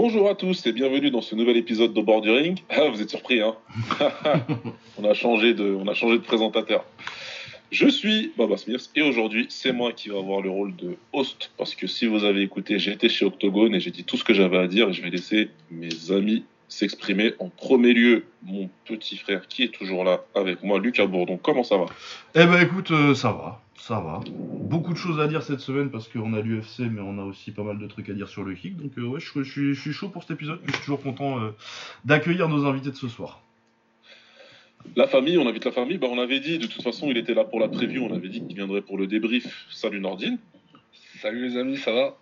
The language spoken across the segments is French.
Bonjour à tous et bienvenue dans ce nouvel épisode de Bord du Ring. Ah, vous êtes surpris, hein on, a changé de, on a changé de présentateur. Je suis Baba Smith et aujourd'hui c'est moi qui vais avoir le rôle de host parce que si vous avez écouté, j'ai été chez Octogone et j'ai dit tout ce que j'avais à dire et je vais laisser mes amis s'exprimer. En premier lieu, mon petit frère qui est toujours là avec moi, Lucas Bourdon. Comment ça va? Eh ben écoute, euh, ça va, ça va. Beaucoup de choses à dire cette semaine parce qu'on a l'UFC, mais on a aussi pas mal de trucs à dire sur le kick. Donc euh, ouais, je, je, je, suis chaud pour cet épisode. Je suis toujours content euh, d'accueillir nos invités de ce soir. La famille, on invite la famille. Bah, on avait dit, de toute façon, il était là pour la preview. On avait dit qu'il viendrait pour le débrief. Salut Nordine. Salut les amis, ça va?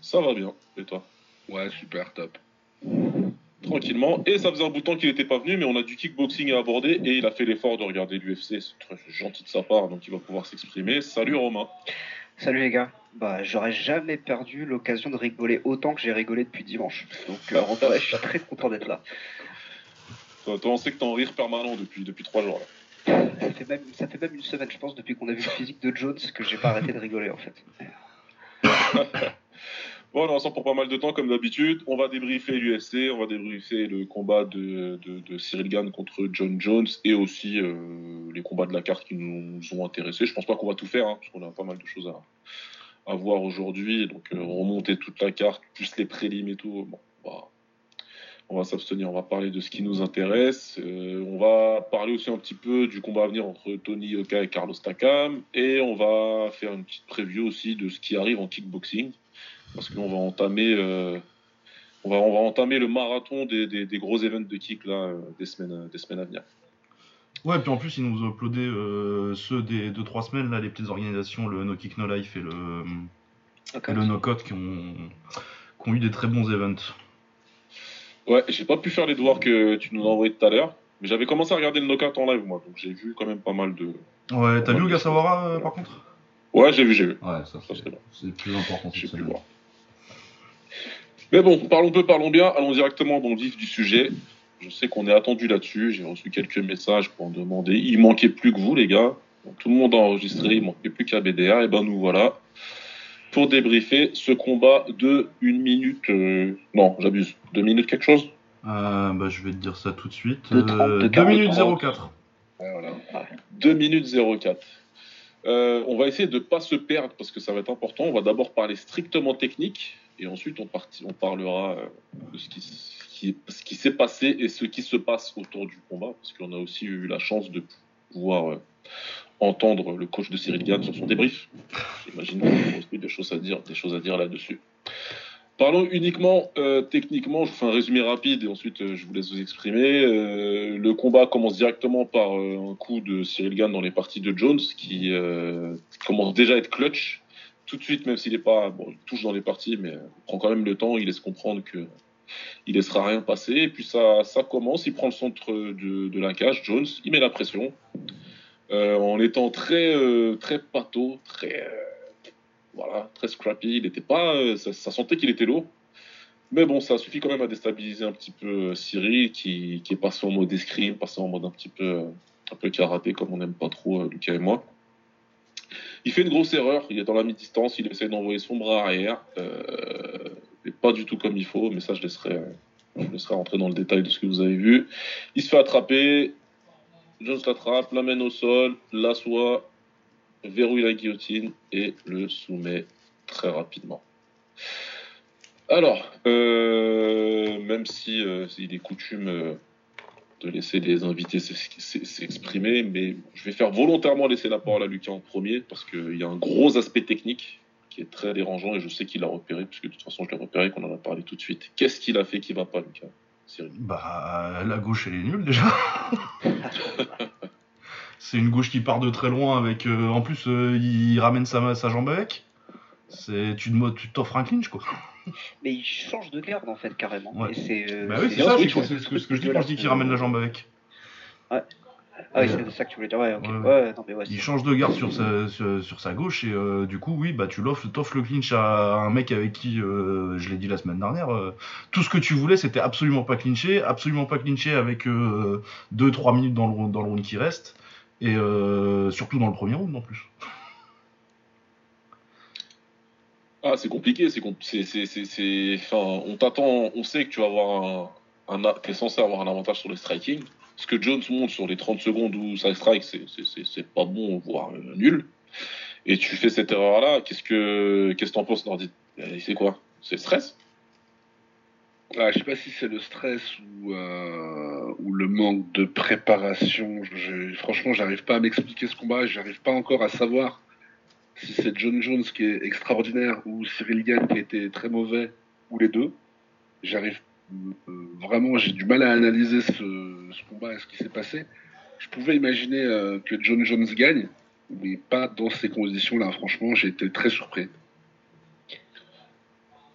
Ça va bien. Et toi? Ouais, super, top tranquillement. Et ça faisait un bout de temps qu'il n'était pas venu, mais on a du kickboxing à aborder et il a fait l'effort de regarder l'UFC. C'est très gentil de sa part, donc il va pouvoir s'exprimer. Salut Romain. Salut les gars. Bah, j'aurais jamais perdu l'occasion de rigoler autant que j'ai rigolé depuis dimanche. Donc euh, en vrai, je suis très content d'être là. Toi, on sait que t'es en rire permanent depuis, depuis trois jours. Là. Ça, fait même, ça fait même une semaine, je pense, depuis qu'on a vu le physique de Jones, que j'ai pas arrêté de rigoler en fait. Bon, on ensemble pour pas mal de temps, comme d'habitude. On va débriefer l'UFC, on va débriefer le combat de, Cyril Gann contre John Jones et aussi euh, les combats de la carte qui nous ont intéressés. Je pense pas qu'on va tout faire, hein, parce qu'on a pas mal de choses à, à voir aujourd'hui. Donc, euh, remonter toute la carte, plus les prélims et tout. Bon, on va s'abstenir, on va parler de ce qui nous intéresse. Euh, on va parler aussi un petit peu du combat à venir entre Tony Yoka et Carlos Takam. Et on va faire une petite preview aussi de ce qui arrive en kickboxing parce qu'on va entamer, euh, on va, on va entamer le marathon des, des, gros événements de kick là, euh, des, semaines, des semaines à venir. Ouais, puis en plus, ils nous ont uploadé euh, ceux des 2-3 semaines, là, les petites organisations, le No Kick No Life et le, le No Code qui ont, qui ont eu des très bons events. Ouais, j'ai pas pu faire les devoirs que tu nous as envoyés tout à l'heure, mais j'avais commencé à regarder le knockout en live, moi, donc j'ai vu quand même pas mal de. Ouais, t'as vu Gasawara par contre? Ouais, j'ai vu, j'ai vu. Ouais, ça, c'est le plus important. J'ai pu voir. Mais bon, parlons peu, parlons bien. Allons directement dans le vif du sujet. Je sais qu'on est attendu là-dessus. J'ai reçu quelques messages pour en demander. Il manquait plus que vous, les gars. tout le monde a enregistré. Il manquait plus qu'à BDA. Et ben nous voilà pour débriefer ce combat de une minute. Euh, non, j'abuse. Deux minutes quelque chose? Euh, bah, je vais te dire ça tout de suite. 2 euh, minutes 04. voilà. 2 minutes 04. Euh, on va essayer de ne pas se perdre parce que ça va être important. On va d'abord parler strictement technique et ensuite on, parlera euh, de ce qui, s'est passé et ce qui se passe autour du combat parce qu'on a aussi eu la chance de pouvoir euh, entendre le coach de Cyril Gann sur son débrief. J'imagine qu'il y a des choses à dire, dire là-dessus. Parlons uniquement euh, techniquement, je vous fais un résumé rapide et ensuite je vous laisse vous exprimer. Le combat commence directement par un coup de Cyril Gann dans les parties de Jones qui commence déjà à être clutch. Tout de suite, même s'il n'est pas, bon, il touche dans les parties, mais il prend quand même le temps, il laisse comprendre que il laissera rien passer. Et puis ça, ça commence, il prend le centre de, de la cage, Jones, il met la pression. en étant très, très pâteau, très voilà, très scrappy. Il était pas, euh, ça, sentait qu'il était lourd. Mais bon, ça suffit quand même à déstabiliser un petit peu euh, Cyril, qui, qui est passé en mode escrime, passé en mode un petit peu, euh, un peu karaté, comme on n'aime pas trop, Lucas et moi. Il fait une grosse erreur, il est dans la mi-distance, il essaie d'envoyer son bras arrière, euh, pas du tout comme il faut, mais ça je laisserai, je rentrer dans le détail de ce que vous avez vu. Il se fait attraper, Jones l'attrape, l'amène au sol, l'assoit, verrouille la guillotine et le soumet très rapidement. Alors, euh, même si euh, il est coutume de laisser les invités s'exprimer, mais je vais faire volontairement laisser la parole à Lucas en premier parce qu'il y a un gros aspect technique qui est très dérangeant et je sais qu'il l'a repéré puisque de toute façon je l'ai repéré qu'on en a parlé tout de suite. Qu'est-ce qu'il a fait qui va pas, Lucas Bah, la gauche elle est nulle déjà. C'est une gauche qui part de très loin avec. Euh, en plus, euh, il ramène sa, sa jambe avec. C'est tu t'offres un clinch quoi. Mais il change de garde en fait carrément. Ouais. Euh, bah oui, c'est ça. C'est ce, que, je dis quand je dis qu'il ramène la jambe avec. Ouais. Ah oui, c'est ça que tu voulais dire. Ouais, ok. Ouais. non, mais il change de garde sur sa, sur, sa gauche et du coup, oui, bah tu l'offres, t'offres le clinch à un mec avec qui, je l'ai dit la semaine dernière, tout ce que tu voulais, c'était absolument pas clincher, absolument pas clincher avec 2-3 minutes dans le, dans le round qui reste. Et euh, surtout dans le premier round en plus. Ah, c'est compliqué. C'est, Enfin, on t'attend. On sait que tu vas avoir un. t'es censé avoir un avantage sur le striking. Ce que Jones montre sur les 30 secondes où ça strike, c'est, pas bon, voire euh, nul. Et tu fais cette erreur-là. Qu'est-ce que qu'est-ce que t'en penses, Nordi? Euh, C'est quoi? C'est le stress? Ah, je sais pas si c'est le stress ou, euh, ou le manque de préparation. Je- franchement, j'arrive pas à m'expliquer ce combat. J'arrive pas encore à savoir si c'est John Jones qui est extraordinaire ou Cyril Gann qui a été très mauvais ou les deux. J'arrive euh, vraiment, j'ai du mal à analyser ce, combat et ce qui s'est passé. Je pouvais imaginer euh, que John Jones gagne, mais pas dans ces conditions-là. Franchement, j'ai été très surpris.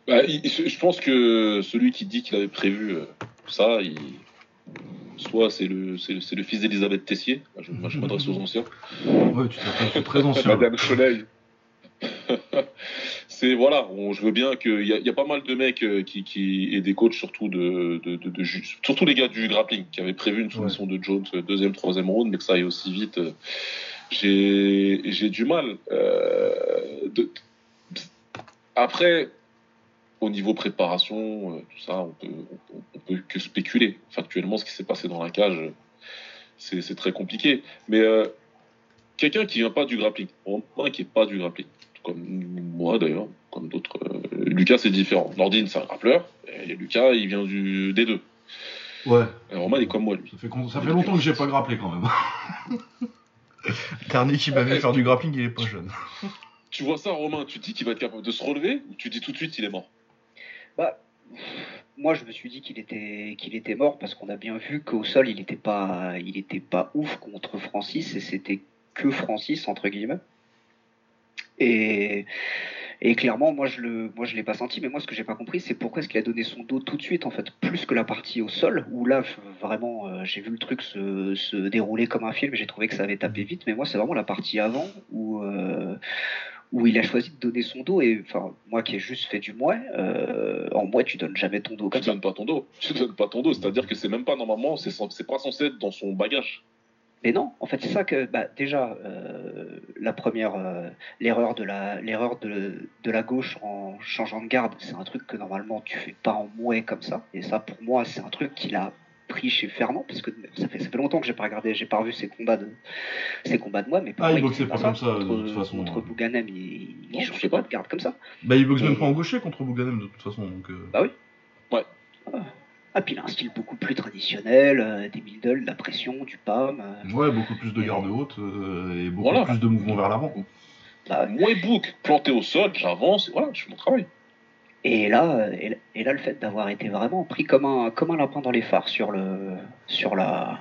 Bah, Je pense que celui qui dit qu'il avait prévu euh, ça, il... soit c'est le, c'est le, c'est le fils d'Elisabeth Tessier. Je, je m'adresse aux anciens. Ouais, tu t'es très ancien. Madame Soleil. c'est voilà, on- je veux bien qu'il y, y a pas mal de mecs euh, qui, qui et des coachs surtout de, de, de, de ju- surtout les gars du grappling qui avaient prévu une soumission de Jones euh, deuxième, troisième round, mais que ça aille aussi vite. euh, J'ai j'ai du mal. euh, Après, au niveau préparation, euh, tout ça, on peut, on, on peut que spéculer. Factuellement, ce qui s'est passé dans la cage, c'est c'est très compliqué. Mais euh, quelqu'un qui vient pas du grappling, moi qui est pas du grappling, comme moi d'ailleurs, comme d'autres. euh, Lucas c'est différent. Nordine c'est un grappleur, et Lucas il vient du des deux. Ouais, Et Roman est comme moi lui. ça fait, ça fait longtemps que j'ai pas grapplé quand même. Dernier qui m'a vu faire du grappling, il est pas jeune. Tu vois ça Romain, tu dis qu'il va être capable de se relever ou tu dis tout de suite il est mort? Bah, moi, je me suis dit qu'il était, qu'il était mort parce qu'on a bien vu qu'au sol, il n'était pas, pas ouf contre Francis et c'était que Francis entre guillemets. Et, et clairement, moi, je le, l'ai pas senti. Mais moi, ce que j'ai pas compris, c'est pourquoi est-ce qu'il a donné son dos tout de suite, en fait, plus que la partie au sol où là, vraiment, euh, j'ai vu le truc se, se dérouler comme un film. et J'ai trouvé que ça avait tapé vite. Mais moi, c'est vraiment la partie avant où euh, où il a choisi de donner son dos et enfin moi qui ai juste fait du mouet euh, en mouet tu donnes jamais ton dos Tu ça donnes pas ton dos. Tu donnes pas ton dos, c'est-à-dire que c'est même pas normalement, c'est c'est pas censé être dans son bagage. mais non en fait c'est ça que bah, déjà euh, la première euh, l'erreur de la l'erreur de, de la gauche en changeant de garde c'est un truc que normalement tu fais pas en mouet comme ça et ça pour moi c'est un truc qu'il a pris chez Fernand parce que ça fait ça fait longtemps que j'ai pas regardé j'ai pas revu ses combats de ses combats de moi mais Ah, il boxait pas comme ça, de contre, toute façon. contre Bouganem il, il changeait pas pas. de garde comme ça Bah, il boxe même pas en gaucher contre Bouganem de toute façon. Donc, euh, Bah oui. Ouais. Ah, puis il a un style beaucoup plus traditionnel, euh, des middle, de la pression, du palm. euh, Ouais, beaucoup plus de garde haute euh, et beaucoup Voilà. plus de mouvements vers l'avant. bah, Moi book, planté au sol, j'avance, et voilà, je fais mon travail. Et là, et, là, le fait d'avoir été vraiment pris comme un, comme un lapin dans les phares sur le, sur la,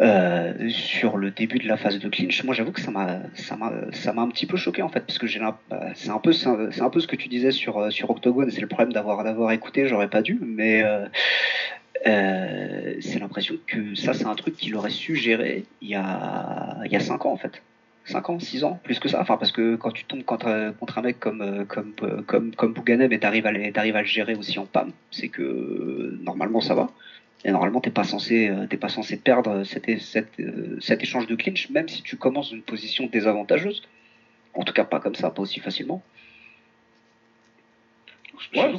euh, sur le début de la phase de clinch, moi j'avoue que ça m'a, ça m'a, ça m'a un petit peu choqué en fait, parce que j'ai bah, c'est un peu, c'est un, peu ce que tu disais sur, euh, sur Octogone, c'est le problème d'avoir, d'avoir écouté, j'aurais pas dû, mais euh, c'est l'impression que ça c'est un truc qu'il aurait su gérer il y a, il y a cinq ans en fait. 5 ans, 6 ans, plus que ça. Enfin, parce que quand tu tombes contre, contre un mec comme, euh, comme, euh, comme, comme Bouganem et t'arrives à, à le gérer aussi en PAM, c'est que euh, normalement ça va. Et normalement, t'es pas censé, t'es pas censé perdre cet, é- cet, cet échange de clinch, même si tu commences dans une position désavantageuse. En tout cas, pas comme ça, pas aussi facilement. Ouais,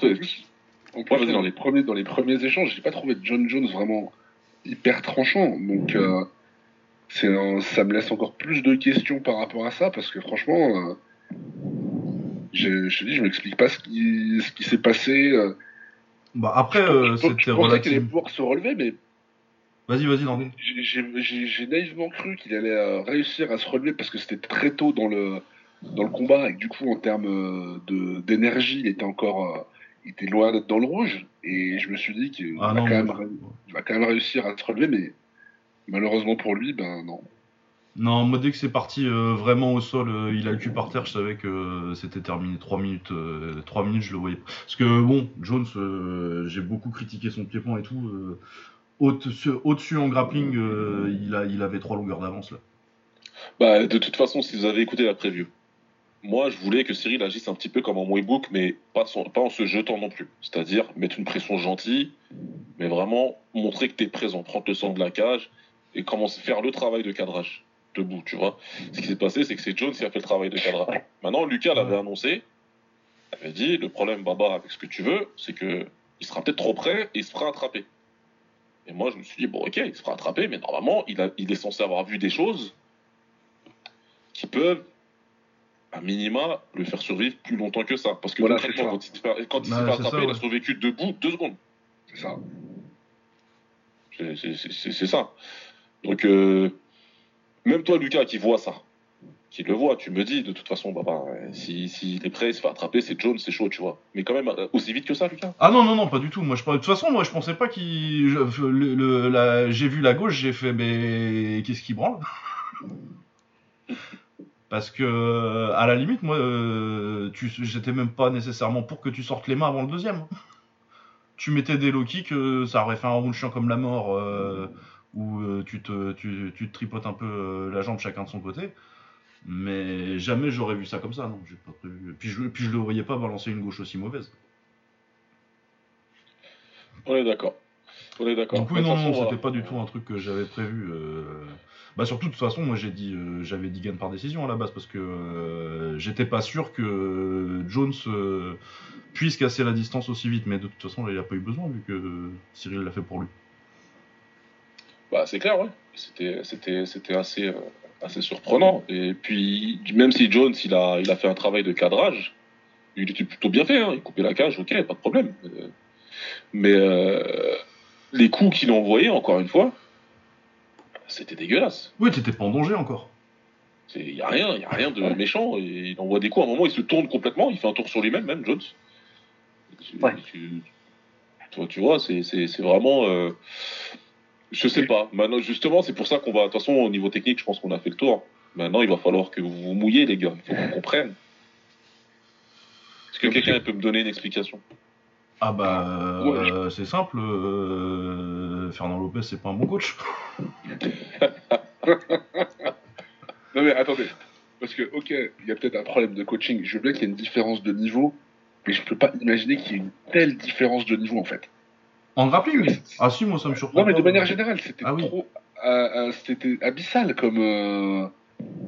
en plus, dans, les premiers, dans les premiers échanges, j'ai pas trouvé John Jones vraiment hyper tranchant. Donc, euh, un- ça me laisse encore plus de questions par rapport à ça, parce que franchement, euh, j'ai- je te dis, je m'explique pas ce qui, ce qui s'est passé. euh. Bah, après, euh, je, je c'était relatif. pouvoir se relever, mais Vas-y, vas-y, Nordine. j'ai- naïvement cru qu'il allait réussir à se relever parce que c'était très tôt dans le, dans le combat et que du coup, en termes de- d'énergie, il était encore il était loin d'être dans le rouge. Et je me suis dit qu'il Ah va, non, va quand même réussir à se relever, mais malheureusement pour lui, ben non. Non, moi dès que c'est parti euh, vraiment au sol, euh, il a le cul par terre, je savais que euh, c'était terminé. 3 minutes, euh, trois minutes, je le voyais. Parce que bon, Jones, j'ai beaucoup critiqué son pied-point et tout. au-dessus, en grappling, il, a, il avait trois longueurs d'avance là. Bah, de toute façon, si vous avez écouté la preview, moi, je voulais que Cyril agisse un petit peu comme en Waybook, mais pas, pas en se jetant non plus. C'est-à-dire mettre une pression gentille, mais vraiment montrer que tu es présent, prendre le sang de la cage et commencer à faire le travail de cadrage debout, tu vois. Ce qui s'est passé, c'est que c'est Jones qui a fait le travail de cadrage. Ouais. Maintenant, Lucas l'avait annoncé. M'a dit le problème, Baba, avec ce que tu veux, c'est que il sera peut-être trop près et il se fera attraper. Et moi, je me suis dit, bon, ok, il se fera attraper, mais normalement, il, a, il est censé avoir vu des choses qui peuvent, à minima, le faire survivre plus longtemps que ça. Parce que Voilà, concrètement, c'est quand il, se fait- quand il Bah, s'est fait c'est attraper, ça, il a survécu debout deux secondes. C'est ça. C'est ça. Donc, euh, même toi, Lucas, qui vois ça, qui le voit, tu me dis, de toute façon, Baba, euh, si- prêt, il se fait attraper, c'est Jones, c'est chaud, tu vois. Mais quand même, euh, aussi vite que ça, Lucas? Ah non, non, non, pas du tout. Moi, je, de toute façon, moi, je pensais pas qu'il. J'ai vu la gauche, j'ai fait, mais qu'est-ce qui branle? Parce que, à la limite, moi, euh, j'étais même pas nécessairement pour que tu sortes les mains avant le deuxième. Tu mettais des low kicks, ça aurait fait un round chiant comme la mort, où euh, tu, te, tu, tu te tripotes un peu euh, la jambe chacun de son côté. Mais jamais j'aurais vu ça comme ça, non. J'ai pas prévu. Puis je, puis je le voyais pas balancer une gauche aussi mauvaise. On est d'accord. On est d'accord. Donc oui, De toute non, non, c'était pas du tout un truc que j'avais prévu. euh. Bah surtout, de toute façon, moi j'ai dit, euh, j'avais dit gain par décision à la base parce que euh, j'étais pas sûr que Jones puisse casser la distance aussi vite. Mais de toute façon, là, il a pas eu besoin vu que Cyril l'a fait pour lui. Bah, c'est clair, ouais. C'était, c'était, c'était assez, euh, assez surprenant. Et puis, même si Jones, il a, il a fait un travail de cadrage, il était plutôt bien fait. Hein. Il coupait la cage, ok, pas de problème. Euh, Mais euh, les coups qu'il a envoyés, encore une fois, c'était dégueulasse. Oui, t'étais pas en danger encore. Il n'y a rien, il y a rien de méchant. Et il envoie des coups. À un moment, il se tourne complètement. Il fait un tour sur lui-même, même Jones. Tu- Ouais. tu, toi, tu vois, c'est, c'est, c'est vraiment. euh, je sais pas. Maintenant, justement, c'est pour ça qu'on va. De toute façon, au niveau technique, je pense qu'on a fait le tour. Maintenant, il va falloir que vous vous mouillez, les gars. Il faut qu'on comprenne. Est-ce que quelqu'un peut me donner une explication? Ah bah, Ouais, euh, c'est simple. euh, Fernand Lopez, c'est pas un bon coach. Non mais attendez, parce que ok, il y a peut-être un problème de coaching. Je veux bien qu'il y ait une différence de niveau, mais je peux pas imaginer qu'il y ait une telle différence de niveau en fait. En grappling Ah si, moi ça me surprend. Non mais de manière générale, c'était Ah oui. trop, euh, euh, c'était abyssal comme euh,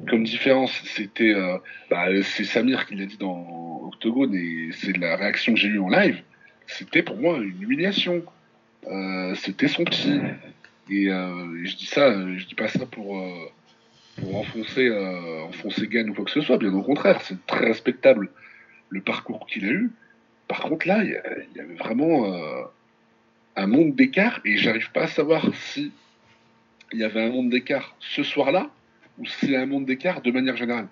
comme différence. C'était, euh, bah, c'est Samir qui l'a dit dans Octogone et c'est la réaction que j'ai eue en live. C'était pour moi une humiliation. C'était son petit. Et je dis ça, je dis pas ça pour pour enfoncer enfoncer Gann ou quoi que ce soit. Bien au contraire, c'est très respectable le parcours qu'il a eu. Par contre là, il y, avait vraiment un monde d'écart et j'arrive pas à savoir si il y avait un monde d'écart ce soir-là ou si c'est un monde d'écart de manière générale.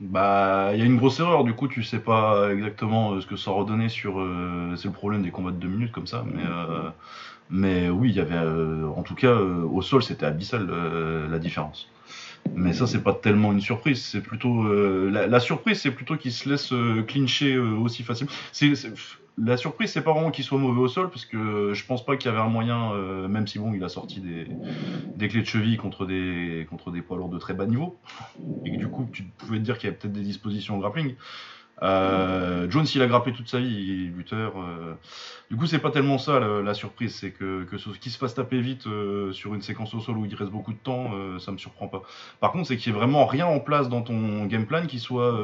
Bah, il y a une grosse erreur, du coup, tu sais pas exactement euh, ce que ça redonnait sur. euh, c'est le problème des combats de deux minutes comme ça, mais. euh, mais oui, il y avait. euh, en tout cas, au sol, c'était abyssal la différence. Mais ça, c'est pas tellement une surprise, c'est plutôt. la, surprise, c'est plutôt qu'il se laisse euh, clincher aussi facilement. C'est- la surprise, c'est pas vraiment qu'il soit mauvais au sol, parce que je pense pas qu'il y avait un moyen, euh, même si bon, il a sorti des, clés de cheville contre des, poids lourds de très bas niveau et que du coup tu pouvais te dire qu'il y avait peut-être des dispositions au grappling. Euh, Jones, il a grappé toute sa vie, il est lutteur. euh. Du coup, c'est pas tellement ça la, surprise, c'est que, que ce qu'il se fasse taper vite sur une séquence au sol où il reste beaucoup de temps, ça me surprend pas. Par contre, c'est qu'il y ait vraiment rien en place dans ton game plan qui soit.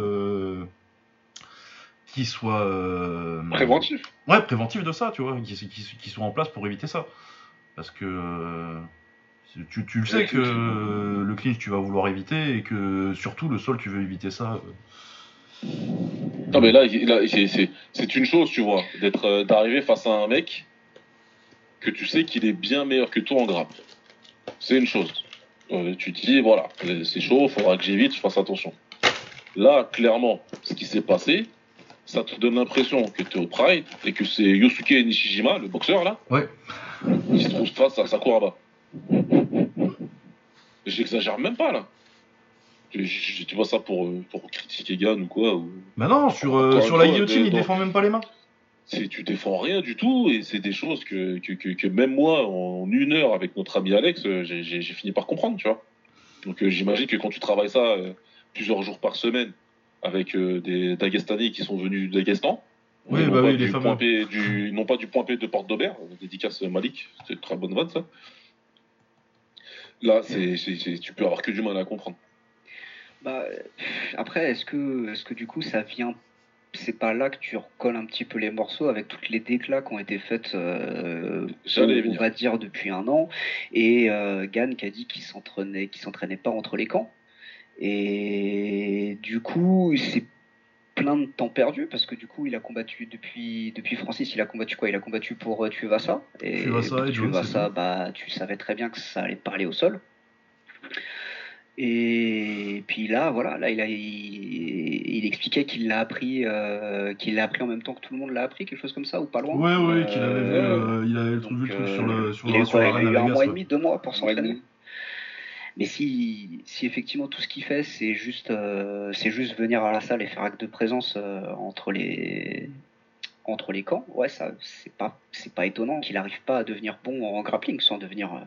Qui soit. euh, Préventif. Ouais, préventif de ça, tu vois, qui, qui, qui soit en place pour éviter ça. Parce que euh, tu, tu le sais que euh, le clinch tu vas vouloir éviter et que surtout le sol tu veux éviter ça. euh. Non, mais là, là, c'est- une chose, tu vois, d'être, d'arriver face à un mec que tu sais qu'il est bien meilleur que toi en grappe. C'est une chose. Tu te dis, voilà, c'est chaud, faudra que j'évite, je fasse attention. Là, clairement, ce qui s'est passé, ça te donne l'impression que tu es au Pride et que c'est Yosuke Nishijima, le boxeur là, Ouais. qui se trouve face à Sakuraba. J'exagère même pas là. Tu vois ça pour, euh, pour critiquer Gann ou quoi ou... Bah non, sur, euh, sur la guillotine, il dans- défend même pas les mains. tu défends rien du tout et c'est des choses que, que, que, que même moi en une heure avec notre ami Alex euh, j'ai fini par comprendre tu vois donc euh, j'imagine que quand tu travailles ça euh, plusieurs jours par semaine avec euh, des Dagestanais qui sont venus du Dagestan Oui, non bah pas oui, les du fameux. point P, du, non pas du point P de Porte d'Aubert euh, dédicace Malik c'est une très bonne vanne ça là c'est tu peux avoir que du mal à comprendre Bah, euh, après, est-ce que, est-ce que du coup, ça vient c'est pas là que tu recolles un petit peu les morceaux avec toutes les déclats qui ont été faites, euh, on venir. va dire depuis un an, et euh, Gann qui a dit qu'il s'entraînait, qu'il s'entraînait pas entre les camps, et du coup c'est plein de temps perdu parce que du coup il a combattu depuis depuis Francis il a combattu quoi? Il a combattu pour euh, et Tuivasa pour et tout. bah tu savais très bien que ça allait parler au sol. Et puis là voilà là il a il, il expliquait qu'il l'a appris euh, qu'il l'a appris en même temps que tout le monde l'a appris quelque chose comme ça ou pas loin. Ouais, ouais, qu'il avait vu, Euh, euh, il avait donc, le truc euh, sur le sur il a la eu sur quoi, la il a eu un mois et demi, deux mois pour s'entraîner. Mais si, si effectivement tout ce qu'il fait, c'est juste, euh, c'est juste venir à la salle et faire acte de présence euh, entre les entre les camps, ouais, ça, c'est pas, c'est pas étonnant qu'il n'arrive pas à devenir bon en grappling sans devenir. euh,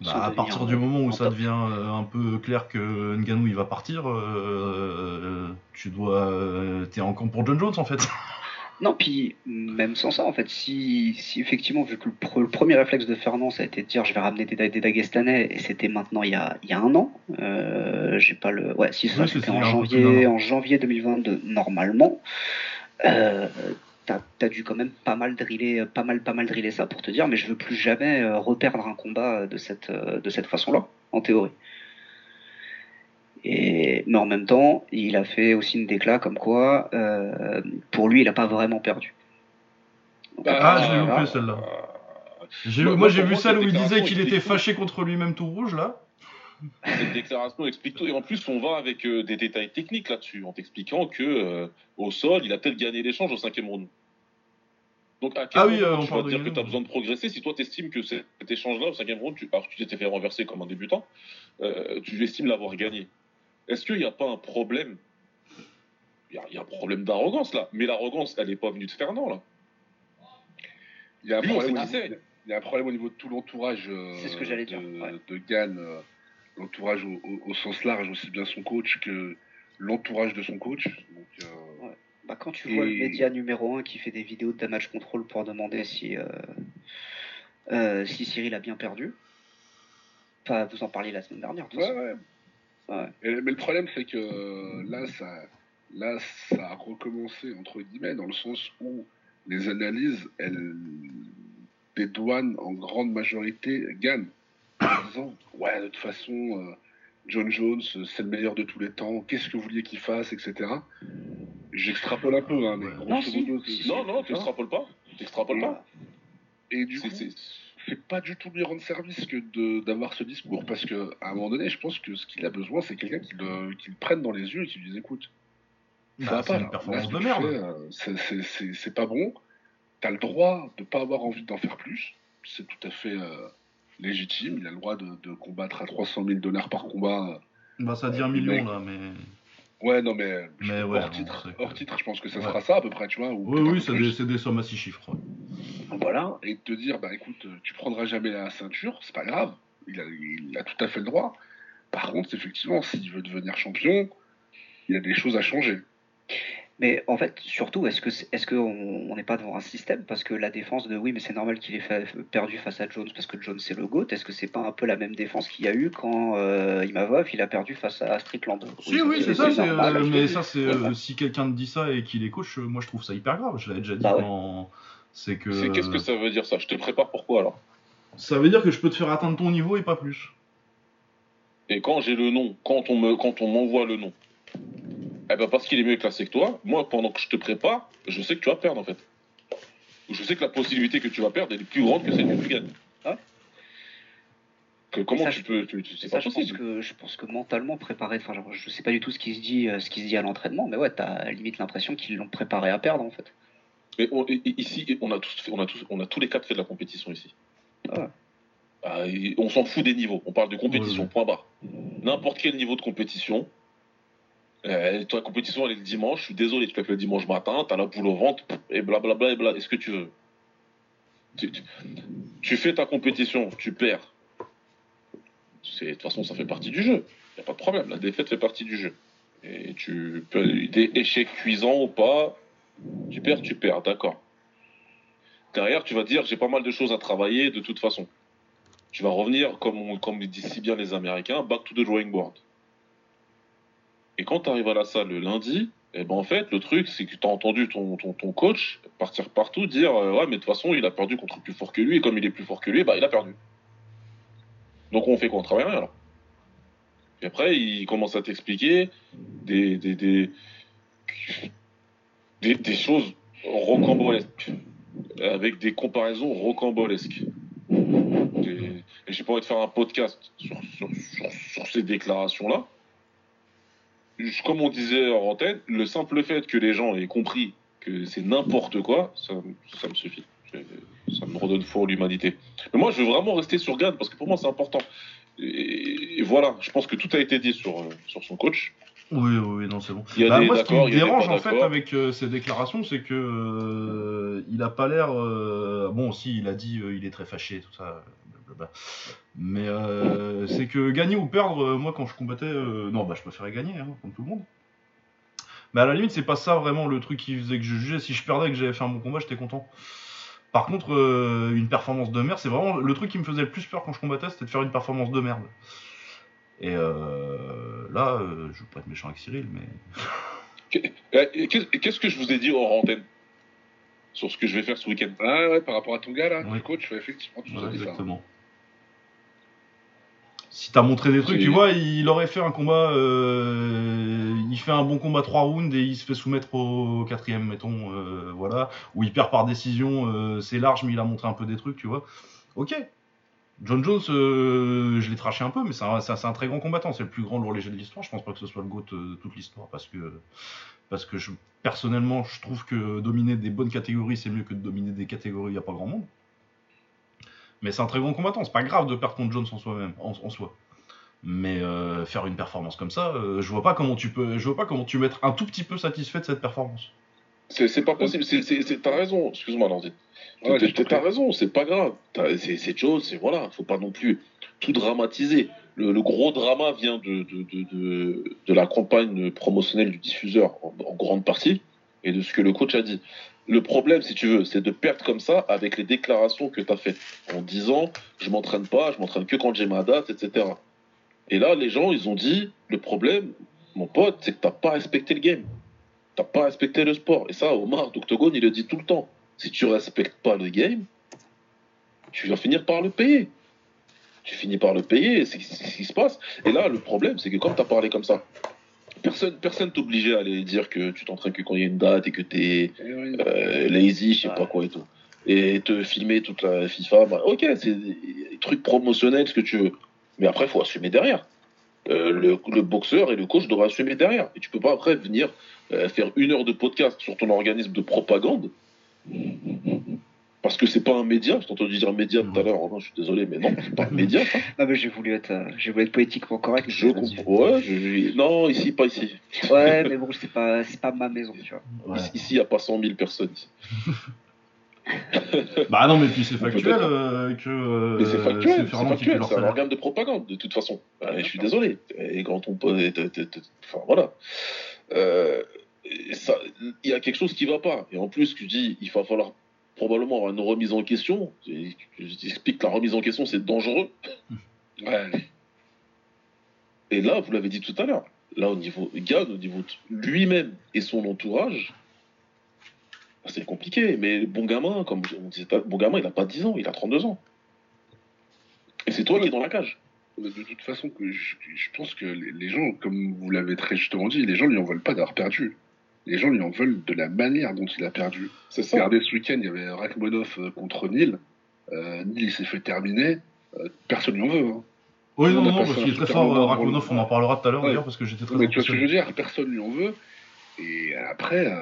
sans Bah, à devenir, partir euh, du moment où en ça top. devient euh, un peu clair que Ngannou il va partir, euh, tu dois, euh, t'es en camp pour John Jones en fait. Non, puis même sans ça, en fait, si, si effectivement, vu que le, pre- le premier réflexe de Fernand, ça a été de dire je vais ramener des, des Dagestanais, et c'était maintenant il y a, il y a un an, euh, j'ai pas le. Ouais, si ça, c'était en janvier, en janvier 2022, normalement, euh, t'as as dû quand même pas mal driller, pas mal, pas mal driller ça pour te dire mais je veux plus jamais euh, reperdre un combat de cette, euh, de cette façon-là, en théorie. Et, mais en même temps, il a fait aussi une déclat comme quoi, euh, pour lui, il n'a pas vraiment perdu. Donc, Bah, Ah, je l'ai voilà. loupé celle-là. J'ai- Moi, j'ai vu celle cette où il disait déclaration qu'il était explique fâché contre lui-même tout rouge là. Cette déclaration explique tout. Et en plus, on va avec euh, des détails techniques là-dessus, en t'expliquant que euh, au sol, il a peut-être gagné l'échange au cinquième round. Donc, à quel Ah oui, moment euh, on tu vas te dire que tu as besoin de progresser si toi, tu estimes que cet cet échange-là, au cinquième round, tu, alors que tu t'étais fait renverser comme un débutant, euh, tu estimes l'avoir gagné? Est-ce qu'il n'y a pas un problème? Il y, a, il y a un problème d'arrogance là, mais l'arrogance, elle n'est pas venue de Fernand là. Il y a un Lui, problème, au niveau- il y a un problème au niveau de tout l'entourage euh, C'est ce que j'allais dire, de, ouais. de Gann, euh, l'entourage au, au- au sens large, aussi bien son coach que l'entourage de son coach. Donc, euh, Bah, quand tu vois le média numéro 1 qui fait des vidéos de damage control pour demander si, euh, euh, si Cyril a bien perdu, enfin, vous en parliez la semaine dernière. de ouais. Ouais. Ouais. Et- mais le problème, c'est que euh, là ça, là, ça a recommencé, entre guillemets, dans le sens où les analyses, elles dédouanent en grande majorité Gann, en disant Ouais, de toute façon, euh, John Jones, c'est le meilleur de tous les temps, qu'est-ce que vous vouliez qu'il fasse, etc. J'extrapole un peu, hein, mais Ouais. Non, si, Non, non, vois. n'extrapoles pas. Tu n'extrapoles pas. Et du coup, c'est- pas du tout lui rendre service que d'avoir ce discours parce que à un moment donné je pense que ce qu'il a besoin c'est quelqu'un qui le, qui le prenne dans les yeux et qui lui dise écoute ça Bah, va c'est pas une là. Là, performance ce de merde. euh, c'est- pas bon t'as le droit de pas avoir envie d'en faire plus c'est tout à fait euh, légitime il a le droit de, de combattre à 300 000 dollars par combat Bah ça dit un million mec- là, mais. ouais non mais, je- Mais ouais, hors titre que- hors titre je pense que ça Ouais. sera ça à peu près tu vois ou Oui, oui, c'est des, des sommes à six chiffres. ouais. Voilà, et de te dire, bah écoute, tu prendras jamais la ceinture, c'est pas grave, il a, il a tout à fait le droit. Par contre, effectivement, s'il veut devenir champion, il y a des choses à changer. Mais en fait, surtout, est-ce que est-ce qu'on on n'est pas devant un système? Parce que la défense de oui, mais c'est normal qu'il ait fait- perdu face à Jones parce que Jones c'est le GOAT. Est-ce que c'est pas un peu la même défense qu'il y a eu quand euh, Imavov il a perdu face à Strickland? Si, oui, c'est ça, c'est, normal. euh, mais ça, c'est. euh, si quelqu'un te dit ça et qu'il est coach, euh, moi je trouve ça hyper grave. Je l'avais déjà dit Bah ouais. quand. C'est que. c'est- Qu'est-ce que ça veut dire ça? Je te prépare pourquoi alors? Ça veut dire que je peux te faire atteindre ton niveau et pas plus. Et quand j'ai le nom, quand on me, quand on m'envoie le nom, eh ben parce qu'il est mieux classé que toi, moi pendant que je te prépare, je sais que tu vas perdre en fait. Je sais que la possibilité que tu vas perdre est plus grande que celle que tu gagnes. Que comment ça, tu je- peux, tu, tu- c'est Ça, pas je pense que je pense que mentalement préparé. Enfin, genre, je sais pas du tout ce qui se dit, euh, ce qui se dit à l'entraînement, mais ouais, t'as limite l'impression qu'ils l'ont préparé à perdre en fait. Mais on- ici, on a tous, fait- on a tous, on a tous les quatre fait de la compétition ici. Ah, et on s'en fout des niveaux. On parle de compétition. Point barre. N'importe quel niveau de compétition. Euh, toi, la compétition, elle est le dimanche. Je suis désolé, tu fais que le dimanche matin, t'as la boule au ventre, et blablabla, et bla. Est-ce que tu veux? Tu, tu- tu fais ta compétition, tu perds. C'est- De toute façon, ça fait partie du jeu. Il a pas de problème. La défaite fait partie du jeu. Et tu peux des échecs cuisants ou pas. Tu perds, tu perds, d'accord. Derrière, tu vas dire j'ai pas mal de choses à travailler de toute façon. Tu vas revenir, comme, on- comme disent si bien les Américains, back to the drawing board. Et quand tu arrives à la salle le lundi, Et ben en fait, le truc, c'est que tu as entendu ton, ton, coach partir partout dire euh, Ouais, mais de toute façon, il a perdu contre plus fort que lui, et comme il est plus fort que lui, bah, il a perdu. Donc on fait quoi? On travaille rien alors. Et après, il commence à t'expliquer des, des, choses rocambolesques, avec des comparaisons rocambolesques. Et, j'ai pas envie de faire un podcast sur, ces déclarations-là comme on disait en antenne, le simple fait que les gens aient compris que c'est n'importe quoi, ça, me suffit. Ça me redonne foi en l'humanité. Mais moi, je veux vraiment rester sur Gann parce que pour moi, c'est important. Et, voilà, je pense que tout a été dit sur, sur son coach. Oui, oui, non, c'est bon. Il y a bah, des moi, ce qui me dérange en fait avec euh, ces déclarations, c'est que euh, il a pas l'air. Euh, bon, si, il a dit euh, il est très fâché, tout ça. Blablabla. Mais c'est que gagner ou perdre, moi quand je combattais, non, bah je préférais gagner, hein, comme tout le monde. Mais à la limite, c'est pas ça vraiment le truc qui faisait que je jugeais. Si je perdais et que j'avais fait un bon combat, j'étais content. Par contre, une performance de merde, c'est vraiment le truc qui me faisait le plus peur quand je combattais, c'était de faire une performance de merde. Et euh, là, euh, je veux pas être méchant avec Cyril, mais. Qu'est-ce que je vous ai dit hors antenne sur ce que je vais faire ce week-end? Ah ouais, par rapport à ton gars là, oui. coach, effectivement, tu ouais, exactement. Ça si t'as montré des trucs, tu vois, il aurait fait un combat, euh, il fait un bon combat 3 rounds et il se fait soumettre au quatrième, mettons, euh, voilà, où il perd par décision, euh, c'est large, mais il a montré un peu des trucs, tu vois. Ok. John Jones, euh, je l'ai traché un peu, mais c'est un, très grand combattant, c'est le plus grand lourd léger de l'histoire. Je pense pas que ce soit le GOAT de toute l'histoire, parce que, parce que je, personnellement, je trouve que dominer des bonnes catégories, c'est mieux que de dominer des catégories, il n'y a pas grand monde. Mais c'est un très grand combattant. C'est pas grave de perdre contre Jones en soi-même, en, soi. Mais euh, faire une performance comme ça, euh, je vois pas comment tu peux, je vois pas comment tu peux être un tout petit peu satisfait de cette performance. C'est pas possible. T'as raison. Excuse-moi, Landry. Ouais, T'as raison. C'est pas grave. C'est Jones. C'est voilà. Faut pas non plus tout dramatiser. Le, le gros drama vient de, de, de, de, de la campagne promotionnelle du diffuseur en, en grande partie et de ce que le coach a dit. Le problème, si tu veux, c'est de perdre comme ça avec les déclarations que tu as faites en disant je m'entraîne pas, je m'entraîne que quand j'ai ma date, etc. Et là, les gens, ils ont dit le problème, mon pote, c'est que t'as pas respecté le game. T'as pas respecté le sport. Et ça, Omar d'Octogone, il le dit tout le temps. Si tu respectes pas le game, tu vas finir par le payer. Tu finis par le payer, c'est ce qui se passe. Et là, le problème, c'est que comme tu as parlé comme ça, personne personne t'obligeait à aller dire que tu t'entraînes que quand il y a une date et que t'es euh, lazy, je sais pas quoi et tout. Et te filmer toute la FIFA, bah, ok, c'est des trucs promotionnels, ce que tu veux. Mais après, il faut assumer derrière. Euh, le, le, boxeur et le coach doivent assumer derrière. Et tu peux pas après venir euh, faire une heure de podcast sur ton organisme de propagande parce que c'est pas un média, je t'ai entendu dire média tout à l'heure, oh non, je suis désolé, mais non, c'est pas un média ça. Non, mais j'ai voulu être, euh, j'ai voulu être poétiquement correct. Je comprends, ouais, je... non, ici, pas ici. Ouais, mais bon, c'est pas, c'est pas ma maison, tu vois. Ouais. Ici, il n'y a pas 100 000 personnes. bah non, mais puis c'est factuel euh, que. Euh, mais c'est factuel, c'est factuel, c'est un organe de propagande, de toute façon. Bah, je suis désolé. Et quand on peut. Enfin, voilà. Euh, il y a quelque chose qui va pas. Et en plus, tu dis, il va falloir probablement avoir une remise en question. Je t'explique que la remise en question, c'est dangereux. Ouais. Et là, vous l'avez dit tout à l'heure, là, au niveau Gann, au niveau lui-même et son entourage, c'est compliqué. Mais bon gamin, comme on disait, bon gamin, il n'a pas 10 ans, il a 32 ans. Et c'est toi qui es dans la cage. De toute façon, je, je pense que les gens, comme vous l'avez très justement dit, les gens lui en veulent pas d'avoir perdu les gens lui en veulent de la manière dont il a perdu. C'est ça. Regardez ce week-end, il y avait Rachmanov euh, contre Nil. Euh, Nil s'est fait terminer. Euh, personne lui en veut. Hein. Oui, non, non, parce qu'il est très fort, euh, Rachmanov, on en parlera tout à l'heure ouais. d'ailleurs, parce que j'étais très Mais tu vois ce que je veux dire Personne lui en veut. Et après,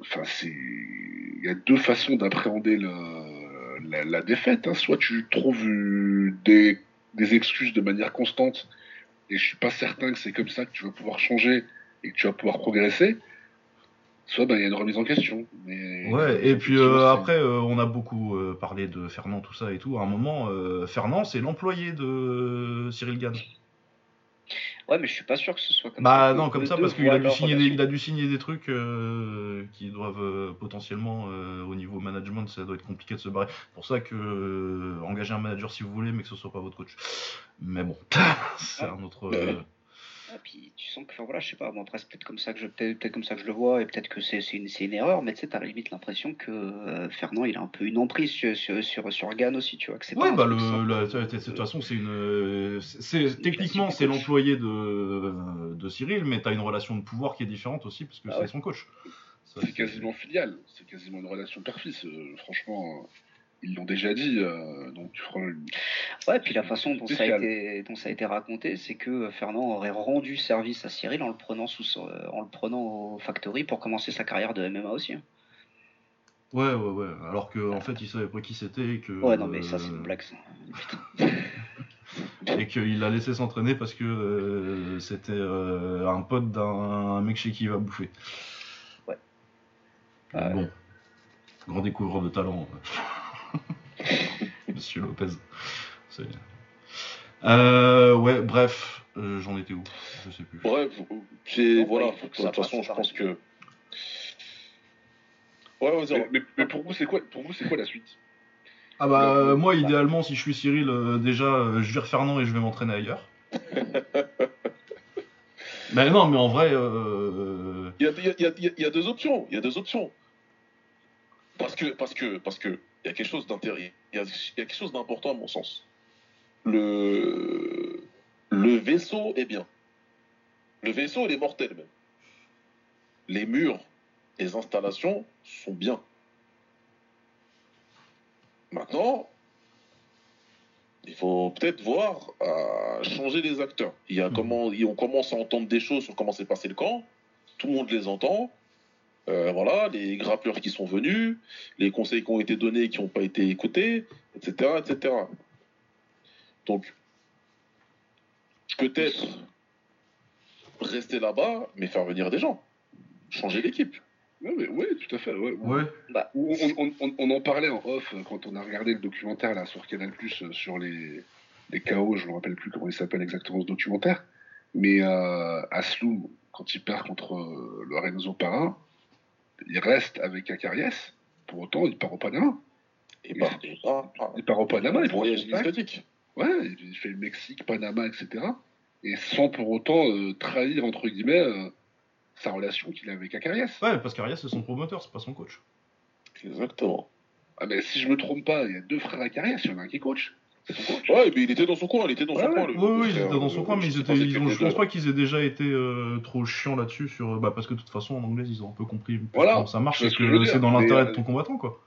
enfin, c'est. Il y a deux façons d'appréhender la, la, défaite. Hein. Soit tu trouves des, des excuses de manière constante, et je suis pas certain que c'est comme ça que tu vas pouvoir changer et que tu vas pouvoir progresser, soit ben, il y a une remise en question. Mais, ouais, et puis euh, après, euh, on a beaucoup euh, parlé de Fernand, tout ça et tout. À un moment, euh, Fernand, c'est l'employé de Cyril Gann. Ouais, mais je suis pas sûr que ce soit comme bah, ça. Bah non, comme ça, parce qu'il a, dû signer des, il a dû signer des trucs qui doivent potentiellement, au niveau management, ça doit être compliqué de se barrer. pour ça que engagez un manager si vous voulez, mais que ce soit pas votre coach. Mais bon, c'est un autre. Et puis tu sens que, enfin, voilà, je sais pas, bon, après c'est peut-être comme ça que je, peut-être, peut-être comme ça que je le vois, et peut-être que c'est, c'est une, c'est une erreur, mais tu sais, t'as à la limite l'impression que euh, Fernand, il a un peu une emprise sur, sur, sur, sur Gann aussi, tu vois, que c'est Ouais, bah, le, la- de toute façon, c'est une. c'est- techniquement, c'est l'employé de, de Cyril, mais t'as une relation de pouvoir qui est différente aussi, parce que Ah c'est ouais. son coach. Ça, C'est quasiment filial, c'est quasiment une relation père-fils. euh, franchement, euh, ils l'ont déjà dit. euh, donc, Ouais, puis la façon dont ça, a été, dont ça a été raconté, c'est que Fernand aurait rendu service à Cyril en le prenant, sous, euh, en le prenant au Factory pour commencer sa carrière de MMA aussi. hein. Ouais, ouais, ouais. Alors qu'en en fait, il savait pas qui c'était et que. Ouais, non, mais ça, c'est euh, une blague, ça. Et qu'il l'a laissé s'entraîner parce que euh, c'était euh, un pote d'un un mec chez qui il va bouffer. Ouais. Bon. Grand découvreur de talent. Monsieur Lopez. Euh, ouais, bref. euh, J'en étais où? Je sais plus. Bref, c'est voilà. de toute façon, je pense que. Ouais, vas-y. mais, mais- mais pour vous, c'est quoi, pour vous, c'est quoi la suite? Ah bah, Euh, moi, bah. idéalement, si je suis Cyril, euh, déjà, euh, je vire Fernand et je vais m'entraîner ailleurs. mais non, mais en vrai, Il y a, a- a- y a deux options. Il y a deux options. Parce que, parce que, parce que, il y a quelque chose d'intéressant. Il y a, il y a quelque chose d'important à mon sens. Le, le vaisseau est bien. Le vaisseau, il est mortel même. Les murs, les installations sont bien. Maintenant, il faut peut-être voir à changer les acteurs. Il y a comment, on commence à entendre des choses sur comment s'est passé le camp. Tout le monde les entend. Euh, voilà, les grappleurs qui sont venus, les conseils qui ont été donnés et qui n'ont pas été écoutés, etc., etc. Donc, peut-être rester là-bas, mais faire venir des gens, changer l'équipe. Ouais, tout à fait. Ouais, ouais. On, on- on- on en parlait en off euh, quand on a regardé le documentaire là sur Canal Plus sur les, les chaos, je ne me rappelle plus comment il s'appelle exactement ce documentaire. Mais euh, Asloum, quand il perd contre euh, Lorenzo Parra, il reste avec Acariès. Pour autant, il part au Panama. Il part au Panama, il prend voyage. Ouais, il il fait le Mexique, Panama, etc. Et sans pour autant euh, trahir, entre guillemets, euh, sa relation qu'il a avec Acariès. Ouais, parce qu'Arias, c'est son promoteur, c'est pas son coach. Exactement. Ah, mais si je me trompe pas, il y a deux frères Acariès, il y en a un qui est coach. Ouais, mais il était dans son coin, il était dans Ouais, son ouais. coin. le- Oui, oui, frère, étaient dans euh, son coin, mais ils étaient, ils ont, je était pense pas qu'ils aient déjà été euh, trop chiants là-dessus, sur, bah, parce que de toute façon, en anglais, ils ont un peu compris Voilà, comment ça marche, tu vois et ce que que c'est dans l'intérêt euh, de ton combattant, quoi.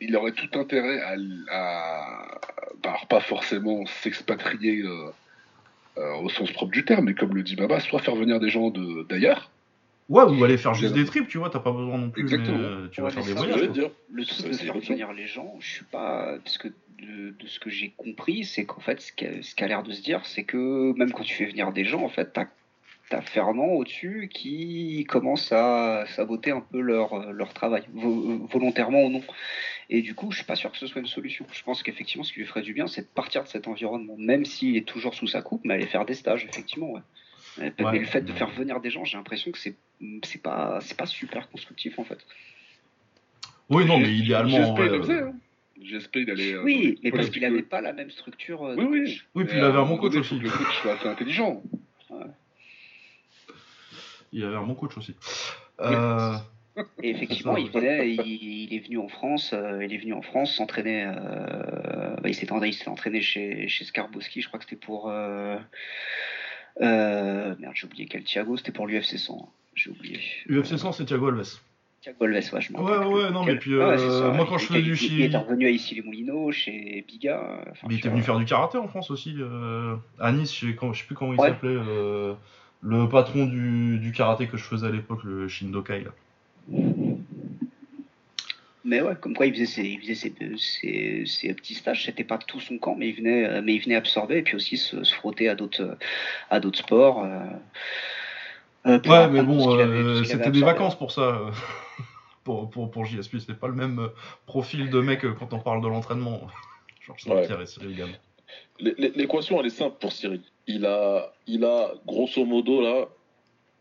il aurait tout intérêt à, à- bah, pas forcément s'expatrier euh, euh, au sens propre du terme, mais comme le dit Baba, soit faire venir des gens de- d'ailleurs. Ouais, ou aller faire juste des trips, tu vois, t'as pas besoin non plus, Exactement. mais euh, tu vas Ouais, faire des voyages. Le truc de faire venir les gens, je suis pas. Parce que de, de ce que j'ai compris, c'est qu'en fait, ce qu'a qu'a l'air de se dire, c'est que même quand tu fais venir des gens, en fait, t'as as Fernand au-dessus qui commence à saboter un peu leur, leur travail, vo- volontairement ou non. Et du coup, je suis pas sûr que ce soit une solution. Je pense qu'effectivement, ce qui lui ferait du bien, c'est de partir de cet environnement, même s'il est toujours sous sa coupe, mais aller faire des stages, effectivement. Ouais. Mais Ouais. mais le fait de faire venir des gens, j'ai l'impression que c'est c'est pas c'est pas super constructif en fait. Oui, non, mais idéalement. GSP, ouais, il le euh, allait. euh, Oui, mais parce qu'il n'avait pas la même structure. euh, de Oui, oui. coach. Oui, puis il avait un bon coach aussi. le coach soit assez intelligent. Il avait un bon coach aussi. Euh, Et effectivement, il, venait, il, il est venu en France, euh, il est venu en France s'entraîner. euh, bah, il s'est entraîné chez, chez Skarbowski, je crois que c'était pour. Euh, euh, merde, j'ai oublié quel Thiago, c'était pour l'UFC 100. J'ai oublié. UFC 100, c'est Thiago Alves. Thiago Alves, ouais, je Ouais, plus ouais, non, mais puis, Ouais, euh, ça. moi, quand Il- je faisais il- du Il chi- est revenu à issy les moulineaux chez Biga. Mais il était venu faire du karaté en France aussi. euh, à Nice, je sais, je sais plus comment il s'appelait. euh, le patron du, du karaté que je faisais à l'époque, le Shindokai. Là. Mais ouais, comme quoi il faisait ses, il faisait ses, ses- ses petits stages, c'était pas tout son camp, mais il venait, euh, mais il venait absorber et puis aussi se, se frotter à d'autres, euh, à d'autres sports. euh, euh, Ouais, mais bon, euh, c'était des vacances pour ça. euh, pour, pour, pour JSP, c'était pas le même profil de mec quand on parle de l'entraînement. Georges Ouais. Saint-Pierre et Cyril l'é- L'équation, elle est simple pour Cyril. Il a, il a, grosso modo, là,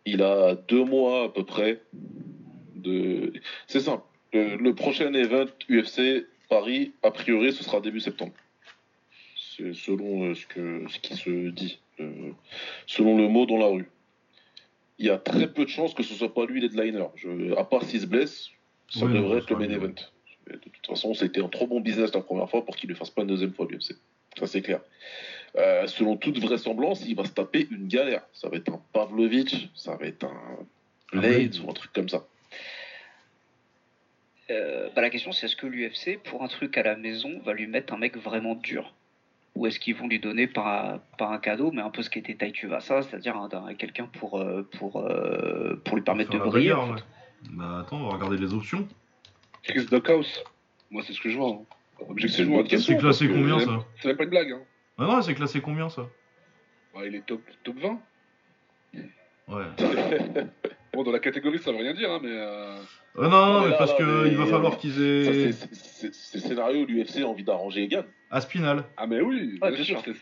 il a deux mois à peu près de. C'est simple. Le, le prochain event UFC Paris, a priori, ce sera début septembre. C'est selon euh, ce, que, ce qui se dit. euh, selon le mot dans la rue. Il y a très peu de chances que ce soit pas lui l'headliner. Je, à part s'il se blesse, ça Oui, devrait être le main event. De toute façon, c'était un trop bon business la première fois pour qu'il ne le fasse pas une deuxième fois l'UFC. Ça, c'est clair. Euh, selon toute vraisemblance, il va se taper une galère. Ça va être un Pavlovich, ça va être un Blades oui. ou un truc comme ça. Euh, bah, la question c'est est-ce que l'UFC, pour un truc à la maison, va lui mettre un mec vraiment dur? Ou est-ce qu'ils vont lui donner par un, par un cadeau, mais un peu ce qu'était Tai Tuivasa, c'est-à-dire un- un- quelqu'un pour, euh, pour, euh, pour lui permettre de Faire briller bagarre, en fait. ouais. Bah attends, on va regarder les options. Chris Dockhouse. Moi, c'est ce que je vois. hein. Objectivement. C'est classé combien ça c'est même pas une blague. Hein. Ah non, c'est classé combien ça? Ouais, il est top, top 20. Ouais. Bon, dans la catégorie, ça veut rien dire, hein, mais. euh, Euh, non, non, mais mais là, parce là, que mais- il va falloir qu'ils aient. c'est- scénario où l'UFC a envie d'arranger Egan. Aspinal. Ah, mais oui, bien bien sûr. sûr.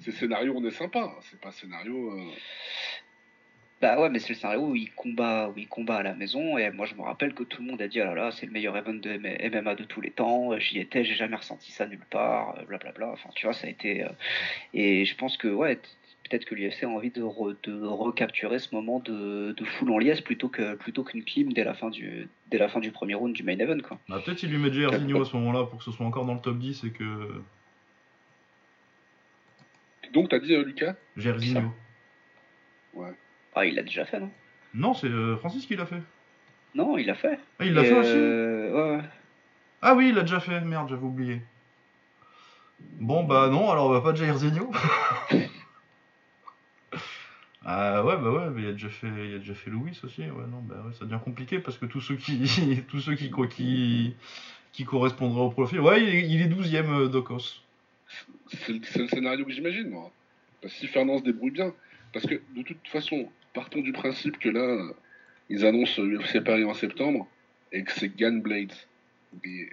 c'est- scénario, on est sympa. C'est pas scénario. euh, Bah ouais, mais c'est le scénario où il combat, où il combat à la maison. Et moi, je me rappelle que tout le monde a dit ah là là, c'est le meilleur event de M- MMA de tous les temps. J'y étais, j'ai jamais ressenti ça nulle part. euh, Blablabla. Enfin, tu vois, ça a été. euh, Et je pense que ouais, peut-être que l'UFC a envie de, re- de recapturer ce moment de, de foule en liesse plutôt que plutôt qu'une clim dès la fin du dès la fin du premier round du main event quoi. Bah, peut-être il lui met Jairzinho à ce moment-là pour que ce soit encore dans le top 10 et que. Donc, t'as dit, euh, Lucas? Jairzinho. Ah, il l'a déjà fait non? Non, c'est euh, Francis qui l'a fait. Non, il l'a fait. Ah, il l'a Et, fait aussi? euh, ouais, ouais. Ah oui, il l'a déjà fait. Merde, j'avais oublié. Bon, bah non, alors bah, pas de Jairzinho. ah ouais, bah ouais, mais il a déjà fait, il a déjà fait Louis aussi. Ouais, non, bah ouais, ça devient compliqué parce que tous ceux qui, tous ceux qui, qui, qui correspondraient au profil. Ouais, il est, il est 12ème euh, Docos. C'est le- scénario que j'imagine, moi. Si Fernand se débrouille bien. Parce que, de toute façon, partons du principe que là, ils annoncent l'UFC Paris en septembre et que c'est Gan Blades. Mais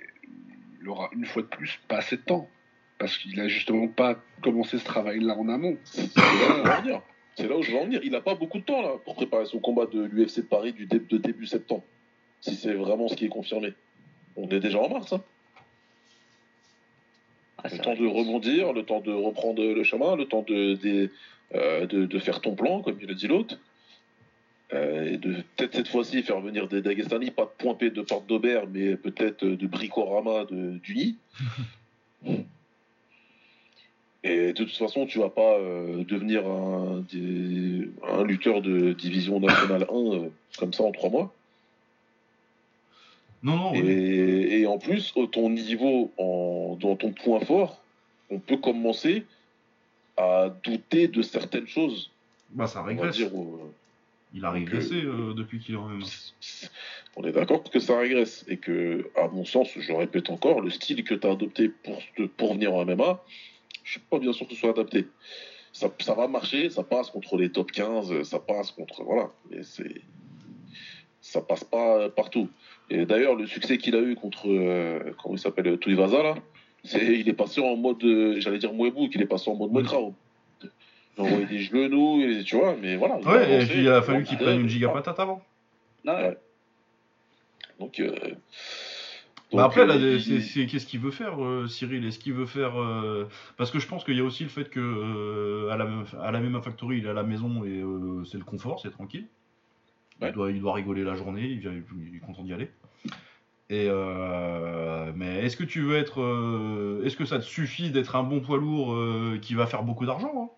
il aura une fois de plus pas assez de temps. Parce qu'il a justement pas commencé ce travail-là en amont. C'est C'est là où je veux en venir. Il n'a pas beaucoup de temps là pour préparer son combat de l'UFC de Paris du dé- de début septembre. Si c'est vraiment ce qui est confirmé. On est déjà en mars. Hein. Ah, Le temps de rebondir, le temps de reprendre le chemin, le temps de, de, euh, de, de faire ton plan, comme il le dit l'autre. Euh, et de peut-être cette fois-ci faire venir des Dagestani, pas de point P de porte d'Aubert, mais peut-être de Bricorama de d'Uni. Et de toute façon, tu vas pas euh, devenir un, des- un lutteur de division nationale 1 euh, comme ça en trois mois. Non, non, oui. Et, et en plus, ton niveau, en, dans ton point fort, on peut commencer à douter de certaines choses. Bah ça régresse. dire, euh, Il a régressé euh, depuis qu'il est en MMA. on est d'accord que ça régresse. Et que, à mon sens, je répète encore, le style que tu as adopté pour, pour venir en MMA, je suis pas bien sûr que ce soit adapté. Ça, ça va marcher, ça passe contre les top 15, ça passe contre. Voilà. Mais c'est. Ça passe pas partout. Et d'ailleurs, le succès qu'il a eu contre. euh, comment il s'appelle Tuivasa, là, c'est, il est passé en mode. euh, J'allais dire Mouebou, qu'il est passé en mode Oui. Moetrao. Il a envoyé des genoux, et, tu vois, mais voilà. Ouais, et avancé, puis il a fallu il qu'il prenne une giga patate avant. Ah ouais. Ouais. Donc. euh, Bah après, là, euh, c'est- qu'est-ce qu'il veut faire, euh, Cyril? Est-ce qu'il veut faire. euh, Parce que je pense qu'il y a aussi le fait que à, la, même- à la même Factory, il est à la maison et c'est le confort, c'est tranquille. Ouais. Il, doit, il doit rigoler la journée, il, vient, il est content d'y aller. Et mais est-ce que tu veux être. est-ce que ça te suffit d'être un bon poids lourd qui va faire beaucoup d'argent hein?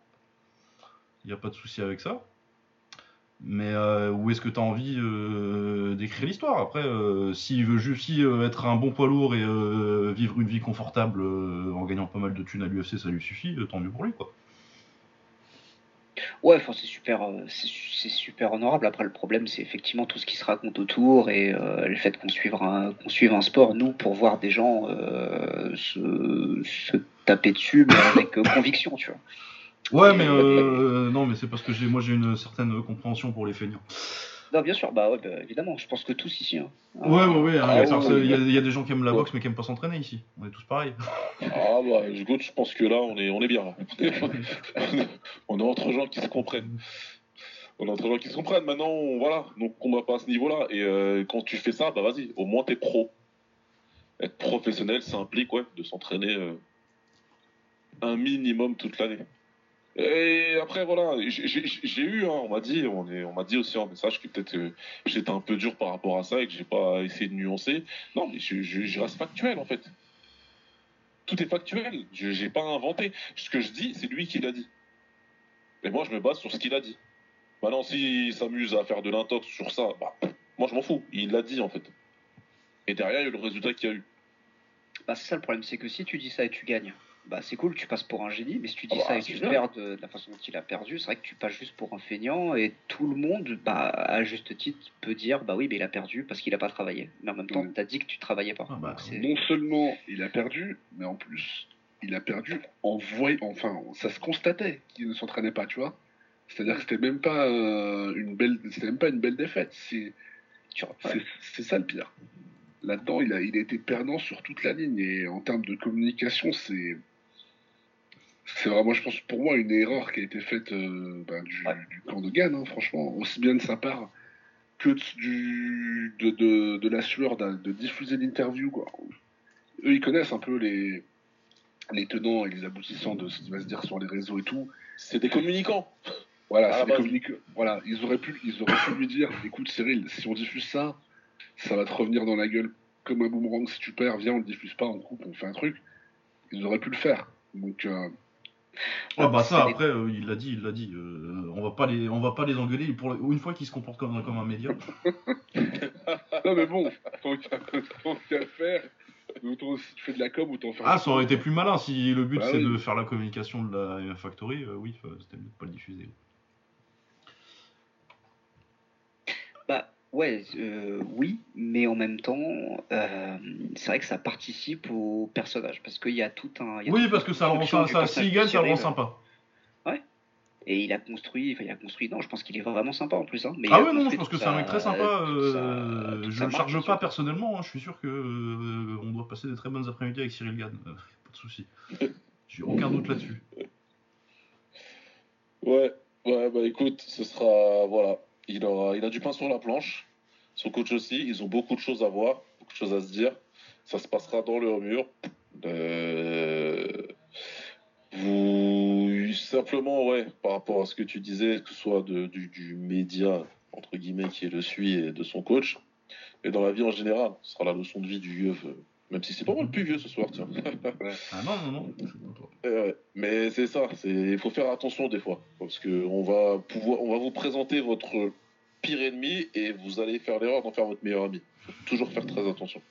Il n'y a pas de souci avec ça. Mais euh, ou est-ce que tu as envie euh, d'écrire l'histoire? Après, euh, s'il veut juste être un bon poids lourd et vivre une vie confortable en gagnant pas mal de thunes à l'UFC, ça lui suffit, tant mieux pour lui. quoi. Ouais, enfin c'est super, c'est su- c'est super honorable. Après le problème c'est effectivement tout ce qui se raconte autour et le fait qu'on suive un, suive un sport nous pour voir des gens se, se taper dessus mais avec conviction, tu vois. Ouais, mais euh, non, mais c'est parce que j'ai moi j'ai une certaine compréhension pour les feignants. Non, bien sûr, bah, ouais, bah, évidemment, je pense que tous ici. hein. Ouais, ouais, ouais. hein, Ah, ouais, Il y, a- y des gens qui aiment la boxe mais qui aiment pas s'entraîner ici. On est tous pareils. Ah bah, écoute, je pense que là, on est, on est bien. Là. on est entre gens qui se comprennent. On est entre gens qui se comprennent. Maintenant, on, voilà, donc on va pas à ce niveau-là. Et euh, quand tu fais ça, bah vas-y, au moins t'es pro. Être professionnel, ça implique ouais, de s'entraîner euh, un minimum toute l'année. Et après, voilà, j'ai eu, hein, on m'a dit, on, m'a dit aussi en message que peut-être euh, j'étais un peu dur par rapport à ça et que j'ai pas essayé de nuancer. Non, mais je, reste factuel en fait. Tout est factuel. Je n'ai pas inventé. Ce que je dis, c'est lui qui l'a dit. Et moi, je me base sur ce qu'il a dit. Maintenant, s'il s'amuse à faire de l'intox sur ça, bah, moi, je m'en fous. Il l'a dit en fait. Et derrière, il y a le résultat qu'il y a eu. Bah, c'est ça le problème, c'est que si tu dis ça et tu gagnes, bah c'est cool, tu passes pour un génie, mais si tu dis ah ça et tu perds de, la façon dont il a perdu, c'est vrai que tu passes juste pour un feignant et tout le monde, bah, à juste titre, peut dire bah oui, mais il a perdu parce qu'il a pas travaillé. Mais en même temps, tu as dit que tu travaillais pas. Ah bah, non seulement il a perdu, mais en plus, il a perdu en voyant, enfin, ça se constatait qu'il ne s'entraînait pas, tu vois. C'est-à-dire que c'était même pas euh, une belle, c'était même pas une belle défaite. C'est, c'est ça le pire. Là-dedans, il a, il a été perdant sur toute la ligne et en termes de communication, c'est c'est vraiment, je pense, pour moi, une erreur qui a été faite euh, ben, du, camp de Gann, hein, franchement, aussi bien de sa part que du, de, de, la sueur de, diffuser l'interview. Eux, ils connaissent un peu les, les tenants et les aboutissants de ce qui va se dire sur les réseaux et tout. C'est des communicants. Voilà, c'est des communicants. Voilà, ils auraient, pu, ils auraient pu lui dire écoute, Cyril, si on diffuse ça, ça va te revenir dans la gueule comme un boomerang si tu perds, viens, on le diffuse pas, on coupe, on fait un truc. Ils auraient pu le faire. Donc, euh, ah bah ça après euh, il l'a dit il l'a dit euh, on va pas les on va pas les engueuler pour une fois qu'ils se comportent comme, comme un média. Non mais bon tant qu'à faire si tu fais de la com autant faire ah ça aurait été plus malin si le but bah c'est de faire la communication de la factory euh, oui c'était mieux de pas le diffuser Ouais, euh, oui, mais en même temps, euh, c'est vrai que ça participe au personnage parce qu'il y a tout un. oui, parce que ça rend ça, ça s'il gagne, ça le rend sympa. Ouais. Et il a construit, enfin il a construit. Non, je pense qu'il est vraiment sympa en plus. Hein, mais ah ouais, non, je pense que c'est un mec très sympa. Euh, je ne charge pas personnellement. Hein, je suis sûr que on doit passer des très bonnes après-midi avec Cyril Gann. pas de souci. J'ai aucun doute là-dessus. Ouais, ouais, bah écoute, ce sera voilà il, aura, il a du pain sur la planche. Son coach aussi. Ils ont beaucoup de choses à voir, beaucoup de choses à se dire. Ça se passera dans leur mur. Euh, vous simplement, ouais, par rapport à ce que tu disais, que ce soit du, média entre guillemets qui le suit et de son coach, et dans la vie en général, ce sera la leçon de vie du vieux. Même si c'est pas moi le plus vieux ce soir, tiens. ah non, non, non. Eh mais c'est ça, il faut faire attention des fois. Parce qu'on va, pouvoir, on va vous présenter votre pire ennemi et vous allez faire l'erreur d'en faire votre meilleur ami. faut toujours faire très attention.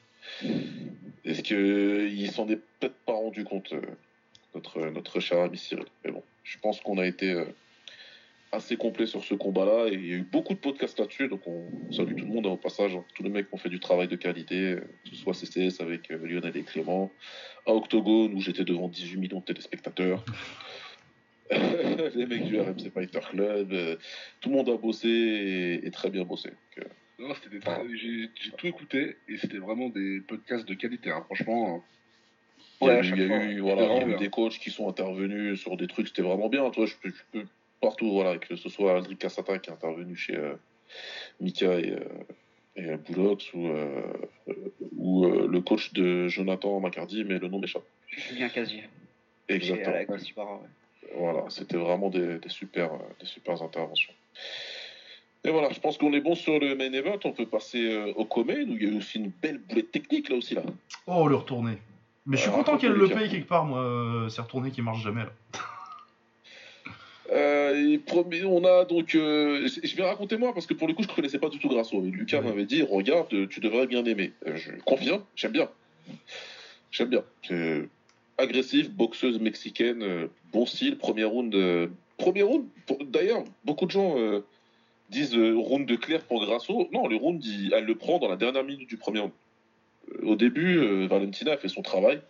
Est-ce qu'il s'en est peut-être pas rendu compte, euh, notre, notre cher ami Cyril. Mais bon, je pense qu'on a été euh, assez complet sur ce combat-là et il y a eu beaucoup de podcasts là-dessus, donc on salue tout le monde hein, au passage, hein. tous les mecs qui ont fait du travail de qualité, que ce soit CCS avec euh, Lionel et Clément, à Octogone où j'étais devant 18 millions de téléspectateurs. les mecs du RMC Fighter Club, euh, tout le monde a bossé et, très bien bossé. Euh, non, c'était j'ai, tout écouté et c'était vraiment des podcasts de qualité, hein. franchement. il y a, eu, voilà, des coachs qui sont intervenus sur des trucs, c'était vraiment bien. Toi, je peux, je peux partout, voilà, que ce soit Aldric Cassata qui est intervenu chez euh, Mika et, euh, et Boulox ou, euh, ou le coach de Jonathan Macardy, mais le nom m'échappe. Julien Casier. Exactement. Voilà, c'était vraiment des, des, super, des super interventions. Et voilà, je pense qu'on est bon sur le main event. On peut passer au Comen où il y a eu aussi une belle boulette technique là aussi là. Oh, le retourné. Mais je suis content qu'elle le paye quelque part, moi. C'est retourné qui marche jamais là. Euh, on a donc, euh, je vais raconter moi parce que pour le coup je connaissais pas du tout Grasso. Lucas m'avait dit regarde, tu devrais bien aimer. Euh, je confirme, j'aime bien, j'aime bien. agressif, boxeuse mexicaine, bon style, premier round, premier round. D'ailleurs, beaucoup de gens disent round de clair pour Grasso. Non, le round, elle le prend dans la dernière minute du premier round. Au début, Valentina a fait son travail.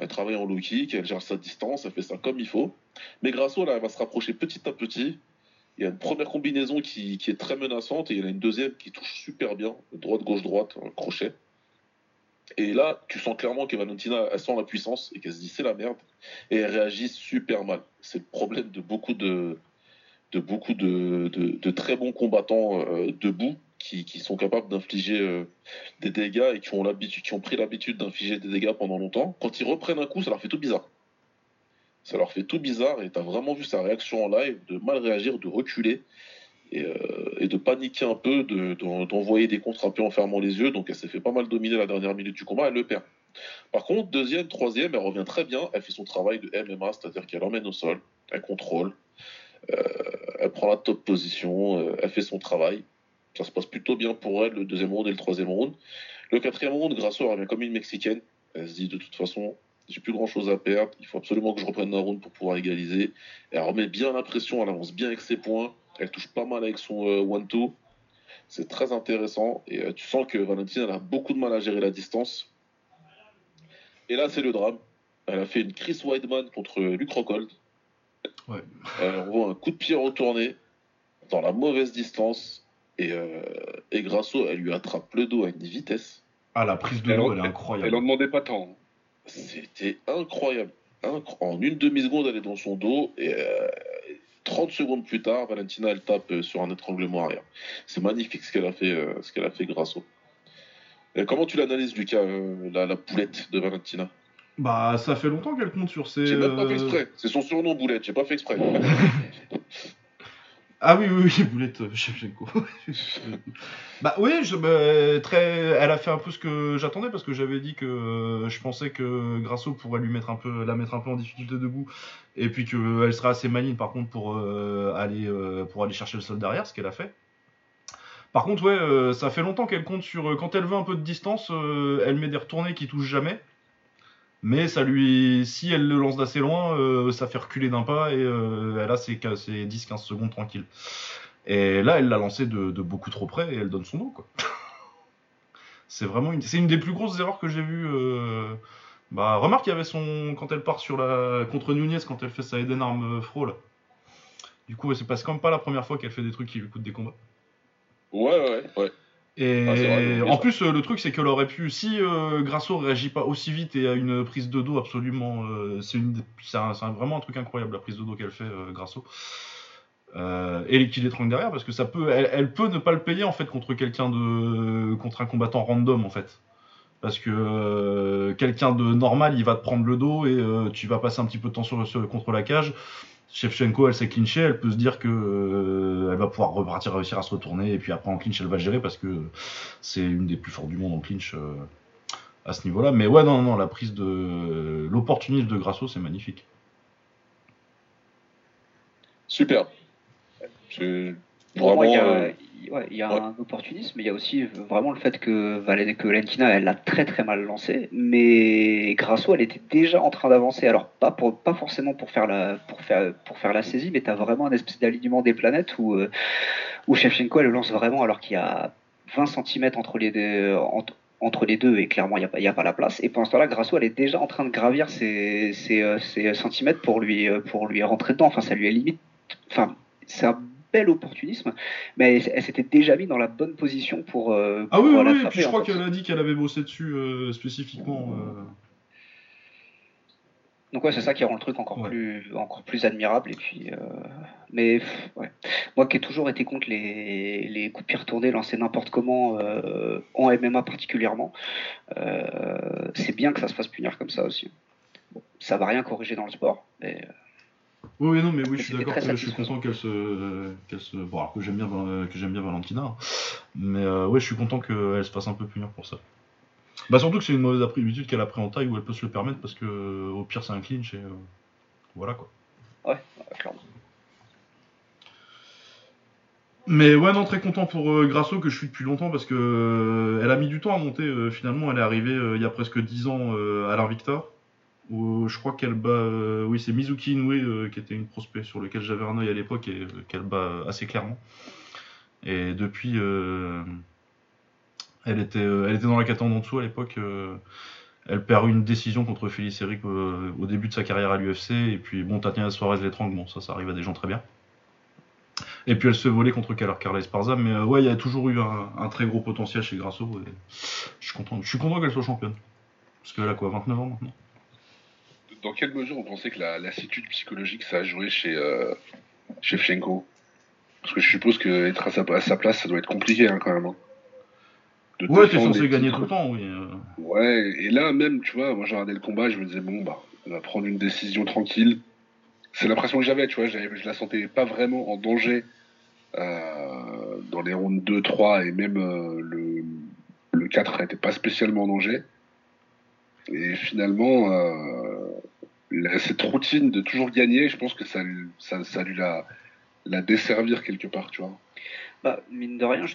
Elle travaille en low kick, elle gère sa distance, elle fait ça comme il faut. Mais Grasso, là, elle va se rapprocher petit à petit. Il y a une première combinaison qui, est très menaçante et il y en a une deuxième qui touche super bien. Droite, gauche, droite, un crochet. Et là, tu sens clairement que Valentina, elle sent la puissance et qu'elle se dit c'est la merde. Et elle réagit super mal. C'est le problème de beaucoup de, de, beaucoup de, très bons combattants euh, debout qui, sont capables d'infliger euh, des dégâts et qui ont, l'habitude, qui ont pris l'habitude d'infliger des dégâts pendant longtemps, quand ils reprennent un coup, ça leur fait tout bizarre. Ça leur fait tout bizarre et tu as vraiment vu sa réaction en live de mal réagir, de reculer et, euh, de paniquer un peu, d'envoyer des contres un en fermant les yeux. Donc elle s'est fait pas mal dominer la dernière minute du combat, elle le perd. Par contre, deuxième, troisième, elle revient très bien. Elle fait son travail de MMA, c'est-à-dire qu'elle emmène au sol, elle contrôle, euh, elle prend la top position, elle fait son travail. Ça se passe plutôt bien pour elle, le deuxième round et le troisième round. Le quatrième round, Grasso revient comme une Mexicaine. Elle se dit de toute façon, j'ai plus grand chose à perdre. Il faut absolument que je reprenne un round pour pouvoir égaliser. elle remet bien la pression, elle avance bien avec ses points. Elle touche pas mal avec son euh, one-two. C'est très intéressant. Et tu sens que Valentine elle a beaucoup de mal à gérer la distance. Et là, c'est le drame. Elle a fait une Chris Weidman contre Luke Rockhold. Ouais. Elle envoie un coup de pied retourné dans la mauvaise distance. Et, euh, et Grasso, elle lui attrape le dos à une vitesse. Ah, la prise de dos, elle, est incroyable. Elle en demandait pas tant. C'était incroyable. En une demi-seconde, elle est dans son dos. Et 30 euh, secondes plus tard, Valentina, elle tape euh, sur un étranglement arrière. C'est magnifique ce qu'elle a fait, ce qu'elle a fait Grasso comment tu l'analyses, Lucas, euh, la, la poulette de Valentina? Bah, ça fait longtemps qu'elle compte sur ses. J'ai même pas fait exprès. C'est son surnom, Boulette. J'ai pas fait exprès. ah oui, oui, oui, Boulette euh, Shevchenko. bah oui, je, bah, très... elle a fait un peu ce que j'attendais parce que j'avais dit que je pensais que Grasso pourrait lui mettre un peu, la mettre un peu en difficulté debout et puis qu'elle serait assez maligne par contre pour, aller, pour aller chercher le sol derrière, ce qu'elle a fait. Par contre, ouais, euh, ça fait longtemps qu'elle compte sur. Euh, quand elle veut un peu de distance, euh, elle met des retournées qui touchent jamais. Mais ça lui, si elle le lance d'assez loin, ça fait reculer d'un pas et elle a ses, 10-15 secondes tranquille. Et là, elle l'a lancé de, beaucoup trop près et elle donne son dos. Quoi. c'est vraiment une, c'est une des plus grosses erreurs que j'ai vues. Bah, remarque, il y avait son. Quand elle part sur la. contre Nunez, quand elle fait sa Eden Arm Fro, Du coup, c'est pas, comme pas la première fois qu'elle fait des trucs qui lui coûtent des combats. Ouais, ouais, ouais. Et ah, en plus, euh, le truc, c'est qu'elle aurait pu, si euh, Grasso réagit pas aussi vite et a une prise de dos absolument, euh, c'est vraiment un truc incroyable la prise de dos qu'elle fait, euh, Grasso. et l'équilibre étrangle derrière, parce que ça peut, elle, peut ne pas le payer en fait contre quelqu'un de, contre un combattant random en fait. Parce que quelqu'un de normal, il va te prendre le dos et tu vas passer un petit peu de temps sur, contre la cage. Shevchenko, elle s'est clinchée, elle peut se dire que euh, elle va pouvoir repartir, réussir à se retourner, et puis après en clinch, elle va gérer parce que c'est une des plus fortes du monde en clinch euh, à ce niveau-là. Mais ouais, non, non, la prise de l'opportunisme de Grasso, c'est magnifique. Super. Vraiment, il y a un opportunisme, mais il y a aussi vraiment le fait que, Valentina, elle l'a très très mal lancé, mais Grasso, elle était déjà en train d'avancer. Alors, pas, pour, pas forcément pour faire, la, pour, faire, pour faire la saisie, mais tu as vraiment un espèce d'alignement des planètes où, euh, où Shevchenko, elle le lance vraiment alors qu'il y a 20 cm entre les deux. Entre, les deux et clairement il n'y a, a, pas la place et pendant ce temps-là Grasso elle est déjà en train de gravir ces, centimètres pour lui, pour lui rentrer dedans enfin ça lui est limite enfin c'est un bel opportunisme, mais elle, s'était déjà mis dans la bonne position pour. Euh, ah oui, oui, puis je crois qu'elle a dit qu'elle avait bossé dessus euh, spécifiquement. Euh. Donc ouais, c'est ça qui rend le truc encore plus encore plus admirable et puis mais ouais. moi qui ai toujours été contre les, les coups de pied retournés lancés n'importe comment en MMA particulièrement, c'est bien que ça se fasse punir comme ça aussi. Bon, ça va rien corriger dans le sport, mais oui, non, mais oui, je suis d'accord. Je suis content qu'elle se, qu'elle se, bon, alors que j'aime bien, que j'aime bien Valentina, mais euh, ouais, je suis content qu'elle se fasse un peu punir pour ça. Bah surtout que c'est une mauvaise habitude qu'elle a pris en taille où elle peut se le permettre parce que au pire c'est un clinch et euh, voilà quoi. Ouais, clairement. Mais ouais, non, très content pour euh, Grasso que je suis depuis longtemps parce que elle a mis du temps à monter. finalement, elle est arrivée il y a presque 10 ans à l'Invictor je crois qu'elle bat. Euh, oui, c'est Mizuki Inoue euh, qui était une prospect sur lequel j'avais un œil à l'époque et euh, qu'elle bat assez clairement. Et depuis, elle, était, dans la catégorie en dessous à l'époque. elle perd une décision contre Félix Eric au début de sa carrière à l'UFC. Et puis, bon, Tatiana Suarez l'étrangle, bon, ça, ça arrive à des gens très bien. Et puis elle se volait contre Carla Esparza. Mais ouais, il y a toujours eu un, très gros potentiel chez Grasso. je suis content, je suis content qu'elle soit championne. Parce qu'elle a quoi, 29 ans maintenant dans quelle mesure vous pensez que la lassitude psychologique ça a joué chez euh, Shevchenko Parce que je suppose qu'être à sa, à sa place, ça doit être compliqué hein, quand même. Hein. ouais, t'es censé gagner tout le temps, oui. Euh. Ouais, et là même, tu vois, moi j'ai regardé le combat, je me disais, bon, bah, on va prendre une décision tranquille. c'est l'impression que j'avais, tu vois. Je la sentais pas vraiment en danger euh, dans les rounds 2, 3 et même euh, le, le 4 n'était pas spécialement en danger. Et finalement, euh, cette routine de toujours gagner, je pense que ça, ça, lui la, desservir quelque part, tu vois. Bah, mine de rien,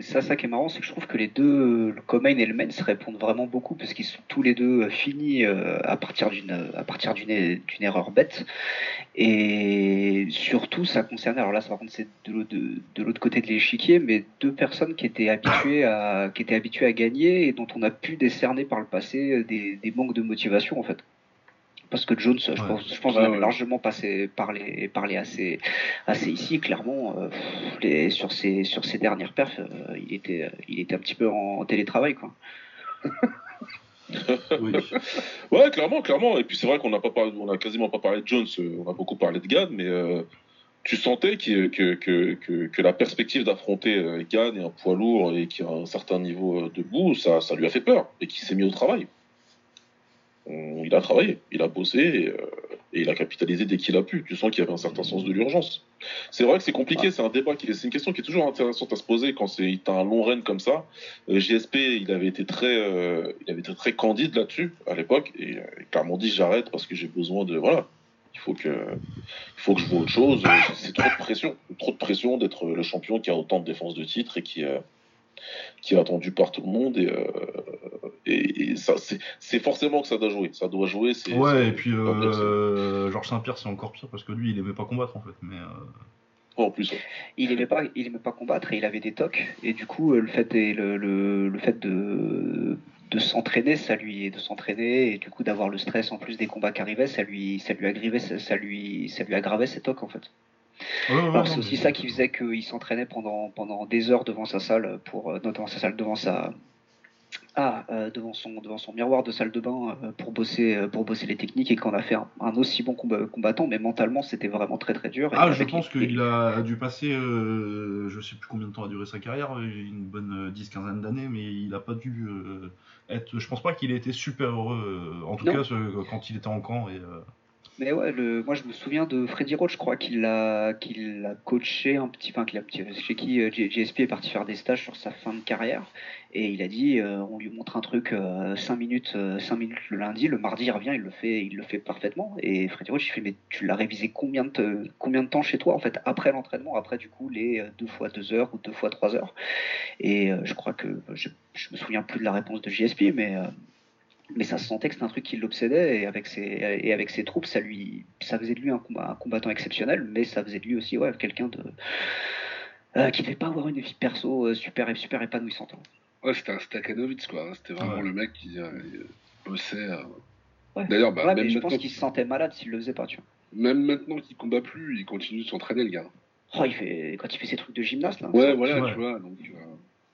ça, ça qui est marrant, c'est que je trouve que les deux, le Comain et le Men, se répondent vraiment beaucoup parce qu'ils sont tous les deux euh, finis euh, à partir partir d'une erreur bête. Et surtout, ça concernait, alors là, par contre, c'est de l'autre côté de l'échiquier, mais deux personnes qui étaient habituées à qui étaient habituées à gagner et dont on a pu décerner par le passé euh, des, des manques de motivation en fait parce que Jones, je pense, je pense largement passé, parlé, parlé assez, assez ici. Clairement, euh, les, sur ses, sur ses dernières perfs, euh, il était, il était un petit peu en télétravail, quoi. oui. Ouais, clairement, clairement. Et puis c'est vrai qu'on n'a pas parlé, on a quasiment pas parlé de Jones. Euh, on a beaucoup parlé de Gann, mais tu sentais que, que, que, que, la perspective d'affronter Gann et un poids lourd et qui a un certain niveau debout, ça, ça lui a fait peur et qu'il s'est mis au travail il a travaillé, il a bossé euh, et, il a capitalisé dès qu'il a pu. Tu sens qu'il y avait un certain sens de l'urgence. C'est vrai que c'est compliqué, c'est un débat, qui, c'est une question qui est toujours intéressante à se poser quand c'est as un long règne comme ça. Euh, JSP, il avait été très, euh, il avait été très candide là-dessus à l'époque et, et clairement dit j'arrête parce que j'ai besoin de voilà. Il faut que, il faut que je vois autre chose. C'est trop de pression, trop de pression d'être le champion qui a autant de défense de titre et qui, qui est attendu par tout le monde et, euh, et, ça c'est forcément que ça doit jouer. Ça doit jouer ouais et puis euh, Georges Saint-Pierre c'est encore pire parce que lui il aimait pas combattre en fait mais euh, en plus il aimait pas il aimait pas combattre et il avait des tocs. Et du coup le fait et le, le, fait de de s'entraîner ça lui de s'entraîner. Et du coup d'avoir le stress en plus des combats qui arrivaient ça lui ça lui aggravait ça lui ça lui aggravait ses tocs en fait alors c'est aussi ça qui faisait qu'il s'entraînait pendant, pendant des heures devant sa salle, pour, euh, devant sa salle, devant sa, ah, euh, devant, son, devant son miroir de salle de bain euh, pour, bosser, pour bosser les techniques et qu'on a fait un, aussi bon combattant, mais mentalement c'était vraiment très très dur. ah, je pense qu'il a dû passer, je sais plus combien de temps a duré sa carrière, une bonne 10-15 d'années, mais il n'a pas dû être. Je pense pas qu'il ait été super heureux, en tout cas quand il était en camp. Et, mais ouais, le, moi je me souviens de Freddy Roach, je crois qu'il l'a qu'il a coaché un petit, enfin qu'il a petit, chez qui euh, JSP est parti faire des stages sur sa fin de carrière. Et il a dit, euh, on lui montre un truc 5 euh, minutes, 5 minutes le lundi, le mardi il revient, il le fait, il le fait parfaitement. Et Freddy Roach il fait mais tu l'as révisé combien de combien de temps chez toi en fait après l'entraînement, après du coup les deux fois deux heures ou deux fois trois heures? Et je crois que je, je me souviens plus de la réponse de JSP mais mais ça se sentait que c'était un truc qui l'obsédait et avec ses et avec ses troupes ça lui ça faisait de lui un, combattant exceptionnel mais ça faisait de lui aussi ouais quelqu'un de euh, qui devait pas avoir une vie perso euh, super super épanouissante. Ouais c'était un Stakhanovitz quoi c'était vraiment le mec qui euh, bossait ouais. d'ailleurs bah, je pense qu'il se sentait malade s'il le faisait pas tu vois. Même maintenant qu'il combat plus il continue de s'entraîner le gars. Oh, il fait quand il fait ses trucs de gymnaste là. Ouais voilà tu vois donc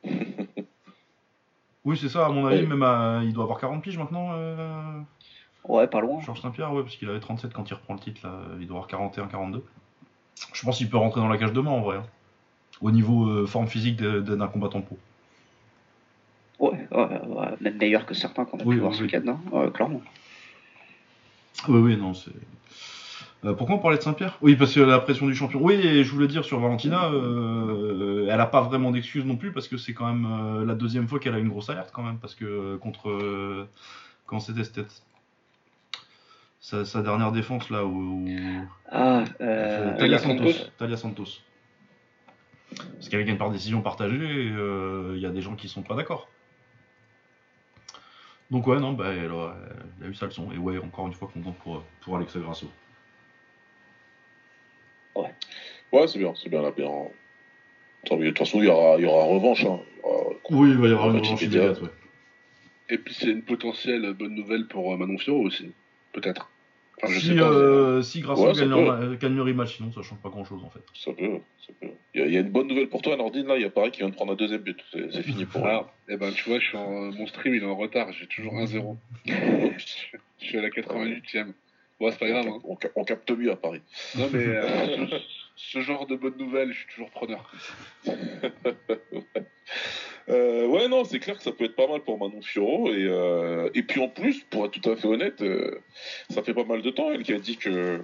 Oui, c'est ça, à mon avis, même il doit avoir 40 piges maintenant. Euh... Ouais, pas loin. Georges Saint-Pierre, ouais, parce qu'il avait 37 quand il reprend le titre, là. il doit avoir 41, 42. Je pense qu'il peut rentrer dans la cage demain en vrai. Hein. Au niveau euh, forme physique d'un combattant pro. Ouais, ouais, même meilleur que certains qu'on a pu voir ce week-end, hein. clairement. Oui, oui, non, c'est. Euh, pourquoi on parlait de Saint-Pierre? Oui, parce que la pression du champion. Oui, et je voulais dire sur Valentina, euh, elle n'a pas vraiment d'excuses non plus, parce que c'est quand même euh, la deuxième fois qu'elle a une grosse alerte quand même, parce que contre. quand c'était sa, sa, dernière défense là où. Ah, Talia Santos. Talia Santos. Parce qu'avec une par décision partagée, il y a des gens qui sont pas d'accord. Donc ouais, non, bah, elle, a, eu sa leçon. Et ouais, encore une fois, content pour, pour Alexa Grasso. Ouais. Ouais, c'est bien, c'est bien la bien. De toute façon, il y aura, il y aura revanche. Hein. oui, il va y avoir une revanche immédiate, ouais. Et puis c'est une potentielle bonne nouvelle pour euh, Manon Fiorot aussi, peut-être. Enfin, si, euh, si grâce ouais, gagne, gagne le rematch, sinon ça change pas grand chose en fait. Ça peut, ça peut. Il y, a une bonne nouvelle pour toi, Nordine, là, il y a pareil qui vient de prendre un deuxième but. C'est fini pour là. Et eh ben tu vois, je suis en, mon stream il est en retard, j'ai toujours 1-0. je suis à la 88ème. Ouais, c'est pas grave. Hein. On, capte mieux à Paris. Non, mais euh, ce, genre de bonnes nouvelles, je suis toujours preneur. Euh, ouais, non, c'est clair que ça peut être pas mal pour Manon Fioro. Et, euh, et puis en plus, pour être tout à fait honnête, ça fait pas mal de temps, elle qui a dit que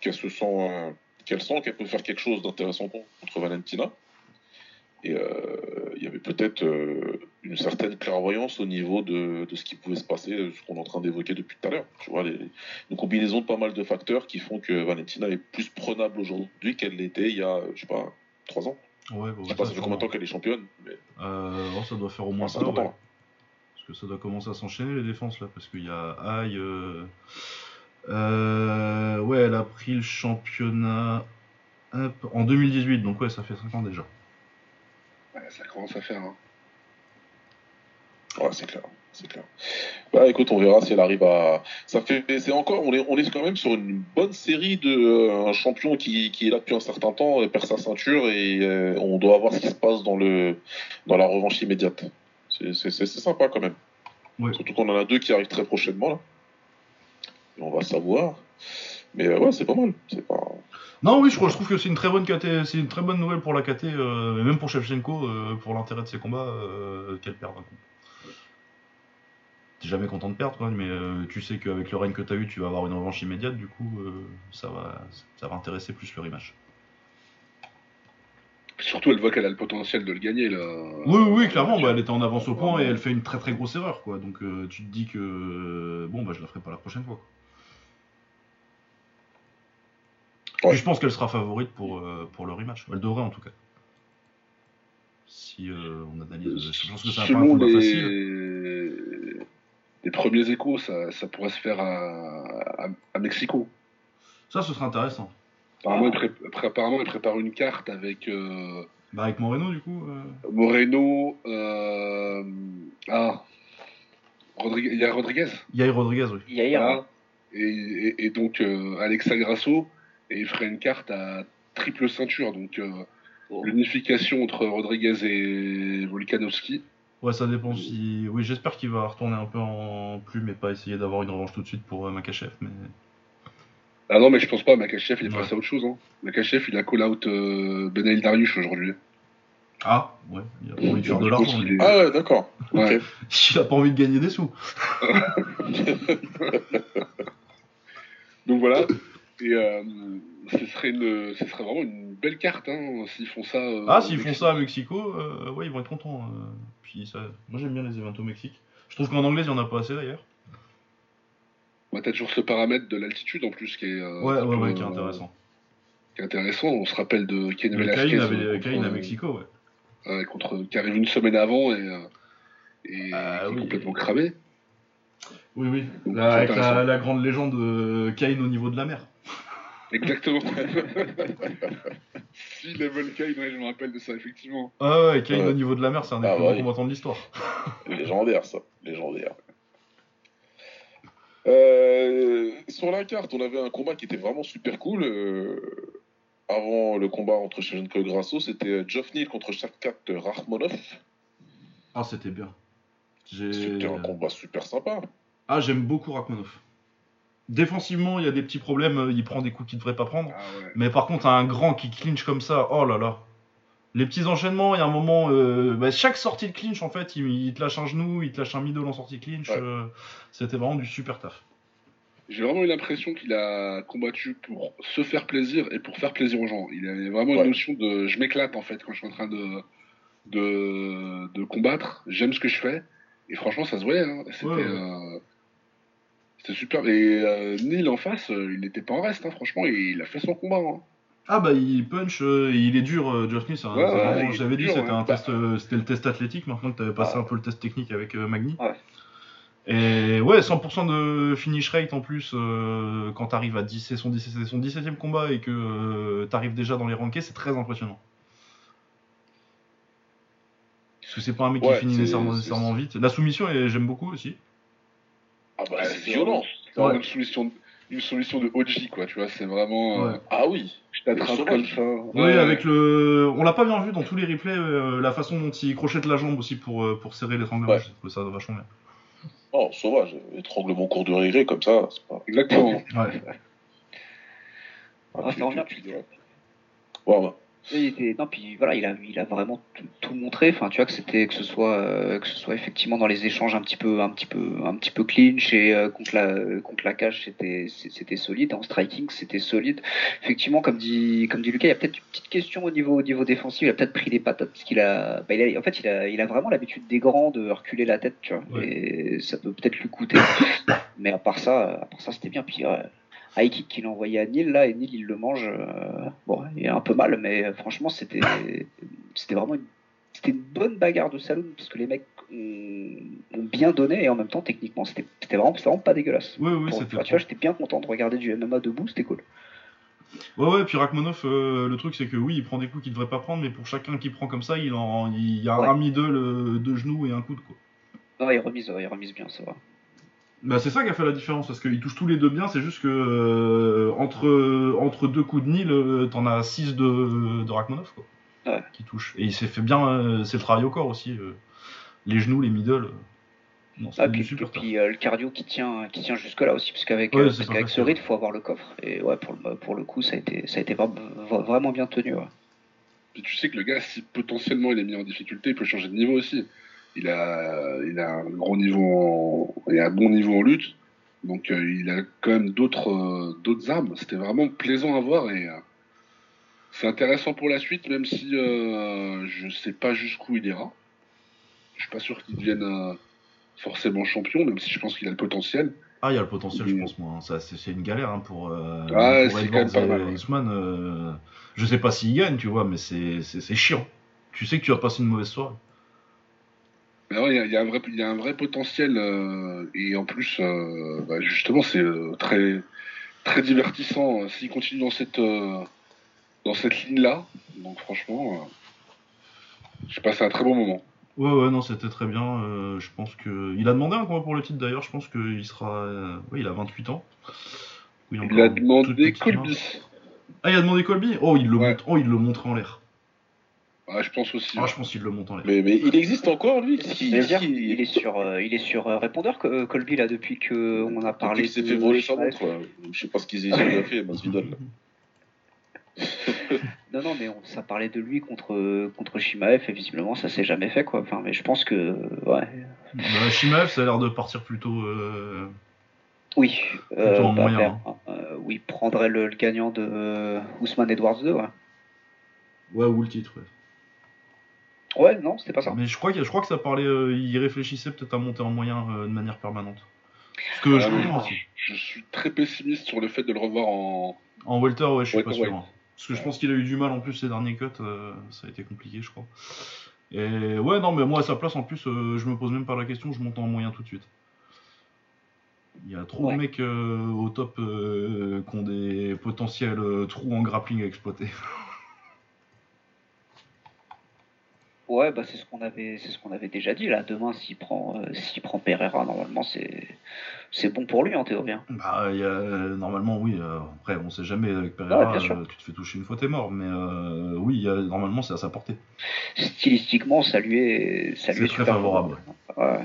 qu'elle se sent, euh, qu'elle sent qu'elle peut faire quelque chose d'intéressant contre Valentina. Et euh, il y avait peut-être euh, une certaine clairvoyance au niveau de, de, ce qui pouvait se passer, ce qu'on est en train d'évoquer depuis tout à l'heure. Tu vois, les, une combinaison de pas mal de facteurs qui font que Valentina est plus prenable aujourd'hui qu'elle l'était il y a, je sais pas, trois ans. Ouais, bah, je sais pas, ça fait combien de temps qu'elle est championne mais... euh, oh, Ça doit faire au moins ça. Ouais. Parce que ça doit commencer à s'enchaîner les défenses là, parce qu'il y a Aïe. Euh... Euh, ouais, elle a pris le championnat hop, en 2018, donc ouais, ça fait 5 ans déjà. Ouais, ça commence à faire. Hein. Ouais, c'est clair. C'est clair. Bah écoute, on verra si elle arrive à. Ça fait. C'est encore. On est, on est quand même sur une bonne série de euh, un champion qui, qui est là depuis un certain temps, perd sa ceinture et euh, on doit voir ce qui se passe dans le dans la revanche immédiate. C'est sympa quand même. Ouais. Surtout qu'on en a deux qui arrivent très prochainement là. Et on va savoir. Mais euh, ouais, c'est pas mal. C'est pas. Non, oui, je, je trouve que c'est une très bonne KT, c'est une très bonne nouvelle pour la KT, euh, même pour Shevchenko, euh, pour l'intérêt de ses combats, euh, qu'elle perde un coup. T'es jamais content de perdre, quoi, mais tu sais qu'avec le règne que t'as eu, tu vas avoir une revanche immédiate, du coup, ça, va, ça va intéresser plus le rematch. Surtout, elle voit qu'elle a le potentiel de le gagner, là. Oui, oui, oui clairement, bah, elle était en avance au point et elle fait une très très grosse erreur, quoi. Donc tu te dis que, bon, bah je la ferai pas la prochaine fois. Quoi. Ouais. Je pense qu'elle sera favorite pour, euh, pour le rematch. Elle devrait en tout cas. Si euh, on analyse. Je pense que ça va pas un combat les... facile. les premiers échos, ça, ça pourrait se faire à, à, à Mexico. Ça, ce sera intéressant. Apparemment, il, pré... apparemment, il prépare une carte avec euh, Bah, avec Moreno, du coup. euh, Moreno. euh, Ah. Rodrigue- Il y a Rodriguez. Yair Rodriguez, oui. Yair, Voilà. Et, et- et donc euh, Alexa Grasso. Et il ferait une carte à triple ceinture. Donc euh, Oh. l'unification entre Rodriguez et Volkanovski. Ouais, ça dépend si. Oui, j'espère qu'il va retourner un peu en plume et pas essayer d'avoir une revanche tout de suite pour euh, Makachev. Mais... Ah non, mais je pense pas. Makachev, il est Ouais. passé à autre chose. Hein. Makachev, il a call out euh, Benail Dariush aujourd'hui. Ah, ouais, il a pas envie de faire de l'argent. est- Ah ouais, d'accord. Ouais. Il a pas envie de gagner des sous. Donc voilà. Et euh, ce, serait une, ce serait vraiment une belle carte hein, s'ils font ça. euh, Ah, s'ils font ça à Mexico, euh, ouais, ils vont être contents. euh. Puis ça... Moi j'aime bien les événements au Mexique. Je trouve qu'en anglais, il y en a pas assez d'ailleurs. Bah, T'as toujours ce paramètre de l'altitude en plus qui est, euh, Ouais, ouais, qui ouais, peut, qui est intéressant. qui est intéressant. On se rappelle de Ken Velasquez Cain, à Mexico, ouais. contre, qui arrive une semaine avant et, et Ah, qui est oui. complètement cramé. Oui, oui. C'est avec la, la grande légende de Cain au niveau de la mer. Exactement. si Level Kane, ouais, je me rappelle de ça, effectivement. Ah ouais, Ouais. au niveau de la mer, c'est un des Ah plus grands combattants de l'histoire. Légendaire, ça. Légendaire. Euh, sur la carte, on avait un combat qui était vraiment super cool. euh, avant le combat entre Shevchenko et Grasso, c'était Geoff Neal contre Shavkat Rachmanov. Ah, c'était bien. C'était un combat super sympa. Ah, j'aime beaucoup Rachmanov. Défensivement, il y a des petits problèmes, euh, il prend des coups qu'il devrait pas prendre. Ah ouais. Mais par contre, un grand qui clinche comme ça, oh là là. Les petits enchaînements, il y a un moment, euh, bah, chaque sortie de clinch, en fait, il, il te lâche un genou, il te lâche un middle en sortie de clinch. Ouais. euh, C'était vraiment du super taf. J'ai vraiment eu l'impression qu'il a combattu pour se faire plaisir et pour faire plaisir aux gens. Il avait vraiment Ouais. une notion de je m'éclate en fait quand je suis en train de, de, de combattre. J'aime ce que je fais. Et franchement, ça se voyait. hein. C'était Ouais, ouais. euh. Et euh, Neil en face, euh, il n'était pas en reste. hein, franchement, il a fait son combat. hein. Ah bah il punch, il est dur, Ouais, est j'avais dit c'était test, c'était le test athlétique, maintenant que tu avais passé Ah. un peu le test technique avec Magni. Ouais. Et ouais, 100% de finish rate en plus, quand t'arrives à 10, c'est son, 17 c'est son 17ème combat et que t'arrives déjà dans les rankings, c'est très impressionnant. Parce que c'est pas un mec Ouais, qui finit nécessairement, vite. La soumission, j'aime beaucoup aussi. Ah bah Ouais, c'est violent. C'est vraiment Ouais. une solution, une solution de OG, quoi. Tu vois, c'est vraiment. euh, Ouais. Ah oui. je t'attrape comme ça. Oui, Ouais. avec le. On l'a pas bien vu dans tous les replays, euh, la façon dont il crochette la jambe aussi pour, euh, pour serrer l'étranglement. Ouais. Je trouve ça vachement bien. Oh, sauvage. Étranglement court de regret comme ça. C'est pas... Exactement. Ouais. Ah, ça revient. tu dirais. Ouais, bah. Il était, non, puis voilà, il a, il a vraiment tout, tout montré. Enfin, tu vois que c'était que ce soit euh, que ce soit effectivement dans les échanges un petit peu, un petit peu, un petit peu clinch et euh, contre la contre la cage, c'était c'était solide. En striking, c'était solide. Effectivement, comme dit comme dit Lucas, il y a peut-être une petite question au niveau au niveau défensif. Il a peut-être pris des patates parce qu'il a, bah, il a, en fait, il a, il a vraiment l'habitude des grands de reculer la tête, tu vois. Ouais. Et ça peut peut-être lui coûter. Mais à part ça, à part ça, c'était bien. Puis ouais, high kick qu'il a envoyé à Neil là et Neil il le mange euh, bon il a un peu mal mais euh, franchement c'était c'était vraiment une, c'était une bonne bagarre de saloon parce que les mecs ont, ont bien donné et en même temps techniquement c'était c'était vraiment, c'était vraiment pas dégueulasse Oui, oui, Pour- tu vois j'étais bien content de regarder du MMA debout c'était cool Ouais, ouais, puis Rachmanov, euh, le truc c'est que oui, il prend des coups qu'il devrait pas prendre, mais pour chacun qui prend comme ça, il, en, il y a Ouais. un middle, euh, deux genoux et un coude, quoi. non il remise il remise bien c'est vrai Bah, c'est ça qui a fait la différence, parce qu'ils touchent tous les deux bien, c'est juste que euh, entre, entre deux coups de Nil, euh, t'en as 6 de, de Rachmanov, quoi. Ouais. Qui touchent. Et il s'est fait bien, euh, c'est le travail au corps aussi. euh, les genoux, les middle. euh, non, Ah, puis, super puis euh, le cardio qui tient qui tient jusque là aussi parce qu'avec Ouais, euh, parce qu'avec ce rythme faut avoir le coffre et ouais pour le pour le coup ça a été ça a été vra- vra- vraiment bien tenu ouais. Puis tu sais que le gars, si potentiellement il est mis en difficulté, il peut changer de niveau aussi. Il a, il a un gros niveau, en, a un bon niveau en lutte, donc euh, il a quand même d'autres, euh, d'autres armes. C'était vraiment plaisant à voir et euh, c'est intéressant pour la suite, même si je sais pas jusqu'où il ira. Je suis pas sûr qu'il devienne forcément champion, même si je pense qu'il a le potentiel. Ah, il y a le potentiel, je pense, moi. Ça, c'est, une galère hein, pour, Ouais, pour Edwards quand même pas et mal, euh, je sais pas s'il gagne, tu vois, mais c'est chiant. Tu sais que tu vas passer une mauvaise soirée. Ouais, il y y, a un vrai, il y a un vrai potentiel euh, et en plus, euh, bah, justement, c'est euh, très, très divertissant s'il continue dans cette, dans cette ligne-là. Donc franchement, j'ai passé un très bon moment. Ouais, ouais, non, c'était très bien. je pense que. Il a demandé un combat pour le titre d'ailleurs. Je pense qu'il sera. Oui, il a 28 ans. Oui, Il a demandé. Colby. Ah, il a demandé Colby? Oh, il le, Ouais. montre... oh, il le montre en l'air. Ah, je pense aussi. Ah, je pense qu'il le monte en l'air. Mais, mais il existe encore, lui il est sur, euh, il est sur euh, répondeur que euh, Colby là depuis que on a parlé. Depuis qu'il s'est fait voler sa montre, quoi. Je sais pas ce qu'ils ont fait, Masvidal. là. Non non mais on, ça parlait de lui contre contre Shimaev et visiblement ça s'est jamais fait quoi. Enfin mais je pense que ouais. Bah, Shimaev, ça a l'air de partir plutôt. euh, Oui. Plutôt en moyen, vers- euh, oui prendrait le, le gagnant de euh, Ousmane Edwards 2 ouais. Ouais, ou le titre, ouais. Ouais non c'était pas ça. Mais je crois, que, je crois que ça parlait. euh, il réfléchissait peut-être à monter en moyen euh, de manière permanente. Ce que je oui. comprends aussi. Je suis très pessimiste sur le fait de le revoir en. En welter, ouais, je suis pas sûr. hein. Parce que je pense qu'il a eu du mal en plus ces derniers cuts, euh, ça a été compliqué, je crois. Et ouais, non, mais moi à sa place, en plus, euh, je me pose même pas la question, je monte en moyen tout de suite. Il y a trop Ouais. de mecs euh, au top euh, qui ont des potentiels euh, trous en grappling à exploiter. Ouais bah c'est ce qu'on avait c'est ce qu'on avait déjà dit là. Demain s'il prend euh, s'il prend Pereira normalement c'est c'est bon pour lui en théorie. hein. bah, y a, euh, normalement, oui, euh, après, on sait jamais avec Pereira, Ouais, euh, tu te fais toucher une fois, t'es mort, mais euh, oui, il y a, normalement, c'est à sa portée. Stylistiquement ça lui est ça lui C'est est très super favorable. Ouais.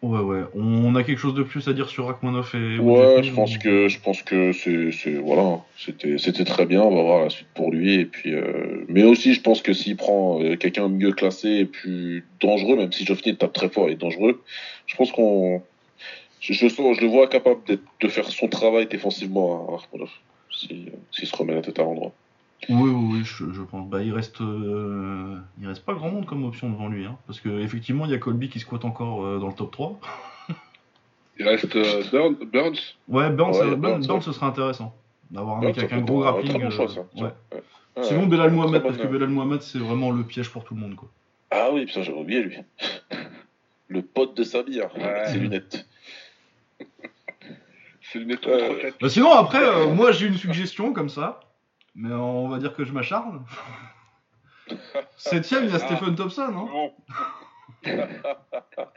Ouais, ouais. On a quelque chose de plus à dire sur Rachmanov et. Ouais, je pense que je pense que c'est c'est voilà, c'était c'était très bien. On va voir la suite pour lui et puis euh, mais aussi je pense que s'il prend euh, quelqu'un mieux classé et plus dangereux, même si Joffrey tape très fort et est dangereux, je pense qu'on je, je le vois capable de faire son travail défensivement à Rachmanov si euh, s'il se remet la tête à l'endroit. Oui, oui, oui, je, je pense. Bah, il reste, euh, il reste pas grand monde comme option devant lui, hein, parce que effectivement, il y a Colby qui squatte encore euh, dans le top 3. Il reste euh, Burn- Burns. Ouais, Burns, Ouais, Burns, Burns, ouais. Burns, ce serait intéressant d'avoir un mec avec un gros grappling. Bon choix, ça. ouais. Sinon, Belal Mohamed, parce que Belal Mohamed, c'est vraiment le piège pour tout le monde, quoi. Ah oui, putain, j'avais oublié lui. Le pote de Sabir, Ouais. ses lunettes. C'est roquette. Bah, sinon, après, moi, j'ai une suggestion comme ça, mais on va dire que je m'acharne. Septième, il y a. Stephen Thompson, hein. Bon.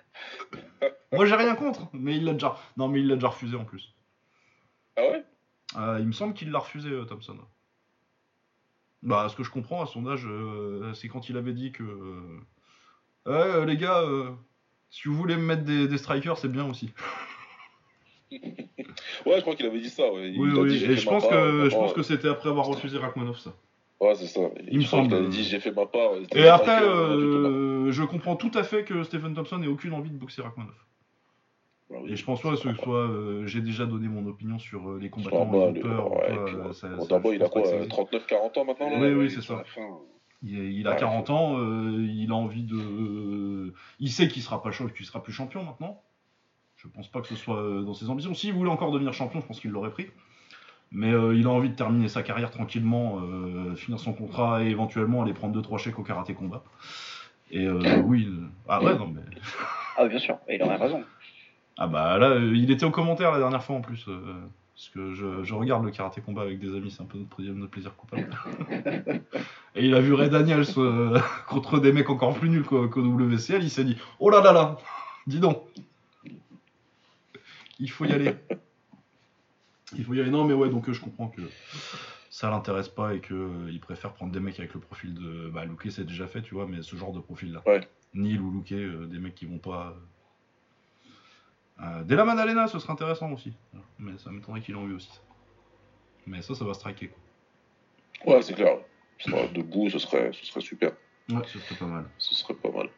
Moi, j'ai rien contre, mais il l'a déjà. Non, mais il l'a déjà refusé en plus. Ah ouais? Euh, il me semble qu'il l'a refusé, euh, Thompson. Bah, ce que je comprends à son âge, euh, c'est quand il avait dit que. euh, Ouais, euh, les gars, si vous voulez me mettre des, des strikers, c'est bien aussi. Ouais, je crois qu'il avait dit ça. Ouais. Oui, Il a oui, dit, et je pense part, que, je pense que c'était après avoir refusé Rachmanov, ça. Ouais, c'est ça. Il me semble. avait dit j'ai fait ma part. Et après, que, euh, euh, je comprends tout à fait que Stephen Thompson ait aucune envie de boxer Rachmanov. Bah oui, Et je pense que ce soit, euh, j'ai déjà donné mon opinion sur euh, les combattants en ouais, euh, ouais. je il a quoi que euh, ça- 39-40 ans maintenant Oui, oui, c'est ça. Il, il a Ouais. 40 ans, euh, il a envie de. Il sait qu'il sera pas qu'il sera plus champion maintenant. Je pense pas que ce soit euh, dans ses ambitions. S'il voulait encore devenir champion, je pense qu'il l'aurait pris. Mais euh, il a envie de terminer sa carrière tranquillement, euh, finir son contrat et éventuellement aller prendre 2-3 chèques au karaté combat. Et euh, oui. Ah ouais, non, mais. Ah, bien sûr, il aurait raison. Ah bah là, il était au commentaire la dernière fois en plus. parce que je, je regarde le karaté combat avec des amis, c'est un peu notre, plaisir- notre plaisir coupable. Et il a vu Ray Daniels contre des mecs encore plus nuls qu'au WCL, il s'est dit Oh là là là Dis donc Il faut y aller. Il faut y aller. Non mais ouais, donc euh, je comprends que ça l'intéresse pas et qu'il préfère prendre des mecs avec le profil de. Bah, Luke c'est déjà fait, tu vois, mais ce genre de profil-là. Ouais. Neil ou Luke, euh, des mecs qui vont pas. Euh, Della Maddalena, ce serait intéressant aussi. Mais ça m'étonnerait qu'il en eu aussi. Mais ça, ça va striker. Quoi. Ouais, c'est clair. Ça, debout, ce serait, ce serait super. Ouais, ce serait pas mal. Ce serait pas mal.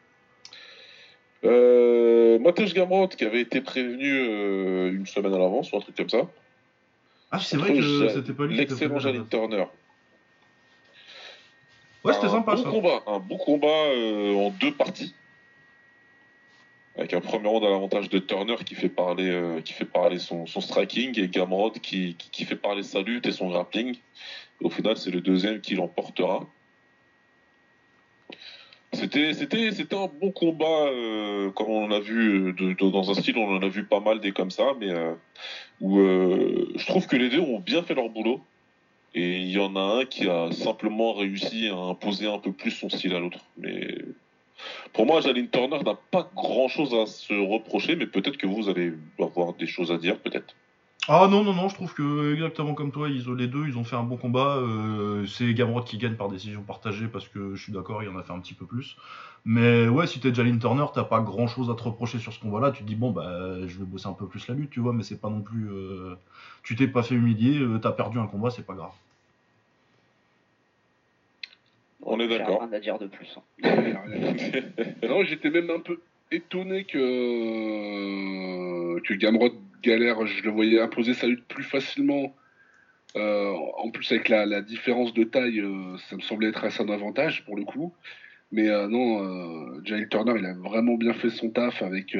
Euh, Mateusz Gamrot, qui avait été prévenu euh, une semaine à l'avance ou un truc comme ça. Ah, c'est vrai que c'était pas lui L'excellent base. Turner. Ouais, c'était un sympa bon ça. combat, un bon combat euh, en deux parties. Avec un premier round à l'avantage de Turner qui fait parler, euh, qui fait parler son, son striking et Gamrot qui, qui, qui fait parler sa lutte et son grappling. Et au final, c'est le deuxième qui l'emportera. C'était, un bon combat, euh, comme on a vu, euh, dans un style, on en a vu pas mal des comme ça, mais euh, où je trouve que les deux ont bien fait leur boulot. Et il y en a un qui a simplement réussi à imposer un peu plus son style à l'autre. Mais pour moi, Jalin Turner n'a pas grand chose à se reprocher, mais peut-être que vous allez avoir des choses à dire, peut-être. Ah non, non, non, je trouve que exactement comme toi, ils ont les deux, ils ont fait un bon combat. Euh, c'est Gamrot qui gagne par décision partagée parce que je suis d'accord, il en a fait un petit peu plus. Mais ouais, si t'es Jalin Turner, t'as pas grand chose à te reprocher sur ce combat-là. Tu te dis, bon, bah, je vais bosser un peu plus la lutte, tu vois, mais c'est pas non plus. euh, Tu t'es pas fait humilier, euh, t'as perdu un combat, c'est pas grave. On est d'accord. rien à dire de plus. hein. non, j'étais même un peu étonné que, que Gamrot galère. Je le voyais imposer sa lutte plus facilement. Euh, en plus, avec la, différence de taille, euh, ça me semblait être assez un avantage pour le coup. Mais euh, non, Jail Turner, il a vraiment bien fait son taf avec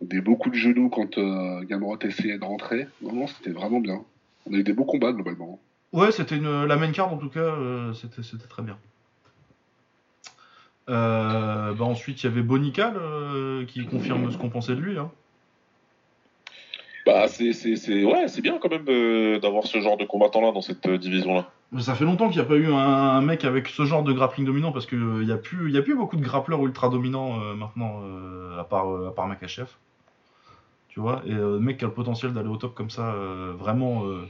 des beaucoup de genoux quand Gamrot essayait de rentrer. Non, non, c'était vraiment bien. On a eu des beaux combats globalement. Ouais, c'était une... la main card en tout cas, c'était très bien. Bah ensuite, il y avait Bonical qui confirme ce qu'on pensait de lui. Hein. Bah, c'est, c'est, c'est, ouais, c'est bien quand même euh, d'avoir ce genre de combattant-là dans cette euh, division-là. Mais Ça fait longtemps qu'il n'y a pas eu un, mec avec ce genre de grappling dominant parce qu'il n'y a, plus- y a plus beaucoup de grappleurs ultra dominants euh, maintenant, euh, à part, euh, à part. Tu vois, et euh, le mec qui a le potentiel d'aller au top comme ça, euh, vraiment. euh.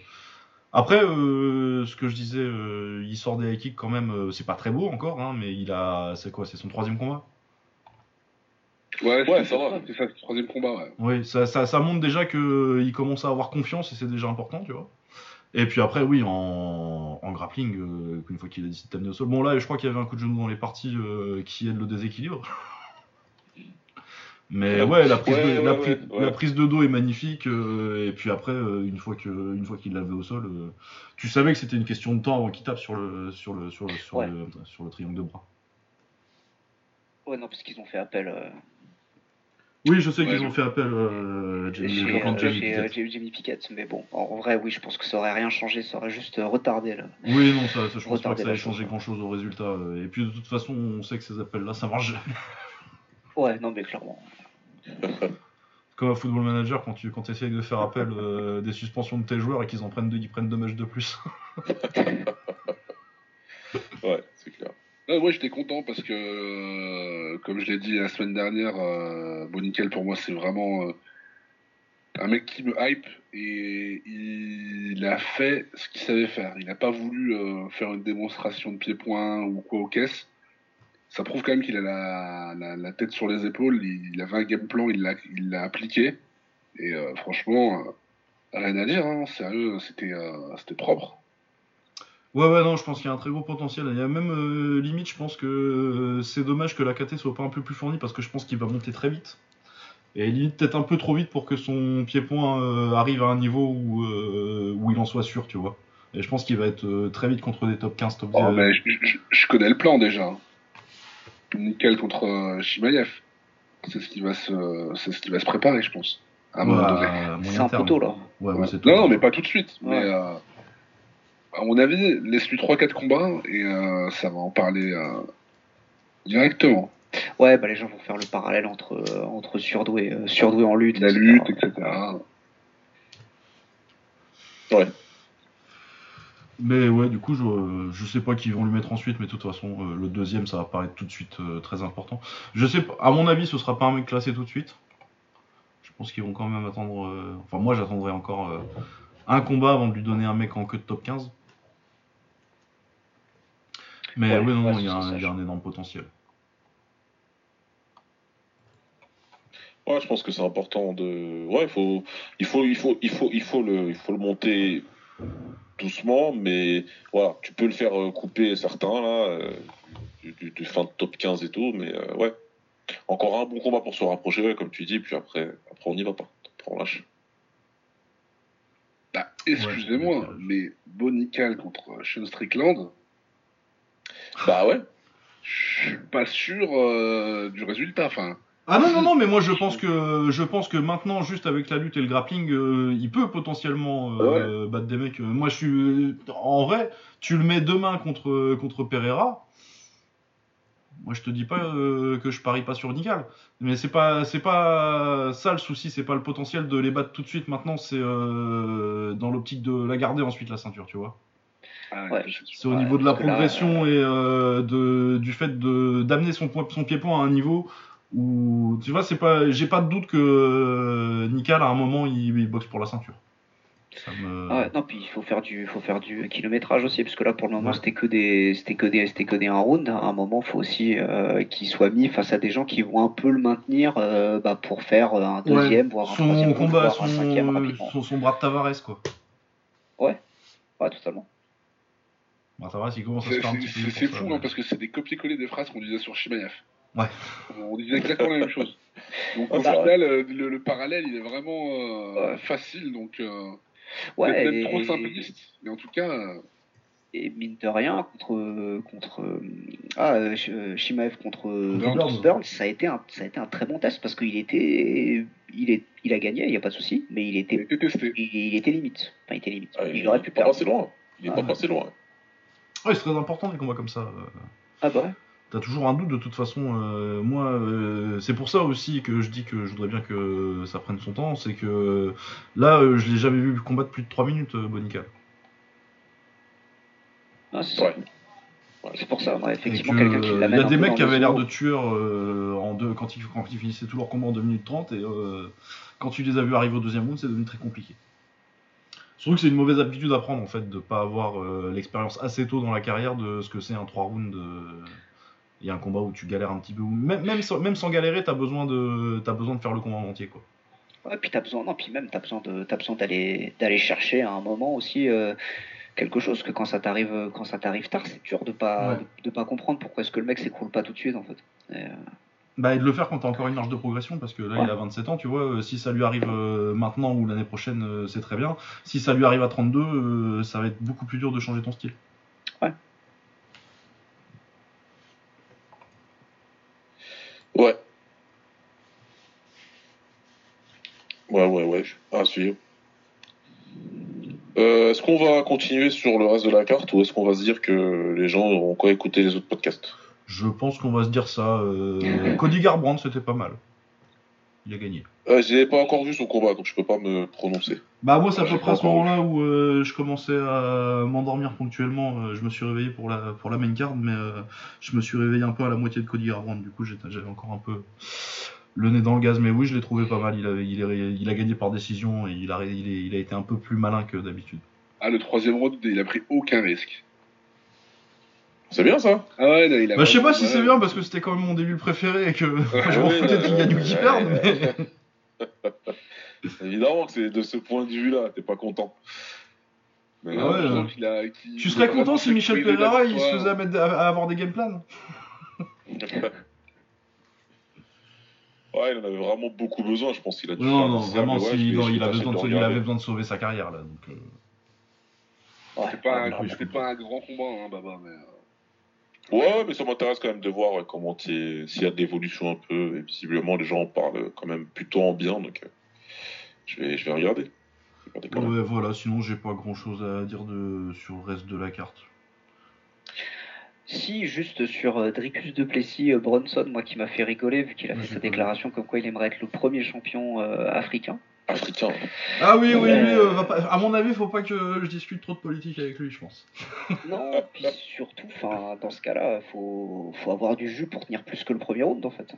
Après, euh, ce que je disais, euh, il sort des high kicks quand même, euh, c'est pas très beau encore, hein, mais il a. C'est quoi C'est son troisième combat? Ouais, ça va. C'est ça, c'est le troisième combat, ouais. Oui, ça, ça, ça montre déjà qu'il commence à avoir confiance et c'est déjà important, tu vois. Et puis après, oui, en, en grappling, euh, une fois qu'il a décidé de t'amener au sol. Bon, là, je crois qu'il y avait un coup de genou dans les parties euh, qui aide le déséquilibre. Mais ouais, la prise, Ouais, de, ouais, la, ouais, pri- ouais. la prise de dos est magnifique. euh, et puis après, euh, une fois que, une fois qu'il l'avait au sol, euh, tu savais que c'était une question de temps avant qu'il tape sur le, sur le, sur le, sur Ouais. le, sur le triangle de bras. Ouais, non, parce qu'ils ont fait appel euh, Oui, je sais Ouais, qu'ils ont fait appel euh, Jamie- chez, Jean-Claude euh, Jamie Pickett. euh, Jamie Jamie Pickett. Mais bon, en vrai, oui, je pense que ça aurait rien changé, ça aurait juste euh, retardé. Là. Oui, non, ça, ça, je pense pas que ça ait changé chose. grand chose au résultat. euh, Et puis de toute façon, on sait que ces appels-là, ça marche jamais. Ouais, non, mais clairement. Comme un football manager, quand tu quand essayes de faire appel euh, des suspensions de tes joueurs et qu'ils en prennent deux, ils prennent deux matchs de plus. Ouais, c'est clair. Ouais, moi j'étais content parce que, euh, comme je l'ai dit la semaine dernière, euh, pour moi c'est vraiment euh, un mec qui me hype et il a fait ce qu'il savait faire. Il n'a pas voulu euh, faire une démonstration de pied-point ou quoi aux caisses. Ça prouve quand même qu'il a la, tête sur les épaules. Il, avait un game plan, il l'a appliqué. Et euh, franchement, euh, Rien à dire, hein, sérieux, euh, c'était propre. Ouais, ouais, non, je pense qu'il y a un très gros potentiel. Il y a même euh, limite, je pense que euh, c'est dommage que la KT soit pas un peu plus fournie parce que je pense qu'il va monter très vite. Et limite, peut-être un peu trop vite pour que son pied-point euh, arrive à un niveau où, euh, où il en soit sûr, tu vois. Et je pense qu'il va être euh, très vite contre des top 15, top 10. Oh, mais je, je- je connais le plan déjà. Nickel contre euh, Shimaev. C'est ce qui va se, c'est ce qui va se préparer, je pense. À un Ouais, moment donné. à C'est un peu tôt là. Ouais, ouais, Ouais. c'est tout. non, non, mais pas tout de suite. Ouais. Mais euh, à mon avis, laisse-lui 3-4 combats et euh, ça va en parler euh, directement. Ouais, bah les gens vont faire le parallèle entre, euh, entre surdoué, euh, surdoué en lutte, La etc. lutte, etc. Mais ouais, du coup, je, je sais pas qui vont lui mettre ensuite, mais de toute façon, euh, le deuxième, ça va paraître tout de suite euh, très important. Je sais pas, à mon avis, ce sera pas un mec classé tout de suite. Je pense qu'ils vont quand même attendre. euh, Enfin, moi, j'attendrai encore euh, un combat avant de lui donner un mec en queue de top 15. Mais oui, non, ouais, non, il y, a un- ça, il y a je- un énorme potentiel. Ouais, je pense que c'est important de. Ouais, il faut, il faut, il faut, il faut, il faut le, il faut le monter doucement, mais voilà, tu peux le faire euh, couper certains là, euh, du, du- du fin de top 15 et tout, mais euh, ouais, encore un bon combat pour se rapprocher, ouais, comme tu dis, puis après, après on n'y va pas, après on lâche. Bah, excusez-moi, Ouais. mais Bonical contre Sean Strickland, Bah ouais. je suis pas sûr euh, du résultat. Enfin, Ah non, non, non, mais moi je pense que je pense que maintenant, juste avec la lutte et le grappling, euh, il peut potentiellement euh, battre des mecs. Moi je suis. En vrai, tu le mets demain contre, contre Pereira. Moi je te dis pas euh, que je parie pas sur Nical. Mais c'est pas c'est pas ça le souci, c'est pas le potentiel de les battre tout de suite maintenant, c'est euh, dans l'optique de la garder ensuite la ceinture, tu vois. Ah, Ouais. c'est au Ouais, niveau de la là, progression et euh, de, du fait de d'amener son, son pied-point à un niveau où tu vois c'est pas j'ai pas de doute que euh, Nical à un moment il, il boxe pour la ceinture. Ça me... Ah ouais, non, puis il faut faire du, faut faire du kilométrage aussi, parce que là pour le moment Ouais. c'était que des, c'était que des, c'était que des un round. À un moment, faut aussi euh, qu'il soit mis face à des gens qui vont un peu le maintenir, euh, bah, pour faire euh, un deuxième, voire un son troisième, round, combat, voire un cinquième son, rapidement. son, son bras de Tavares quoi. Ouais, totalement. Commence à se C'est faire un c'est- petit peu c'est- pour c'est ça, fou, hein, parce que c'est des copier-coller des phrases qu'on disait sur Shimaev. Ouais. On disait exactement la même chose. Donc Ah, au c'est final, euh, le, le parallèle, il est vraiment euh, Ouais. facile, donc euh, Ouais, peut-être et, trop simpliste. Mais en tout cas, euh, et mine de rien contre, contre, ah, Sh- Shimaev contre Burns. Burns, ça a été un, ça a été un très bon test parce qu'il était, il est, il a gagné, il y a pas de souci, mais il était, il, il était limite. Enfin, il était limite. Ah, il, il aurait pu pas perdre. passé loin. Il est Ah. pas passé loin. C'est très important des combats comme ça. euh. Ah bah ouais. T'as toujours un doute de toute façon. euh, moi, euh, c'est pour ça aussi que je dis que je voudrais bien que ça prenne son temps. C'est que là, euh, je l'ai jamais vu combattre plus de 3 minutes, Bonical. Ah, c'est ça. Ouais. Ouais. C'est pour ça, ouais, effectivement, que, quelqu'un qui l'amène Il y a des mecs qui avaient l'air de tueurs en deux, quand, ils, quand ils finissaient tout leur combat en 2 minutes 30 et quand tu les as vus arriver au deuxième round, c'est devenu très compliqué. Surtout que c'est une mauvaise habitude à prendre en fait, de pas avoir euh, l'expérience assez tôt dans la carrière de ce que c'est un 3 rounds euh, et un combat où tu galères un petit peu. Même, même, sans, même sans galérer, t'as besoin, de, t'as besoin de faire le combat en entier quoi. Ouais, puis t'as besoin, non, puis même t'as besoin de, t'as besoin d'aller, d'aller chercher à un moment aussi euh, quelque chose que quand ça t'arrive, quand ça t'arrive tard, c'est dur de pas, Ouais. de, de pas comprendre pourquoi est-ce que le mec s'écroule pas tout de suite en fait. Et, euh, Bah, et de le faire quand t'as encore une marge de progression, parce que là, Ouais. il a 27 ans, tu vois, euh, si ça lui arrive euh, maintenant ou l'année prochaine, euh, c'est très bien. Si ça lui arrive à 32, euh, ça va être beaucoup plus dur de changer ton style. Ouais. Ouais, ouais, ouais. À suivre. Euh, est-ce qu'on va continuer sur le reste de la carte ou est-ce qu'on va se dire que les gens auront quoi écouter les autres podcasts? Je pense qu'on va se dire ça. euh, Cody Garbrandt, c'était pas mal. Il a gagné. euh, J'ai pas encore vu son combat donc je peux pas me prononcer. Bah, moi, c'est à peu près à ce moment-là où euh, je commençais à m'endormir ponctuellement. euh, je me suis réveillé pour la, pour la main card, mais euh, je me suis réveillé un peu à la moitié de Cody Garbrandt. Du coup, j'avais encore un peu le nez dans le gaz, mais oui, je l'ai trouvé pas mal. Il a, il, est- il a gagné par décision et il a, il, est- il a été un peu plus malin que d'habitude. Ah, le troisième round, il a pris aucun risque. C'est bien ça Ah ouais, non, il a Bah, je sais pas si c'est bien parce que c'était quand même mon début préféré et que je m'en foutais ouais, qu'il gagne ou qu'il ouais, perde. ouais. mais- Évidemment que c'est de ce point de vue-là, t'es pas content. Mais ah ouais, tu serais content si Michel Pereira il se faisait mettre à, avoir des game plans Ouais, il en avait vraiment beaucoup besoin, je pense qu'il a dû Non, non, vraiment, si, non, il, a besoin de, il avait besoin de sauver sa carrière là. Donc, euh... c'est pas, un, pas un grand combat, hein, Baba, mais. Euh. Ouais, mais ça m'intéresse quand même de voir comment s'il y a de l'évolution un peu. Et visiblement, les gens en parlent quand même plutôt en bien, donc euh, je, vais, je vais regarder. Ouais, voilà, sinon j'ai pas grand chose à dire de, sur le reste de la carte. Si, juste sur euh, Dricus de Plessis, euh, Bronson, moi qui m'a fait rigoler, vu qu'il a fait sa déclaration comme quoi il aimerait être le premier champion euh, africain. Africain. Ah oui, oui, oui, à mon avis, faut pas que je discute trop de politique avec lui, je pense. non, puis surtout, dans ce cas-là, faut, faut avoir du jus pour tenir plus que le premier round, en fait.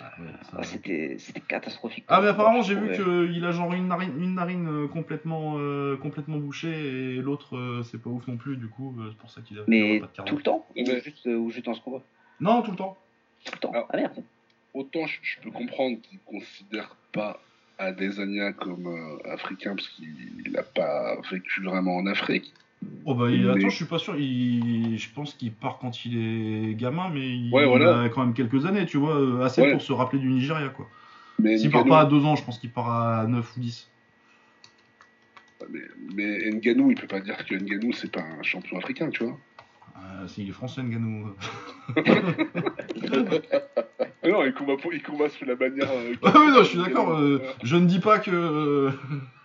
Ah, ah, c'était catastrophique. Ah, mais apparemment, j'ai vu qu'il a genre une narine, une narine euh, complètement, euh, complètement bouchée et l'autre, euh, c'est pas ouf non plus, du coup, c'est pour ça qu'il a Mais pas de tout le temps ou, juste, ou juste dans ce combat? Non, tout le temps. Tout le temps. ah merde. Autant je, peux comprendre qu'il considère pas Adesanya comme africain parce qu'il n'a pas vécu vraiment en Afrique. Oh bah, attends, je suis pas sûr. Je pense qu'il part quand il est gamin, mais il, a quand même quelques années, tu vois, euh, assez pour se rappeler du Nigeria, quoi. S'il part pas à 2 ans, je pense qu'il part à 9 ou 10. Mais, mais Nganou, il peut pas dire que Nganou, c'est pas un champion africain, tu vois. Euh, il est français, Nganou. non, il combat, il combat sous la bannière. Euh, ah oui, non, je suis d'accord. Euh, je ne dis pas que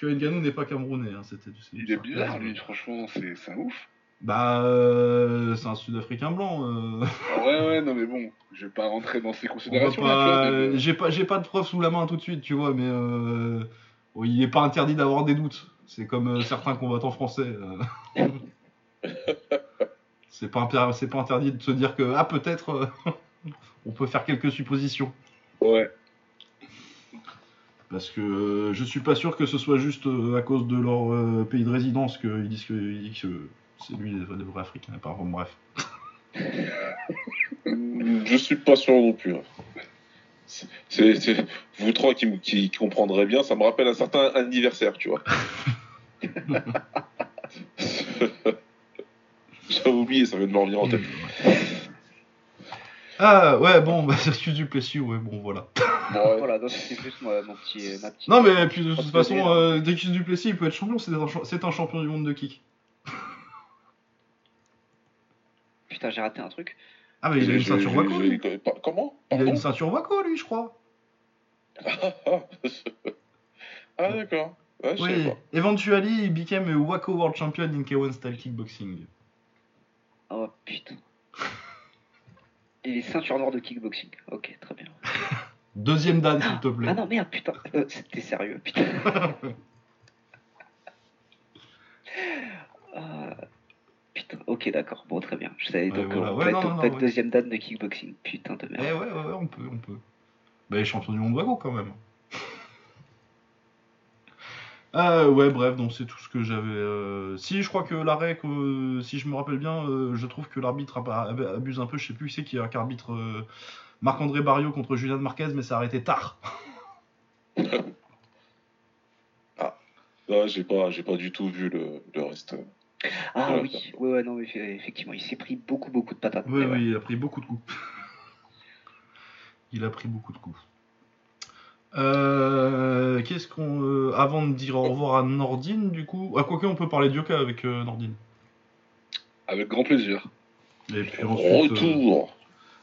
que Nganou n'est pas camerounais. Hein, c'était, il est bizarre, lui, franchement, c'est, un ouf. Bah, euh, c'est un Sud-Africain blanc. Euh. Ah ouais, ouais, non, mais bon, je vais pas rentrer dans ces considérations. J'ai pas, j'ai pas de preuves sous la main tout de suite, tu vois, mais euh... il n'est pas interdit d'avoir des doutes. C'est comme euh, certains combattants français. c'est pas, c'est pas interdit de se dire que, ah, peut-être, on peut faire quelques suppositions. Ouais. Parce que euh, je suis pas sûr que ce soit juste euh, à cause de leur euh, pays de résidence qu'ils disent que, c'est lui le vrai africain. Par bref. je suis pas sûr non plus. Hein. C'est, vous trois qui, qui comprendrez bien, ça me rappelle un certain anniversaire, tu vois. J'avais oublié, ça vient de m'en venir en tête. Ah ouais, bon, bah, c'est du Plessis, ouais, bon, voilà. Bon, voilà, donc c'est juste mon petit, ma petite. Non, mais puis de toute façon, euh, du Plessis, il peut être champion, c'est un, un, champion du monde de kick. Putain, j'ai raté un truc. Ah, mais il a une ceinture Waco. Comment? Il a une ceinture Waco, lui, je crois. ah, d'accord. Ouais, oui, eventually, he became a Waco World Champion in K1 Style Kickboxing. Oh putain. Et ceinture noire de kickboxing. Ok, très bien. Deuxième date, s'il te plaît. Ah non, merde, putain. Euh, c'était sérieux, putain. Ah, putain, ok, d'accord. Bon, très bien. Je savais donc voilà. ouais, peut deuxième date de kickboxing. Putain de merde. Eh ouais, ouais, ouais, on peut, on peut. Bah, les champions du monde Wago, quand même. Euh, ouais, bref, donc c'est tout ce que j'avais. Euh, si, je crois que l'arrêt, si je me rappelle bien, euh, je trouve que l'arbitre abuse un peu. Je sais plus qui c'est qui arbitre Marc-André Barrio contre Julian Marquez, mais ça a arrêté tard. ah, j'ai pas, j'ai pas du tout vu le, reste. Ah oui, ouais, ouais, non, effectivement, il s'est pris beaucoup, beaucoup de patates. Oui, oui, il a pris beaucoup de coups. il a pris beaucoup de coups. Euh, qu'est-ce qu'on. Euh, avant de dire au revoir à Nordine, du coup? À quoi on peut parler d'Yoka avec euh, Nordine Avec grand plaisir. Et puis ensuite. Retour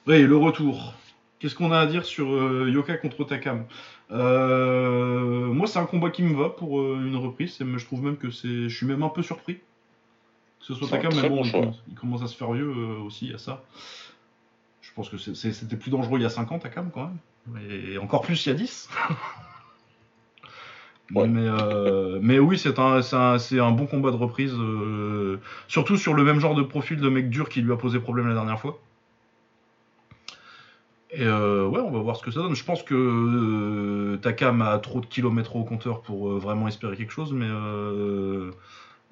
Oui, le retour. Qu'est-ce qu'on a à dire sur Yoka contre Takam? Moi, c'est un combat qui me va pour une reprise. Je trouve même que c'est. Je suis même un peu surpris que ce soit Takam, mais bon, il, commence à se faire vieux aussi à ça. Je pense que c'était plus dangereux il y a 5 ans, Takam, quand même et encore plus il y a 10. Mais, euh, mais, oui, c'est un, un, un, bon combat de reprise, euh, surtout sur le même genre de profil de mec dur qui lui a posé problème la dernière fois. Et euh, ouais, on va voir ce que ça donne. Je pense que Takam a trop de kilomètres au compteur pour vraiment espérer quelque chose, mais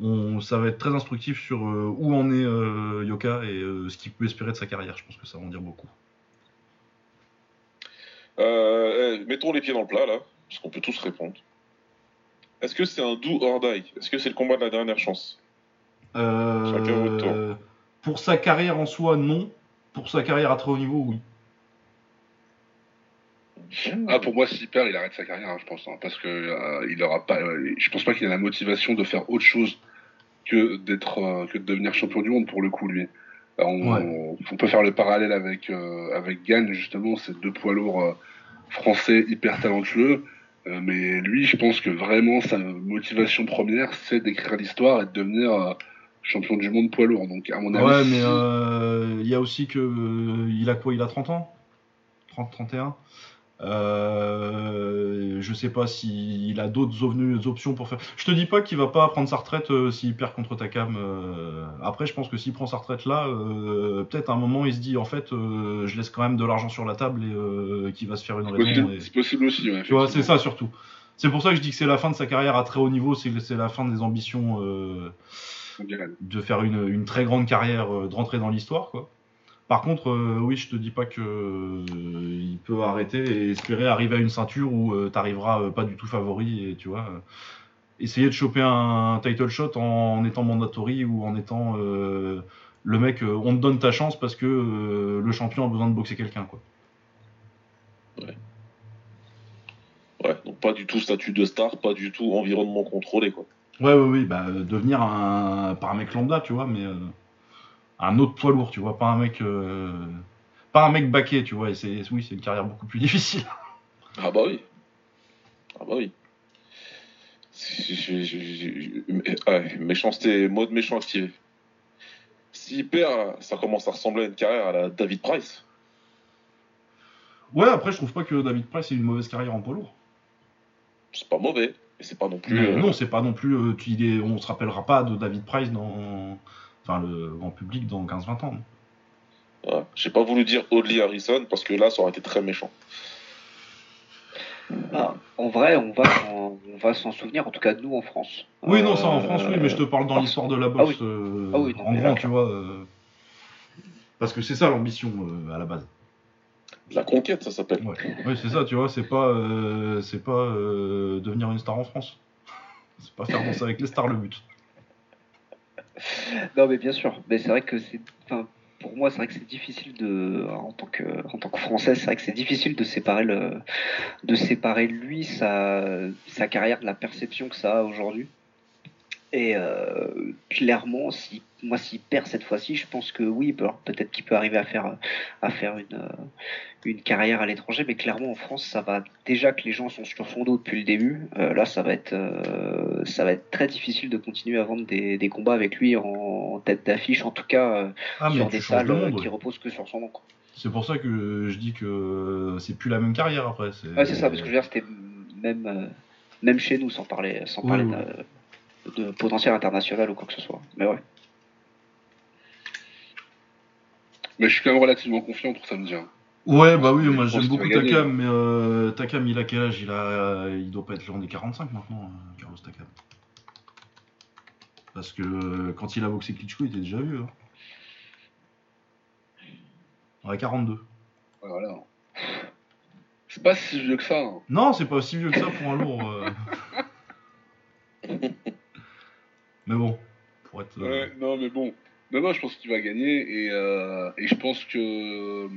on, ça va être très instructif sur où en est Yoka et ce qu'il peut espérer de sa carrière. Je pense que ça va en dire beaucoup. Euh, eh, mettons les pieds dans le plat, là, parce qu'on peut tous répondre. Est-ce que c'est un do or die? Est-ce que c'est le combat de la dernière chance? Euh, Chacun votre tour. pour sa carrière en soi, non. Pour sa carrière à très haut niveau, oui. Ah, pour moi, s'il perd, il arrête sa carrière, hein, je pense. hein, parce que euh, il aura pas. euh, je pense pas qu'il a la motivation de faire autre chose que d'être, euh, que de devenir champion du monde pour le coup, lui. Euh, On, Ouais. on peut faire le parallèle avec avec Gann justement, ces deux poids lourds français hyper talentueux. Mais lui, je pense que vraiment sa motivation première, c'est d'écrire l'histoire et de devenir champion du monde poids lourd. Donc, à mon avis, Ouais, mais il y a aussi que. il a quoi Il a 30 ans? 30, 31 euh, je sais pas s'il a d'autres options pour faire. Je te dis pas qu'il va pas prendre sa retraite euh, s'il perd contre Takam. euh. Après, je pense que s'il prend sa retraite là, euh, peut-être à un moment il se dit en fait, je laisse quand même de l'argent sur la table et qu'il va se faire une raison. et- c'est possible aussi. ouais, Tu vois, c'est ça surtout. C'est pour ça que je dis que c'est la fin de sa carrière à très haut niveau, c'est la fin des ambitions de faire une, une très grande carrière, de rentrer dans l'histoire, quoi. Par contre, euh, oui, je te dis pas que euh, il peut arrêter et espérer arriver à une ceinture où euh, t'arriveras euh, pas du tout favori et tu vois. essayer de choper un title shot en, étant mandatory ou en étant le mec, on te donne ta chance parce que le champion a besoin de boxer quelqu'un, quoi. Ouais, donc pas du tout statut de star, pas du tout environnement contrôlé, quoi. Ouais, ouais, oui, bah, devenir un, pas un mec lambda, tu vois, mais un autre poids lourd, tu vois, pas un mec, euh, pas un mec baqué, tu vois, et c'est, oui, c'est une carrière beaucoup plus difficile. Ah bah oui. Ah bah oui. Je- je- je- méchanceté, mode méchant activé. S'il perd, ça commence à ressembler à une carrière à la David Price. Ouais, après, je trouve pas que David Price ait une mauvaise carrière en poids lourd. C'est pas mauvais, mais c'est pas non plus. Euh, non, c'est pas non plus, euh, tu- il est- on se rappellera pas de David Price dans, enfin, le grand public dans 15-20 ans. ouais. J'ai pas voulu dire Audley Harrison parce que là, ça aurait été très méchant. Ah, en vrai, on va s'en- on va s'en souvenir, en tout cas nous en France. Oui, non, ça en Euh, France, oui, mais je te parle dans l'histoire de la Ah boxe, oui. euh, Ah oui, non, en grand, là, tu vois. euh, Parce que c'est ça l'ambition euh, à la base. La conquête, ça s'appelle. Ouais c'est ça, tu vois, c'est pas, euh, c'est pas euh, devenir une star en France. C'est pas faire danser avec les stars le but. Non, mais bien sûr. Mais c'est vrai que c'est. Enfin, pour moi, c'est vrai que c'est difficile de. En tant que, en tant que Français, c'est vrai que c'est difficile de séparer le, de séparer lui sa, sa carrière de la perception que ça a aujourd'hui. Et euh, clairement, si moi, s'il perd cette fois-ci, je pense que oui, peut- peut-être qu'il peut arriver à faire, à faire une, euh, une carrière à l'étranger, mais clairement en France, ça va déjà que les gens sont sur son dos depuis le début. euh, là, ça va être, euh, ça va être très difficile de continuer à vendre des, des combats avec lui en tête d'affiche, en tout cas Ah, sur des salles de qui reposent que sur son nom. C'est pour ça que je dis que c'est plus la même carrière après. c'est- Ouais, c'est ça, parce que je veux dire, c'était même, même chez nous, sans parler, sans Oui, parler oui. De, de potentiel international ou quoi que ce soit. Mais ouais. Mais je suis quand même relativement confiant pour samedi. hein. Ouais, bah oui, moi j'aime beaucoup. Takam, mais euh, Takam, il a quel âge? Il, a, il doit pas être loin des 45 maintenant, euh, Carlos Takam. Parce que euh, quand il a boxé Klitschko, il était déjà vieux. Hein. Ouais, 42. Ouais, Voilà. C'est pas si vieux que ça. hein. Non, c'est pas si vieux que ça pour un lourd. euh. mais bon, euh, Ouais, non, mais bon. Non, non, je pense qu'il va gagner et, euh, et je pense que.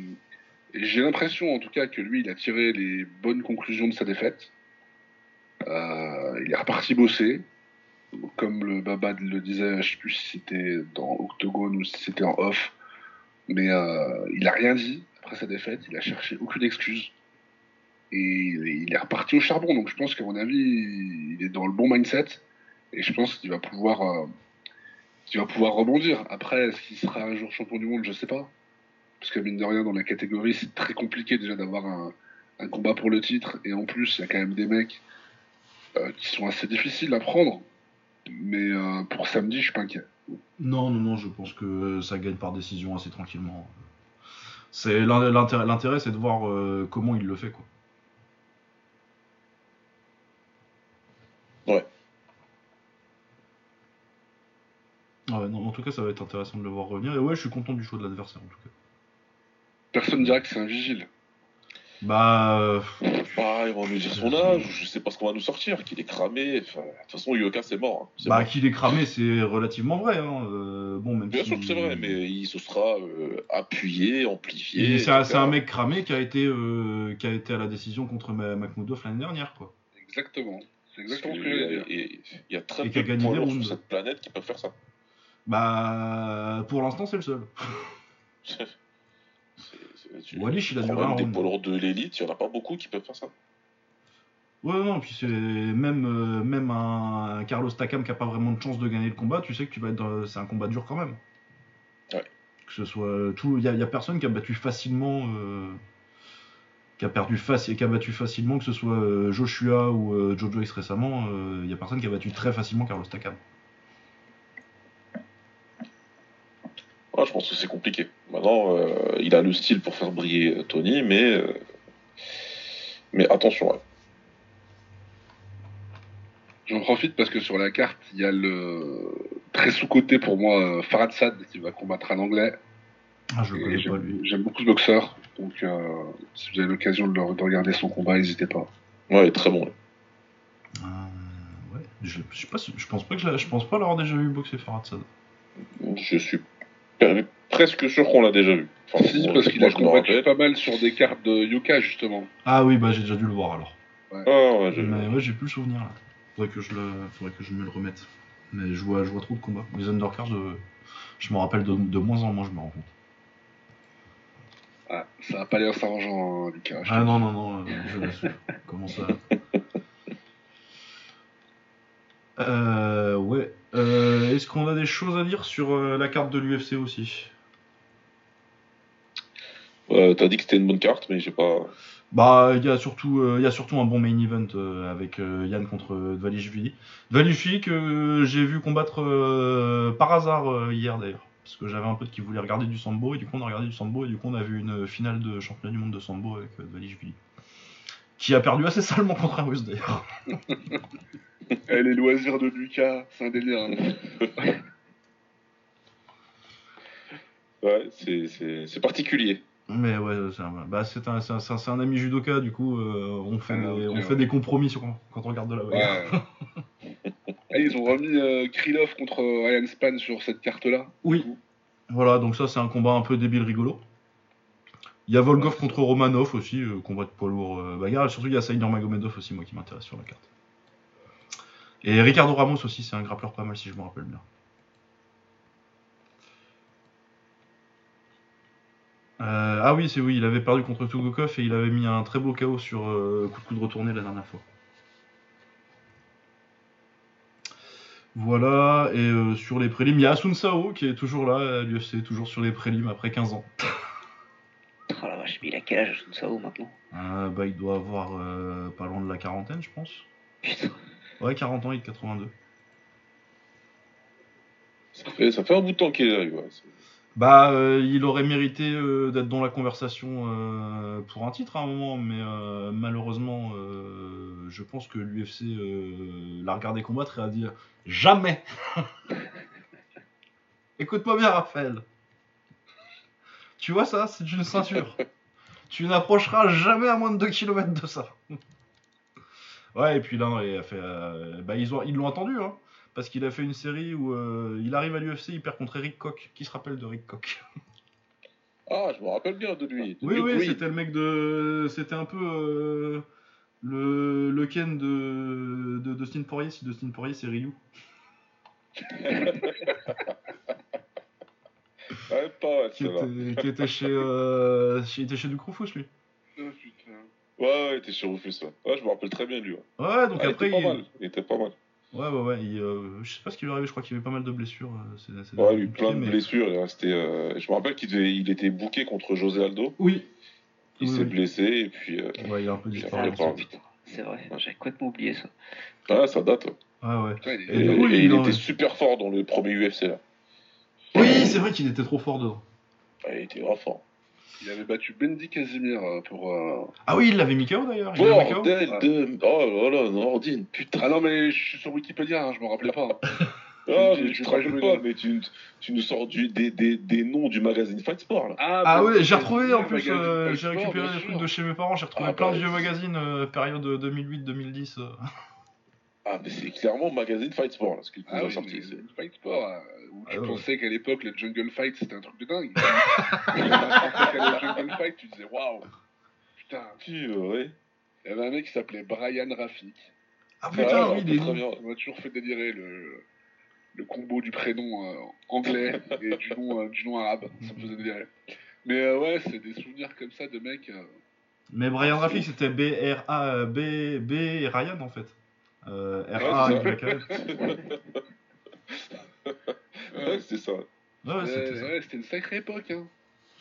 J'ai l'impression en tout cas que lui, il a tiré les bonnes conclusions de sa défaite. Euh, il est reparti bosser. Comme le Babad le disait, je sais plus si c'était dans Octogone ou si c'était en off. Mais il a rien dit après sa défaite. Il a cherché aucune excuse. Et il est reparti au charbon. Donc je pense qu'à mon avis, il est dans le bon mindset. Et je pense qu'il va pouvoir. euh, va pouvoir rebondir. Après, est-ce qu'il sera un jour champion du monde Je sais pas. Parce que mine de rien, dans la catégorie, c'est très compliqué déjà d'avoir un, combat pour le titre. Et en plus, il y a quand même des mecs euh, qui sont assez difficiles à prendre. Mais euh, pour samedi, je suis pas inquiet. Non, non, non, je pense que ça gagne par décision assez tranquillement. C'est l'in- l'intérêt, c'est de voir comment il le fait, quoi. Ouais. Ah ouais, non, en tout cas, ça va être intéressant de le voir revenir. Et ouais, je suis content du choix de l'adversaire, en tout cas. Personne ne dira que c'est un vigile. Bah. euh, Bah, ils vont nous dire son âge, je sais pas ce qu'on va nous sortir, qu'il est cramé. Enfin, de toute façon, Yoka, c'est mort. hein. Bah, qu'il est cramé, c'est relativement vrai. Hein. euh, bon, même Bien si- sûr que c'est vrai, mais il se sera euh, appuyé, amplifié. Et C'est un, mec cramé qui a été, euh, qui a été à la décision contre Ma- Makhmoudov l'année dernière, quoi. Exactement. C'est exactement ce que dire. et- Il y a très peu de lourds sur cette planète qui peuvent faire ça. Bah, pour l'instant, c'est le seul. Wallish, il a duré un des round. de l'élite, il n'y en a pas beaucoup qui peuvent faire ça. Ouais, non, puis c'est même, euh, même un Carlos Takam qui a pas vraiment de chance de gagner le combat, tu sais que tu vas être dans- c'est un combat dur quand même. Ouais. Que ce soit tout, il y, a- personne qui a battu facilement, euh, qui a perdu face et qui a battu facilement, que ce soit euh, Joshua ou euh, Joe Joyce récemment, il y a personne qui a battu très facilement Carlos Takam. Ouais, je pense que c'est compliqué. Maintenant, euh, il a le style pour faire briller euh, Tony, mais, euh, mais attention. ouais. J'en profite parce que sur la carte, il y a le très sous-côté pour moi Farad Sad qui va combattre un anglais. Ah, je le Et connais pas J'aime lui. j'aime beaucoup ce boxeur. Donc, euh, si vous avez l'occasion de, le- de regarder son combat, n'hésitez pas. Ouais, il est très bon. Euh, ouais, je, je sais pas, si- je pense pas que je, pense pas l'avoir déjà vu boxer Farad Sad. Je suis presque sûr qu'on l'a déjà vu. Enfin, si, parce qu'il a combattu pas mal sur des cartes de Yuka, justement. Ah oui, bah j'ai déjà dû le voir alors. Ah, ouais, je- Mais ouais, j'ai plus le souvenir là. Faudrait que je, le... Faudrait que je me le remette. Mais je vois, je vois trop de combats. Les undercards, euh, je me rappelle de, de moins en moins, je me rends compte. Ah, ça va pas l'air s'arrangeant, hein, Lucas. Ah non, non, non, euh, je l'assure. Comment ça? Euh, Ouais. Euh, Est-ce qu'on a des choses à dire sur euh, la carte de l'UFC aussi? Euh, T'as dit que c'était une bonne carte, mais j'ai pas. Bah, il y, a surtout, il y a surtout un bon main event avec Yann contre Dvalishvili. Dvalishvili que j'ai vu combattre par hasard hier d'ailleurs. Parce que j'avais un pote qui voulait regarder du sambo et du coup on a regardé du sambo et du coup on a vu une finale de championnat du monde de sambo avec Dvalishvili. Qui a perdu assez salement contre un russe d'ailleurs. Les loisirs de Lucas, c'est un délire. hein. Ouais, c'est- particulier. Mais ouais, c'est un, bah, c'est un, un- un- ami judoka, du coup euh, on, fait Ah, des, on ouais. fait des compromis sur, quand on regarde de la. Ouais. Eh, ils ont remis euh, Krylov contre euh, Ryan Span sur cette carte-là. Oui. Voilà, donc ça c'est un combat un peu débile rigolo. Il y a Volkov contre Romanov aussi, euh, combat de poids lourd euh, bagarre. Et surtout il y a Saïdor Magomedov aussi, moi qui m'intéresse sur la carte. Et Ricardo Ramos aussi, c'est un grappleur pas mal si je me rappelle bien. Euh, ah oui, c'est oui, il avait perdu contre Tugokov et il avait mis un très beau KO sur euh, coup de coude la dernière fois. Voilà, et sur les prélims, il y a Asun Sao qui est toujours là à l'UFC, toujours sur les prélims après 15 ans. Oh la vache, mais il a quel âge, Sao, maintenant? Euh, bah, il doit avoir euh, pas loin de la quarantaine, je pense. Putain. Ouais, 40 ans, il est de 82. Ça fait, ça fait un bout de temps qu'il lui, ouais. Bah, euh, il aurait mérité euh, d'être dans la conversation euh, pour un titre à un moment, mais euh, malheureusement, euh, je pense que l'UFC euh, l'a regardé combattre et a dit jamais. Écoute-moi bien, Raphaël. Tu vois ça, c'est une ceinture. tu n'approcheras jamais à moins de 2 km de ça. ouais, et puis là, il a fait, euh, bah, ils ont- ils l'ont entendu, hein. Parce qu'il a fait une série où euh, il arrive à l'UFC, il perd contre Eric Koch. Qui se rappelle de Eric Koch? Ah, je me rappelle bien de lui. de Oui, oui, c'était le mec de. C'était un peu euh, le, le Ken de, de Dustin Poirier, si Dustin Poirier c'est Ryu. Ouais, pas ouais, Qui était, qui était chez. Euh, chez- il était chez Ducrofus, lui. Oh, putain. Ouais, ouais, il était chez Rufus. Ouais. Ouais, je me rappelle très bien lui. Ouais, Ouais, donc Ah, il après. était pas il- mal. Il était pas mal. Ouais, ouais, ouais. il, euh, je sais pas ce qui lui est arrivé, je crois qu'il avait pas mal de blessures. euh, Ouais, il a eu plein de mais- blessures. Il est resté, euh, Je me rappelle qu'il devait- il était booké contre José Aldo. Oui. Il Oui, s'est oui. blessé et puis. euh, Ouais, il a un peu Il disparu. putain, c'est vrai, j'avais complètement oublié ça. Ah, ça date. ouais. Ouais, ouais. Il Et Et, du coup, et il il, en- était super fort dans le premier UFC là. Oui, c'est vrai qu'il était trop fort dedans. Ah, il était vraiment fort. il avait battu Bendy Casimir euh, pour. euh, Ah oui, il l'avait mis KO d'ailleurs. il mis de. Oh là là, Nordine, putain. Ah non, mais je suis sur Wikipédia, hein, je me rappelais pas. Ah, Je- mais tu te pas rappelles pas, mais tu, tu nous sors du, des, des, des noms du magazine Fight Sport là. Ah bah, ouais, j'ai retrouvé en plus, euh, j'ai récupéré des trucs de chez mes parents, j'ai retrouvé Ah plein bah, de vieux magazines, euh, période 2008-2010. Ah, mais c'est clairement magazine Fight Sport là, ce qu'il nous Ah a oui, sorti. Fight Sport, euh, où tu Ah ouais. pensais qu'à l'époque, le Jungle Fight, c'était un truc de dingue. Quand tu le Jungle Fight, tu disais waouh, putain. Euh, ouais. Il y avait un mec qui s'appelait Brian Rafik. Ah Ah, putain, ouais, oui, noms. bien. Ça m'a toujours fait délirer le, le combo du prénom euh, anglais et du nom, euh, du nom arabe. Ça me faisait délirer. Mais euh, ouais, c'est des souvenirs comme ça de mecs. euh, Mais Brian Rafik, c'était B-R-A, B, B et Ryan en fait. Euh, R-A, Ouais, ça. C'était ça. ouais, c'était une sacrée époque. Hein.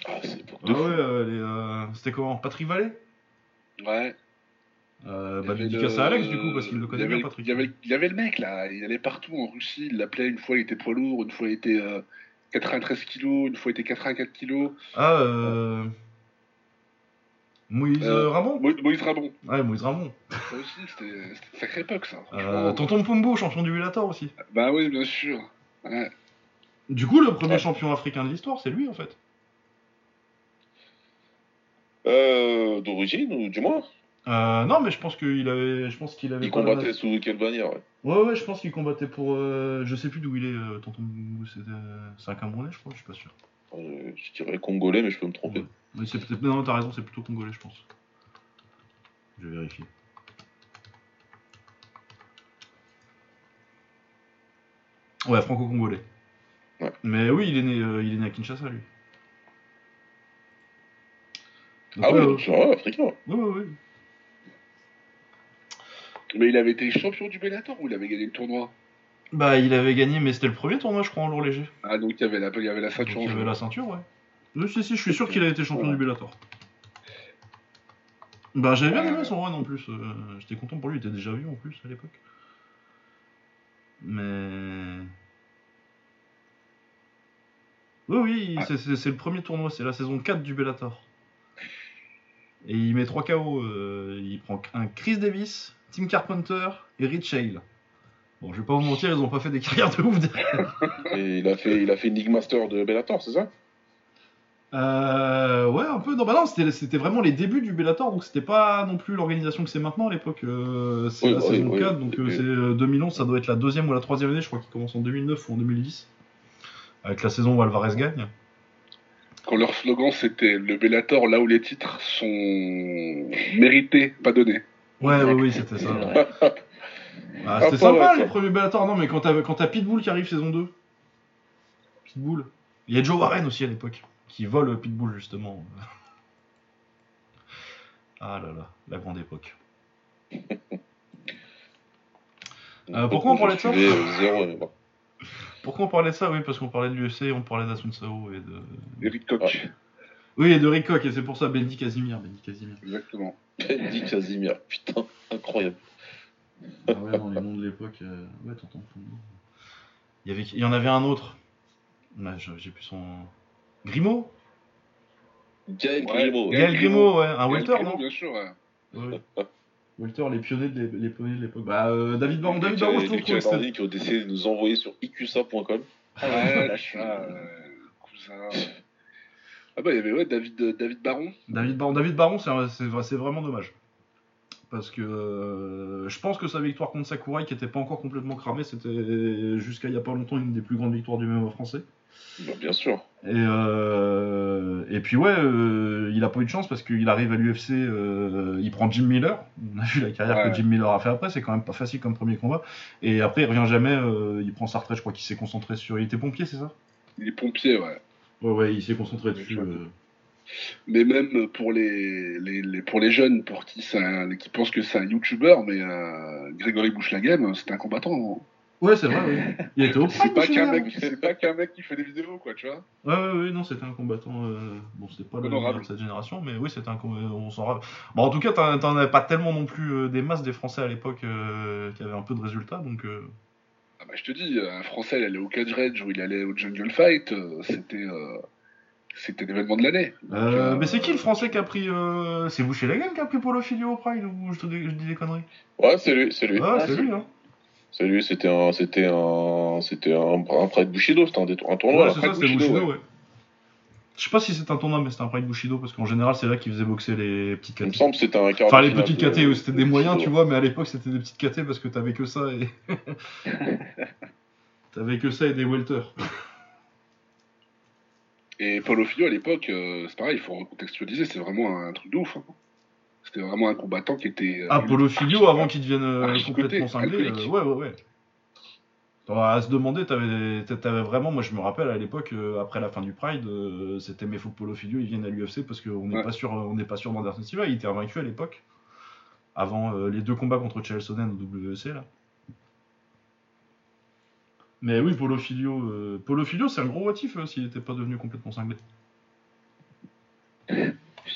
Ah, c'est pour Ah ouais, euh, les, euh, c'était comment Patrick Vallée Ouais. euh, Bah, dédicace le- à Alex du coup, parce qu'il le connaît bien, Patrick. Il y, avait, il y avait le mec là, il allait partout en Russie, il l'appelait une fois il était poids lourd, une fois il était euh, 93 kilos, une fois il était 84 kilos. Ah, euh. Moïse Euh, Ramon Mo- Moïse Rabon, Ouais, Moïse Ramon. ça aussi c'était une sacrée époque ça. Euh. Tonton Pumbo, champion du Bellator aussi. Bah oui, bien sûr. Ouais. Du coup, le premier Ouais. champion africain de l'histoire, c'est lui en fait. Euh, D'origine ou du moins Euh, non, mais je pense qu'il avait, je pense qu'il avait. Il la- combattait sous quelle bannière ouais. Ouais, ouais, je pense qu'il combattait pour. euh, je sais plus d'où il est, euh, Tonton euh, c'est un Camerounais, je crois. Je suis pas sûr. Euh, Je dirais congolais, mais je peux me tromper. Ouais. Mais c'est peut-être. Non, t'as raison, c'est plutôt congolais, je pense. Je vais vérifier. Ouais, franco-congolais. Ouais. Mais oui, il est né, euh, il est né à Kinshasa, lui. Donc, Ah ouais, ouais, ouais, donc c'est vrai, africain. ouais, ouais, ouais. Mais il avait été champion du Bellator ou il avait gagné le tournoi? Bah, il avait gagné, mais c'était le premier tournoi, je crois, en lourd léger. Ah donc il y avait la, il y avait la Donc, ceinture. il y avait la ceinture, ouais. Oui, si, si, je suis sûr qu'il a été champion du Bellator. Bah, j'avais bien Ouais. aimé son run en plus. euh, J'étais content pour lui, il était déjà vieux en plus à l'époque. Mais. Oui, oui, Ah. c'est- le premier tournoi, c'est la saison 4 du Bellator. Et il met 3 KO. euh, il prend un Chris Davis, Tim Carpenter et Rich Hale. Bon, je vais pas vous mentir, ils ont pas fait des carrières de ouf derrière. Et il a fait, il a fait League Master de Bellator, c'est ça? Euh, ouais, un peu. Non, bah non, c'était c'était vraiment les débuts du Bellator, donc c'était pas non plus l'organisation que c'est maintenant à l'époque. euh, c'est Oui, la oui, saison oui. 4, donc euh, c'est euh, 2011, ça doit être la deuxième ou la troisième année, je crois qu'il commence en 2009 ou en 2010. Avec la saison où Alvarez gagne. Quand leur slogan c'était le Bellator là où les titres sont mérités, pas donnés. Ouais, ouais, oui, c'était ça. vrai. Ah, c'était sympa mal, les premiers Bellator, non, mais quand t'as quand t'as Pitbull qui arrive saison 2. Pitbull. Il y a Joe Warren aussi à l'époque, qui vole Pitbull justement. Ah là là, la grande époque. Euh, pourquoi on parlait de ça euh, zéro. Pourquoi on parlait de ça Oui, parce qu'on parlait de l'UFC, on parlait d'Asun Sao et de. Koch, Ouais. Oui, et de Rick et c'est pour ça Bendy Casimir. Bendy Casimir. exactement. Bendy Casimir, putain, incroyable. Ah ouais, dans les noms de l'époque. euh, Ouais, t'entends. Il y, avait... Il y en avait un autre. Ouais, J'ai plus son. Grimaud Gaël. Grimaud. Gaël Grimaud, ouais. Un Gaël welter, Grimaud, non Bien sûr, ouais. Ouais. Welter, les pionniers de l'époque. Bah, euh, David Baron, David Baron, je avaient- trouve qui que ont décidé de nous envoyer sur icusa.com. Ah ouais, je euh, cousin. Ah bah il y avait ouais, David, euh, David Baron. David Baron, David Baron, c'est vraiment dommage. Parce que euh, je pense que sa victoire contre Sakurai, qui était pas encore complètement cramée, c'était jusqu'à il y a pas longtemps une des plus grandes victoires du MMA français. Bah, bien sûr. Et, euh, et puis ouais, euh, il a pas eu de chance parce qu'il arrive à l'UFC, euh, il prend Jim Miller. On a vu la carrière Ouais. que Jim Miller a fait après, c'est quand même pas facile comme premier combat. Et après, il revient jamais, il prend sa retraite, je crois qu'il s'est concentré sur. Il était pompier, c'est ça? Il est pompier, ouais. Ouais, ouais, il s'est concentré dessus. Mais même pour les, les, les- pour les jeunes pour qui, c'est un- qui pensent que c'est un youtubeur, mais Grégory Bouchlagem, c'était un combattant. hein. Ouais, c'est vrai, oui. Il était au C'est pas qu'un mec, c'est pas qu'un mec qui fait des vidéos, quoi, tu vois. Ouais, ouais, ouais, non, c'était un combattant. euh, Bon, c'était pas le Honorable. meilleur de cette génération, mais oui, c'était un combattant. On s'en rappelle. Bon, en tout cas, t'en t'en avais pas tellement non plus euh, des masses des Français à l'époque euh, qui avaient un peu de résultats, donc. euh, Ah bah, je te dis, un Français, il allait au Cage Rage ou il allait au Jungle Fight, euh, c'était, euh, c'était l'événement de l'année. Euh, euh, mais c'est qui le français qui a pris. euh, C'est Boucher Lagan qui a pris Polo Filio au Pride ou je, te dis- je dis des conneries? Ouais, c'est lui, c'est lui. Ah, Ah, c'est lui, hein. Lui, c'était un, c'était un, c'était un, un prêt de Bushido, c'était un, tournoi. Ouais, c'est ça, de c'était Bushido, ouais. ouais. Je sais pas si c'est un tournoi, mais c'était un Pride Bushido, parce qu'en général, c'est là qu'ils faisaient boxer les petites Il me KT. semble que c'était un quart Enfin, les petites KT, c'était des de moyens, tu vois, mais à l'époque, c'était des petites KT parce que t'avais que ça et. t'avais que ça et des welters. Et Paulo Filho, à l'époque, euh, c'est pareil, il faut recontextualiser, c'est vraiment un truc de ouf. hein. C'était vraiment un combattant qui était. euh, Ah, Polo Filio, avant qu'il devienne euh, complètement cinglé, euh, ouais, ouais, ouais. À se demander, t'avais t'avais vraiment, moi je me rappelle à l'époque, euh, après la fin du Pride, c'était mais faut que Polo Filio il vienne à l'UFC parce qu'on n'est Ouais. pas sûr, on n'est pas sûr d'Anderson Silva, il était invaincu à l'époque, avant les deux combats contre Chael Sonnen au WEC là. Mais oui, Polo Filio, Polo Filio c'est un gros motif s'il n'était pas devenu complètement cinglé.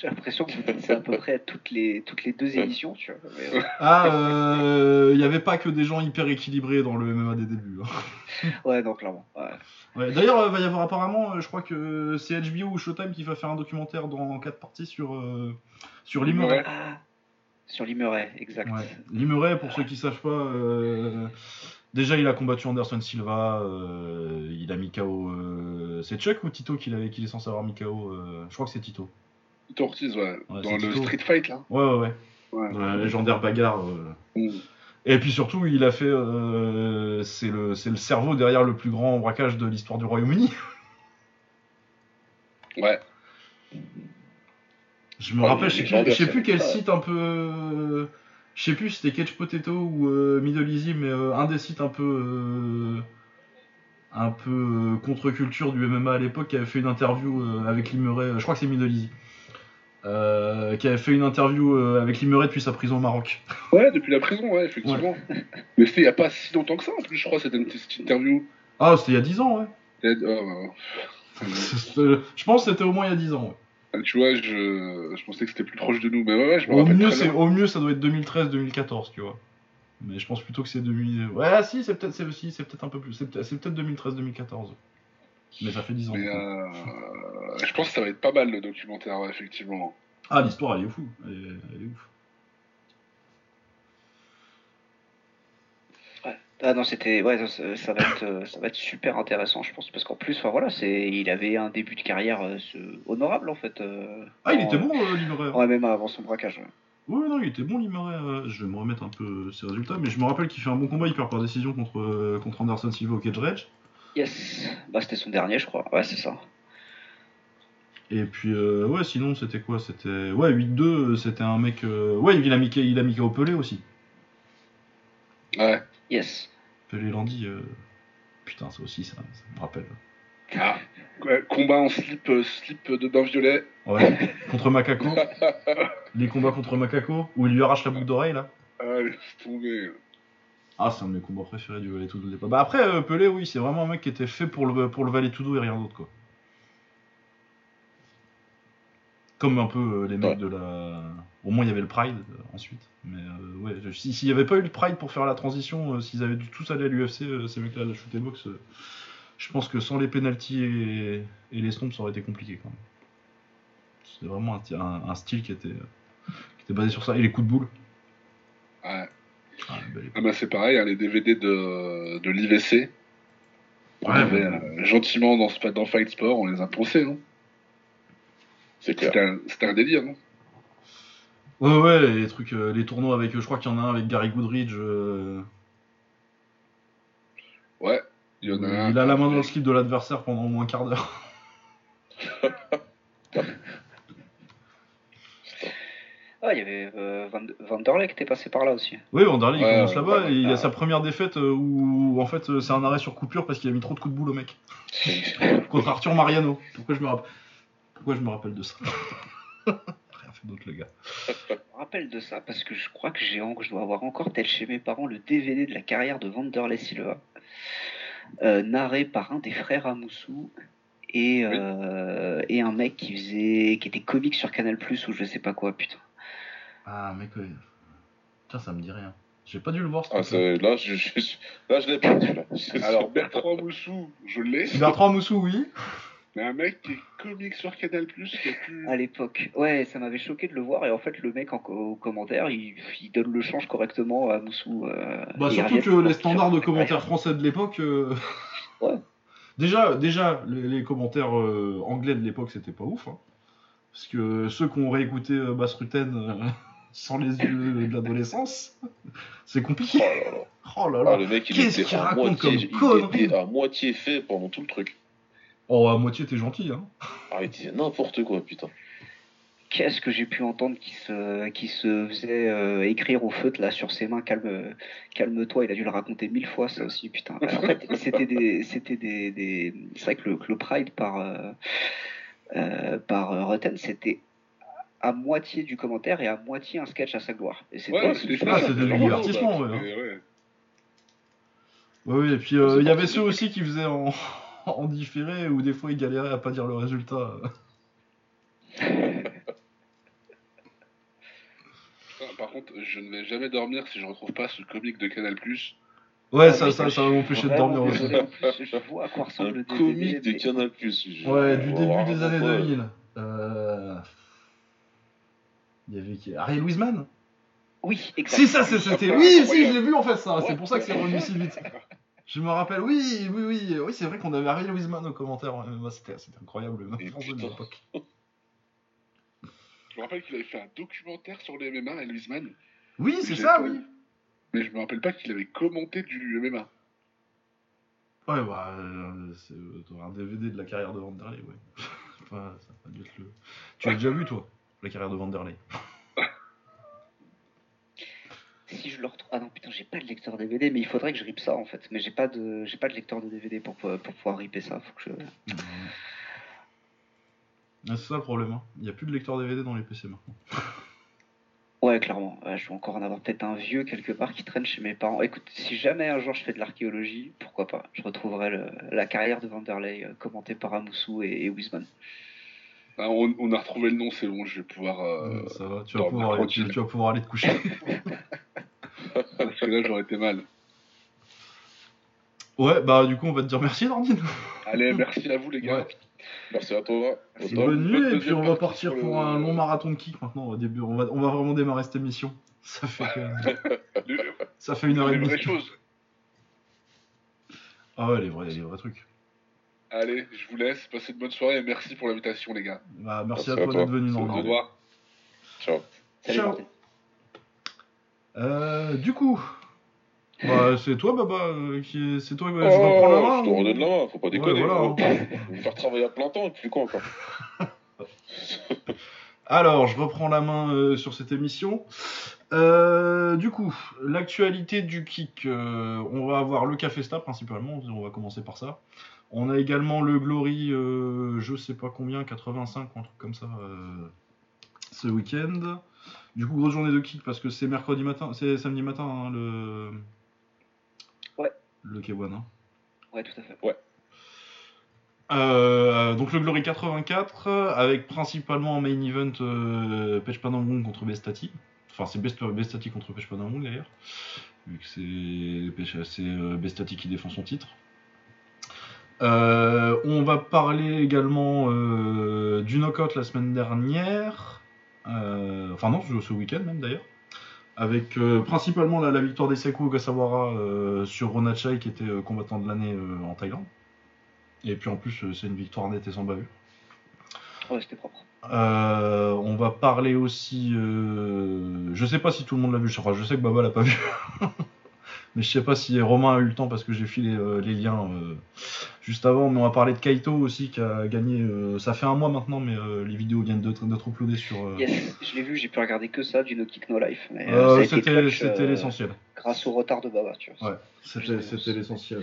J'ai l'impression que vous dites ça à peu près à toutes les, toutes les deux éditions, tu vois. mais, euh, Ah, il n'y avait pas que des gens hyper équilibrés dans le MMA des débuts. hein. ouais, donc clairement. Ouais. Ouais, D'ailleurs, il va y avoir apparemment, euh, je crois que c'est HBO ou Showtime qui va faire un documentaire dans quatre parties sur, euh, sur Limeray. Ah, sur Limeray, exact. Ouais. Limeray, pour ceux qui savent pas, euh, déjà il a combattu Anderson Silva, euh, il a mis KO. euh, c'est Chuck ou Tito qu'il avait- qu'il est censé avoir mis KO euh, Je crois que c'est Tito. Tito Ortiz, ouais. Ouais, Dans le Tito. street fight, là. Ouais, ouais, ouais. Ouais. Dans la légendaire bagarre. euh. Mm. Et puis surtout, il a fait. euh, c'est le, cerveau derrière le plus grand braquage de l'histoire du Royaume-Uni. Ouais. Je me Ouais, rappelle, je sais plus, sais quel ça. site un peu. euh, Je sais plus si c'était Catch Potato ou euh, Middle Easy, mais euh, un des sites un peu. un peu contre-culture du MMA à l'époque qui avait fait une interview avec Limeray, je crois que c'est Middle Easy, euh, qui avait fait une interview euh, avec Limeray depuis sa prison au Maroc. Ouais, depuis la prison, ouais, effectivement. Mais c'était il n'y a pas si longtemps que ça, en plus, je crois, petite interview. Ah, c'était il y a 10 ans, ouais. Et, je pense que c'était au moins il y a 10 ans. ouais. euh, tu vois, je, je pensais que c'était plus proche de nous, mais ouais, ouais, je me Au rappelle mieux, très bien. au mieux, ça doit être 2013-2014, tu vois. Mais je pense plutôt que c'est 2000. Ouais, si, c'est peut-être, c'est, si, c'est peut-être un peu plus. Peut- c'est peut-être 2013-2014. Mais ça fait 10 ans. Mais euh, je pense que ça va être pas mal, le documentaire, ouais, effectivement. Ah, l'histoire, elle est fou. Elle est, elle est ouf. Ah non, c'était ouais, ça, ça va être euh, ça va être super intéressant, je pense, parce qu'en plus, enfin voilà, c'est il avait un début de carrière euh, honorable en fait. euh, Ah, il en- était bon, euh, Limeray. En MMA avant son braquage. ouais. Ouais, non, il était bon, Limeray. Je vais me remettre un peu ses résultats. Mais je me rappelle qu'il fait un bon combat. Il perd par décision contre, euh, contre Anderson Silva au Cage Rage. Yes, bah c'était son dernier, je crois. Ouais, c'est ça. Et puis, euh, ouais, sinon, c'était quoi? C'était. Ouais, 8-2, euh, c'était un mec. euh, Ouais, il a mis, il a mis Pelé aussi. Ouais. Yes. Pelé Landy. euh, Putain, ça aussi, ça, ça me rappelle. Ah. Ouais, combat en slip, slip de bain violet. Ouais, contre Macaco. Les combats contre Macaco, où il lui arrache la boucle d'oreille, là. Ah, laisse tomber. Ah, c'est un de mes combats préférés du Valet Tudo. Bah après, euh, Pelé, oui, c'est vraiment un mec qui était fait pour le, pour le Valet Tudo et rien d'autre, quoi. Comme un peu euh, les mecs Ouais. de la... Au moins, il y avait le Pride, euh, ensuite. Mais euh, ouais, s'il n'y avait pas eu le Pride pour faire la transition, euh, s'ils avaient dû tous aller à l'UFC, euh, ces mecs-là, la shoot box, euh, je pense que sans les penalties et, et les stomps, ça aurait été compliqué, quand même. C'était vraiment un, un- un style qui était, euh, qui était basé sur ça. Et les coups de boule. Ouais. Ah. Ah bah c'est pareil, hein, les DVD de, de l'IVC. On Ouais, avait ouais. euh, gentiment dans, Fight Sport, on les a poncés. C'est clair. C'était un, un délire. Non? Ouais, ouais, les trucs, euh, les tournois avec, euh, je crois qu'il y en a un avec Gary Goodridge. euh, ouais, il y en a un. il a la main dans le slip de l'adversaire pendant au moins un quart d'heure. Ah, il y avait euh, Van, Vanderlei qui était passé par là aussi. Oui, Vanderlei, il Ouais, commence là-bas ouais, et il a ouais. sa première défaite euh, où, en fait, c'est un arrêt sur coupure parce qu'il a mis trop de coups de boule au mec. Contre Arthur Mariano. Pourquoi je me, rapp- Pourquoi je me rappelle de ça? Rien fait d'autre, le gars. Je me rappelle de ça parce que je crois que j'ai je dois avoir encore tel chez mes parents le DVD de la carrière de Vanderlei Silva, euh, narré par un des frères Amoussou et, euh, et un mec qui faisait qui était comique sur Canal Plus ou je sais pas quoi putain. Ah, mec. Putain, ça me dit rien. J'ai pas dû le voir, ce Ah, là, je, je- là, je l'ai pas. C'est Alors. Bertrand Moussou, je l'ai. Bertrand Moussou, oui. Mais un mec qui est comique sur Canal Plus qui a pu. À l'époque. Ouais, ça m'avait choqué de le voir. Et en fait, le mec en co- au commentaire, il, il donne le change correctement à Moussou. euh, Bah, surtout que les standards de commentaires français de l'époque. euh, Ouais. déjà, déjà les, les commentaires euh, anglais de l'époque, c'était pas ouf. hein. Parce que ceux qui ont réécouté euh, Bass Rutten euh, sans les yeux de l'adolescence, c'est compliqué. Oh là là. Oh là Ah, là. le mec, il Qu'est-ce était qu'il à raconte moitié, comme il conneries était à moitié fait pendant tout le truc. Oh, à moitié, t'es gentil, hein. Ah, il disait n'importe quoi, putain. Qu'est-ce que j'ai pu entendre qui se, qui se faisait euh, écrire au feutre là sur ses mains? Calme, calme-toi. Il a dû le raconter mille fois ça aussi putain. En fait c'était des, c'était des, des... c'est vrai que le, Pride par euh, euh, par euh, Rutten c'était à moitié du commentaire et à moitié un sketch à sa gloire. Et c'était Ouais, c'était Ah, ça. c'était du genre, divertissement, bah, ouais, ouais. Ouais, oui, et puis euh, il y avait ceux aussi qui faisaient en, en différé où des fois ils galéraient à pas dire le résultat. Putain, par contre, je ne vais jamais dormir si je retrouve pas ce comique de Canal Plus. Ouais, Ah, ça, ça, va m'empêcher de dormir aussi. Je vois à quoi ressemble le comique de Canal Plus. Ouais, du début des années 2000. Euh... Il y avait qui? Ariel Wiesman Oui, exact. Si, ça, c'est- c'était. Oui, si, je l'ai vu en fait, ça. C'est Ouais. pour ça que c'est revenu si vite. Je me rappelle, oui, oui, oui. Oui, c'est vrai qu'on avait Ariel Wiesman au commentaire. ouais, bah, C'était incroyable, le de putain. l'époque. Je me rappelle qu'il avait fait un documentaire sur le MMA, Elvis Man, Oui, c'est ça, pas oui. mais je me rappelle pas qu'il avait commenté du MMA. Ouais, bah, euh, c'est euh, un DVD de la carrière de Vanderlei, ouais. Enfin, ça va être le... Tu l'as déjà vu, toi, la carrière de Vanderlei Si je le retrouve. Ah non, putain, j'ai pas de lecteur DVD, mais il faudrait que je rip ça en fait. Mais j'ai pas de, j'ai pas de lecteur de DVD pour, pour pouvoir ripper ça. Faut que je. Ah, C'est ça le problème, hein. il n'y a plus de lecteur DVD dans les PC maintenant. Ouais, clairement. Ouais, je vais encore en avoir peut-être un vieux quelque part qui traîne chez mes parents. Écoute, si jamais un jour je fais de l'archéologie, pourquoi pas Je retrouverai le- la carrière de Vanderlei euh, commentée par Amoussou et, et Wiesman. Ah, on, on a retrouvé le nom, c'est bon, je vais pouvoir. euh, ça va, tu vas, pouvoir aller, tu, vas pouvoir aller te coucher. parce que là, j'aurais été mal. ouais, bah du coup, on va te dire merci, Nordine. Allez, merci à vous, les gars. Ouais. Merci à toi. Bonne Au top. nuit, bonne et puis on va partir pour le- un long marathon de kick maintenant au début. On va, on va vraiment démarrer cette émission. Ça fait, ça fait une heure et demie. Ah ouais, les vrais, les vrais trucs. Allez, je vous laisse. Passez de bonnes soirées et merci pour l'invitation, les gars. Bah, merci, Merci à à toi d'être venu, Au revoir. Ciao. Salut Ciao. Euh, du coup, bah, c'est toi, Baba, euh, qui est... c'est toi, bah, Oh, je reprends la main. je te redonne la main, faut pas Ouais, déconner. voilà, hein. Faire travailler à plein temps, et puis quoi encore Alors, je reprends la main euh, sur cette émission. Euh, du coup, l'actualité du kick, euh, on va avoir le Cafesta principalement, on va commencer par ça. On a également le Glory, euh, je sais pas combien, 85 ou un truc comme ça, euh, ce week-end. Du coup, grosse journée de kick parce que c'est mercredi matin, c'est samedi matin hein, le. Ouais. Le K1. hein. Ouais, tout à fait. Euh, donc le Glory 84 avec principalement en main event euh, Pech contre Bestati. Enfin c'est Best- Bestati contre Pech d'ailleurs. Vu que c'est euh, Bestati qui défend son titre. Euh, on va parler également euh, du knockout la semaine dernière. Euh, enfin non, ce week-end même d'ailleurs. Avec euh, principalement la, la victoire des Sekou Ogasawara sur Ronachai qui était combattant de l'année en Thaïlande. Et puis en plus, c'est une victoire nette et sans bavure. Ouais, c'était propre. On va parler aussi. je sais pas si tout le monde l'a vu. Enfin, je sais que Baba l'a pas vu. mais je sais pas si Romain a eu le temps parce que j'ai filé euh, les liens euh, juste avant. Mais on va parler de Kaito aussi qui a gagné. euh, ça fait un mois maintenant, mais euh, les vidéos viennent d'être d'être uploadées sur. euh, Yes, je l'ai vu, j'ai pu regarder que ça, du No Kick No Life. Euh, euh, a c'était euh, l'essentiel. Grâce au retard de Baba, tu vois. Ouais, c'était c'était l'essentiel.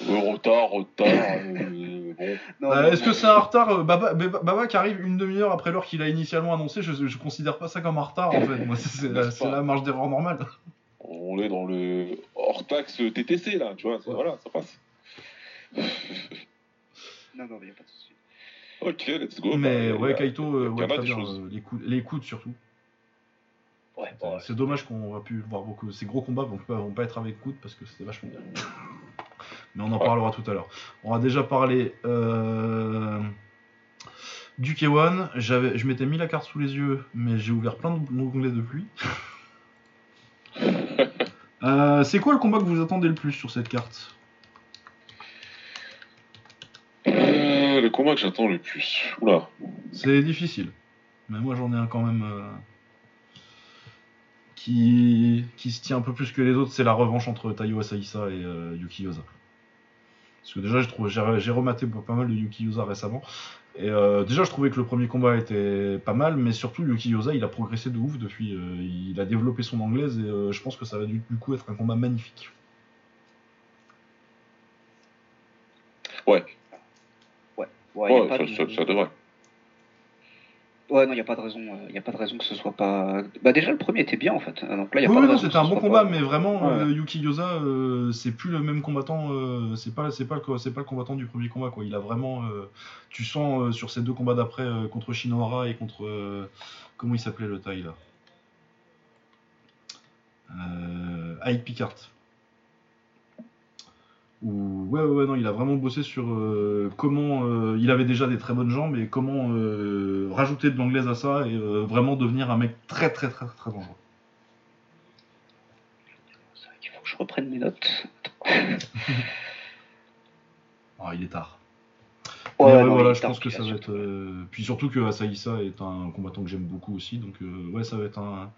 retard, retard. euh, bon. Non, Euh, non, Est-ce non, que c'est un retard Baba, qui arrive une demi-heure après l'heure qu'il a initialement annoncé, je, je considère pas ça comme un retard en fait. Moi, c'est- c'est la, la marge d'erreur normale. On est dans le hors taxe TTC là, tu vois. Ouais. Voilà, ça passe. Non, non, mais y a pas de souci. Ok, let's go. Mais Bah, ouais, a- Kaito, euh, y a ouais, pas très des bien. choses. euh, les, coudes, les coudes surtout. Ouais, Euh, C'est dommage qu'on va plus voir beaucoup. Ces gros combats vont pas, vont pas être avec coudes parce que c'était vachement bien. Mais on en Ouais. parlera tout à l'heure. On a déjà parlé euh, du K1. J'avais, je m'étais mis la carte sous les yeux, mais j'ai ouvert plein d'onglets depuis. Euh, c'est quoi le combat que vous attendez le plus sur cette carte Euh, le combat que j'attends le plus. Oula. C'est difficile. Mais moi j'en ai un quand même euh, qui, qui se tient un peu plus que les autres, c'est la revanche entre Taiyo Asaisa et euh, Yuki Yosa. Parce que déjà j'ai rematé pas mal de Yuki Yosa récemment. Et euh, déjà je trouvais que le premier combat était pas mal, mais surtout Yuki Yosa il a progressé de ouf depuis. euh, il a développé son anglaise et euh, je pense que ça va du, du coup être un combat magnifique. Ouais, Ouais, ouais, pas ça, de- ça- ça devrait. Ouais, non, il n'y a pas de raison. Il y a pas de raison que ce soit pas. Bah déjà le premier était bien en fait. Donc là, il y a Oui, pas oui, de non, c'était un bon combat, pas- mais vraiment, Ouais. euh, Yuki Yosa, euh, c'est plus le même combattant, euh, c'est pas, c'est pas, le, c'est pas le combattant du premier combat, quoi. Il a vraiment, euh, tu sens euh, sur ces deux combats d'après euh, contre Shinohara et contre, euh, comment il s'appelait le taille là, euh, Picard. Où, ouais, ouais, non, il a vraiment bossé sur euh, comment. euh, il avait déjà des très bonnes jambes et comment euh, rajouter de l'anglaise à ça et vraiment devenir un mec très, très, très, très dangereux. C'est vrai qu'il faut que je reprenne mes notes. Ah, il est tard. Ouais, ouais, non, voilà, je pense que puis ça va être. surtout. euh, Puis surtout que Asaïsa est un combattant que j'aime beaucoup aussi, donc euh, ouais, ça va être un.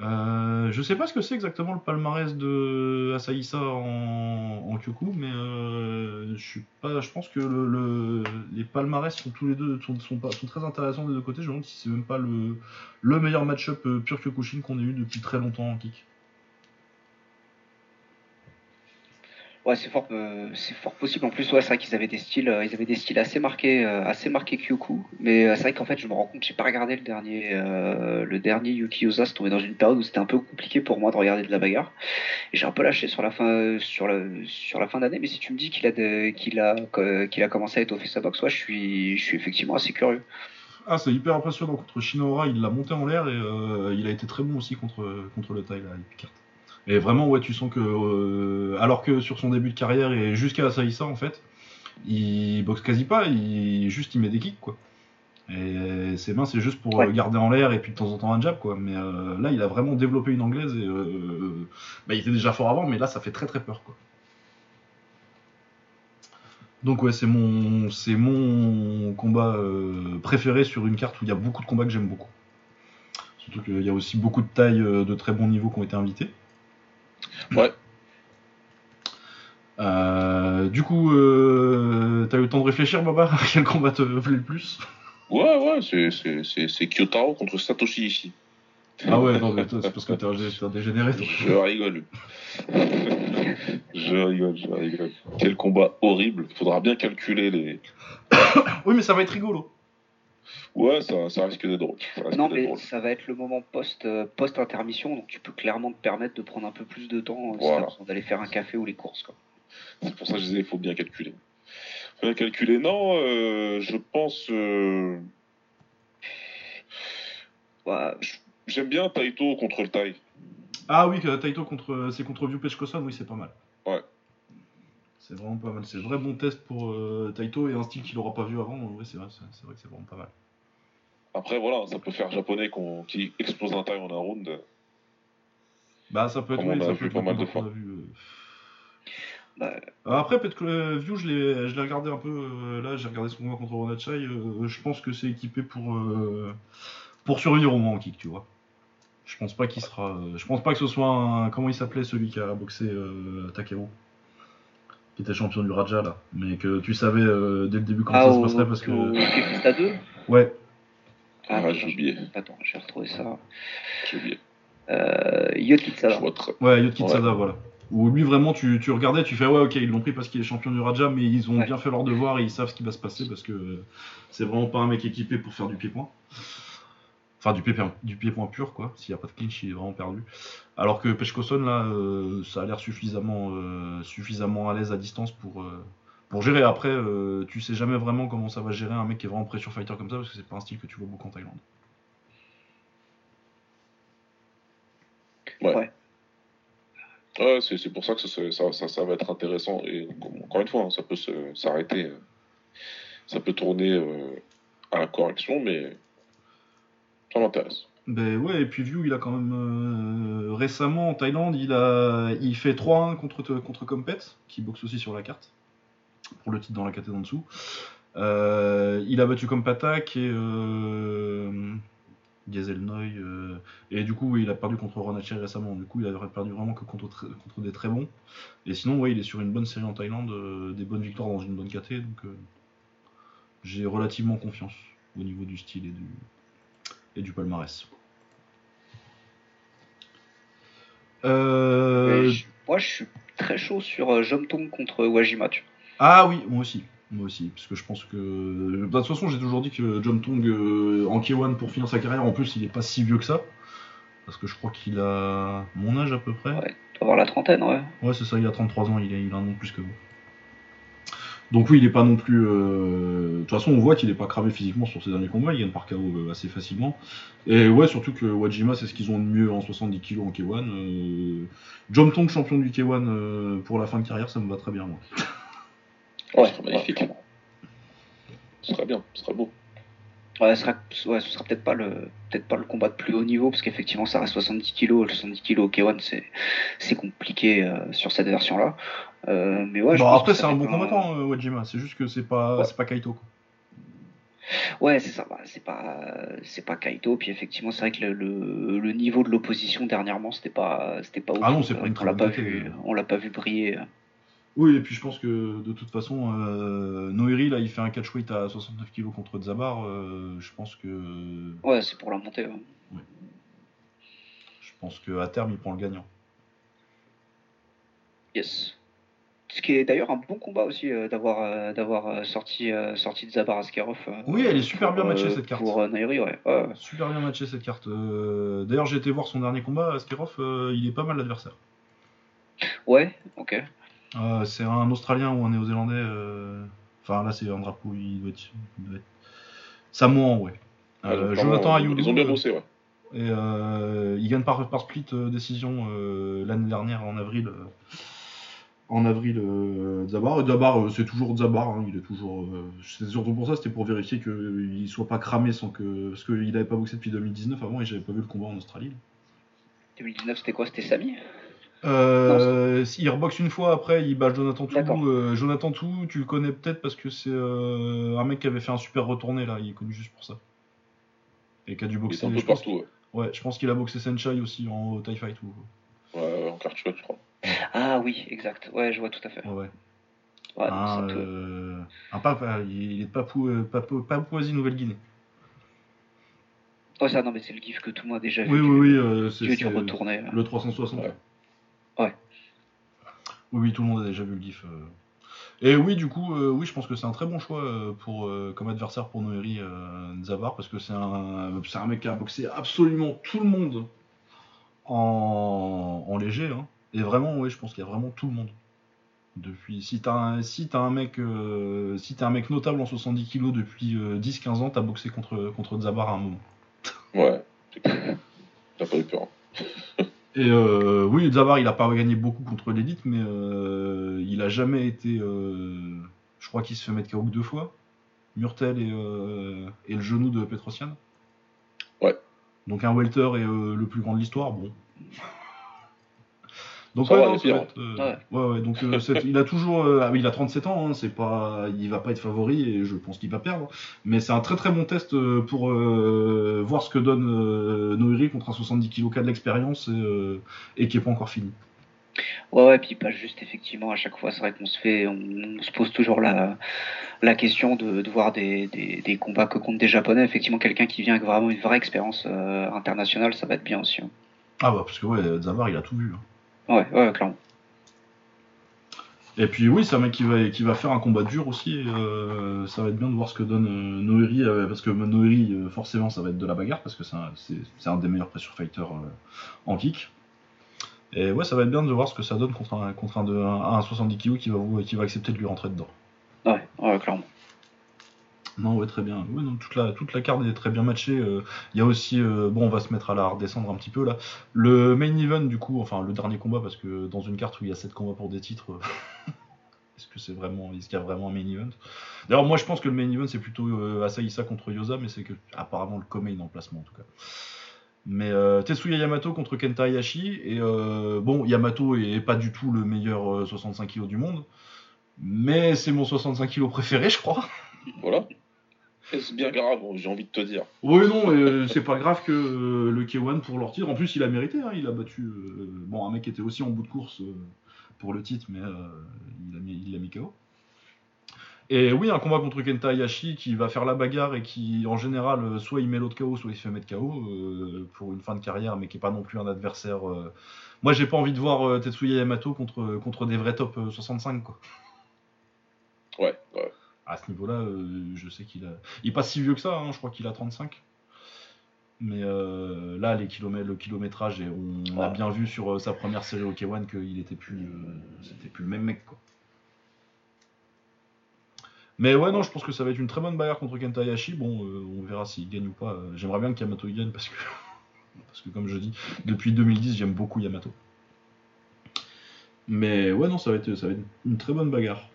Euh, je sais pas ce que c'est exactement le palmarès de Asaïsa en, en Kyoku, mais euh, je pense que le, le- les palmarès sont tous les deux sont très intéressants des deux côtés. Je me demande si c'est même pas le, le meilleur match-up euh, pur Kyokushin qu'on ait eu depuis très longtemps en kick. Ouais, c'est fort, euh, c'est fort possible. En plus, ouais, c'est vrai qu'ils avaient des styles, euh, ils avaient des styles assez marqués, euh, assez marqués Kyoku. Mais c'est vrai qu'en fait, je me rends compte, j'ai pas regardé le dernier, le dernier Yuki Oza. C'est tombé dans une période où c'était un peu compliqué pour moi de regarder de la bagarre. Et j'ai un peu lâché sur la fin, sur la, sur la fin d'année. Mais si tu me dis qu'il a, qu'il a, qu'il a commencé à étoffer sa boxe, ouais, je suis, je suis effectivement assez curieux. Ah, c'est hyper impressionnant contre Shinohara, il l'a monté en l'air et il a été très bon aussi contre, contre le Thaï, là, Picard. Et vraiment, ouais, tu sens que, euh, alors que sur son début de carrière et jusqu'à Asaïsa, en fait, il boxe quasi pas, il juste il met des kicks, quoi. Et ses mains, c'est juste pour Ouais. euh, garder en l'air et puis de temps en temps un jab, quoi. Mais euh, là, il a vraiment développé une anglaise et euh, bah, il était déjà fort avant, mais là, ça fait très très peur, quoi. Donc ouais, c'est mon, c'est mon combat préféré sur une carte où il y a beaucoup de combats que j'aime beaucoup. Surtout qu'il y a aussi beaucoup de tailles de très bon niveau qui ont été invités. Ouais. Euh, du coup, euh, t'as eu le temps de réfléchir, Baba à Quel combat te plaît le plus? Ouais, ouais, c'est- c'est c'est- c'est Kyotaro contre Satoshi Ishii. Ah ouais, non, mais toi, c'est parce que t'es un, t'es un dégénéré. toi. Je rigole. je rigole, je rigole. Quel combat horrible. Faudra bien calculer les. Oui, mais ça va être rigolo. Ouais, ça, ça risque d'être drôle. Non, mais drôle. ça va être le moment post, euh, post intermission, donc tu peux clairement te permettre de prendre un peu plus de temps euh, si d'aller faire un café ou les courses. Quoi. C'est pour ça que je disais, il faut bien calculer. Faut bien calculer. Non, euh, je pense. euh, Ouais, J'aime bien Taito contre le Tai. Ah oui, Taito contre, c'est contre View Pechkoson, oui, c'est pas mal. Ouais. C'est vraiment pas mal. C'est vrai bon test pour euh, Taito et un style qu'il aura pas vu avant. Oui, c'est vrai, c'est vrai que c'est vraiment pas mal. Après, voilà, ça peut faire japonais qu'on- qui explose un Tai en un round. Bah, ça peut être, oui, ça peut être pas mal de fois. vu, euh. bah, Euh, Après, peut-être que euh, View, je l'ai je l'ai regardé un peu. euh, là, j'ai regardé son combat contre Ronachai. je pense que c'est équipé pour, pour survivre au moins en kick, tu vois. Je pense pas qu'il sera. je pense pas que ce soit un. Comment il s'appelait celui qui a boxé Takeru Qui était champion du Raja là. Mais que tu savais euh, dès le début comment ah, ça se passerait parce que. au Kekista 2 Ouais, Ah, attends, j'ai oublié. Attends, je vais retrouver ça. J'ai oublié. Euh, Je Yokitsada. vois très. ouais, Yotkitsada, voilà. Où lui vraiment tu, tu regardais, tu fais ouais ok ils l'ont pris parce qu'il est champion du Raja mais ils ont Ouais. bien fait leur devoir et ils savent ce qui va se passer parce que c'est vraiment pas un mec équipé pour faire du pied-point. Enfin du pied du pied-point pur quoi, s'il n'y a pas de clinch il est vraiment perdu. Alors que Peshkoson là euh, ça a l'air suffisamment euh, suffisamment à l'aise à distance pour euh, pour gérer après euh, tu sais jamais vraiment comment ça va gérer un mec qui est vraiment pressure fighter comme ça parce que c'est pas un style que tu vois beaucoup en Thaïlande. Ouais. Ouais. Ouais, c'est c'est pour ça que ça, ça, ça, ça va être intéressant. Et encore une fois, hein, ça peut se- s'arrêter, ça peut tourner euh, à la correction, mais Ben ouais, et puis View, il a quand même euh, récemment en Thaïlande, il a il fait 3-1 contre, contre Compet, qui boxe aussi sur la carte, pour le titre dans la catégorie en dessous. Euh, il a battu Compatak et euh, Gazelnoy, euh, et du coup, il a perdu contre Ronacher récemment. Du coup, il a perdu vraiment que contre, tr- contre des très bons. Et sinon, ouais, il est sur une bonne série en Thaïlande, euh, des bonnes victoires dans une bonne caté, donc j'ai relativement confiance au niveau du style et du, et du palmarès. Euh, je- moi, je suis très chaud sur euh, Jomtong contre Wajima. tu. Ah oui, moi aussi. Moi aussi, parce que je pense que. De toute façon, j'ai toujours dit que Jom Tong euh, en K1 pour finir sa carrière, en plus, il est pas si vieux que ça. Parce que je crois qu'il a mon âge à peu près. Ouais, il doit avoir la trentaine, ouais. Ouais, c'est ça, il a 33 ans, il, est, il a un an plus que vous. Donc oui, il est pas non plus... euh, De toute façon, on voit qu'il est pas cramé physiquement sur ses derniers combats, il gagne par KO euh, assez facilement. Et ouais, surtout que Wajima, c'est ce qu'ils ont de mieux en 70 kg en K1. Euh... Jom Tong, champion du K1 euh, pour la fin de carrière, ça me va très bien, moi. Ouais, magnifique. ouais. Ce serait bien, ce serait beau. Ouais, ce sera, ouais, ce sera peut-être pas le peut-être pas le combat de plus haut niveau parce qu'effectivement ça reste 70 kilos, 70 kilos au K1 c'est c'est compliqué euh, sur cette version là. mais ouais. Bon, après, c'est un bon combattant, euh, Wajima, c'est juste que c'est pas, Ouais. c'est pas Kaito. quoi. Ouais, c'est ça. bah, c'est pas c'est pas Kaito. Puis effectivement, c'est vrai que le, le, le niveau de l'opposition dernièrement c'était pas c'était pas. Ah non, c'est pas une on très l'a pas vu euh. on l'a pas vu briller. Oui, et puis je pense que de toute façon, euh, Noiri, là, il fait un catchweight à 69 kg contre Zabar. euh, je pense que. Ouais, c'est pour la montée. ouais. Je pense qu'à terme, il prend le gagnant. Yes. Ce qui est d'ailleurs un bon combat aussi euh, d'avoir euh, d'avoir sorti sorti de Zabar Askarov. Oui, elle est super pour, bien matchée, cette carte. Pour Nairi, ouais. Super bien matché cette carte. D'ailleurs, j'ai été voir son dernier combat, Askerov, euh, il est pas mal l'adversaire. Ouais, ok. Euh, c'est un Australien ou un Néo-Zélandais. euh, Enfin, là, c'est un drapeau, il doit être. il doit être- Samoan, ouais. Ah, Euh, donc, Jonathan Ayoulou. Ils ont bien euh, bossé, ouais. Et euh, il gagne par, par split euh, décision euh, l'année dernière en avril. euh, en avril, euh, Zabar. Et Zabar, euh, c'est toujours Zabar. hein, il est toujours. euh, c'est surtout pour ça, c'était pour vérifier qu'il soit pas cramé sans que. Parce qu'il n'avait pas boxé depuis 2019 avant et j'avais pas vu le combat en Australie. 2019, c'était quoi? C'était Samy? Euh, il reboxe une fois après, il bat Jonathan Tou. Euh, Jonathan Tou, tu le connais peut-être parce que c'est euh, un mec qui avait fait un super retourné là, il est connu juste pour ça. Et qui a dû Il est boxer. un peu je pense partout, ouais. Ouais, je pense qu'il a boxé Senchai aussi en Thai Fight. Ou... Ouais, en carte chouette, je crois. Ah oui, exact. Ouais, je vois tout à fait. Ouais, un, euh, un papa, il est de Papou, Papou- Papouasie Nouvelle-Guinée. Ouais, ça, non, mais c'est le gif que tout le monde a déjà vu. Oui, du- oui, oui. euh, c'est du, retourné. le 360. Ouais. Ouais. Oui, tout le monde a déjà vu le gif. euh. Et oui, du coup, euh, oui, je pense que c'est un très bon choix euh, comme adversaire pour Noiri euh, Zabar, parce que c'est un, mec qui a boxé absolument tout le monde en, léger. hein. Et vraiment, oui, je pense qu'il y a vraiment tout le monde. Depuis, si t'as un, mec, si mec notable en 70 kg depuis euh, 10-15 ans, t'as boxé contre, contre Zabar à un moment. Ouais. T'as pas eu peur. Et euh, oui, Zabar, il a pas gagné beaucoup contre l'élite, mais euh, il a jamais été. euh, je crois qu'il se fait mettre KO que deux fois. Murtel et, euh, et le genou de Petrosian. Ouais. Donc un welter euh, le plus grand de l'histoire, bon. Donc ouais, non, être, euh, Ouais. ouais, ouais, donc euh, il a toujours, euh, ah oui, il a 37 ans, hein, c'est pas, il va pas être favori et je pense qu'il va perdre. Mais c'est un très très bon test euh, pour euh, voir ce que donne euh, Noiri contre un 70 kg cas de l'expérience et, euh, et qui est pas encore fini. Ouais, ouais, puis pas juste effectivement à chaque fois, c'est vrai qu'on se fait, on, on se pose toujours la, la question de, de voir des, des, des combats que contre des japonais. Effectivement, quelqu'un qui vient avec vraiment une vraie expérience euh, internationale, ça va être bien aussi. hein. Ah bah parce que ouais, Zavar il a tout vu. hein. Ouais, ouais, clairement. Et puis oui, c'est un mec qui va, qui va faire un combat dur aussi. euh, ça va être bien de voir ce que donne euh, euh, parce que Noiri, euh, forcément, ça va être de la bagarre, parce que c'est un, des meilleurs pressure fighters en kick. Et ouais, ça va être bien de voir ce que ça donne contre un, contre un, de, un, un 70 kg qui va, vous- qui va accepter de lui rentrer dedans. Ouais, ouais, clairement. Non, ouais, très bien. Ouais, non, toute, la, toute la carte est très bien matchée. euh. Il y a aussi, euh, bon, on va se mettre à la redescendre un petit peu là. Le main event, du coup, enfin le dernier combat, parce que dans une carte où il y a 7 combats pour des titres, euh, est-ce que c'est vraiment, est-ce qu'il y a vraiment un main event? D'ailleurs, moi je pense que le main event c'est plutôt euh, Asaïsa contre Yosa, mais c'est que apparemment le co-main en placement en tout cas. Mais Tetsuya Yamato contre Kenta Hayashi, et bon, Yamato est pas du tout le meilleur euh, 65 kg du monde, mais c'est mon 65 kg préféré, je crois. Voilà. C'est bien grave, j'ai envie de te dire. Oui, non, euh, c'est pas grave que euh, le K1 pour leur titre. En plus, il a mérité, hein, il a battu. euh, bon, un mec qui était aussi en bout de course pour le titre, mais il l'a mis, il l'a mis KO. Et oui, un combat contre Kenta Hayashi qui va faire la bagarre et qui, en général, soit il met l'autre KO, soit il se fait mettre KO pour une fin de carrière, mais qui est pas non plus un adversaire. Moi, j'ai pas envie de voir Tetsuya Yamato contre, contre des vrais top euh, 65, quoi. Ouais, ouais. À ce niveau-là, euh, je sais qu'il a. Il est pas si vieux que ça, hein, je crois qu'il a 35. Mais euh, là, les kilomètres, le kilométrage, et on a Ouais. bien vu sur euh, sa première série au K1 qu'il était plus, c'était plus le même mec, quoi. Mais ouais, non, je pense que ça va être une très bonne bagarre contre Kenta Hayashi. Bon, on verra s'il gagne ou pas. J'aimerais bien que Yamato y gagne parce que, parce que comme je dis, depuis 2010, j'aime beaucoup Yamato. Mais ouais, non, ça va être, ça va être une très bonne bagarre.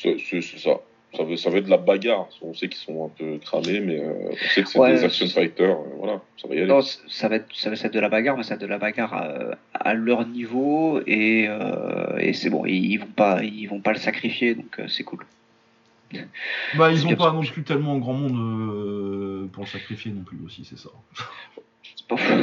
C'est ça. Ça va, ça va être de la bagarre. On sait qu'ils sont un peu cramés, mais euh, on sait que c'est Ouais, des action fighters. euh, voilà, ça va y aller. Non, ça va être, ça va être de la bagarre, mais ça va être de la bagarre à, à leur niveau et, euh, et c'est bon, ils, ils vont pas, ils vont pas le sacrifier, donc euh, c'est cool. Bah, ils C'est ont comme pas non plus tellement grand monde euh, pour le sacrifier non plus aussi, c'est ça. C'est pas fou.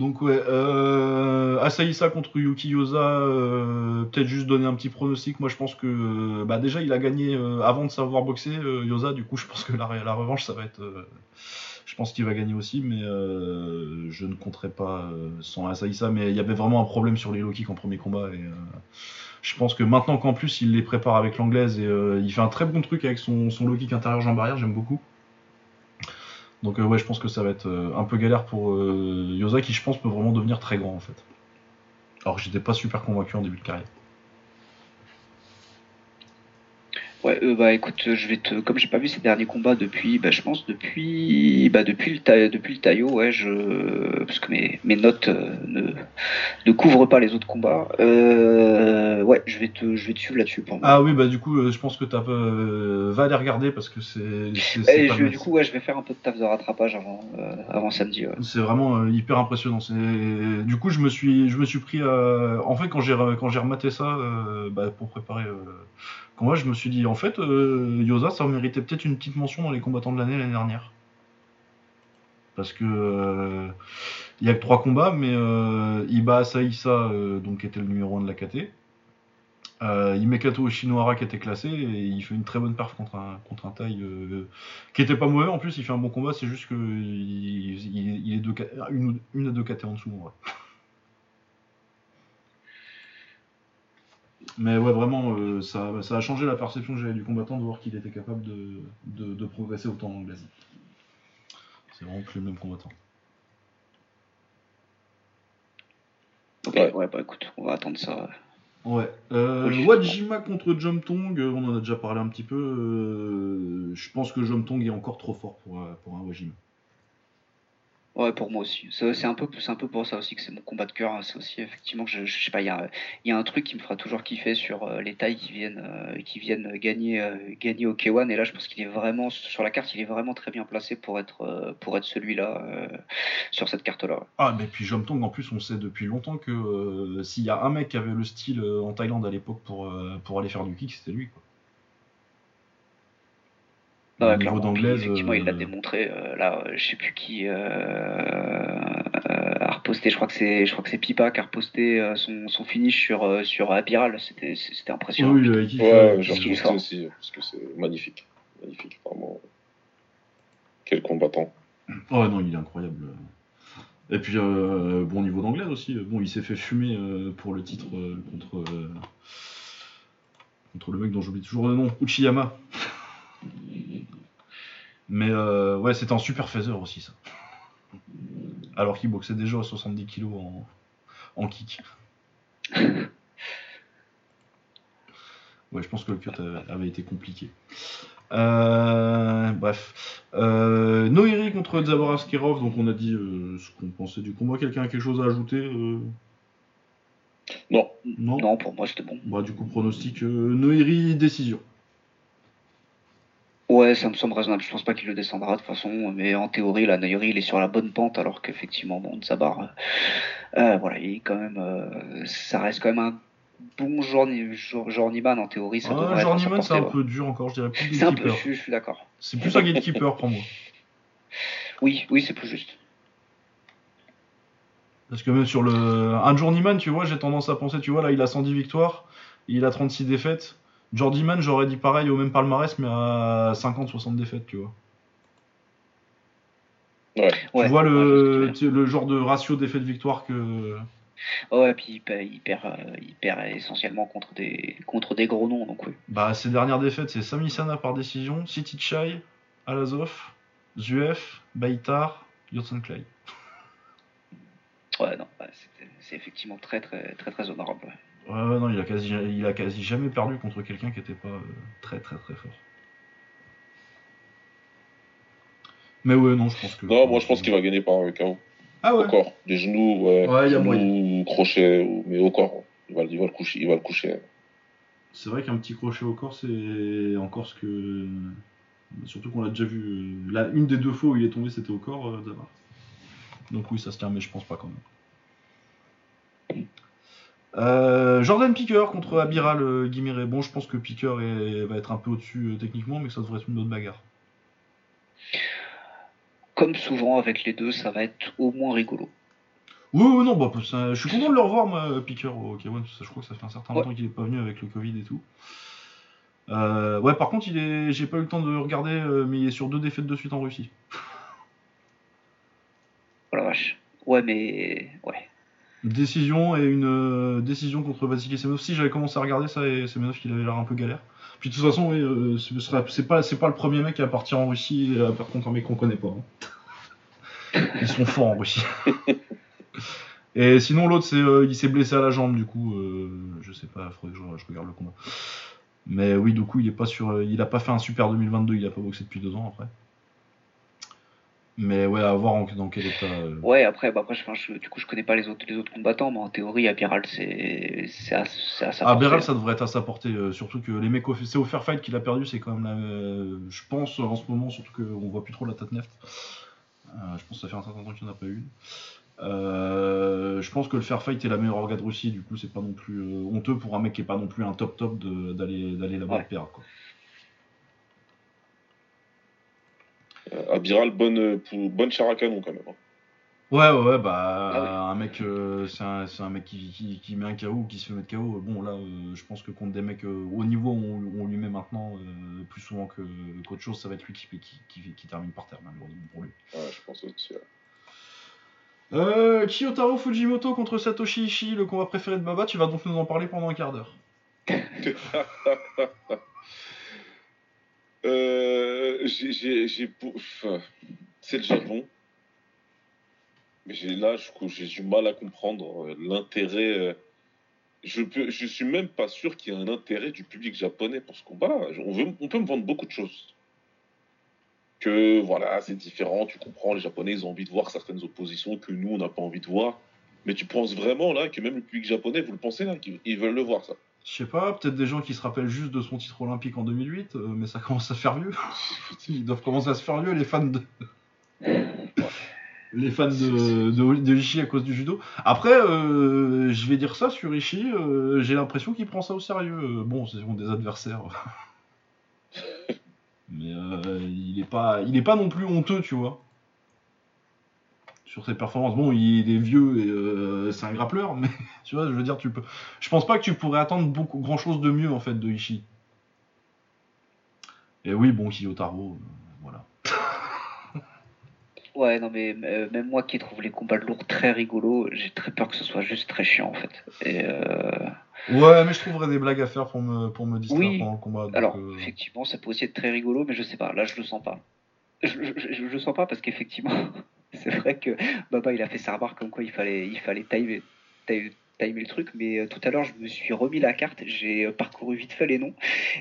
Donc ouais, euh, Asaïsa contre Yuki Yosa, euh, peut-être juste donner un petit pronostic. Moi je pense que euh, bah, déjà il a gagné avant de savoir boxer Yosa, du coup je pense que la, revanche ça va être... je pense qu'il va gagner aussi, mais je ne compterai pas sans Asaïsa. Mais il y avait vraiment un problème sur les low en premier combat. Et, je pense que maintenant qu'en plus il les prépare avec l'anglaise et il fait un très bon truc avec son, son low kick intérieur jambe arrière, j'aime beaucoup. Donc euh, ouais, je pense que ça va être euh, un peu galère pour euh, Yosa qui je pense peut vraiment devenir très grand en fait. Alors j'étais pas super convaincu en début de carrière. Ouais, euh, bah écoute, je vais te, comme j'ai pas vu ces derniers combats depuis, bah je pense depuis, bah depuis le ta- depuis le Taillot, ouais, je, parce que mes, mes notes euh, ne, ne couvrent pas les autres combats. Euh, ouais, je vais te, je vais te suivre là-dessus pour moi. Ah oui, bah du coup, euh, je pense que t'as euh, va les regarder parce que c'est je- le- du coup, ouais, je vais faire un peu de taf de rattrapage avant, euh, avant samedi. Ouais. C'est vraiment hyper impressionnant. C'est du coup je me suis je me suis pris à... en fait quand j'ai quand j'ai rematé ça euh, bah, pour préparer euh, combat, je me suis dit en fait euh, Yosa ça méritait peut-être une petite mention dans les combattants de l'année l'année dernière. Parce que euh, il y a que trois combats mais euh, il bat Asaïsa euh, donc qui était le numéro 1 de la KT. Euh, il met Kato Oshinohara qui était classé et il fait une très bonne perf contre un, contre un taille euh, qui était pas mauvais en plus, il fait un bon combat, c'est juste que il, est une à deux KT en dessous en vrai. Mais ouais, vraiment, euh, ça, ça a changé la perception que j'avais du combattant de voir qu'il était capable de, de, de progresser autant en anglaise. C'est vraiment plus le même combattant. Ok, Ouais. ouais. bah écoute, on va attendre ça. Ouais. Euh, Oui. Wajima contre Jomtong, euh, on en a déjà parlé un petit peu. euh, je pense que Jomtong est encore trop fort pour, pour un Wajima. Ouais, pour moi aussi. C'est un peu, un peu pour ça aussi que c'est mon combat de cœur. hein. C'est aussi effectivement je, sais pas, il y a, y a un truc qui me fera toujours kiffer sur euh, les tailles qui viennent, euh, qui viennent gagner, euh, gagner au K1. Et là, je pense qu'il est vraiment sur la carte, il est vraiment très bien placé pour être, pour être celui-là sur cette carte-là. Ah, mais puis Jomtong, en plus, on sait depuis longtemps que s'il y a un mec qui avait le style en Thaïlande à l'époque pour, pour aller faire du kick, c'était lui. Quoi. Ouais, Au niveau d'anglaise. effectivement, il l'a euh, démontré. euh, là, euh, je sais plus qui euh, euh, a reposté. Je crois que c'est, je crois que c'est Pipa qui a reposté euh, son, son finish sur, euh, sur Apiral. C'était, c'était impressionnant. Oui, Ouais, j'ai qu'il est reposté fort. aussi, parce que c'est magnifique. Magnifique, vraiment. Quel combattant. Oh non, il est incroyable. Et puis, euh, bon niveau d'anglaise aussi. Bon, il s'est fait fumer euh, pour le titre euh, contre, euh, contre le mec dont j'oublie toujours le nom, Uchiyama. Mais euh, ouais, c'était un super phaser aussi, ça. Alors qu'il boxait déjà à 70 kg en, en kick. Ouais, je pense que le cut avait été compliqué. Euh, bref. Euh, Noiri contre Zabor Askerov, donc on a dit euh, ce qu'on pensait du combat. Quelqu'un a quelque chose à ajouter Non, Non? Non, pour moi c'était bon. Bah, du coup, pronostic Noiri, décision. Ouais, ça me semble raisonnable. Je pense pas qu'il le descendra de toute façon, mais en théorie, la Nairi, il est sur la bonne pente, alors qu'effectivement, bon, Zabar, euh, euh, voilà, il est quand même, euh, ça reste quand même un bon journey, jour- journeyman en théorie. Ça Ah, Journeyman, c'est un peu dur encore, je dirais plus ouais. C'est un peu, gatekeeper. je, suis- je suis d'accord. C'est plus un gatekeeper pour moi. Oui, oui, c'est plus juste. Parce que même sur le. Un journeyman, tu vois, j'ai tendance à penser, tu vois, là, il a 110 victoires, il a 36 défaites. Journeyman, j'aurais dit pareil au même palmarès, mais à 50-60 défaites, tu vois. ouais. Ouais, tu vois ouais, le, le genre de ratio défaites-victoires que. Ouais, puis il perd, il perd, euh, il perd essentiellement contre des, contre des gros noms, donc oui. Bah, ses dernières défaites, c'est Sami Sana par décision, City Chai, Alazov, Zuef, Baitar, Yotsun Clay. Ouais, non, c'est- c'est effectivement très, très, très, très honorable. Ouais. Non, il a quasi, il a quasi jamais perdu contre quelqu'un qui était pas euh, très très très fort. Mais ouais, non, je pense que. Non, moi je pense qu'il va gagner par un KO. Ah ouais Au corps. Des genoux, ouais. Ouais, y a genoux, crochet, mais au corps. Il va, il va le coucher. Il va le coucher. C'est vrai qu'un petit crochet au corps, c'est encore ce que. Surtout qu'on l'a déjà vu. euh, La... Une des deux fois où il est tombé, c'était au corps, euh, Zabar. Donc oui, ça se tient, mais je pense pas quand même. Euh, Jordan Picker contre Abiral euh, Guimire. Bon, je pense que Picker est- va être un peu au-dessus euh, techniquement, mais que ça devrait être une autre bagarre. Comme souvent avec les deux, ça va être au moins rigolo. Oui, oui, non, bah, ça- je suis content de le revoir, moi, Picker au K1, parce que je crois que ça fait un certain Ouais. temps qu'il est pas venu avec le Covid et tout. Euh, ouais, par contre, il est, j'ai pas eu le temps de regarder, mais il est sur deux défaites de suite en Russie. Oh la vache. Ouais, mais. Ouais. Décision et une euh, décision contre Vasily Semenov. Si j'avais commencé à regarder ça et Semenov qu'il avait l'air un peu galère. Puis de toute façon, oui, euh, c'est pas, le premier mec à partir en Russie, euh, par contre un mec qu'on connaît pas. hein. Ils sont forts en Russie. et sinon l'autre, c'est, euh, il s'est blessé à la jambe du coup. euh, je sais pas, faudrait que je, je regarde le combat. Mais oui, du coup, il est pas sur, euh, il a pas fait un super 2022, il a pas boxé depuis deux ans après. Mais ouais, à voir en- dans quel état. euh, Ouais, après, bah, après je, enfin, je- du coup, je connais pas les autres, les autres combattants, mais en théorie, Abiral, c'est c'est à, à sa Ah, portée. Beral, ça devrait être à sa portée. euh, surtout que les mecs, c'est au Fair Fight qu'il a perdu. C'est quand même, la, euh, je pense, en ce moment, surtout qu'on voit plus trop la tête neft. Je pense que ça fait un certain temps qu'il n'y en a pas eu. Euh, je pense que le Fair Fight est la meilleure orga de Russie. Du coup, c'est pas non plus honteux pour un mec qui est pas non plus un top top d'aller là-bas Ouais. perdre. Quoi. Abiral, bonne, euh, bonne chair à canon quand même. hein. Ouais, ouais, ouais, bah, Ah oui. un mec, euh, c'est un, un mec qui, qui, qui met un KO ou qui se fait mettre KO. Bon, là, euh, je pense que contre des mecs euh, au niveau où on, on lui met maintenant, euh, plus souvent que- qu'autre chose, ça va être lui qui, qui, termine par terre, malheureusement pour lui. Ouais, je pense aussi. ouais. Euh, Kiyotaro Fujimoto contre Satoshi Ishii, le combat préféré de Baba, tu vas donc nous en parler pendant un quart d'heure. Euh, c'est le Japon. Mais là, j'ai du mal à comprendre euh, l'intérêt. euh, je, peux, je suis même pas sûr qu'il y ait un intérêt du public japonais pour ce combat. On, veut, on peut me vendre beaucoup de choses. Que voilà, c'est différent, tu comprends, les Japonais, ils ont envie de voir certaines oppositions que nous, on n'a pas envie de voir. Mais tu penses vraiment là que même le public japonais, vous le pensez là, qu'ils ils veulent le voir ça? Je sais pas, peut-être des gens qui se rappellent juste de son titre olympique en 2008, euh, mais ça commence à faire vieux. Ils doivent commencer à se faire vieux, les fans de. les fans de, de, de Ishii à cause du judo. Après, euh, je vais dire ça sur Ishii, euh, j'ai l'impression qu'il prend ça au sérieux. Bon, ce sont des adversaires. mais euh, il est pas, il est pas non plus honteux, tu vois. Sur ses performances. Bon, il est vieux et euh, c'est un grappleur, mais tu vois, je veux dire, tu peux. Je pense pas que tu pourrais attendre beaucoup, grand chose de mieux en fait de Ishii. Et oui, bon, Kiyotaro, euh, voilà. Ouais, non, mais euh, même moi qui trouve les combats de lourds très rigolos, j'ai très peur que ce soit juste très chiant en fait. Et Ouais, mais je trouverais des blagues à faire pour me, pour me distraire Oui. pendant le combat. donc, alors, effectivement, ça peut aussi être très rigolo, mais je sais pas, là je le sens pas. Je, je, je- je le sens pas parce qu'effectivement, c'est vrai que Baba il a fait sa remarque comme quoi il fallait, il fallait timer, timer, timer le truc, mais tout à l'heure, je me suis remis la carte, j'ai parcouru vite fait les noms,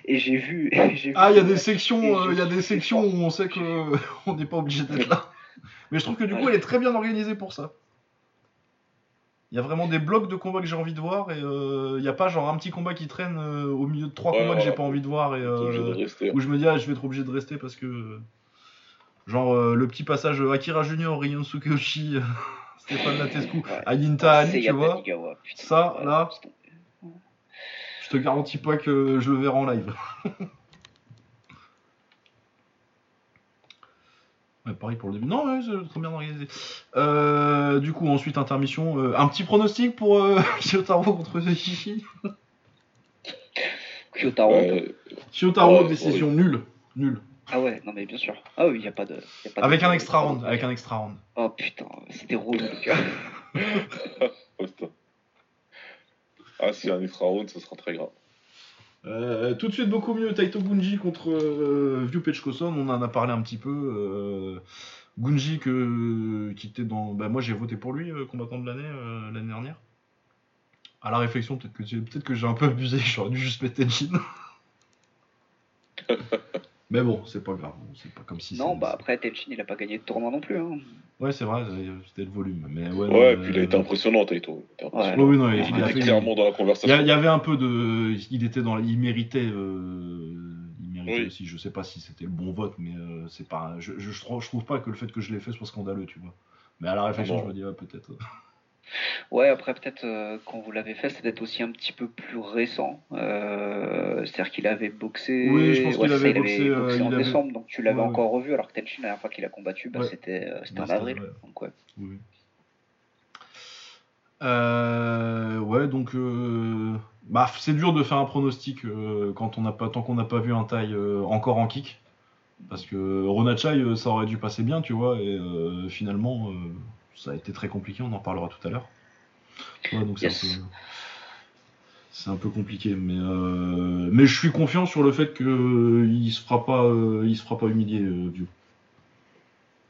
et j'ai vu. ah, il y a des sections, il y a des sections où on sait qu'on n'est pas obligé d'être là. Mais je trouve que du coup, elle est très bien organisée pour ça. Il y a vraiment des blocs de combats que j'ai envie de voir et il n'y a pas genre un petit combat qui traîne au milieu de trois combats que j'ai pas envie de voir et où je me dis ah je vais être obligé de rester parce que genre le petit passage Akira Junior, Ryon Tsukuyoshi, Stéphane Latescu, Ayinta Ali, tu vois. Ça là, je te garantis pas que je le verrai en live. pareil pour le début. Non, c'est très bien organisé. Euh, du coup, ensuite, intermission. Euh, un petit pronostic pour euh, Kyotaro contre Shishi Kyotaro. Kyotaro, décision nulle. Nulle. Ah ouais, non mais bien sûr. Ah oui, il n'y a pas de. avec un extra round. Avec un extra round. Oh putain, c'était relou. ah, si un extra round, ce sera très grave. Euh, tout de suite beaucoup mieux Taito Gunji contre euh, View on en a parlé un petit peu. Euh, Gunji que, qui était dans. Bah, moi j'ai voté pour lui, euh, combattant de l'année l'année dernière. À la réflexion, peut-être que, peut que j'ai un peu abusé, j'aurais dû juste mettre Tenchin. Mais bon, c'est pas grave, c'est pas comme si. Non, bah après Tenchin il a pas gagné de tournoi non plus. Hein. Ouais, c'est vrai, c'était le volume. Mais ouais, ouais puis il a été impressionnant, Taito. Ouais. Oui, non, il, il, était clairement dans la conversation. Il y, avait un peu de. Il était dans. Il méritait. Euh... Il méritait aussi. Je sais pas si c'était le bon vote, mais euh, c'est pas. Je, je, je, trouve pas que le fait que je l'ai fait soit scandaleux, tu vois. Mais à la réflexion, ah je me dis, peut-être. Ouais, après peut-être euh, quand vous l'avez fait, c'est peut-être aussi un petit peu plus récent. Euh, c'est-à-dire qu'il avait boxé. Oui, je pense qu'il avait, boxé, euh, en décembre, donc tu l'avais encore revu. Alors que Tenchin, la dernière fois qu'il a combattu, bah, c'était en avril. Donc ouais. Oui. ouais, donc bah, c'est dur de faire un pronostic quand on n'a pas tant qu'on n'a pas vu un taille encore en kick. Parce que Ronachai, ça aurait dû passer bien, tu vois, et finalement ça a été très compliqué, on en parlera tout à l'heure. donc c'est un, peu compliqué, mais, euh, mais je suis confiant sur le fait qu'il ne se fera pas, euh, il se fera pas humilier, euh,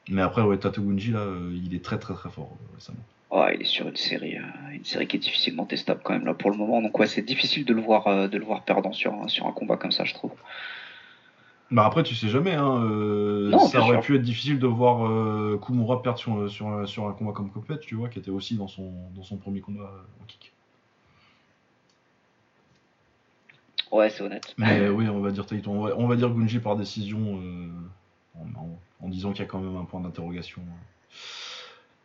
Mais après, ouais, Tatogunji, là, il est très très très fort récemment. Ouais, il est sur une série, une série qui est difficilement testable quand même là pour le moment. Donc ouais, c'est difficile de le voir, de le voir perdant sur, sur un combat comme ça, je trouve. Bah après, tu sais jamais. Hein, euh, ça aurait pu être difficile de voir euh, Kumura perdre sur, sur, sur, un combat comme Copet, tu vois, qui était aussi dans son, dans son premier combat en kick. Ouais, c'est honnête. Mais oui, on va dire Taito. On va, dire Gunji par décision euh, en, disant qu'il y a quand même un point d'interrogation.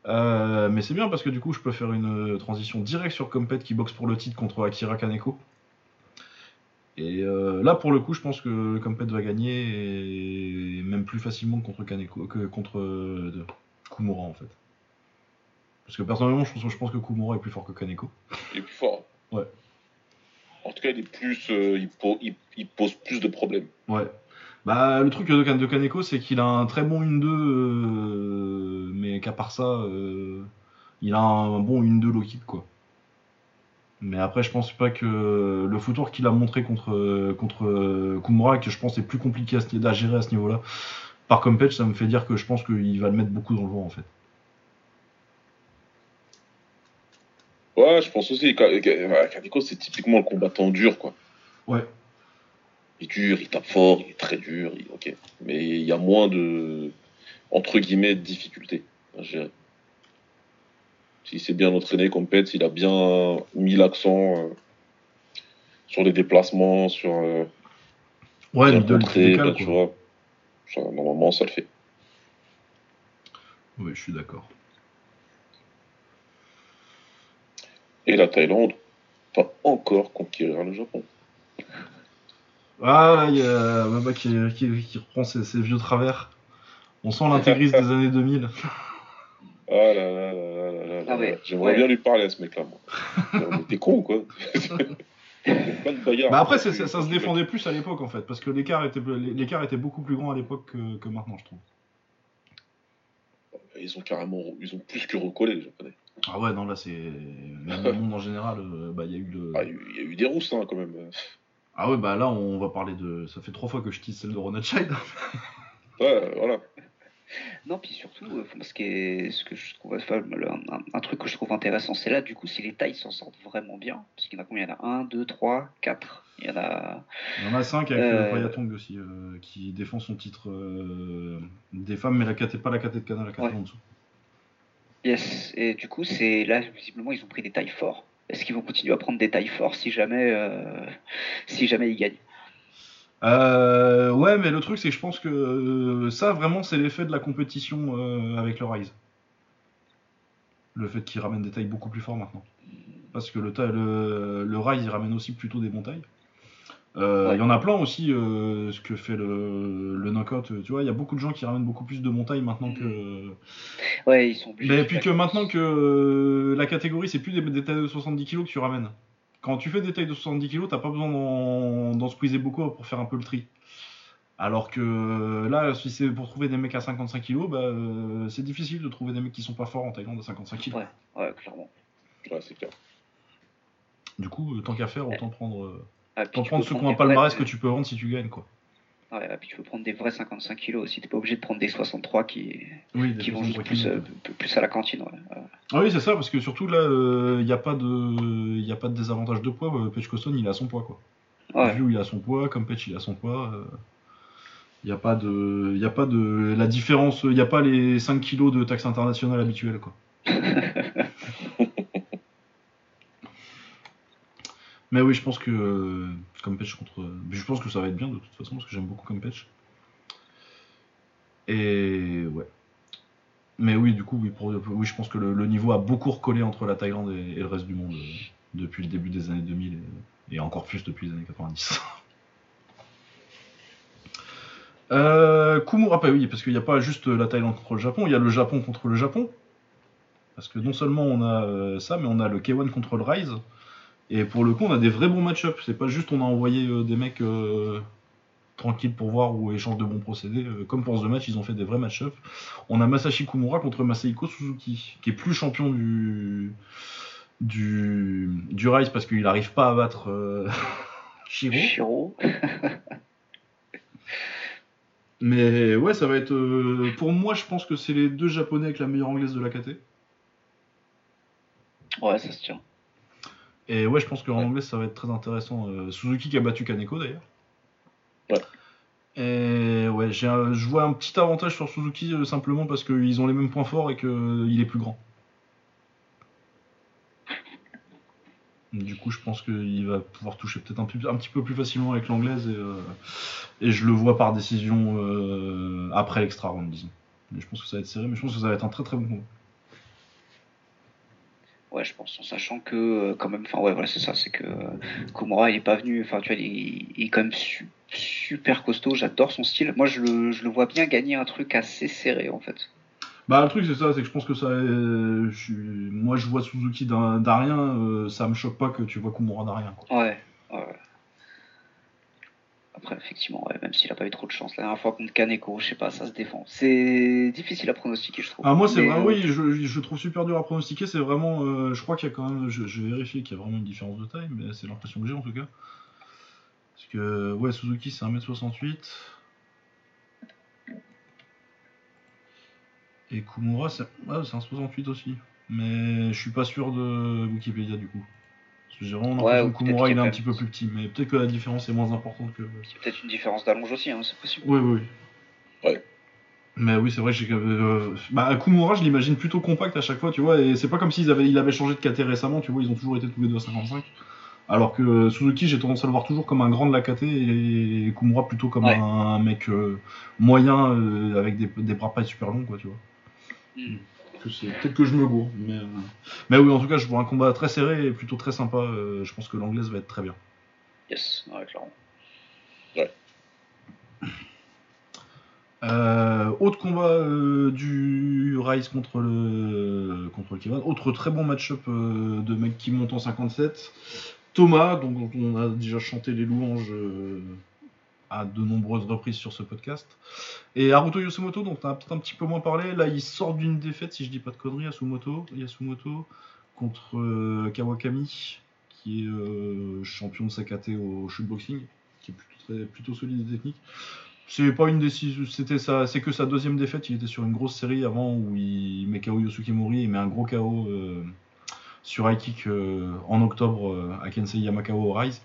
mais c'est bien parce que du coup, je peux faire une transition directe sur Compet qui boxe pour le titre contre Akira Kaneko. Et euh, là, pour le coup, je pense que Compet va gagner, et même plus facilement que contre, Kaneko, que contre euh, Kumura, en fait. Parce que personnellement, je pense, je pense, que Kumura est plus fort que Kaneko. Il est plus fort. Ouais. En tout cas, il est plus, euh, il, il, pose plus de problèmes. Ouais. Bah, le truc de, de Kaneko, c'est qu'il a un très bon 1-2, mais qu'à part ça, il a un bon 1-2 low kick, quoi. Mais après, je pense pas que le footwork qu'il a montré contre, contre Kumura, que je pense est plus compliqué à, gérer à ce niveau-là, par Compage, ça me fait dire que je pense qu'il va le mettre beaucoup dans le vent en fait. Ouais, je pense aussi. Kaneko, c'est typiquement le combattant dur, quoi. Ouais. Il est dur, il tape fort, il est très dur, ok. Mais il y a moins de, entre guillemets, de difficultés à gérer. S'il s'est bien entraîné comme Pets, il a bien mis l'accent euh, sur les déplacements, sur. Euh, ouais, le bah, tu vois. normalement, ça le fait. Oui, je suis d'accord. Et la Thaïlande va encore conquérir le Japon. Ah, il y a Mama qui, qui, reprend ses, ses, vieux travers. On sent l'intégriste des années 2000. Oh là là là là. J'aimerais bien lui parler à ce mec-là, moi. T'es con ou quoi bah après, ça, se défendait plus à l'époque en fait, parce que l'écart était, l'écart était beaucoup plus grand à l'époque que, maintenant, je trouve. Ils ont carrément, ils ont plus que recollé, les Japonais. Ah ouais, non, là c'est. Même le monde en général, euh, bah il y a eu. Ah, y a eu des rousses, hein, quand même. Ah ouais, bah là on va parler de. Ça fait trois fois que je tease celle de Ronald Child. ouais, voilà. Non, puis surtout, euh, ce, qui est, ce que je trouve, un, un, truc que je trouve intéressant, c'est là, du coup, si les tailles s'en sortent vraiment bien, parce qu'il y en a combien? Il y en a 1, 2, 3, 4. Il y en a. Il y en a 5 avec euh... Payatong aussi, euh, qui défend son titre euh, des femmes, mais la pas la KT de Canal, la KT en dessous. Yes, et du coup, c'est là, visiblement, ils ont pris des tailles forts. Est-ce qu'ils vont continuer à prendre des tailles forts si jamais, euh, si jamais ils gagnent? Euh, ouais, mais le truc, c'est que je pense que euh, ça, vraiment, c'est l'effet de la compétition euh, avec le Rise. Le fait qu'il ramène des tailles beaucoup plus forts maintenant. Parce que le, le, le Rise, il ramène aussi plutôt des bonnes tailles. Il y en a plein aussi, ce que fait le, le knockout. Tu vois, il y a beaucoup de gens qui ramènent beaucoup plus de montagne maintenant que. Ouais, ils sont obligés. Mais puis que maintenant que la catégorie, c'est plus des, des tailles de 70 kg que tu ramènes. Quand tu fais des tailles de 70 kg, t'as pas besoin d'en squeezer beaucoup pour faire un peu le tri. Alors que là, si c'est pour trouver des mecs à 55 kg, bah, euh, c'est difficile de trouver des mecs qui sont pas forts en Thaïlande à 55 kg. Ouais, ouais, clairement. Ouais, c'est clair. Du coup, tant qu'à faire, autant prendre, euh, ah, prendre ceux qui ont un palmarès que tu peux vendre si tu gagnes. quoi. Ouais, et puis tu peux prendre des vrais 55 kg aussi, t'es pas obligé de prendre des 63 qui, qui vont juste plus, euh, plus, à la cantine. Ouais. Ah oui, c'est ça, parce que surtout là, il euh, n'y a, pas de... Y a pas de désavantage de poids. Euh, Pech Coston, il a son poids. quoi. Ouais. View, il a son poids, comme Pech, il a son poids. Il n'y a pas de. Y a pas de. La différence, il n'y a pas les 5 kg de taxe internationale habituelle. quoi. Mais oui, je pense que patch contre. Je pense que ça va être bien de toute façon parce que j'aime beaucoup comme patch. Et ouais. Mais oui, du coup, oui, je pense que le, niveau a beaucoup recollé entre la Thaïlande et, le reste du monde euh, depuis le début des années 2000 et, encore plus depuis les années 90. euh, Kumura, pas oui, parce qu'il n'y a pas juste la Thaïlande contre le Japon, il y a le Japon contre le Japon. Parce que non seulement on a euh, ça, mais on a le K1 contre le Rise. Et pour le coup, on a des vrais bons match-up. C'est pas juste on a envoyé euh, des mecs euh, tranquilles pour voir ou échange de bons procédés. Euh, comme pour ce match, ils ont fait des vrais match-up. On a Masashi Kumura contre Masahiko Suzuki, qui est plus champion du du, du Rise parce qu'il n'arrive pas à battre Shiro. Shiro. Mais ouais, ça va être. pour moi, je pense que c'est les deux japonais avec la meilleure anglaise de la KT. Ouais, ça se tient. Et ouais, je pense qu'en anglais, ça va être très intéressant. Euh, Suzuki qui a battu Kaneko d'ailleurs. Ouais. Et ouais, je vois un petit avantage sur Suzuki euh, simplement parce qu'ils ont les mêmes points forts et qu'il euh, est plus grand. Du coup, je pense qu'il va pouvoir toucher peut-être un, petit peu plus facilement avec l'anglaise et, je le vois par décision après l'extra round, disons. je pense que ça va être serré, mais je pense que ça va être un très très bon combat. Ouais, je pense, en sachant que, euh, quand même, enfin, ouais, voilà, c'est ça, c'est que euh, Komura, il est pas venu, enfin, tu vois, il, est quand même super costaud, j'adore son style. Moi, je le, je le, vois bien gagner un truc assez serré, en fait. Bah, le truc, c'est ça, c'est que je pense que ça. Euh, moi, je vois Suzuki d'Arien, ça me choque pas que tu vois Komura d'Arien. Ouais, ouais. Après, effectivement, même s'il a pas eu trop de chance la dernière fois contre Kaneko, je sais pas, ça se défend. C'est difficile à pronostiquer, je trouve. Ah, moi, c'est vrai, oui, je, je, trouve super dur à pronostiquer. C'est vraiment. Euh, je crois qu'il y a quand même. Je, vais vérifier qu'il y a vraiment une différence de taille, mais c'est l'impression que j'ai en tout cas. Parce que, ouais, Suzuki, c'est 1m68. Et Kumura, c'est ah, un 68 aussi. Mais je suis pas sûr de Wikipédia du coup. Vraiment l'impression que Kumura il est un petit peu plus petit, mais peut-être que la différence est moins importante que. C'est peut-être une différence d'allonge aussi, hein, c'est possible. Oui, oui. Ouais. Mais oui, c'est vrai que j'ai. Euh, bah, Kumura, je l'imagine plutôt compact à chaque fois, tu vois, et c'est pas comme s'il avait, il avait changé de KT récemment, tu vois, ils ont toujours été tous les deux à 55. Alors que Suzuki, j'ai tendance à le voir toujours comme un grand de la KT et Kumura plutôt comme un, mec euh, moyen euh, avec des, des, bras pas super longs, quoi, tu vois. C'est peut-être que je me gourre. Mais, euh, mais oui, en tout cas, je vois un combat très serré et plutôt très sympa. Euh, je pense que l'anglaise va être très bien. Yes, ouais, clairement. Ouais. Euh, autre combat du Rise contre le contre le Kevin. Autre très bon match-up de mecs qui montent en 57. Thomas, dont on a déjà chanté les louanges à de nombreuses reprises sur ce podcast. Et Haruto Yasumoto, dont on a peut-être un petit peu moins parlé, là il sort d'une défaite, si je dis pas de conneries, Yasumoto, Yasumoto contre euh, Kawakami, qui est euh, champion de sa KT au shootboxing, qui est plutôt, solide et technique. C'est pas une décision, c'était ça, c'est que sa deuxième défaite. Il était sur une grosse série avant où il met KO Yosuke Mori, il met un gros KO euh, sur high kick en octobre à Kensei Yamakao Rise.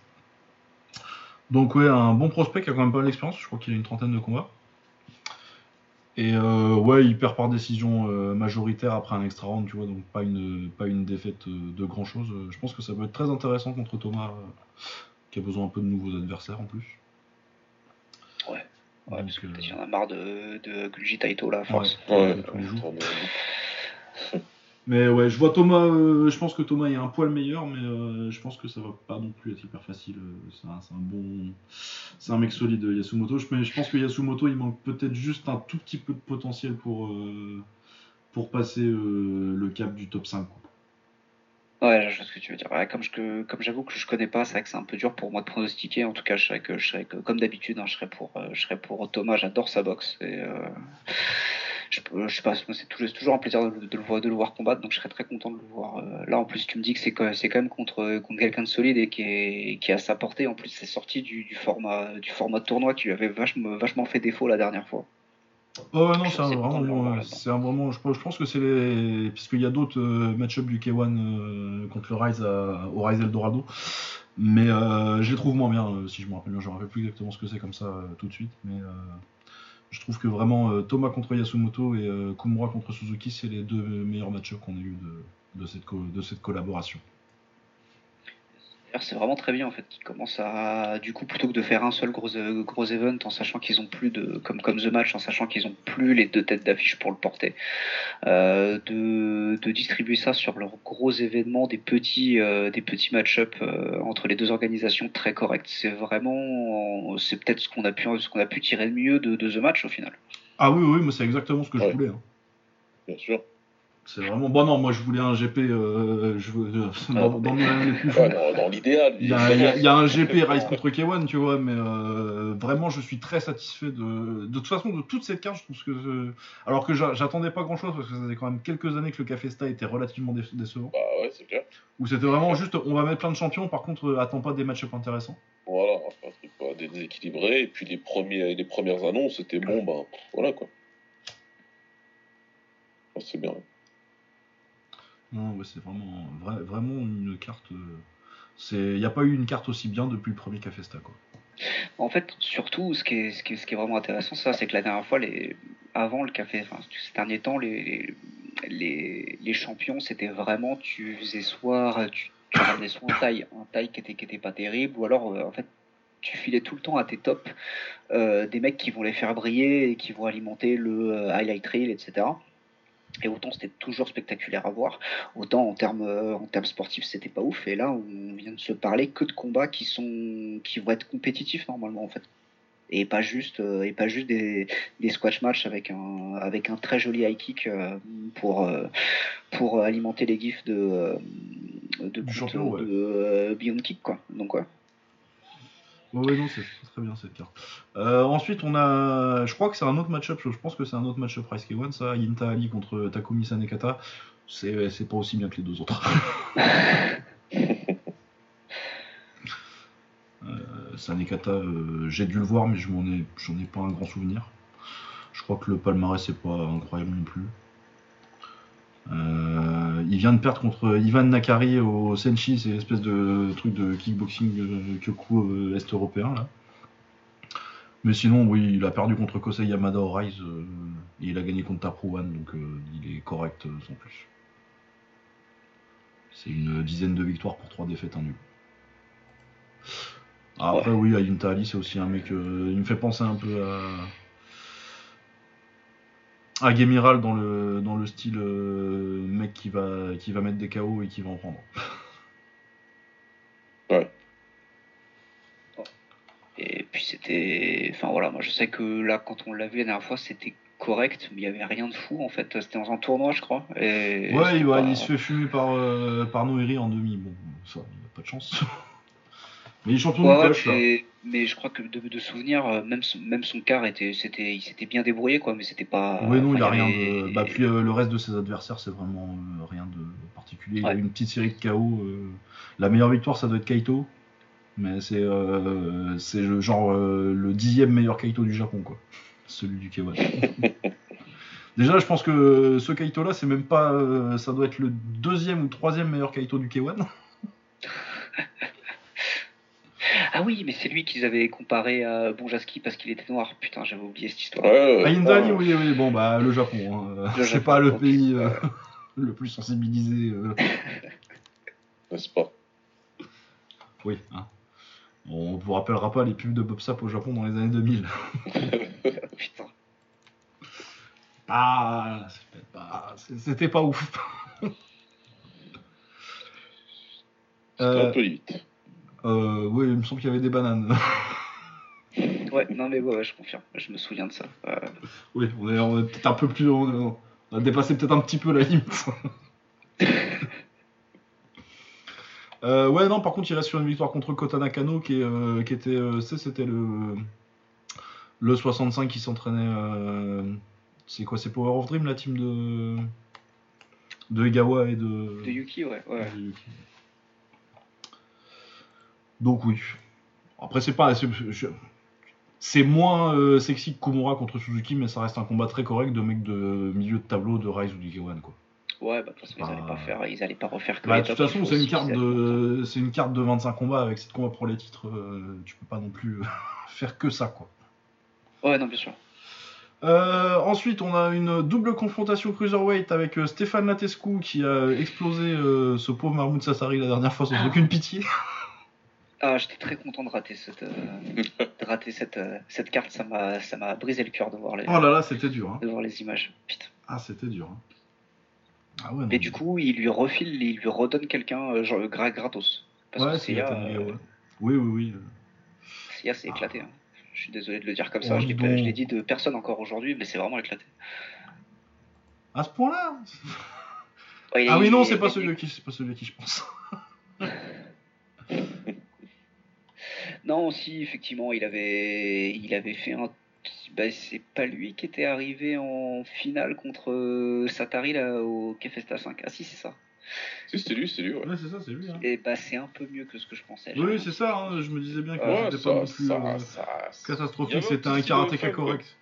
Donc ouais, un bon prospect qui a quand même pas l'expérience. Je crois qu'il a une trentaine de combats. Et ouais, il perd par décision majoritaire après un extra round, tu vois, donc pas une, pas une défaite de grand chose. Je pense que ça peut être très intéressant contre Thomas, qui a besoin un peu de nouveaux adversaires en plus. Ouais, parce que peut-être y en a marre de, de Guji Taito là, force. Ouais, mais ouais, je vois Thomas, euh, je pense que Thomas est un poil meilleur, mais euh, je pense que ça va pas non plus être hyper facile. Euh, c'est un, bon. C'est un mec solide, Yasumoto. Mais je pense que Yasumoto, il manque peut-être juste un tout petit peu de potentiel pour, pour passer le cap du top 5. Ouais, je vois ce que tu veux dire. comme j'avoue que je connais pas, c'est vrai que c'est un peu dur pour moi de pronostiquer. En tout cas, je serais que, je serais que, comme d'habitude, hein, je serais pour, je serais pour Thomas. J'adore sa boxe. Et, je, je sais pas, c'est toujours, un plaisir de, de, le voir, de le voir combattre. Donc, je serais très content de le voir. Euh, là, en plus, tu me dis que c'est, quand même contre, contre quelqu'un de solide et qui est, qui a sa portée. En plus, c'est sorti du, du format, du format de tournoi qui lui avait vachement, vachement fait défaut la dernière fois. Oh non, c'est un, vraiment, c'est un vraiment, je, pense que c'est les, puisqu'il y a d'autres euh, match-up du K1 euh, contre le Rise au Rise Eldorado, mais euh, je les trouve moins bien, si je me rappelle bien, je me rappelle plus exactement ce que c'est comme ça tout de suite, mais je trouve que vraiment Thomas contre Yasumoto et Kumura contre Suzuki, c'est les deux meilleurs match-up qu'on a eu de cette collaboration c'est vraiment très bien en fait qu'ils commencent à du coup plutôt que de faire un seul gros euh, gros event en sachant qu'ils ont plus de comme comme the match en sachant qu'ils ont plus les deux têtes d'affiche pour le porter euh, de, de, distribuer ça sur leurs gros événements des petits euh, des petits match-up entre les deux organisations très corrects. C'est vraiment c'est peut-être ce qu'on a pu ce qu'on a pu tirer de mieux de, the match au final. Ah oui oui mais c'est exactement ce que je voulais hein. bien sûr c'est vraiment. Bon, non, moi je voulais un GP. Euh, je veux... dans, dans, dans l'idéal. Il y, a, il y, a un GP Rise contre K1, tu vois, mais euh, vraiment je suis très satisfait de. De toute façon, de toute cette carte, je trouve que. Alors que j'attendais pas grand chose, parce que ça faisait quand même quelques années que le Café Sta était relativement décevant. Bah ouais, c'est clair. Où c'était vraiment juste, on va mettre plein de champions, par contre, euh, attends pas des match-up intéressants. Voilà, un truc pas déséquilibré, et puis les, premiers, les premières annonces, c'était bon, ben voilà quoi. C'est bien. Non, c'est vraiment, vraiment une carte. Il n'y a pas eu une carte aussi bien depuis le premier Cafesta. Quoi. En fait, surtout, ce qui est, ce qui est, vraiment intéressant, c'est que la dernière fois, les, avant le café, ces derniers temps, les, les, les champions, c'était vraiment, tu faisais soit, tu, tu ramenais soit un taille, un taille qui était, qui était pas terrible, ou alors, euh, en fait, tu filais tout le temps à tes tops euh, des mecs qui vont les faire briller et qui vont alimenter le euh, highlight reel, etc. Et autant c'était toujours spectaculaire à voir, autant en termes euh, en termes sportifs c'était pas ouf. Et là on vient de se parler que de combats qui sont qui vont être compétitifs normalement en fait, et pas juste euh, et pas juste des, des squash matchs avec un avec un très joli high kick euh, pour pour alimenter les gifs de de, de, Beyond Kick quoi. Donc ouais. Oui, non, c'est très bien cette carte. Euh, ensuite, on a. Je crois que c'est un autre match-up. Je pense que c'est un autre match-up Rise K1, ça. Yinta Ali contre Takumi Sanekata. C'est pas aussi bien que les deux autres. euh, Sanekata, euh, j'ai dû le voir, mais je m'en ai, j'en ai pas un grand souvenir. Je crois que le palmarès c'est pas incroyable non plus. Euh, il vient de perdre contre Ivan Nakari au Senshi, c'est l'espèce de truc de kickboxing euh, Kyoku euh, est européen là. Mais sinon, oui, il a perdu contre Kosei Yamada au Rise et il a gagné contre Tapruan, donc il est correct sans plus. C'est une dizaine de victoires pour trois défaites, un nul. Après, oui, Ayunta Ali, c'est aussi un mec. il me fait penser un peu à à Gemiral dans le, dans le style euh, mec qui va, qui va mettre des KO et qui va en prendre. ouais. Et puis c'était. Enfin voilà, moi je sais que là, quand on l'a vu la dernière fois, c'était correct, mais il n'y avait rien de fou en fait. C'était dans un tournoi, je crois. Et... Ouais, il, se fait fumer par, euh, par Noiri en demi. Bon, ça, il n'a pas de chance. mais il est champion de là mais je crois que de, de souvenir, euh, même son, même son quart était, c'était, il s'était bien débrouillé quoi, mais c'était pas. Oui non, il a rien de. Bah puis euh, le reste de ses adversaires, c'est vraiment euh, rien de particulier. Il a une petite série de KO. la meilleure victoire, ça doit être Kaito, Mais c'est c'est le genre le dixième meilleur Kaito du Japon, quoi. Celui du K1. Déjà, je pense que ce Kaito là, c'est même pas. euh, ça doit être le deuxième ou troisième meilleur Kaito du K1. Ah oui, mais c'est lui qu'ils avaient comparé à Bonjaski parce qu'il était noir. Putain, j'avais oublié cette histoire. Ouais, Ah, ouais. Indali, oui, oui, bon, bah, le Japon. hein. Le C'est Japon, pas le pays euh, le plus sensibilisé. euh. N'est-ce pas? Oui, hein. On vous rappellera pas les pubs de Bob Sap au Japon dans les années 2000. Putain. Ah, c'était pas, c'était pas ouf. C'était Euh, un peu limite. Euh, oui, il me semble qu'il y avait des bananes. Ouais, non mais ouais, ouais, je confirme. Je me souviens de ça. Euh, oui, on est, on est peut-être un peu plus. On, on a dépassé peut-être un petit peu la limite. Euh, ouais, non, par contre, il reste sur une victoire contre Kota Nakano qui, est, euh, qui était. euh, c'est- c'était le. Le 65 qui s'entraînait. c'est quoi C'est Power of Dream, la team de. De Egawa et de. de Yuki, ouais. ouais. de Yuki. Donc, oui. Après, c'est pas. c'est- moins euh, sexy que Komura contre Suzuki, mais ça reste un combat très correct de mecs de milieu de tableau de Rise ou d'Ikewan, quoi. Ouais, bah de toute façon, ils Ah. allaient pas faire, ils allaient pas refaire que Bah, les de toute façon, c'est une carte de, c'est une carte de 25 combats avec 7 combats pour les titres. euh, tu peux pas non plus euh, faire que ça, quoi. Ouais, non, bien sûr. Euh, ensuite, on a une double confrontation cruiserweight avec euh, Stéphane Latescu qui a explosé euh, ce pauvre Mahmoud Sassari la dernière fois sans aucune pitié. Ah, j'étais très content de rater cette, euh, de rater cette, euh, cette carte. Ça m'a, ça m'a brisé le cœur de voir les, Oh là là, c'était dur. Hein. de voir les images. Putain. Ah, c'était dur. hein. Ah ouais, non, Et du coup, il lui refile, il lui redonne quelqu'un euh, gratos. Parce ouais, que c'est euh, ouais. Oui, oui, oui. s'est éclaté. hein. Je suis désolé de le dire comme Oh, ça. je l'ai donc. je l'ai dit de personne encore aujourd'hui, mais c'est vraiment éclaté. À ce point-là Ouais, Ah oui, non, c'est pas celui qui, c'est pas celui à qui je pense. Non, si, effectivement, il avait, il avait fait un. Bah, c'est pas lui qui était arrivé en finale contre euh, Satari là, au Kefesta 5. Ah, si, c'est ça. Si, c'est lui, c'est lui, ouais. Ouais, c'est ça, c'est lui. Hein. Et bah, c'est un peu mieux que ce que je pensais. Oui, c'est ça. hein, Je me disais bien que Ouais, c'était pas non plus ça, euh, ça, catastrophique. C'était un karatéka correct.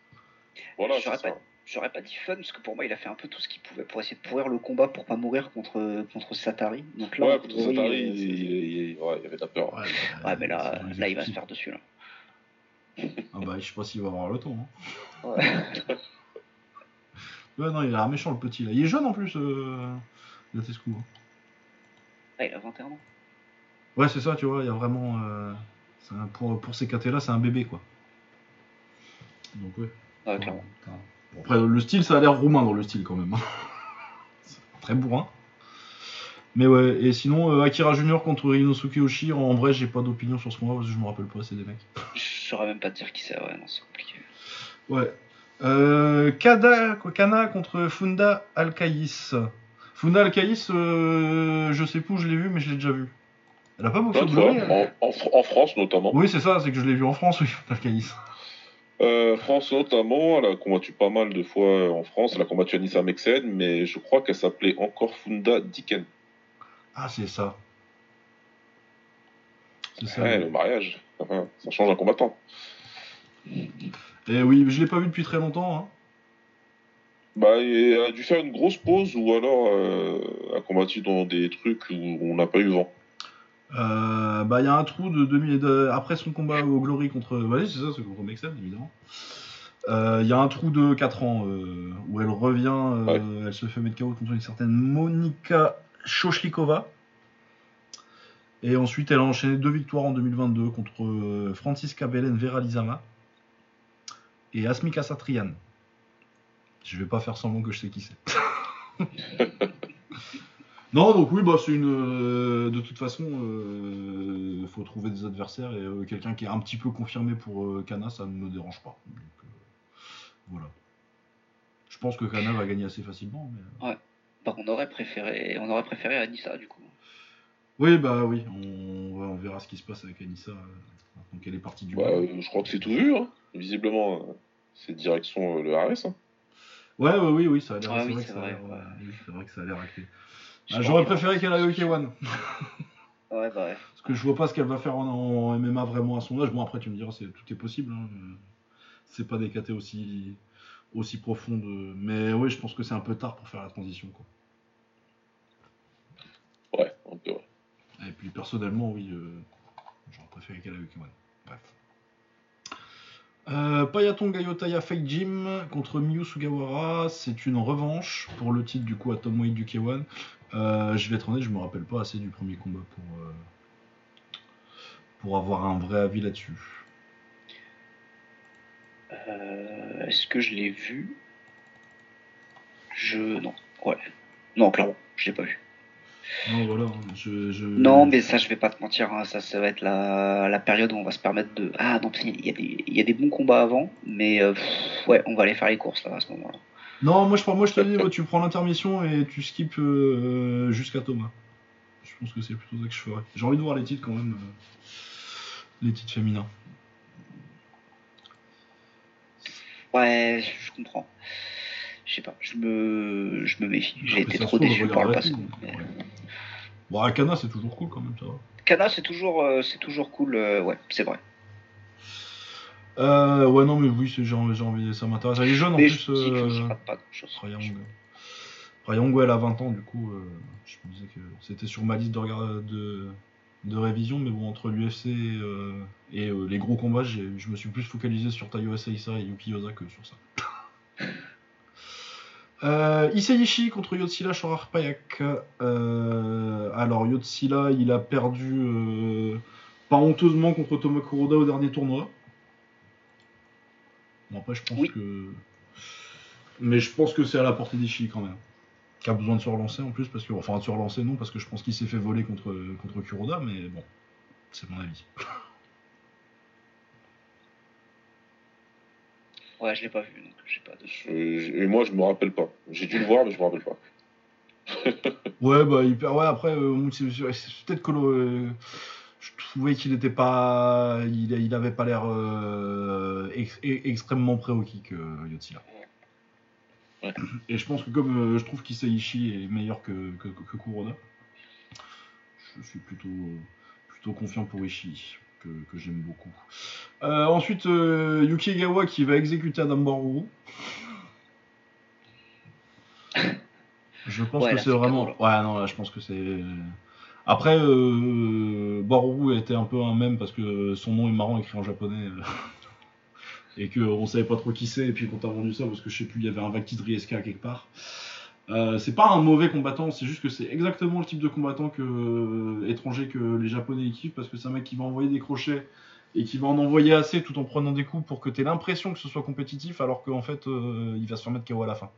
Voilà, J'aurais pas, j'aurais pas dit fun parce que pour moi il a fait un peu tout ce qu'il pouvait pour essayer de pourrir le combat pour pas mourir contre, contre Satari. Donc là, Ouais, contre Satari, euh, il, c'est- il- il- ouais, il avait de la peur. Ouais, Ouais, mais là, là il va se faire dessus là. Ah bah, je sais pas s'il va avoir le temps. Hein. Ouais. Ouais, non, il a l'air méchant le petit là. Il est jeune en plus, euh... Latescu, hein. Ah, il a 21 ans. Ouais, c'est ça, tu vois, il y a vraiment. euh, un- pour, pour ces KT là, c'est un bébé quoi. Donc, ouais. Ouais, clairement. Après, le style, ça a l'air roumain dans le style quand même. hein. C'est très bourrin. Mais ouais, et sinon, euh, Akira Junior contre Inosuke Oshi, en vrai, j'ai pas d'opinion sur ce combat parce que je me rappelle pas, c'est des mecs. Je saurais même pas te dire qui c'est. Ouais, non, c'est compliqué. Ouais. Euh, Kada, Kana contre Funda Alcaïs. Funda Alcaïs, euh, je sais plus où je l'ai vu, mais je l'ai déjà vu. Elle a pas boxé au en, en en France notamment. Oui, c'est ça, c'est que je l'ai vu en France, oui, Funda Alcaïs. Euh, France notamment, elle a combattu pas mal de fois en France. Elle a combattu Anissa Mexen, mais je crois qu'elle s'appelait encore Funda Diken. Ah, c'est ça. C'est ça. Ouais, le mariage, ça change un combattant. Et oui, je l'ai pas vu depuis très longtemps. Hein. Bah, elle a dû faire une grosse pause ou alors euh, a combattu dans des trucs où on n'a pas eu vent. Euh, bah, il y a un trou de 2000 de- après son combat au Glory contre. Oui, c'est ça, c'est contre évidemment. Euh, Il y a un trou de 4 ans euh, où elle revient, Ouais. elle se fait mettre KO contre une certaine Monika Shoshlikova. Et ensuite, elle a enchaîné deux victoires en 2022 contre Francisca Belen Veralizama et Asmika Satrian. Je vais pas faire semblant que je sais qui c'est. non, donc oui, bah, c'est une. euh, de toute façon, il faut trouver des adversaires et euh, quelqu'un qui est un petit peu confirmé pour euh, Kana, ça ne me dérange pas. Donc, euh, voilà. Je pense que Kana va gagner assez facilement. Mais... euh, Bah, on aurait préféré, on aurait préféré Anissa du coup. Oui, bah oui, on, ouais, on verra ce qui se passe avec Anissa. euh, maintenant qu'elle est partie du Bah, euh, je crois que c'est tout vu, hein. visiblement. euh, c'est direction euh, le RS. hein. Ouais, ouais, oui, oui, ça a l'air. Ah c'est oui, c'est ça a vrai, l'air, ouais. ouais, oui, c'est vrai que ça a l'air acté. Ah, pense J'aurais préféré qu'elle aille au K1. Ouais, bah ouais. Parce que je vois pas ce qu'elle va faire en, en MMA vraiment à son âge. Bon, après, tu me diras, c'est, tout est possible. hein. C'est pas des KT aussi, aussi profondes. Mais oui, je pense que c'est un peu tard pour faire la transition. Quoi. Ouais, un peu, ouais. Et puis, personnellement, oui, euh, j'aurais préféré qu'elle ait eu Kiwan. Bref. Euh, Payaton Gayotaya Fake Gym contre Miyu Sugawara, c'est une revanche pour le titre du coup à Tom White du K1. Euh, je vais être honnête, je me rappelle pas assez du premier combat pour, euh, pour avoir un vrai avis là-dessus. Est-ce que je l'ai vu? Je. Non. Ouais. Non, clairement, je l'ai pas vu. Non, voilà, je. je- Non, mais ça, je vais pas te mentir, hein, ça, ça va être la, la période où on va se permettre de. Ah non, il y, a des- il y a des bons combats avant, mais euh, pff, ouais, on va aller faire les courses là à ce moment-là. Non, moi je, prends- moi, je te dis, tu prends l'intermission et tu skips euh, jusqu'à Thomas. Je pense que c'est plutôt ça que je ferais. J'ai envie de voir les titres quand même. euh, les titres féminins. Ouais, je comprends. Je sais pas, je me, je me méfie. J'ai été trop déçu par le passé. Bon, Akana, c'est toujours cool quand même, ça va. Kana, c'est toujours, euh, c'est toujours cool, euh, ouais, c'est vrai. Euh, ouais, non, mais oui, j'ai envie, ça m'intéresse. Elle est jeune en Mais plus. je euh, rate pas grand-chose. Elle a 20 ans, du coup, je me disais que c'était sur ma liste de, regard- de, de révision, mais bon, entre l'UFC et les gros combats, je me suis plus focalisé sur Tayo Asaisa et Yuki Yosa que sur ça. Euh, contre Yotsila Shorar Payak. Euh, alors, Yotsila, il a perdu euh, pas honteusement contre Toma Kuroda au dernier tournoi. Bon, après, je pense Oui. que. Mais je pense que c'est à la portée d'Ishii quand même. Qui a besoin de se relancer en plus, parce que. Enfin, de se relancer non, parce que je pense qu'il s'est fait voler contre, contre Kuroda, mais bon, c'est mon avis. Ouais, je l'ai pas vu, donc j'ai pas de. Je- et moi, je me rappelle pas. J'ai dû le voir, mais je me rappelle pas. Ouais, bah, il perd. Ouais, après, euh, c'est c'est peut-être que le- je trouvais qu'il était pas. Il, il avait pas l'air euh, ex- e- extrêmement kick, euh, Yotsila. Ouais. Et je pense que comme euh, je trouve qu'Iseishi est meilleur que, que, que Kuroda, je suis plutôt, plutôt confiant pour Ishii, que, que j'aime beaucoup. Euh, ensuite, euh, Yuki Egawa qui va exécuter Adam Baruru. Je pense Ouais, que c'est vraiment. Ouais, non, là, je pense que c'est. Après, euh, était un peu un mème parce que son nom est marrant écrit en japonais. euh, et qu'on savait pas trop qui c'est, et puis qu'on t'a vendu ça parce que je sais plus, il y avait un vague titre Rieska quelque part. Euh, c'est pas un mauvais combattant, c'est juste que c'est exactement le type de combattant que, euh, étranger que les japonais kiffent parce que c'est un mec qui va envoyer des crochets et qui va en envoyer assez tout en prenant des coups pour que tu aies l'impression que ce soit compétitif alors qu'en fait euh, il va se faire mettre KO à la fin.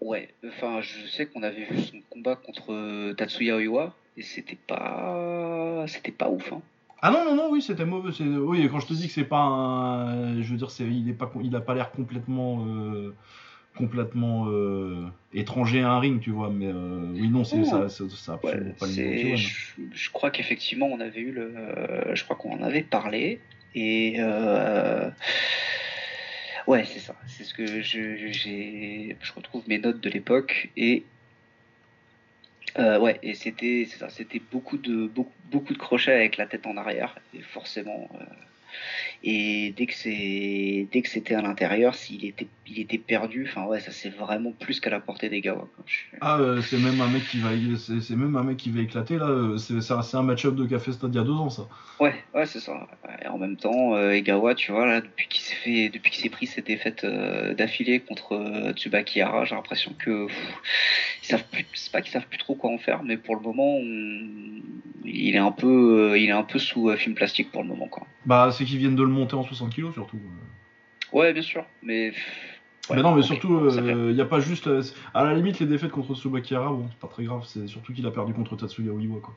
Ouais, enfin, je sais qu'on avait vu son combat contre Tatsuya Oiwa et c'était pas, c'était pas ouf. Hein. Ah non non non oui c'était mauvais c'est oui quand je te dis que c'est pas un je veux dire c'est il est pas il a pas l'air complètement complètement euh, étranger à un ring tu vois mais euh, oui non c'est ça ça, ça Ouais, pas le niveau je, je crois qu'effectivement on avait eu le, euh, je crois qu'on en avait parlé et ouais c'est ça, c'est ce que je, j'ai, je retrouve mes notes de l'époque et ouais et c'était, c'est ça, c'était beaucoup de beaucoup, beaucoup de crochets avec la tête en arrière et forcément et dès que c'est dès que c'était à l'intérieur s'il était il était perdu enfin ouais ça c'est vraiment plus qu'à la portée des Gawa. Je- Ah, euh, c'est même un mec qui va, c'est même un mec qui va éclater là. euh, C'est c'est un, match-up de Café Stade il y a deux ans ça. Ouais, ouais, c'est ça. Et en même temps, euh, Egawa, tu vois, là, depuis qu'il s'est fait, depuis qu'il s'est pris ses défaites euh, d'affilée contre euh, Tsubaki Hara, j'ai l'impression que pff, ils savent plus, c'est pas qu'ils savent plus trop quoi en faire, mais pour le moment, on- il est un peu, il est un peu sous film plastique pour le moment, quoi. Bah c'est qu'ils viennent de le monter en 60 kilos surtout. euh. Ouais, bien sûr, mais. ouais, mais non mais surtout fait- il n'y a pas juste euh, à la limite les défaites contre Tsubaki Hara bon c'est pas très grave c'est surtout qu'il a perdu contre Tatsuya Oiwa quoi.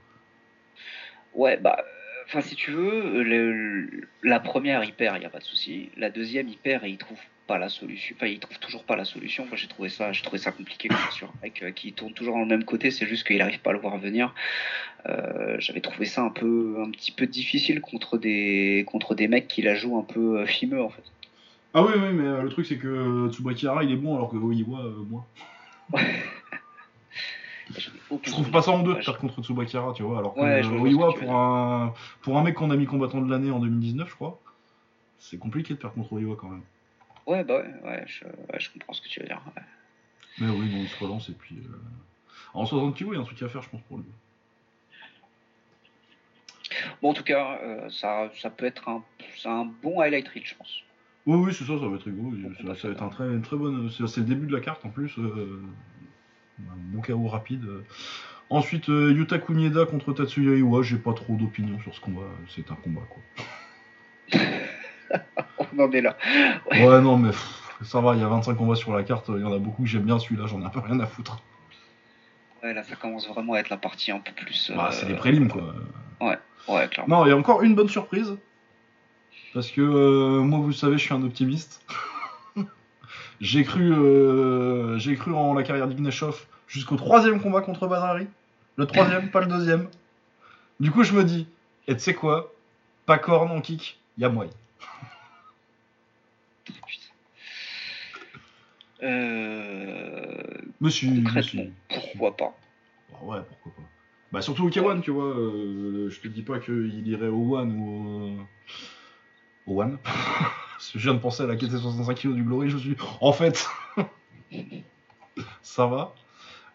Ouais, bah, euh, enfin, si tu veux, le- la première, il perd, il n'y a pas de souci. La deuxième, il perd et il trouve pas la solution. Enfin, il trouve toujours pas la solution. Moi, j'ai trouvé ça, j'ai trouvé ça compliqué, bien sûr. Avec, euh, qui tourne toujours dans le même côté, c'est juste qu'il arrive pas à le voir venir. Euh, j'avais trouvé ça un peu, un petit peu difficile contre des, contre des mecs qui la jouent un peu euh, fimeux, en fait. Ah oui oui mais le truc c'est que Tsubaki Hara il est bon alors que Oiwa euh. J'avais Je trouve pas ça en deux de perdre contre Tsubakara, tu vois. Alors que Ouais, Oiwa, pour un, pour un mec qu'on a mis combattant de l'année en 2019, je crois, c'est compliqué de perdre contre Oiwa quand même. Ouais, bah ouais, ouais, je, ouais, je comprends ce que tu veux dire. ouais. Mais oui, bon, il se relance et puis. euh, En 60 kilos, il y a un truc à faire, je pense, pour lui. Bon, en tout cas, euh, ça, ça peut être un, c'est un bon highlight reel, je pense. Oui, oui, c'est ça, ça va être rigolo. Ça, va être un très, une très bonne. C'est c'est le début de la carte en plus. euh, Un bon KO rapide. Ensuite, euh, Yuta Kunieda contre Tatsuya Iwa. J'ai pas trop d'opinion sur ce combat. C'est un combat, quoi. On en est là. Ouais, non, mais pff, ça va, il y a 25 combats sur la carte. Il y en a beaucoup que j'aime bien. Celui-là, j'en ai un peu rien à foutre. Ouais, là, ça commence vraiment à être la partie un peu plus. Bah, euh, c'est les prélims, quoi. Ouais, clairement. Non, il y a encore une bonne surprise. Parce que euh, moi, vous le savez, je suis un optimiste. j'ai cru, euh, j'ai cru en la carrière d'Ignashov jusqu'au troisième combat contre Badrari. Le troisième, pas le deuxième. Du coup, je me dis, et tu sais quoi? Pas corne en kick, y a moyen. Euh, Monsieur, concrètement, monsieur. pourquoi pas Bah ouais, pourquoi pas. Bah surtout au K1, tu vois. euh, je te dis pas qu'il irait au One ou au... au One. Je viens de penser à la quête des 65 kg du Glory, je me suis dit, en fait, ça va.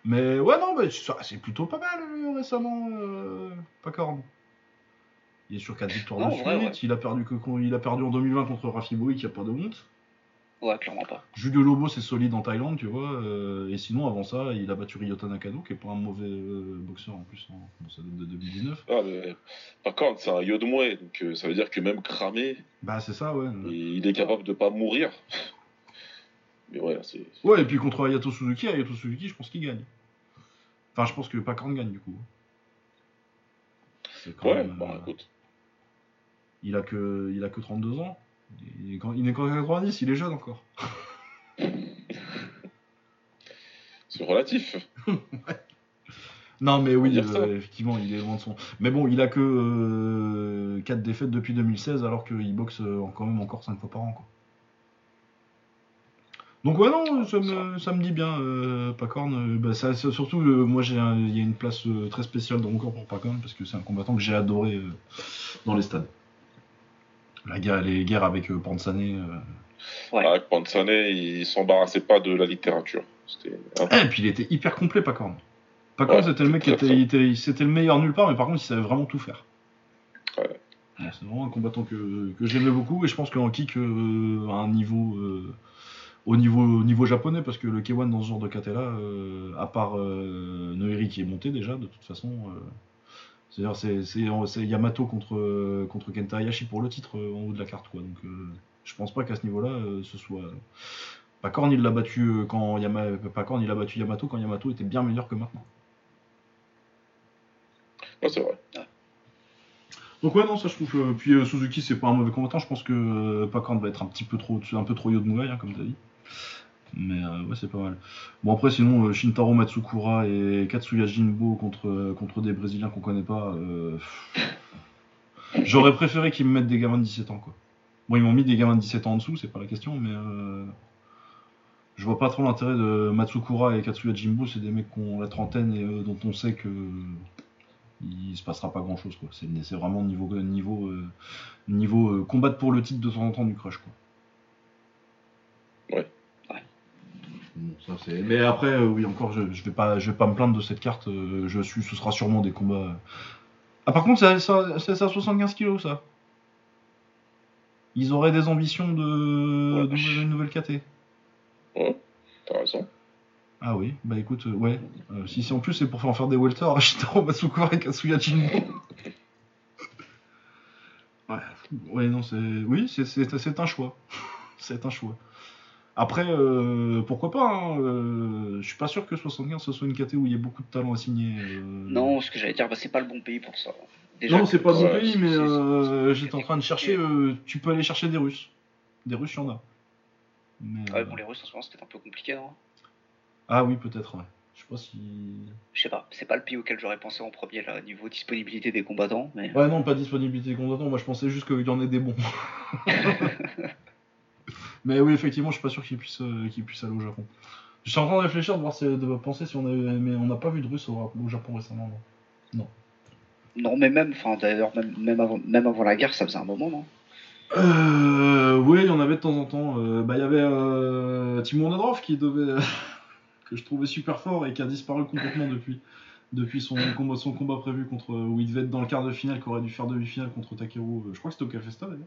Mais ouais, non, mais c'est plutôt pas mal euh, récemment, euh, Pacorn. Il est sur 4 victoires Non, de en suite, ouais. il, a perdu que, il a perdu en 2020 contre Rafi Boui, qui a pas de honte. Ouais, clairement pas. Julio Lobo, c'est solide en Thaïlande, tu vois. euh, et sinon, avant ça, il a battu Ryota Nakano, qui est pas un mauvais euh, boxeur en plus. en- bon, ça date de 2019. Ah, mais, par contre, c'est un Yodmoué, donc euh, ça veut dire que même cramé, Bah, c'est ça, ouais. il est capable de pas mourir. Mais ouais, c'est. Ouais, et puis contre Ayato Suzuki, Ayato Suzuki, je pense qu'il gagne. Enfin, je pense que Pacorn gagne, du coup. C'est quand Ouais, même, bah écoute. Il, a que, il a que 32 ans. Il est, quand, il est qu'en 90, il est jeune encore. C'est relatif. Non, mais oui, euh, effectivement, il est loin de son. Mais bon, il a que 4 défaites depuis 2016, alors qu'il boxe euh, quand même encore 5 fois par an. Quoi. Donc, ouais, non, ça me, ça me dit bien, euh, Pacorn. euh, bah, ça, ça- surtout, euh, moi, un- il y a une place euh, très spéciale dans mon corps pour Pacorn, parce que c'est un combattant que j'ai adoré euh, dans les stades. La guerre, les guerres avec euh, Pansane. euh. Ouais. Ah, Pansane, il s'embarrassait pas de la littérature. C'était. Ah, et puis il était hyper complet, Pacorn. Pacorn, Ouais, c'était le mec qui était, il le meilleur nulle part, mais par contre, il savait vraiment tout faire. Ouais. Ouais, c'est vraiment un combattant que, que j'aimais beaucoup, et je pense qu'en kick, euh, à un niveau, euh, au niveau, au niveau japonais, parce que le K1 dans ce genre de kata-là, euh, à part euh, Noiri qui est monté déjà, de toute façon, euh, c'est-à-dire c'est, Yamato contre, contre Kenta Hayashi pour le titre euh, en haut de la carte, quoi. Donc, euh, je pense pas qu'à ce niveau-là, euh, ce soit. Pacorn, il l'a battu quand Yama... Pacorn, il a battu Yamato quand Yamato était bien meilleur que maintenant. Ouais, c'est vrai. Donc ouais non ça je trouve que puis euh, Suzuki c'est pas un mauvais combattant je pense que Pacorn va être un petit peu trop un peu trop Yodmurai hein, comme t'as dit mais euh, ouais c'est pas mal bon après sinon euh, Shintaro Matsukura et Katsuya Jinbo contre euh, contre des Brésiliens qu'on connaît pas j'aurais préféré qu'ils me mettent des gamins de 17 ans quoi bon ils m'ont mis des gamins de 17 ans en dessous c'est pas la question mais je vois pas trop l'intérêt de Matsukura et Katsuya Jinbo c'est des mecs qui ont la trentaine et dont on sait que il se passera pas grand chose quoi. C'est, vraiment niveau niveau niveau combattre pour le titre de temps en temps du crush quoi. Ouais. Ouais. Bon, ça c'est. Mais après euh, oui encore je, je vais pas je vais pas me plaindre de cette carte. euh, je suis ce sera sûrement des combats. Ah par contre c'est, ça 75 kilos ça. Ils auraient des ambitions de Ouais. une nouvelle KT. Ouais, t'as raison. Ah oui, bah écoute, euh, ouais. Euh, si c'est en plus c'est pour faire en faire des welter, Shitaro Matsukura et Katsuya Jinbo. ouais, ouais, non, c'est. Oui, c'est- c'est c'est un choix. c'est un choix. Après, euh, pourquoi pas hein, euh, Je suis pas sûr que 75 ce soit une KT où il y ait beaucoup de talent à signer. euh. Non, ce que j'allais dire, bah, c'est pas le bon pays pour ça. Déjà Non, c'est pas le bon pays, mais euh, j'étais en train de chercher. tu peux aller chercher des Russes. Des Russes, il y en a. Mais, Ouais, bon, les Russes en ce moment, c'était un peu compliqué, non? Ah oui, peut-être, ouais. Je sais pas si. Je sais pas, c'est pas le pays auquel j'aurais pensé en premier, là, niveau disponibilité des combattants, mais. Ouais, non, pas disponibilité des combattants. Moi, je pensais juste qu'il y en ait des bons. Mais oui, effectivement, je suis pas sûr qu'il puisse, euh, qu'il puisse aller au Japon. Je suis en train de réfléchir, de, voir si- de penser si on a mais on n'a pas vu de russe au, au Japon récemment. non. Non, mais même, enfin, d'ailleurs, même, même, avant, même avant la guerre, ça faisait un moment, non Euh, oui, il y en avait de temps en temps. Euh, bah, il y avait euh, Timon Nadrov qui devait. que je trouvais super fort et qui a disparu complètement depuis. Depuis son combat, son combat prévu contre. où il devait être dans le quart de finale, qui aurait dû faire demi-finale contre Takeru. Je crois que c'était au Cafesta d'ailleurs.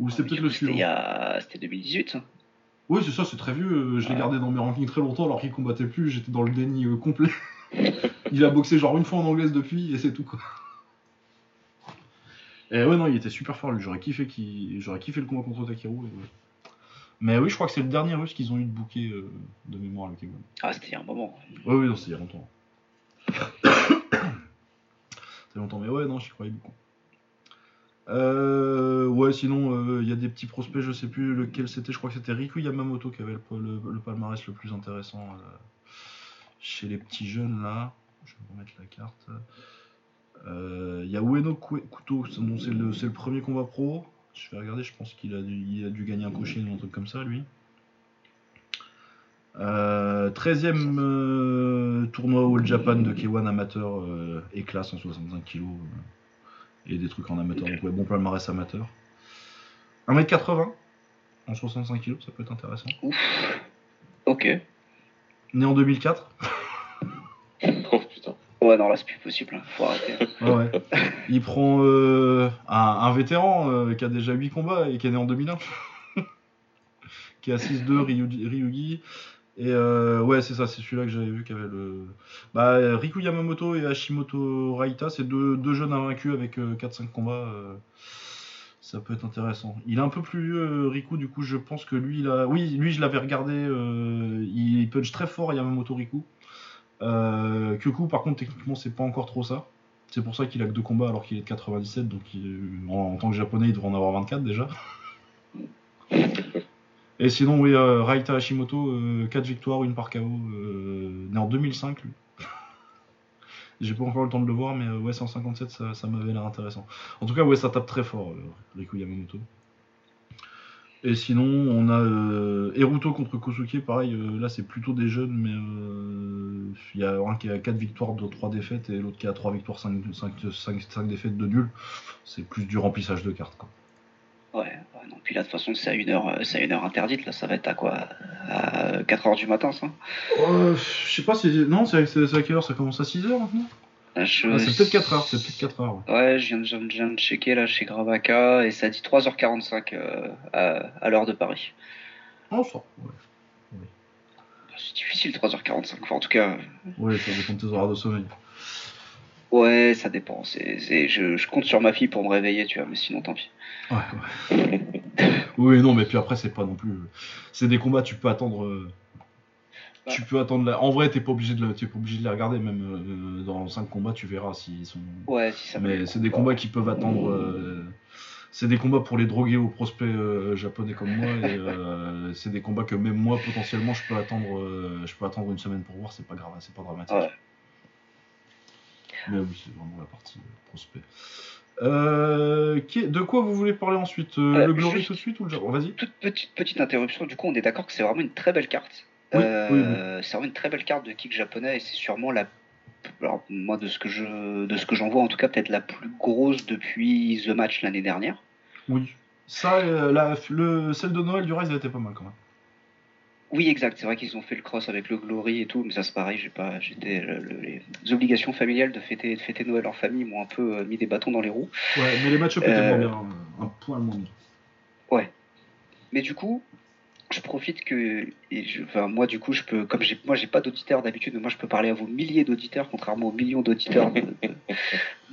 Ou c'était Mais peut-être du le C'était suivant. a- c'était 2018, ça. Oui, c'est ça, c'est très vieux. euh, Je l'ai Ouais. gardé dans mes rankings très longtemps alors qu'il combattait plus. J'étais dans le déni euh, complet. il a boxé genre une fois en anglaise depuis et c'est tout quoi. Et ouais, non, il était super fort lui. J'aurais kiffé, J'aurais kiffé le combat contre Takeru. et ouais. Mais oui, je crois que c'est le dernier russe qu'ils ont eu de bouquet euh, de mémoire avec Egon. Ah, c'était il y a un moment. Oui, oui, non, c'est il y a longtemps. c'est longtemps, mais ouais, non, j'y croyais beaucoup. Euh, ouais, sinon, euh, il y a des petits prospects, je sais plus lequel c'était, je crois que c'était Riku Yamamoto qui avait le, palmarès le plus intéressant euh, chez les petits jeunes là. Je vais vous remettre la carte. Euh, Il y a Ueno Kuto, c'est le, premier combat pro. Je vais regarder, je pense qu'il a, dû- gagner un cocher ou un truc comme ça, lui. Euh, 13e euh, tournoi All Japan de K1 amateur euh, éclat 165 kg et des trucs en amateur, donc ouais, bon palmarès amateur. 1m80 en 65 kg, ça peut être intéressant. Ouf. Ok. Né en 2004. Oh putain. Ouais, non, là, c'est plus possible. hein. Faut arrêter. Ouais, ouais. Il prend euh, un, un vétéran euh, qui a déjà 8 combats et qui est né en 2001. qui est à 6-2, Ryugi. Et euh, ouais, c'est ça, c'est celui-là que j'avais vu qui avait le. Bah, Riku Yamamoto et Hashimoto Raita, c'est deux, deux jeunes invaincus avec euh, 4-5 combats. euh, ça peut être intéressant. Il est un peu plus vieux, euh, Riku, du coup, je pense que lui, il a... oui, lui, je l'avais regardé, euh, il punch très fort, Yamamoto Riku. Euh, Kyoku, par contre, techniquement, c'est pas encore trop ça. C'est pour ça qu'il a que deux combats alors qu'il est de 97, donc en, en tant que japonais, il devrait en avoir 24 déjà. Et sinon, oui, euh, Raita Hashimoto, 4 victoires, une par KO, euh, né en 2005, lui. J'ai pas encore le temps de le voir, mais euh, ouais, 157, ça, m'avait l'air intéressant. En tout cas, ouais, ça tape très fort, euh, Riku Yamamoto. Et sinon, on a euh, Eruto contre Kosuke, pareil, euh, là c'est plutôt des jeunes, mais euh, il y a un qui a 4 victoires, 3 défaites, et l'autre qui a 3 victoires, 5, 5, défaites de nul. C'est plus du remplissage de cartes. Quoi. Ouais, non. Puis là, de toute façon, c'est à une heure, euh, c'est à une heure interdite. Là, ça va être à quoi? À 4 heures du matin, ça? Euh, je sais pas si. Non, c'est c'est- c'est à quelle heure? Ça commence à 6h maintenant? Je- Ah, C'est peut-être 4 heures, c'est peut-être 4 heures. ouais. Ouais, je viens, de, je viens de checker là chez Gravaka et ça dit 3h45 euh, à, à l'heure de Paris. Oh, ça. Ouais. C'est difficile 3h45. Enfin, en tout cas, ouais, ça dépend de tes horaires de sommeil. Ouais, ça dépend. C'est, c'est- je, je compte sur ma fille pour me réveiller, tu vois, mais sinon, tant pis. Ouais, ouais. oui, non, mais puis après, c'est pas non plus. C'est des combats, tu peux attendre. euh, Bah. Tu peux attendre. La... En vrai, t'es pas obligé de, la- t'es pas obligé de les regarder, même euh, dans 5 combats, tu verras s'ils sont. Ouais, si ça Mais c'est des combats qui peuvent attendre. euh, C'est des combats pour les drogués aux prospects euh, japonais comme moi, et c'est des combats que même moi, potentiellement, je peux attendre, je peux attendre une semaine pour voir, c'est pas grave, c'est pas dramatique. Ouais. Mais oui, c'est vraiment la partie euh, prospect. Euh, de quoi vous voulez parler ensuite Euh, Le Glory tout de suite ou le Japon Vas-y. Toute petite, petite interruption, du coup, on est d'accord que c'est vraiment une très belle carte. Oui, C'est vraiment une très belle carte de kick japonais et c'est sûrement la. Alors, moi, de ce que je, de ce que j'en vois, en tout cas, peut-être la plus grosse depuis The Match l'année dernière. Oui. Ça, euh, la- le, celle de Noël du Rise, elle était pas mal quand même. Oui, exact. C'est vrai qu'ils ont fait le cross avec le Glory et tout, mais ça c'est pareil. J'ai pas, j'étais le- le- les obligations familiales de fêter, de fêter Noël en famille m'ont un peu euh, mis des bâtons dans les roues. Ouais, mais les match-up étaient Euh, moins bien, euh, un poil moins bien. Mais du coup, je profite que, et je, enfin, moi du coup, je peux, comme j'ai, moi j'ai pas d'auditeurs d'habitude, mais moi je peux parler à vos milliers d'auditeurs, contrairement aux millions d'auditeurs de, de,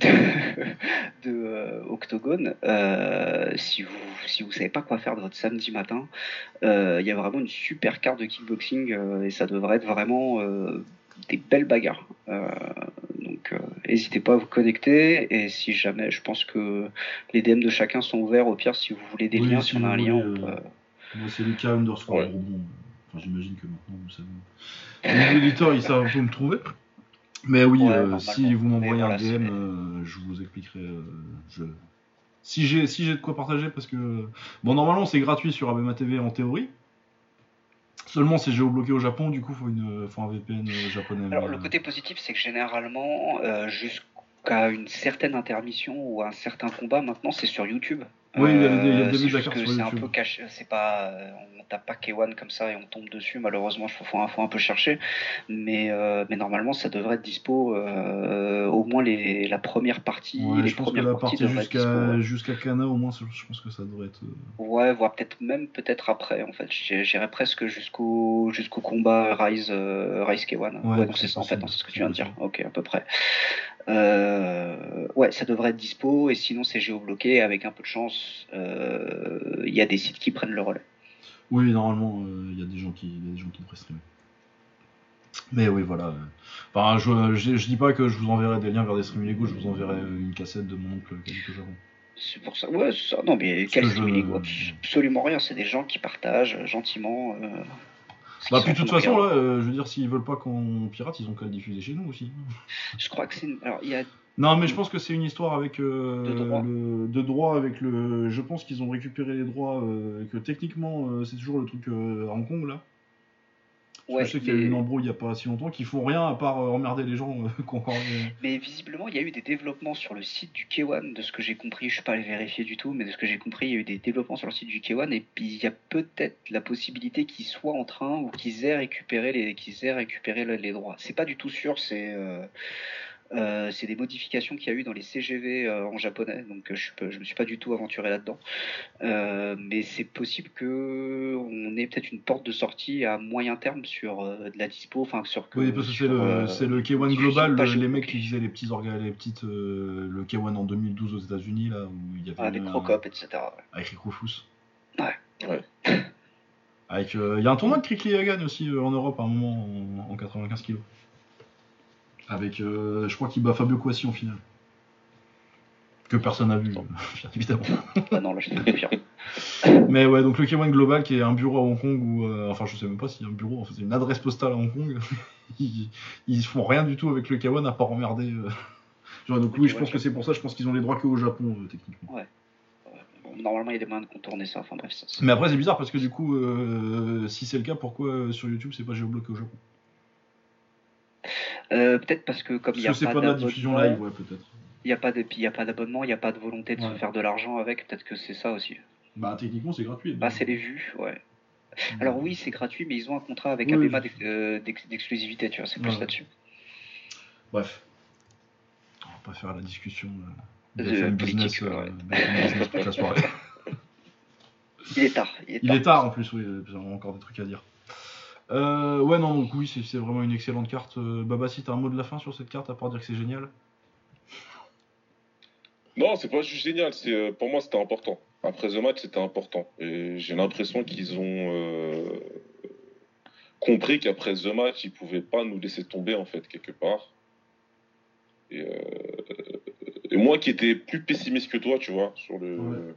de- de, euh, Octogone. Euh, si vous, si vous savez pas quoi faire de votre samedi matin, euh, il y a vraiment une super carte de kickboxing euh, et ça devrait être vraiment euh, des belles bagarres. Euh, donc, euh, n'hésitez pas à vous connecter et si jamais, je pense que les DM de chacun sont ouverts. Au pire, si vous voulez des Oui, liens, si on a un lien, on peut- Moi, c'est Lucas underscore Ouais. Bourbon. Enfin, j'imagine que maintenant, vous savez. Les auditeurs, ils savent un peu me trouver. Mais oui, Ouais, euh, si vous m'envoyez un DM, euh, je vous expliquerai. euh, je... Si j'ai si de quoi partager, parce que. Bon, normalement, c'est gratuit sur Abema TV en théorie. Seulement, c'est géobloqué au Japon, du coup, faut, une, faut un VPN japonais. Alors, le côté positif, c'est que généralement, jusqu'à une certaine intermission ou un certain combat, maintenant, c'est sur YouTube. Oui, il y a le, Euh, début c'est de la juste que c'est un peu caché, c'est pas, euh, on tape pas K1 comme ça et on tombe dessus. Malheureusement, il faut, faut un- faut un peu chercher, mais euh, mais normalement, ça devrait être dispo euh, au moins les, la première partie, Ouais, les je pense que la partie jusqu'à ouais. jusqu'à Kana, au moins, je pense que ça devrait être. euh, Ouais, voire peut-être même peut-être après en fait. J'irais j'irais presque jusqu'au jusqu'au combat Rise euh, Rise K1. Ouais, Ouais, c'est ça en fait, non, c'est ce que tu viens de dire. Ok, à peu près. Euh, ouais, ça devrait être dispo et sinon c'est géobloqué. Avec un peu de chance, euh, il y a des sites qui prennent le relais. Oui, normalement, euh, il y a des gens qui, y a des gens qui devraient streamer. Mais oui, voilà. Enfin, je, je, je dis pas que je vous enverrai des liens vers des streams illégaux, je vous enverrai une cassette de mon oncle au Japon. C'est pour ça. Ouais, c'est ça. Non, mais quel que stream illégaux Abs- Absolument rien. C'est des gens qui partagent gentiment. Bah, puis de toute façon, là, euh, je veux dire, s'ils veulent pas qu'on pirate, ils ont qu'à le diffuser chez nous aussi. Je crois que c'est. une- Alors, il y a Non, mais je pense que c'est une histoire avec euh, De droit. le de droit avec le. Je pense qu'ils ont récupéré les droits euh, et que techniquement euh, c'est toujours le truc à Hong Kong là. Ouais, je sais qu'il y a eu une embrouille il y a pas si longtemps qui font rien à part euh, emmerder les gens euh, Mais visiblement, il y a eu des développements sur le site du K1, de ce que j'ai compris. Je suis pas allé vérifier du tout, mais de ce que j'ai compris, il y a eu des développements sur le site du K1, et puis il y a peut-être la possibilité qu'ils soient en train ou qu'ils aient récupéré les, qu'ils aient récupéré le- les droits. C'est pas du tout sûr. C'est euh, euh, c'est des modifications qu'il y a eu dans les CGV euh, en japonais, donc euh, je, suis pas- je me suis pas du tout aventuré là-dedans. Euh, mais c'est possible que on ait peut-être une porte de sortie à moyen terme sur euh, de la dispo, enfin sur que. Oui, parce que c'est le, euh, le K1 diffusion Global, le- les mecs qui faisaient les petits organes, les petites, euh, le K1 en 2012 aux États-Unis là où il y avait Ah, un- Crocop, etc. avec Rick Rufus. Ouais. Ouais. Avec, euh, il y a un tournoi de Crickley Hagan aussi euh, en Europe à un moment en, en 95 kilos. Avec, euh, je crois qu'il bat Fabio Quassi en finale. Que personne n'a vu, bien évidemment. Ah non, là je te. Mais ouais, donc le K1 Global qui est un bureau à Hong Kong ou euh, enfin je sais même pas s'il y a un bureau, en fait, c'est une adresse postale à Hong Kong. ils, ils font rien du tout avec le K1 à part emmerder. euh. Genre, donc oui, je pense que c'est pour ça, je pense qu'ils ont les droits que au Japon techniquement. Bon, normalement, il y a des moyens de contourner ça. Enfin bref, ça. Mais après c'est bizarre parce que du coup, euh, si c'est le cas, pourquoi euh, sur YouTube c'est pas géobloqué au Japon? Euh, peut-être parce que comme il n'y a pas pas de la diffusion live, d'abonnement, ouais peut-être. il n'y a pas de, puis il y a pas d'abonnement, il n'y a pas de volonté de Ouais. se faire de l'argent avec. Peut-être que c'est ça aussi. Bah techniquement c'est gratuit. Bah, c'est les vues, ouais. Alors oui, c'est gratuit, mais ils ont un contrat avec Oui, Abema euh, d'ex- d'exclusivité, tu vois. C'est plus Ouais. là-dessus. Bref. On va pas faire la discussion euh, De BFM politique, business, euh, ouais. Business toute la soirée. Il est tard. Il est Il tard. est tard en plus, oui, on a encore des trucs à dire. Euh, ouais, non, donc oui, c'est vraiment une excellente carte. Euh, Baba, si t'as un mot de la fin sur cette carte, à part dire que c'est génial? Non, c'est pas juste génial. C'est euh, pour moi c'était important. Après The Match, c'était important. Et j'ai l'impression qu'ils ont euh, compris qu'après The Match, ils pouvaient pas nous laisser tomber en fait quelque part. Et, euh, et moi qui étais plus pessimiste que toi, tu vois, sur le Ouais.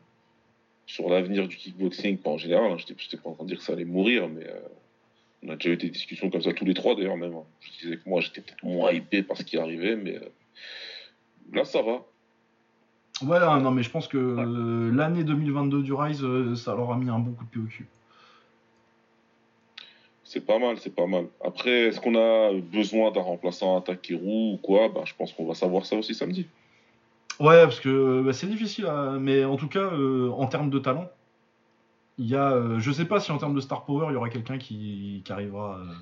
sur l'avenir du kickboxing, pas en général. hein, J'étais pas en train de dire que ça allait mourir, mais on a déjà eu des discussions comme ça tous les trois d'ailleurs même. hein. Je disais que moi j'étais peut-être moins hypé par ce qui arrivait, mais euh, là ça va. Ouais, non, mais je pense que euh, l'année 2022 du Rise, euh, ça leur a mis un bon coup de pied au cul. C'est pas mal, c'est pas mal. Après, est-ce qu'on a besoin d'un remplaçant à Takeru ou quoi? Bah, Je pense qu'on va savoir ça aussi samedi. Ouais, parce que bah, c'est difficile, à- mais en tout cas, euh, en termes de talent, il y a. euh, je sais pas si en termes de star power, il y aura quelqu'un qui, qui arrivera euh,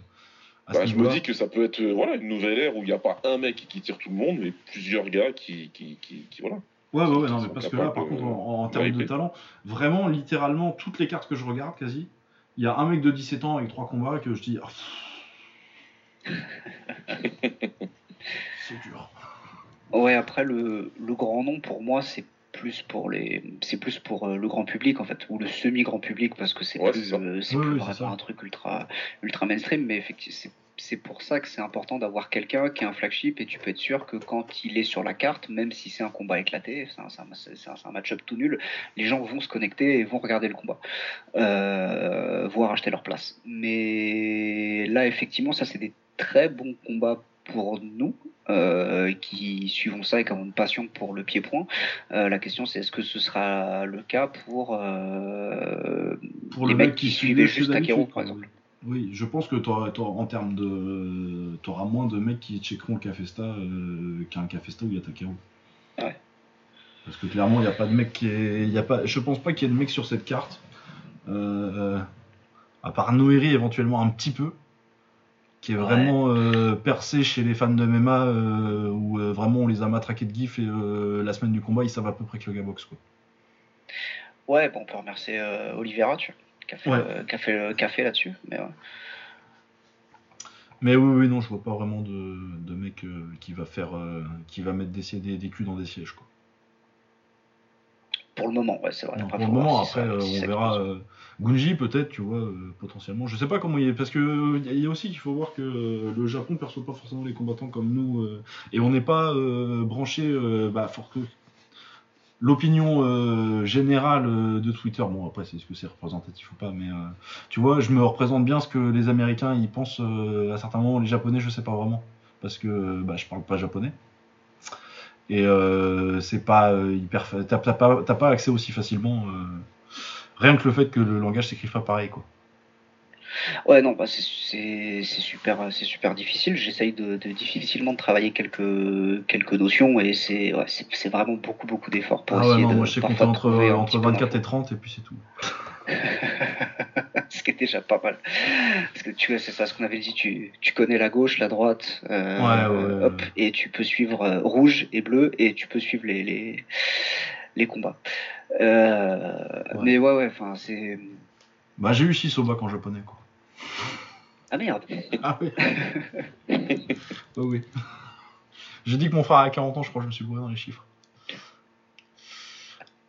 à Bah, ce je me dis que ça peut être euh, voilà, une nouvelle ère où il n'y a pas un mec qui tire tout le monde, mais plusieurs gars qui. qui, qui, qui- voilà. Ouais, ouais, ouais, non, mais parce que là, par contre, en, termes de talent, vraiment, littéralement, toutes les cartes que je regarde, quasi, il y a un mec de 17 ans avec trois combats que je dis. ah, c'est dur. Ouais, après le, le grand nom pour moi c'est plus pour les c'est plus pour euh, le grand public en fait ou le semi grand public parce que c'est Ouais, plus c'est ça. euh, c'est Oui, plus oui, c'est vraiment ça. un truc ultra ultra mainstream mais effectivement c'est c'est pour ça que c'est important d'avoir quelqu'un qui a un flagship et tu peux être sûr que quand il est sur la carte, même si c'est un combat éclaté, c'est un, un match-up tout nul, les gens vont se connecter et vont regarder le combat, euh, voire acheter leur place. Mais là, effectivement, ça c'est des très bons combats pour nous euh, qui suivons ça et qui avons une passion pour le pied-point. Euh, la question c'est est-ce que ce sera le cas pour, euh, Pour les le mecs mec qui qui suivaient juste Takeru, par exemple. Oui, je pense que t'auras- en termes de. T'auras moins de mecs qui checkeront le Cafesta qu'un Cafesta où il y a Takeru. Ouais. Parce que clairement, il n'y a pas de mec qui est. Y a pas... Je pense pas qu'il y ait de mec sur cette carte. À part Noiri éventuellement un petit peu. Qui est Ouais. vraiment euh, percé chez les fans de MMA euh, où euh, vraiment on les a matraqués de gif et la semaine du combat ils savent à peu près que le gars boxe quoi. Ouais, bon, on peut remercier Oliveira, tu vois, qui a fait, Ouais. a fait le café là-dessus. Mais ouais. Mais oui, oui, non, je vois pas vraiment de, de mec qui va faire, qui va mettre des, des, des culs dans des sièges quoi. pour le moment, ouais, c'est vrai. Non, pour le moment, si après, ça- si on verra. Euh, Gunji, peut-être, tu vois, euh, potentiellement. Je sais pas comment il est. Parce que il y a aussi qu'il faut voir que euh, le Japon perçoit pas forcément les combattants comme nous. euh, et on n'est pas euh, branché. euh, bah, for- que- L'opinion euh, générale euh, de Twitter, bon après c'est ce que c'est représentatif ou pas, mais euh, tu vois, je me représente bien ce que les Américains ils pensent euh, à certains moments, les Japonais je sais pas vraiment, parce que bah, je parle pas japonais. Et euh, c'est pas euh, hyper. T'as pas, pas accès aussi facilement. Rien que le fait que le langage s'écrive pas pareil, quoi. Ouais, non, bah, c'est- super, c'est super difficile. J'essaye de, de difficilement de travailler quelques, quelques notions et c'est ouais, c'est vraiment beaucoup, beaucoup d'efforts pour Ah ouais, essayer non, de moi je sais parfois entre, entre petit peu 24 et d'infos. 30 et puis c'est tout. ce qui est déjà pas mal. Parce que tu vois, c'est ça ce qu'on avait dit, tu, tu connais la gauche, la droite, euh, Ouais, ouais, ouais, hop, ouais. et tu peux suivre euh, rouge et bleu et tu peux suivre les, les, les combats. Euh, Ouais. Mais ouais, ouais, enfin, c'est. Bah j'ai eu 6 au bac en japonais, quoi. Ah merde! Ah oui. oh, oui. J'ai dit que mon frère a 40 ans, je crois que je me suis gouré dans les chiffres.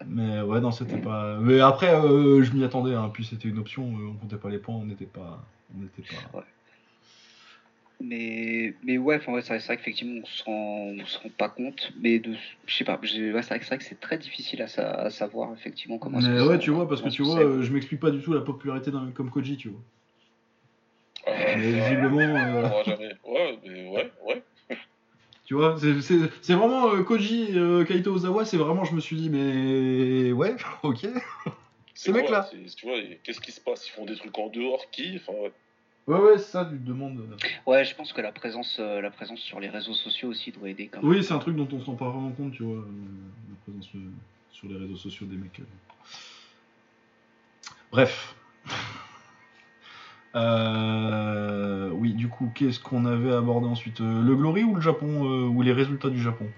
Mais ouais, non, c'était pas. Mais après, euh, je m'y attendais, hein. puis c'était une option, euh, on comptait pas les points, on n'était pas. On n'était pas. Mais, mais ouais, enfin, ouais, c'est vrai, c'est vrai qu'effectivement, on se rend, on se rend pas compte. Mais de, je sais pas, ouais, c'est vrai, que- c'est vrai que c'est très difficile à, sa- à savoir effectivement comment Mais ouais, ça- tu vois, parce que tu vois, euh, je m'explique pas du tout la popularité d'un mec comme Koji, tu vois. Ah, Mais visiblement, euh. Ouais, mais ouais, ouais. tu vois, c'est- vraiment euh, Koji euh, Kaito Ozawa, c'est vraiment, je me suis dit, mais ouais, ok. C'est Ce mec-là. quoi, c'est- Tu vois, qu'est-ce qui se passe? Ils font des trucs en dehors Qui? Enfin, ouais. Ouais, ouais, c'est ça, tu te demandes. euh. Ouais, je pense que la présence, euh, la présence sur les réseaux sociaux aussi doit aider quand même. Oui, c'est un truc dont on se rend pas vraiment compte, tu vois, euh, la présence euh, sur les réseaux sociaux des mecs. euh. Bref. Euh, oui, du coup, qu'est-ce qu'on avait abordé ensuite Euh, Le Glory ou le Japon euh, Ou les résultats du Japon?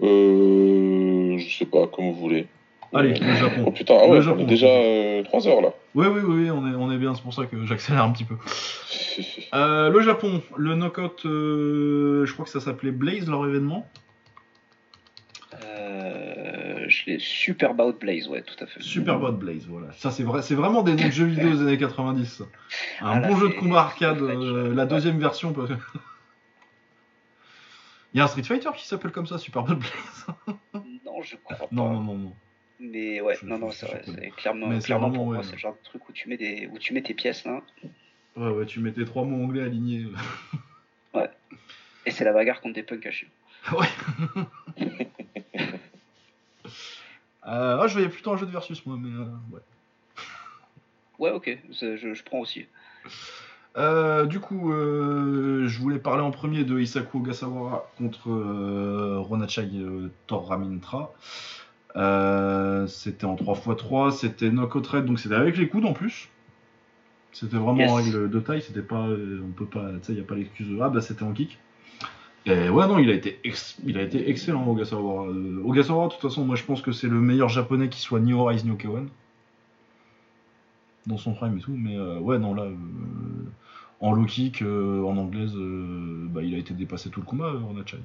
Euh. Je sais pas, comme vous voulez. Allez, Euh, le Japon. Oh putain, ah Le ouais, Japon. on est déjà 3 heures là. Oui, oui, oui, on est, on est bien, c'est pour ça que j'accélère un petit peu. Euh, le Japon, le knockout, euh, je crois que ça s'appelait Blaze, leur événement. Euh, je l'ai Super Bout Blaze, ouais, tout à fait. Super Bot Blaze, voilà. Ça, c'est vrai, c'est vraiment des noms de jeux vidéo des années 90. ça. Un Ah, là, bon jeu de combat arcade, euh, ouais. la deuxième version. parce que- Il y a un Street Fighter qui s'appelle comme ça, Super Bot Blaze. Non, je crois pas. Non, non, non, non. Mais ouais, Je- non, non, c'est clairement, Mais clairement pour moi, ouais. c'est le genre de truc où tu mets des, où tu mets tes pièces là, Ouais, ouais, tu mettais trois mots anglais alignés. et c'est la bagarre contre des punks ouais. Euh, ah, je voyais plutôt un jeu de versus, moi, mais euh, ouais. Ouais, ok, je, je prends aussi. Euh, du coup, euh, je voulais parler en premier de Isaku Ogasawara contre Ronachai Toramintra. Euh, c'était en 3x3, c'était knockout raid, donc c'était avec les coudes en plus. C'était vraiment Yes. en règle de taille, c'était pas, euh, on peut pas, tu sais, y a pas l'excuse. de, Ah bah c'était en kick. Et ouais non, il a été, ex- il a été excellent Ogasawara. Euh, de toute façon, moi je pense que c'est le meilleur japonais qui soit ni Rise ni Okewan dans son prime et tout, mais euh, ouais non là. en low kick, en anglaise, bah, il a été dépassé tout le combat, euh, Ronachai.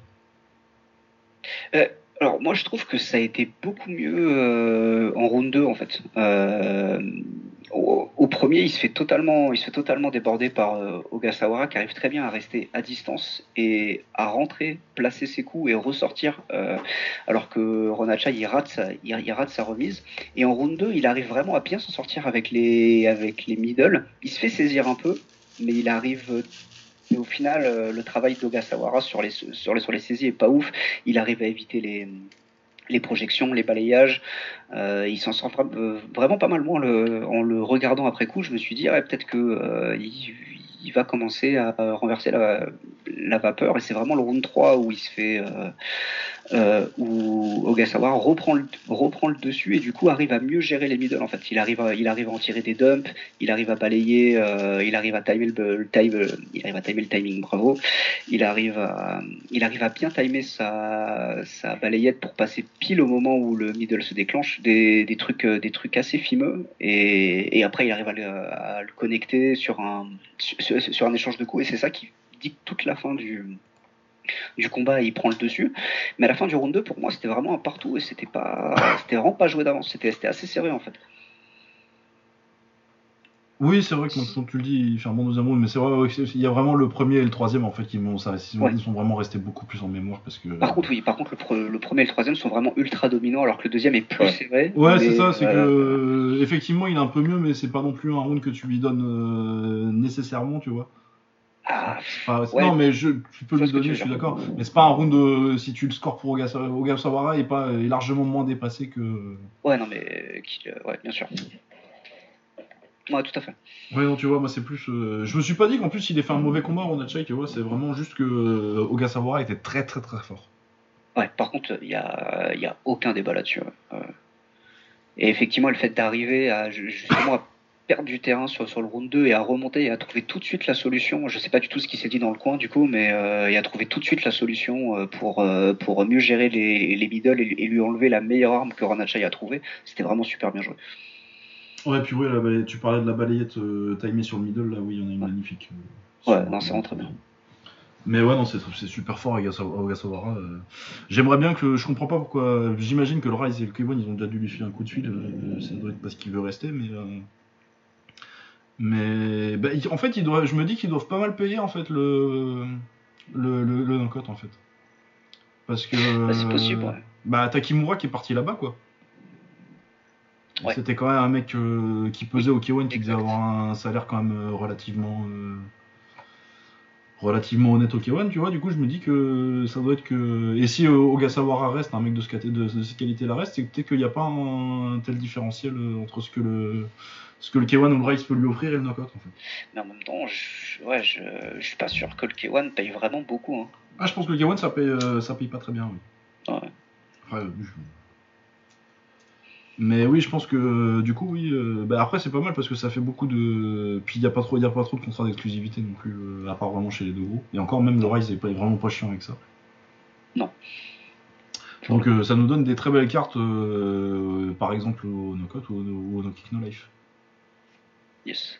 Alors moi je trouve que ça a été beaucoup mieux euh, en round 2 en fait. Euh, au, premier il se fait totalement, il déborder par euh, Ogasawara qui arrive très bien à rester à distance et à rentrer, placer ses coups et ressortir euh, alors que Ronachai il rate, sa, il, il rate sa remise. Et en round 2 il arrive vraiment à bien s'en sortir avec les, avec les middle. Il se fait saisir un peu mais il arrive... euh, et au final, euh, le travail d'Ogasawara sur les, sur, les, sur les saisies est pas ouf il arrive à éviter les, les projections, les balayages. Euh, il s'en sent vraiment pas mal. Moi, en le, en le, regardant après coup, je me suis dit, peut-être que il, va commencer à renverser la, la vapeur. Et c'est vraiment le round 3 où il se fait euh, où Ogasawa reprend le, reprend le dessus et du coup arrive à mieux gérer les middle. En fait, il arrive à, il arrive à en tirer des dumps, il arrive à balayer, euh, il arrive à timer le, le timing, bravo. Il arrive à, il arrive à bien timer sa, sa balayette pour passer pile au moment où le middle se déclenche, des, des trucs, euh, des trucs assez fimeux et, et après il arrive à le, à le connecter sur un, sur, sur un échange de coups et c'est ça qui dit toute la fin du du combat il prend le dessus. Mais à la fin du round 2, pour moi, c'était vraiment un partout et c'était pas, c'était vraiment pas joué d'avance. C'était, assez sérieux en fait. Oui, c'est vrai que quand tu le dis, il fait un bon deuxième round, mais c'est vrai il y a vraiment le premier et le troisième en fait qui m'ont, ça, ils sont vraiment restés beaucoup plus en mémoire parce que. Par contre, oui, par contre, le, premier et le troisième sont vraiment ultra dominants alors que le deuxième est plus serré. Ouais, c'est ça, c'est que euh, effectivement, il est un peu mieux, mais c'est pas non plus un round que tu lui donnes euh, nécessairement, tu vois. Ah, Non, mais je, tu peux le donner, je suis d'accord. Mais c'est pas un round de, si tu le scores pour Ogasawara, est, pas, est largement moins dépassé que. Ouais, non, mais ouais, bien sûr. Ouais, tout à fait. Ouais, non, tu vois, moi c'est plus. Euh, je me suis pas dit qu'en plus il ait fait un mauvais combat Ronachai, tu vois, c'est vraiment juste que euh, Ogasawara était très très très fort. Ouais, par contre, il y a, y a aucun débat là-dessus. Et effectivement, le fait d'arriver à justement à perdre du terrain sur, sur le round 2 et à remonter et à trouver tout de suite la solution. Je sais pas du tout ce qui s'est dit dans le coin du coup, mais euh, il a trouvé tout de suite la solution euh, pour, euh, pour mieux gérer les, les middle et, lui enlever la meilleure arme que Ranachai a trouvé. C'était vraiment super bien joué. Ouais, puis ouais, tu parlais de la balayette euh, timée sur le middle, là, oui, il y en a une magnifique. ouais, non, c'est vraiment très bien. Mais ouais, non, c'est super fort Ogasawara. J'aimerais bien que. Je comprends pas pourquoi. J'imagine que le Rise et le Kevin ils ont déjà dû lui filer un coup de fil. ça doit être parce qu'il veut rester, mais. Mais bah, en fait, je me dis qu'ils doivent pas mal payer en fait le le, le, le en fait. Parce que. Bah, c'est possible, ouais. Bah, Takimura qui est parti là-bas, quoi. C'était quand même un mec euh, qui pesait au K1 qui devait avoir un salaire quand même euh, relativement. Euh, relativement honnête au K1, tu vois. Du coup, je me dis que ça doit être que. Et si Ogasawara reste, un mec de, ce, de, de cette qualité-là reste, c'est peut-être qu'il n'y a pas un, tel différentiel entre ce que le ce que le K1 ou le Rise peut lui offrir et le knockout en fait. Mais en même temps, je, ouais, je, je suis pas sûr que le K1 paye vraiment beaucoup. Hein. Ah, je pense que le K1 ça paye, euh, ça paye pas très bien, oui. Ouais. Euh, mais oui, je pense que du coup, oui. Euh, bah, après, c'est pas mal parce que ça fait beaucoup de. Puis il n'y a, pas trop, a pas trop de contrats d'exclusivité non plus, à part vraiment chez les deux gros. Et encore, même le Rise est vraiment pas chiant avec ça. Non. Donc ça nous donne des très belles cartes, par exemple au Knockout ou au, au No Kick No Life. Yes.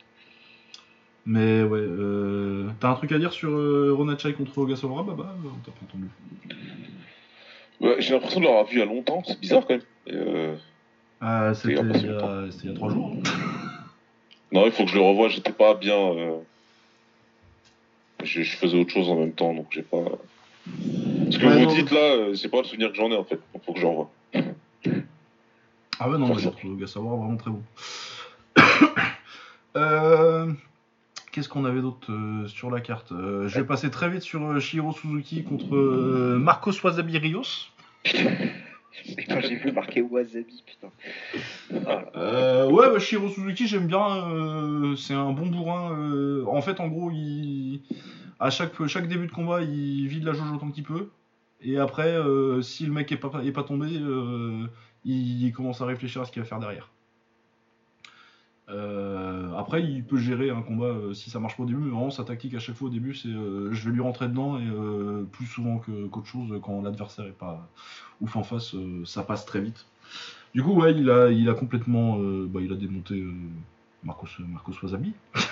Mais ouais, euh, t'as un truc à dire sur euh, Ronachai contre Ogasawara Baba On t'a pas entendu. Ouais, j'ai l'impression de l'avoir vu il y a longtemps, c'est bizarre quand même. Euh... Ah, c'était il, y a trois jours. non, il faut que je le revoie, j'étais pas bien. Euh... Je, faisais autre chose en même temps, donc j'ai pas. Ce que vous dites là, c'est pas le souvenir que j'en ai en fait, donc faut que j'en revoie. Ah ouais, non, j'ai trouvé Ogasawara vraiment très bon. Euh, qu'est-ce qu'on avait d'autre euh, sur la carte? Euh, Je vais passer très vite sur Shiro Suzuki contre Marcos Wasabi Rios. quand j'ai vu marquer Wasabi, putain. ouais, bah, Shiro Suzuki, j'aime bien. c'est un bon bourrin. en fait, en gros, il... à chaque, chaque début de combat, il vide la jauge autant qu'il peut. Et après, si le mec est pas, est pas tombé, il commence à réfléchir à ce qu'il va faire derrière. Euh, après, il peut gérer un combat euh, si ça marche pas au début, mais vraiment sa tactique à chaque fois au début, c'est euh, je vais lui rentrer dedans et plus souvent qu'autre chose, quand l'adversaire est pas ouf en face, ça passe très vite. Du coup, ouais, il a, il a complètement, bah, il a démonté Marcos, Marcos Wasabi.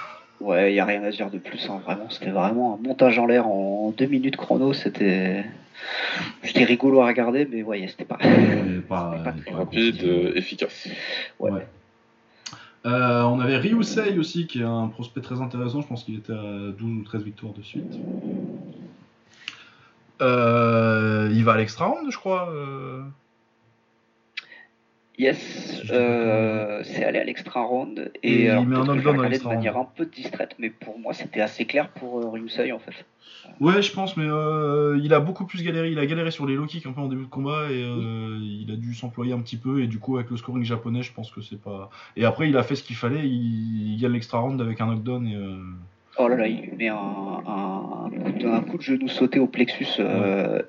Ouais, il y a rien à dire de plus. Hein, vraiment, c'était vraiment un montage en l'air en deux minutes chrono. C'était, c'était rigolo à regarder, mais ouais, c'était pas, pas, rapide, efficace. ouais. Euh, on avait Ryusei aussi, qui est un prospect très intéressant. Je pense qu'il était à 12 ou 13 victoires de suite. Euh, il va à l'extra round, je crois. Yes, euh, c'est allé à l'extra round et, Et il met un knockdown à regardé de l'extra manière un peu distraite, mais pour moi c'était assez clair pour euh, Ryusai en fait. Ouais, je pense, mais euh, il a beaucoup plus galéré. Il a galéré sur les low kicks un peu en début de combat et euh, il a dû s'employer un petit peu. Et du coup, avec le scoring japonais, je pense que c'est pas. Et après, il a fait ce qu'il fallait. Il, il gagne l'extra round avec un knockdown. Et, Oh là là, il met un, un, coup, de, un coup de genou sauté au plexus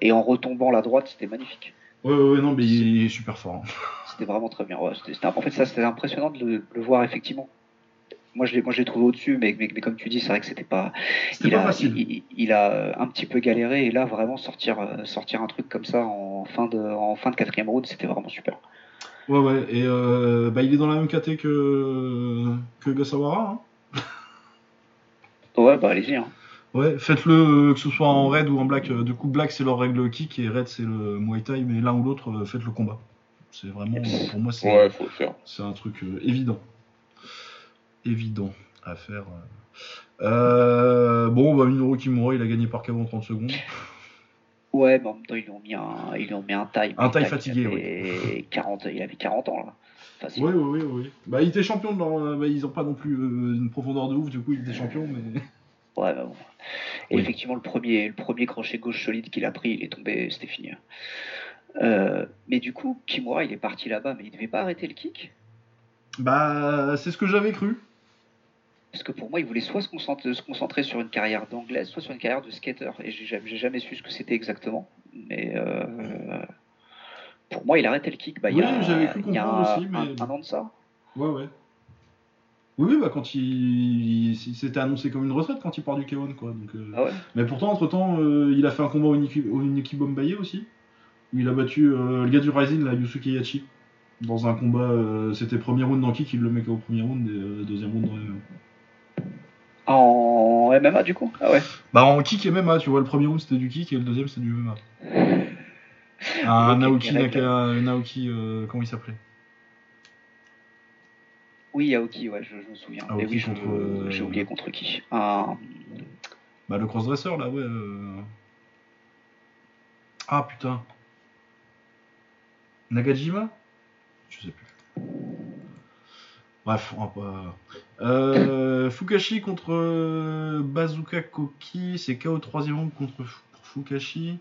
et en retombant la droite, c'était magnifique. Ouais, ouais, ouais, non, mais il est super fort. hein. C'était vraiment très bien. Ouais, en fait, ça c'était impressionnant de le, voir effectivement. Moi, je l'ai, moi, je l'ai trouvé au-dessus, mais, mais, mais comme tu dis, c'est vrai que c'était pas. C'était Il pas a, facile. il, il- il a euh, un petit peu galéré et là, vraiment sortir, euh, sortir un truc comme ça en fin de, en fin de quatrième round, c'était vraiment super. Ouais, ouais. Et euh, bah, il est dans la même caté que, que Gasawara. Hein. Ouais, bah allez-y. Hein. Ouais, faites-le euh, que ce soit en red ou en black. Euh, Du coup, black c'est leur règle kick et red c'est le muay thai, mais l'un ou l'autre, euh, faites le combat. C'est vraiment, pour moi, c'est Ouais, faut le faire. c'est un truc euh, évident. Évident à faire. euh. Euh, bon, bah, Minoru Kimura, il a gagné par KO en 30 secondes. Ouais, mais en même temps, ils lui ont mis un, ils lui ont mis un taille. Un taille il fatigué, avait 40, il avait 40 ans là. Facile. Oui, oui, oui, oui. Bah, il était champion de leur. Bah, ils ont pas non plus euh, une profondeur de ouf, du coup, il était champion, mais. Ouais, bah bon. Et Oui. effectivement, le premier, le premier crochet gauche solide qu'il a pris, il est tombé, c'était fini. hein. Euh, mais du coup, Kimura, il est parti là-bas, mais il devait pas arrêter le kick? Bah, c'est ce que j'avais cru. Parce que pour moi, il voulait soit se concentrer, se concentrer sur une carrière d'anglaise, soit sur une carrière de skater. Et j'ai jamais, su ce que c'était exactement. Mais euh, pour moi, il arrêtait le kick. Bah, il y Oui, a, j'avais cru il y a comprendre un, aussi, mais- un- un an de ça. Ouais, ouais. Oui, oui, bah, quand il. il s'était annoncé comme une retraite quand il part du K1, quoi. Donc, euh, Ah ouais. Mais pourtant, entre-temps, euh, il a fait un combat au Niki, au Niki Bombaye aussi, où il a battu euh, le gars du Rising, là, Yusuke Yachi, dans un combat, euh, c'était premier round dans kick, il le met au premier round et euh, deuxième round dans MMA. En MMA, du coup? Ah ouais. Bah en kick et MMA, tu vois, le premier round c'était du kick et le deuxième c'était du MMA. Un Ok, Naoki. Naka, Naoki comment il s'appelait? Oui, Aoki, ouais, je, je me souviens. Aoki Mais oui, contre, euh, j'ai oublié contre qui. Un- Bah le crossdresser là, ouais. euh. Ah putain. Nagajima? Je sais plus. Bref, on va pas. Euh, Fukashi contre Bazooka Koki, c'est KO troisième round contre Fu- Fukashi.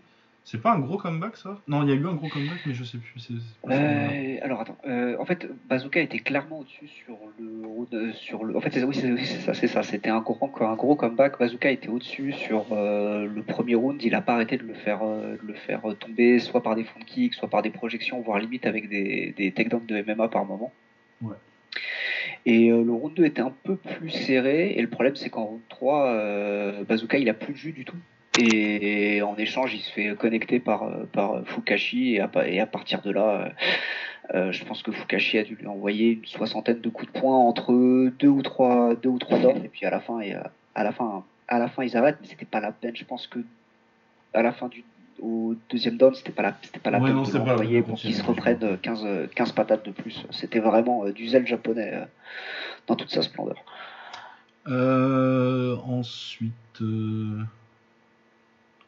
C'est pas un gros comeback ça? Non, il y a eu un gros comeback, mais je sais plus. Euh, alors attends, euh, en fait, Bazooka était clairement au-dessus sur le round- euh, sur le. En fait, c'est oui, ça, c'est ça. C'était un gros, un gros comeback. Bazooka était au-dessus sur euh, le premier round. Il a pas arrêté de le faire, de le faire tomber, soit par des front kicks, soit par des projections, voire limite avec des, des takedowns de MMA par moment. Ouais. Et euh, le round 2 était un peu plus serré. Et le problème, c'est qu'en round 3, euh, Bazooka, il a plus de jus du tout. Et en échange, il se fait connecter par, euh, par Fukashi. Et à, pa- et à partir de là, euh, euh, je pense que Fukashi a dû lui envoyer une soixantaine de coups de poing entre deux ou trois, deux ou trois. Et puis à la fin, et, euh, à la fin, à la fin, ils arrêtent. Mais c'était pas la peine. Je pense que à la fin du au deuxième down, c'était pas la, c'était pas la Ouais, peine non, de l'envoyer pour qu'il se continuer. reprenne euh, 15, euh, 15 patates de plus. C'était vraiment euh, du zèle japonais euh, dans toute sa splendeur. Euh, ensuite.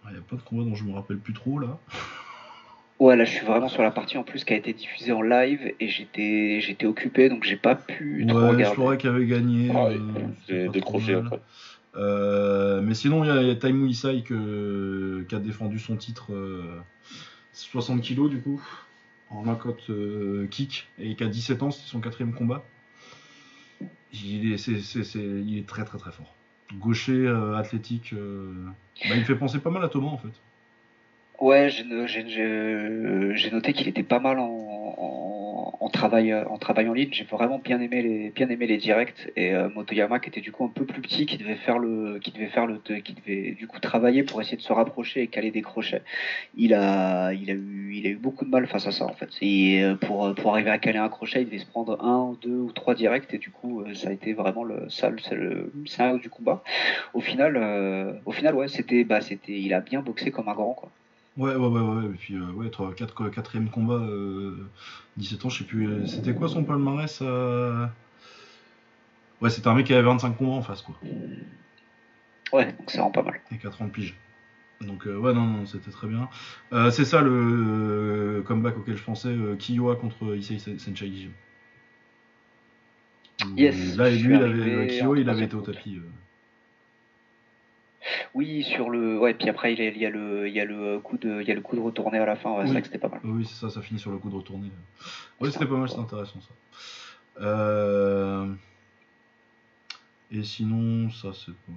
Il n'y a pas de combat dont je me rappelle plus trop là. Ouais, là, je suis vraiment sur la partie en plus qui a été diffusée en live et j'étais, j'étais occupé donc j'ai pas pu trop Ouais, regarder. Florek avait gagné. Ah, euh, J'ai décroché trop après. Euh, mais sinon, il y a, y Taimu Isai que- qui a défendu son titre euh, 60 kg du coup, en main cote euh, kick, et qui a 17 ans, c'est son quatrième combat. Il est, c'est- c'est- c'est- il est très très très fort. Gaucher, euh, athlétique, euh, bah, il me fait penser pas mal à Thomas en fait. Ouais, j'ai, j'ai noté qu'il était pas mal en, en, travail, euh, en ligne. J'ai vraiment bien aimé les, directs et euh, Motoyama qui était du coup un peu plus petit, qui devait faire le, qui devait faire le, qui devait du coup travailler pour essayer de se rapprocher et caler des crochets. Il a, il a eu, il a eu beaucoup de mal face à ça en fait. Et euh, pour, pour arriver à caler un crochet, il devait se prendre un, deux ou trois directs et du coup ça a été vraiment le, ça, le- du combat. Au final, au final ouais, c'était, bah c'était, il a bien boxé comme un grand quoi. Ouais, ouais, ouais, ouais. Et puis, euh, ouais, 4 quatrième combat, euh, 17 ans, je sais plus. euh, C'était quoi son palmarès euh? Ouais, c'était un mec qui avait 25 combats en face, quoi. Ouais, donc ça rend pas mal. Et 4 ans de pige. Donc euh, ouais non non c'était très bien. Euh, c'est ça le euh, comeback auquel je pensais, euh, Kiyoa contre Issei Sen- Senshai Gijim. Yes, Là je lui il avait, il avait été au tapis. Oui, sur le. Ouais, puis après, il y a, il y a le, il y a le coup de, il y a le coup de retourné à la fin. Ouais, Oui. C'est vrai que c'était pas mal. Oui c'est ça, ça finit sur le coup de retourner. Oui c'était pas mal, c'était intéressant ça. Euh, Et sinon ça c'est pas...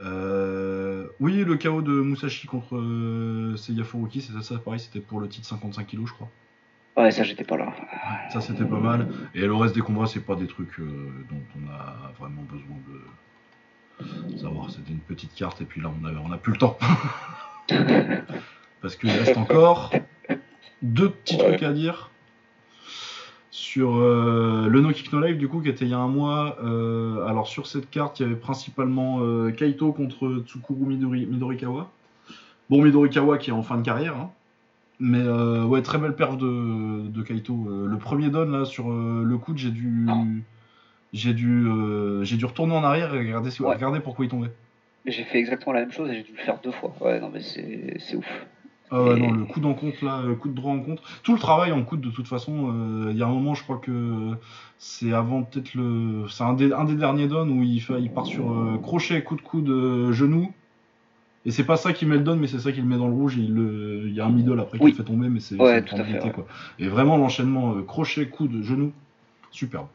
Euh, Oui le KO de Musashi contre euh, Seiya Furuki, c'est ça, ça pareil, c'était pour le titre 55 kg je crois. Ouais, ça, j'étais pas là. Ça c'était pas mal. Et le reste des combats, c'est pas des trucs euh, dont on a vraiment besoin de savoir. C'était une petite carte et puis là on a, on a plus le temps. Parce qu'il reste encore deux petits Ouais. trucs à dire sur euh, le No Kick No Life du coup qui était il y a un mois. Euh, alors sur cette carte, il y avait principalement euh, Kaito contre Tsukuru Midori, Midorikawa. Bon Midorikawa qui est en fin de carrière. hein. Mais ouais, très belle perf de, de Kaito. Le premier don là sur le coude, j'ai dû, Ah. J'ai dû, euh, j'ai dû retourner en arrière et regarder, si- Ouais. regarder pourquoi il tombait. J'ai fait exactement la même chose et j'ai dû le faire deux fois. Ouais, non, mais c'est ouf. Ah ouais, Et- non, le coup en compte là, le coup de droit en compte. Tout le travail en coude de toute façon. euh, Il y a un moment, je crois que c'est avant peut-être le, c'est un des, un des derniers dons où il, fait, il part sur euh, crochet, coup de coude, genou. Et c'est pas ça qui met le don, mais c'est ça qui le met dans le rouge. Et il, le- il y a un middle après qui le fait tomber, mais c'est Ouais, tout à fait, embêter, ouais. quoi. Et vraiment l'enchaînement euh, crochet, coude, genou, superbe.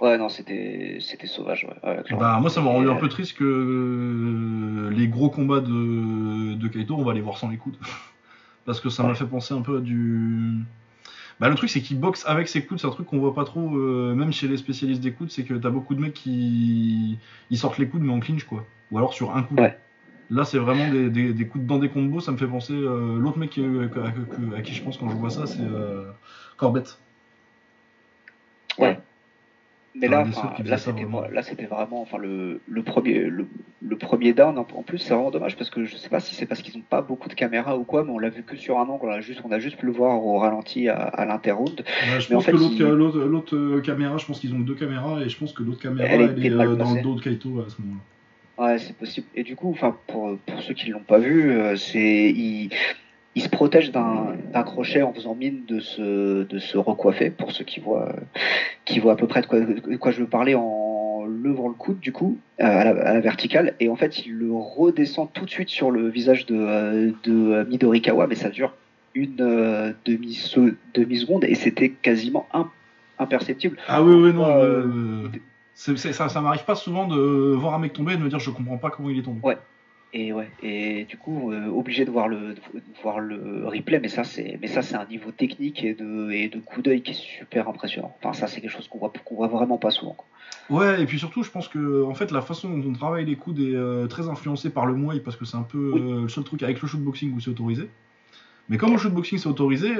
Ouais, non, c'était c'était sauvage. Ouais. Bah, moi, ça m'a rendu un peu triste que euh, les gros combats de, de Kaito, on va les voir sans les coudes. Parce que ça m'a fait penser un peu à du. Bah, le truc, c'est qu'il boxe avec ses coudes, c'est un truc qu'on voit pas trop, euh, même chez les spécialistes des coudes, c'est que t'as beaucoup de mecs qui ils sortent les coudes, mais en clinch, quoi. Ou alors sur un coup. Ouais. Là, c'est vraiment des, des, des coudes dans des combos, ça me fait penser. euh, L'autre mec euh, à, qui je pense quand je vois ça, c'est euh, Corbett. Mais là, là, c'était moi- là, c'était vraiment, enfin, le, le premier, le, le premier down. En plus, c'est vraiment dommage parce que je sais pas si c'est parce qu'ils ont pas beaucoup de caméras ou quoi, mais on l'a vu que sur un angle. On a juste, on a juste pu le voir au ralenti à, à l'interround. Ouais, je Mais en fait, que l'autre, il- l'autre, l'autre, euh, caméra, je pense qu'ils ont deux caméras et je pense que l'autre caméra, Elle est euh, dans le dos de Kaito à ce moment-là. Ouais, c'est possible. Et du coup, enfin, pour, pour ceux qui l'ont pas vu, euh, c'est il, il se protège d'un crochet en faisant mine de se de se recoiffer. Pour ceux qui voient qui voient à peu près de quoi, de quoi je veux parler en levant le coude du coup euh, à, la, à la verticale. Et en fait, il le redescend tout de suite sur le visage de de euh, Midorikawa, mais ça dure une euh, demi et c'était quasiment im- imperceptible. Ah oui, oui, non. Euh, ça ça m'arrive pas souvent de voir un mec tomber et de me dire je comprends pas comment il est tombé. Ouais. Et ouais, et du coup euh, obligé de voir le de voir le replay, mais ça c'est mais ça c'est un niveau technique et de et de coup d'œil qui est super impressionnant. Enfin ça c'est quelque chose qu'on voit qu'on voit vraiment pas souvent. quoi. Ouais, et puis surtout, je pense que en fait, la façon dont on travaille les coudes est euh, très influencée par le muay parce que c'est un peu Oui. euh, le seul truc avec le shootboxing où c'est autorisé. Mais comme au shootboxing c'est autorisé,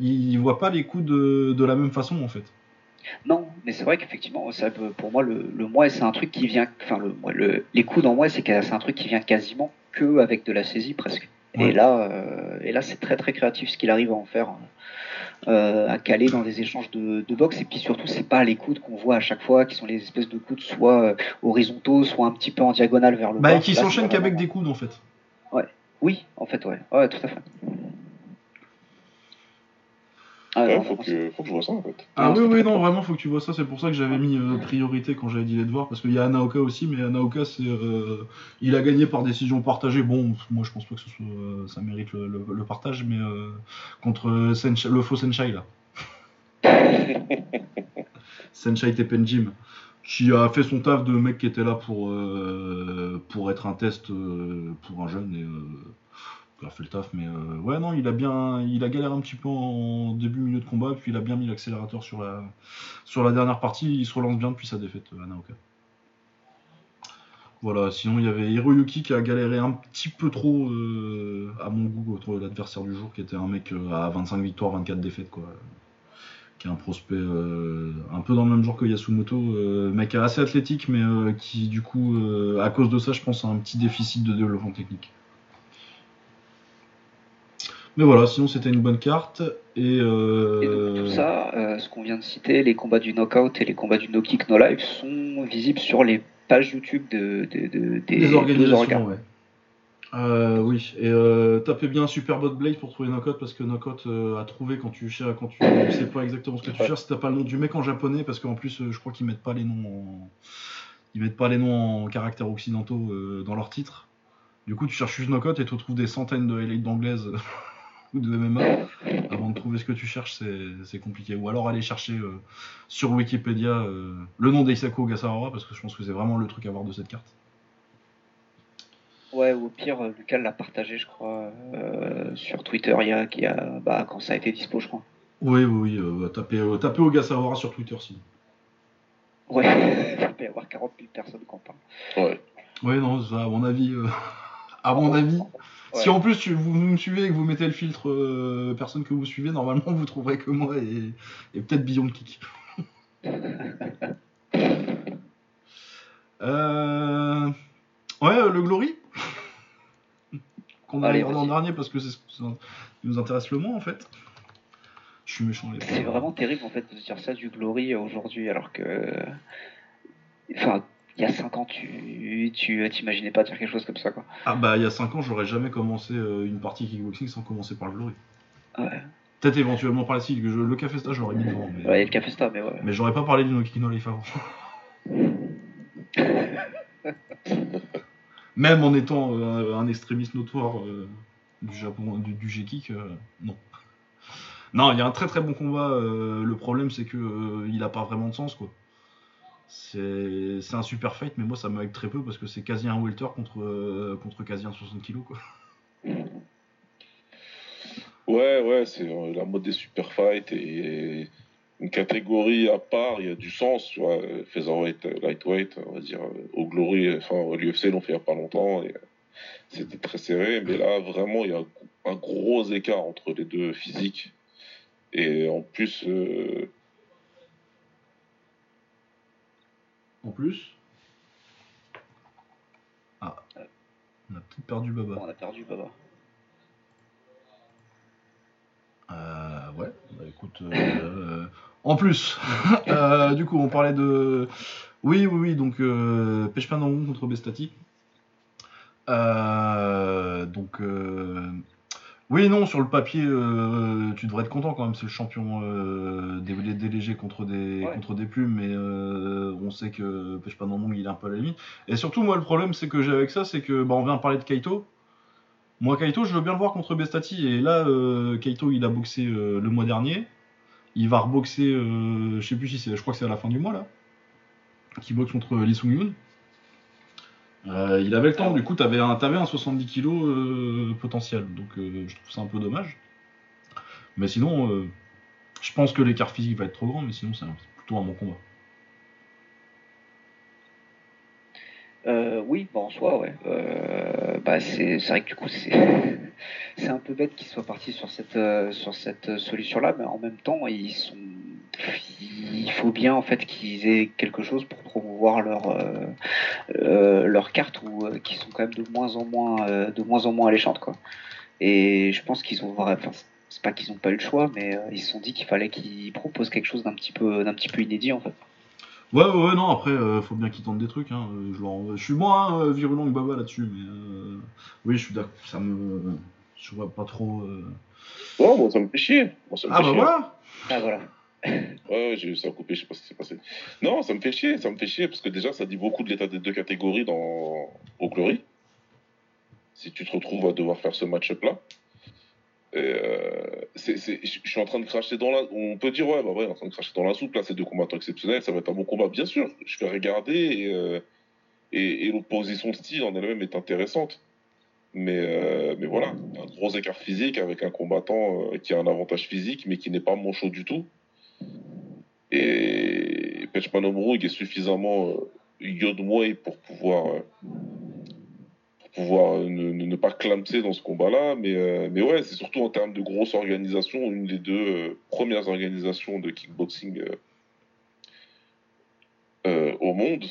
ils voient pas les coudes de, de la même façon en fait. Non, mais c'est vrai qu'effectivement ça peut- pour moi le le moi c'est un truc qui vient enfin le les coups en moi c'est un truc qui vient quasiment que avec de la saisie presque. Ouais. Et là euh, et là c'est très très créatif ce qu'il arrive à en faire. euh, à caler dans des échanges de, de boxe et puis surtout c'est pas les coudes qu'on voit à chaque fois qui sont les espèces de coudes soit euh, horizontaux soit un petit peu en diagonale vers le Bah, bas et qui s'enchaînent qu'avec des coudes en fait. oui en fait ouais ouais tout à fait ah, Ouais, faut, que, faut que je vois ça en fait. Ah Non, oui, oui, non, vraiment, faut que tu vois ça. C'est pour ça que j'avais mis euh, priorité quand j'avais dit les devoirs, parce qu'il y a Anaoka aussi, mais Anaoka, c'est, euh, il a gagné par décision partagée. Bon, moi, je pense pas que ce soit, euh, ça mérite le, le- le partage, mais euh, contre Senshai- le faux Senshai là, Senshai Teppenjim, qui a fait son taf de mec qui était là pour euh, pour être un test euh, pour un jeune et euh, il a fait le taf, mais euh, ouais, non, il a bien, il a galéré un petit peu en début, milieu de combat, puis il a bien mis l'accélérateur sur la, sur la dernière partie. Il se relance bien depuis sa défaite, euh, Anaoka. Voilà, sinon il y avait Hiroyuki qui a galéré un petit peu trop, euh, à mon goût, contre l'adversaire du jour, qui était un mec à 25 victoires, 24 défaites, quoi. Qui est un prospect un peu dans le même genre que Yasumoto, mec assez athlétique, mais qui, du coup, à cause de ça, je pense, a un petit déficit de développement technique. Mais voilà, sinon c'était une bonne carte. Et, euh, Et donc tout ça, euh, ce qu'on vient de citer, les combats du knockout et les combats du no kick no life sont visibles sur les pages YouTube de, de- de- des, des organisations, ouais. Euh, oui, et tapez bien Superbot Blade pour trouver Knockout parce que Knockout a trouvé quand tu cherches, quand tu sais pas exactement ce que tu cherches, si t'as pas le nom du mec en japonais, parce qu'en plus je crois qu'ils mettent pas les noms en... ils mettent pas les noms en caractères occidentaux dans leur titre. Du coup tu cherches juste Knockout et tu trouves des centaines de highlights d'anglaise ou de MMA. Avant de trouver ce que tu cherches, c'est c'est compliqué. Ou alors aller chercher euh, sur Wikipédia euh, le nom d'Isako Ogasawara parce que je pense que c'est vraiment le truc à voir de cette carte. Ouais, ou au pire, euh, Lucas l'a partagé, je crois, euh, sur Twitter il y a, il y a- bah, quand ça a été dispo, je crois. Oui, oui, oui. euh, bah, tapez, euh, tapez Ogasawara sur Twitter sinon. Ouais, il peut y avoir 40 000 personnes qui en parlent. Ouais. Oui, non, ça, à mon avis. euh, à mon avis. Si en plus tu- vous, me suivez et que vous mettez le filtre euh, personne que vous suivez, normalement vous trouverez que moi et, et peut-être Beyond Kick. Euh, Ouais, euh, le Glory Qu'on a regardé l'an vas-y. dernier parce que c'est ce qui nous intéresse le moins en fait. Je suis méchant C'est vraiment terrible en fait de dire ça du Glory aujourd'hui alors que. Enfin, il y a 5 ans, tu tu t'imaginais pas dire quelque chose comme ça quoi. Ah bah il y a 5 ans j'aurais jamais commencé euh, une partie kickboxing sans commencer par le Glory. Ouais, Peut-être éventuellement par la suite, le je l'aurais mis devant. Mais... ouais il y a le Cafesta, mais ouais. Mais j'aurais pas parlé du No Kick No Life avant. Même en étant euh, un extrémiste notoire euh, du Japon, du, du G-Kick, euh, non. Non, il y a un très très bon combat. euh, le problème, c'est que euh, il a pas vraiment de sens, quoi. C'est un super fight, mais moi ça me hype très peu parce que c'est quasi un welter contre, euh, contre quasi un 60 kg. Ouais, ouais, c'est la mode des super fights et une catégorie à part, il y a du sens, tu vois, featherweight, lightweight, on va dire, euh, au Glory, enfin, l'UFC l'ont fait il y a pas longtemps euh, c'était très serré, mais là, vraiment, il y a un gros écart entre les deux physiques. Et en plus, En plus. Ah, on a peut-être perdu Baba. On a perdu Baba. Euh, ouais, bah écoute. euh, en plus, euh, du coup, on parlait de. Oui, oui, oui, donc euh, Pechpanangon contre Bestati. Euh, donc. Oui, non, sur le papier, euh, tu devrais être content quand même, c'est le champion euh, des, des légers contre des, Ouais. contre des plumes, mais euh, on sait que Pechpanangon il est un peu à la limite. Et surtout, moi, le problème c'est que j'ai avec ça, c'est que bah, on vient de parler de Kaito. Moi, Kaito, je veux bien le voir contre Bestati. Et là, euh, Kaito, il a boxé le mois dernier. Il va reboxer, euh, je sais plus si c'est, je crois que c'est à la fin du mois là. Qui boxe contre Lee Sung Yoon. Euh, il avait le temps, du coup, t'avais un, t'avais un 70 kg euh, potentiel. Donc, euh, je trouve ça un peu dommage. Mais sinon, je pense que l'écart physique va être trop grand. Mais sinon, c'est plutôt un bon combat. Oui, en soi, ouais. Bah c'est vrai que du coup, c'est un peu bête qu'ils soient partis sur cette, sur cette solution-là, mais en même temps, ils sont. Il faut bien en fait qu'ils aient quelque chose pour promouvoir leur, euh, euh, leurs cartes ou euh, qui sont quand même de moins en moins, euh, de moins en moins alléchantes, quoi. Et je pense qu'ils ont vraiment. Enfin, c'est pas qu'ils n'ont pas eu le choix, mais euh, ils se sont dit qu'il fallait qu'ils proposent quelque chose d'un petit peu, d'un petit peu inédit en fait. Ouais, ouais, ouais, non, après, euh, faut bien qu'ils tentent des trucs. Hein. Je, leur- je suis moins euh, virulent que Baba là-dessus, mais euh, oui, je suis d'accord. Ça me. Je vois pas trop. euh. ouais, moi, ça me fait chier. Moi, ça me Ah fait bah chier. voilà Ah voilà. Ouais, j'ai eu ça coupé, je sais pas ce qui s'est passé. Non, ça me fait chier, ça me fait chier, parce que déjà, ça dit beaucoup de l'état des deux catégories dans... au Glory. Si tu te retrouves à devoir faire ce match-up-là. Euh, je suis en train de cracher dans la... On peut dire, ouais, bah ouais, en train de cracher dans la soupe, là, c'est deux combattants exceptionnels, ça va être un bon combat. Bien sûr, je vais regarder, et, euh, et, l'opposition de style en elle-même est intéressante. Mais, euh, mais voilà, un gros écart physique avec un combattant qui a un avantage physique, mais qui n'est pas manchot du tout. Et Pechmanomrou, il est suffisamment euh, pour pouvoir, euh, pour pouvoir euh, ne, pas clamser dans ce combat-là. Mais, euh, mais ouais, c'est surtout en termes de grosse organisation, une des deux premières organisations de kickboxing au monde.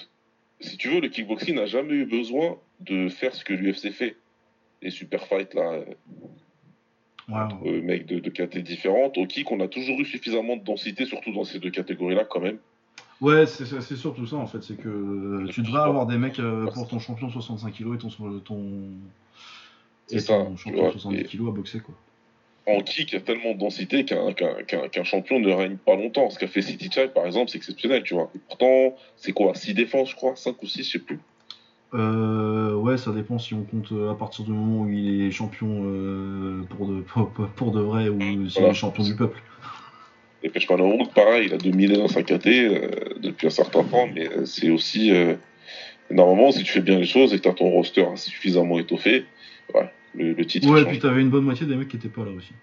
Si tu veux, le kickboxing n'a jamais eu besoin de faire ce que l'UFC fait. Les super fights là, ouais. euh, mecs de, de catégories différentes. Au kick, on a toujours eu suffisamment de densité, surtout dans ces deux catégories-là quand même. Ouais, c'est surtout ça en fait, c'est que euh, tu devrais avoir des mecs euh, pour ton champion 65 kg et ton, ton, ça. champion vois, de 70 et- kg à boxer, quoi. En kick, il y a tellement de densité qu'un qu'un- qu'un- qu'un champion ne règne pas longtemps. Ce qu'a fait City Child, par exemple, c'est exceptionnel, tu vois. Et pourtant, c'est quoi 6 défenses, je crois? 5 ou 6, je sais plus. Euh, ouais, ça dépend si on compte euh, à partir du moment où il est champion euh, pour, de, pour, pour de vrai ou s'il Voilà. est champion du peuple. Et Pechmanov, pareil, il a dominé dans sa KT euh, depuis un certain temps, mais c'est aussi. normalement, si tu fais bien les choses et que tu as ton roster suffisamment étoffé, ouais, le, le titre. Ouais, et puis t'avais une bonne moitié des mecs qui étaient pas là aussi.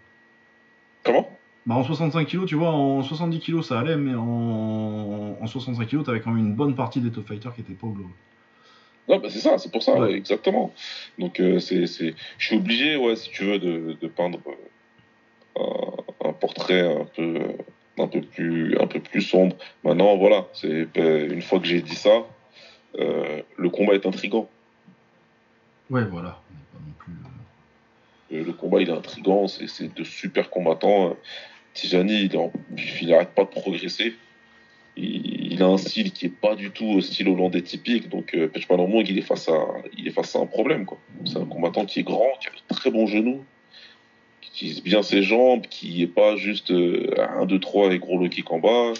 Comment? Bah en 65 kg, tu vois, en 70 kg ça allait, mais en, en 65 kg t'avais quand même une bonne partie des top fighters qui étaient pas au glory. Non, bah c'est ça, c'est pour ça, Ouais. exactement. Donc, euh, c'est, c'est, je suis obligé, ouais, si tu veux, de, de peindre euh, un, un portrait un peu, un peu plus, un peu plus sombre. Maintenant, voilà, c'est euh, une fois que j'ai dit ça, euh, le combat est intrigant. Ouais, voilà. Euh, le combat, il est intrigant, c'est, c'est de super combattants. Tijani, il, est en- il arrête pas de progresser. Il, il a un style qui est pas du tout au style hollandais typique, donc euh, Pechmanormong, il est face à, il est face à un problème, quoi. C'est un combattant qui est grand, qui a de très bons genoux, qui utilise bien ses jambes, qui est pas juste euh, 1, 2, 3 et gros low kick en bas.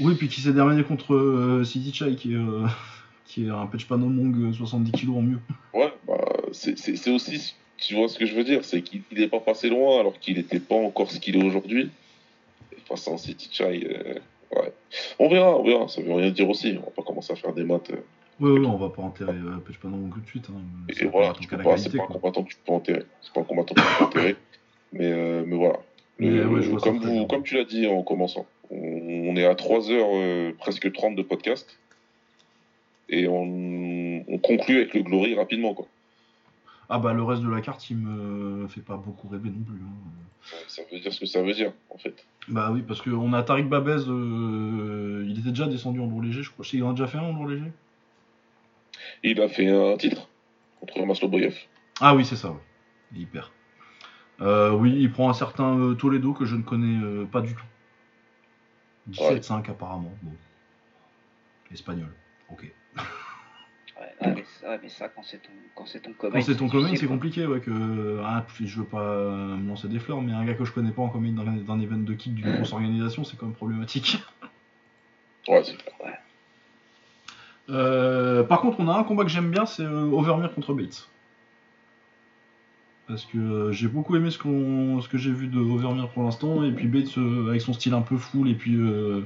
Oui, puis qui s'est dernier contre euh, City Chai qui est, euh, qui est un Patch Panomong 70 kg en mieux. Ouais, bah, c'est, aussi, tu vois ce que je veux dire, c'est qu'il n'est pas passé loin alors qu'il n'était pas encore ce qu'il est aujourd'hui. Face à un City Chai, euh, ouais. On verra, on verra, ça veut rien dire aussi. On va pas commencer à faire des maths. euh, Ouais, ouais, on va pas enterrer euh, Patch Panomong tout de suite. Hein. et voilà, pas, c'est pas un combattant que tu peux enterrer. C'est pas un combattant que tu peux enterrer. Mais, euh, mais voilà. Mais Euh, ouais, je vois ça comme, vous, comme tu l'as dit en commençant, on, on est à 3 heures, euh, presque 30 de podcast. Et on, on conclut avec le Glory rapidement, quoi. Ah bah le reste de la carte il me fait pas beaucoup rêver non plus. hein. Ça veut dire ce que ça veut dire, en fait. Bah oui, parce qu'on a Tariq Babez, euh, il était déjà descendu en lourd léger, je crois. Il en a déjà fait un en lourd léger? Il a fait un titre contre Masloboyev. Ah oui, c'est ça, ouais. Il perd. Euh, oui, il prend un certain euh, Toledo que je ne connais pas du tout. 17-5 apparemment. Bon. Espagnol. Ok. Ouais, ouais, mais, ça- ouais, mais ça, quand c'est ton, quand c'est ton Quand c'est ton commun, c'est compliqué, ouais. Que, ah, puis je veux pas me lancer des fleurs, mais un gars que je connais pas en commun dans un, event de kick d'une grosse organisation, c'est quand même problématique. Ouais, c'est clair. Euh, par contre, on a un combat que j'aime bien, c'est euh, Overmeer contre Bates. Parce que euh, j'ai beaucoup aimé ce, que j'ai vu de Overmeer pour l'instant, et puis Bates euh, avec son style un peu full, et puis euh,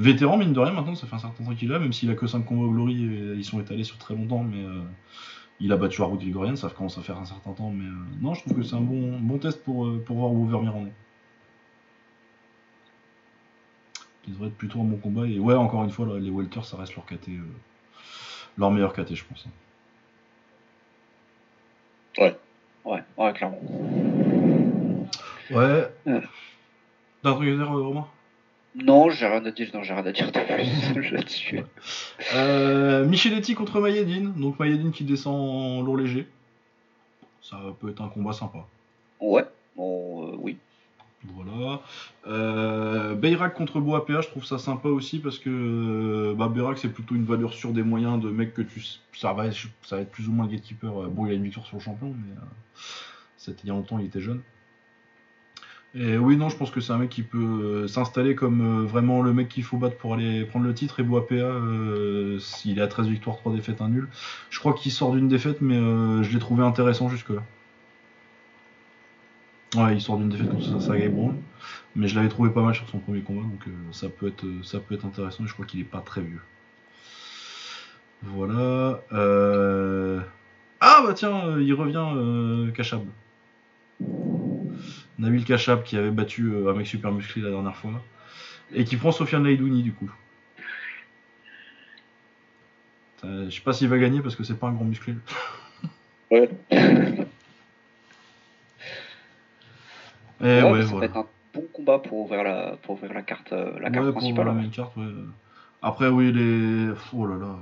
vétéran, mine de rien, maintenant, ça fait un certain temps qu'il là, même s'il a que 5 combats au Glory, ils sont étalés sur très longtemps, mais il a battu Harold Grigorian, ça commence à faire un certain temps, mais non, je trouve que c'est un bon, test pour, voir où Overmeer en est. Qui devrait être plutôt un bon combat, et ouais, encore une fois, les Welters, ça reste leur KT. leur meilleur KT, je pense. hein. Ouais, ouais, clairement. Ouais. Ouais. T'as un truc à dire, euh, Romain? Non, j'ai rien à dire, non, j'ai rien à dire de plus là-dessus. euh, Micheletti contre Mayedine. Donc Mayedine qui descend en lourd léger. Ça peut être un combat sympa. Ouais, bon, euh, oui. Voilà. Euh, Bayrak contre Boapea, je trouve ça sympa aussi parce que euh, bah, c'est plutôt une valeur sûre des moyens de mec que tu. Ça va, être- plus ou moins le gatekeeper. Euh, Bon, il a une victoire sur le champion, mais euh, c'était il y a longtemps, il était jeune. Et oui, non, je pense que c'est un mec qui peut s'installer comme vraiment le mec qu'il faut battre pour aller prendre le titre. Et Boapea, euh, s'il est à 13 victoires, 3 défaites, 1 nul. Je crois qu'il sort d'une défaite, mais je l'ai trouvé intéressant jusque-là. Ouais, il sort d'une défaite contre Sergei Brown. Mais je l'avais trouvé pas mal sur son premier combat, donc euh, ça, peut être, ça peut être intéressant. Et je crois qu'il est pas très vieux. Voilà. euh, Ah bah tiens, euh, il revient euh, Kachab. Nabil Kachab qui avait battu euh, un mec super musclé la dernière fois. Et qui prend Sofiane Laidouni du coup. Euh, je sais pas s'il va gagner parce que c'est pas un grand musclé. Ouais. Et Ouais, ouais, ça voilà. peut être un bon combat pour ouvrir la, pour ouvrir la carte, euh, la carte Ouais, pour principale. ouais. carte, ouais. Après, oui, les. Oh là là.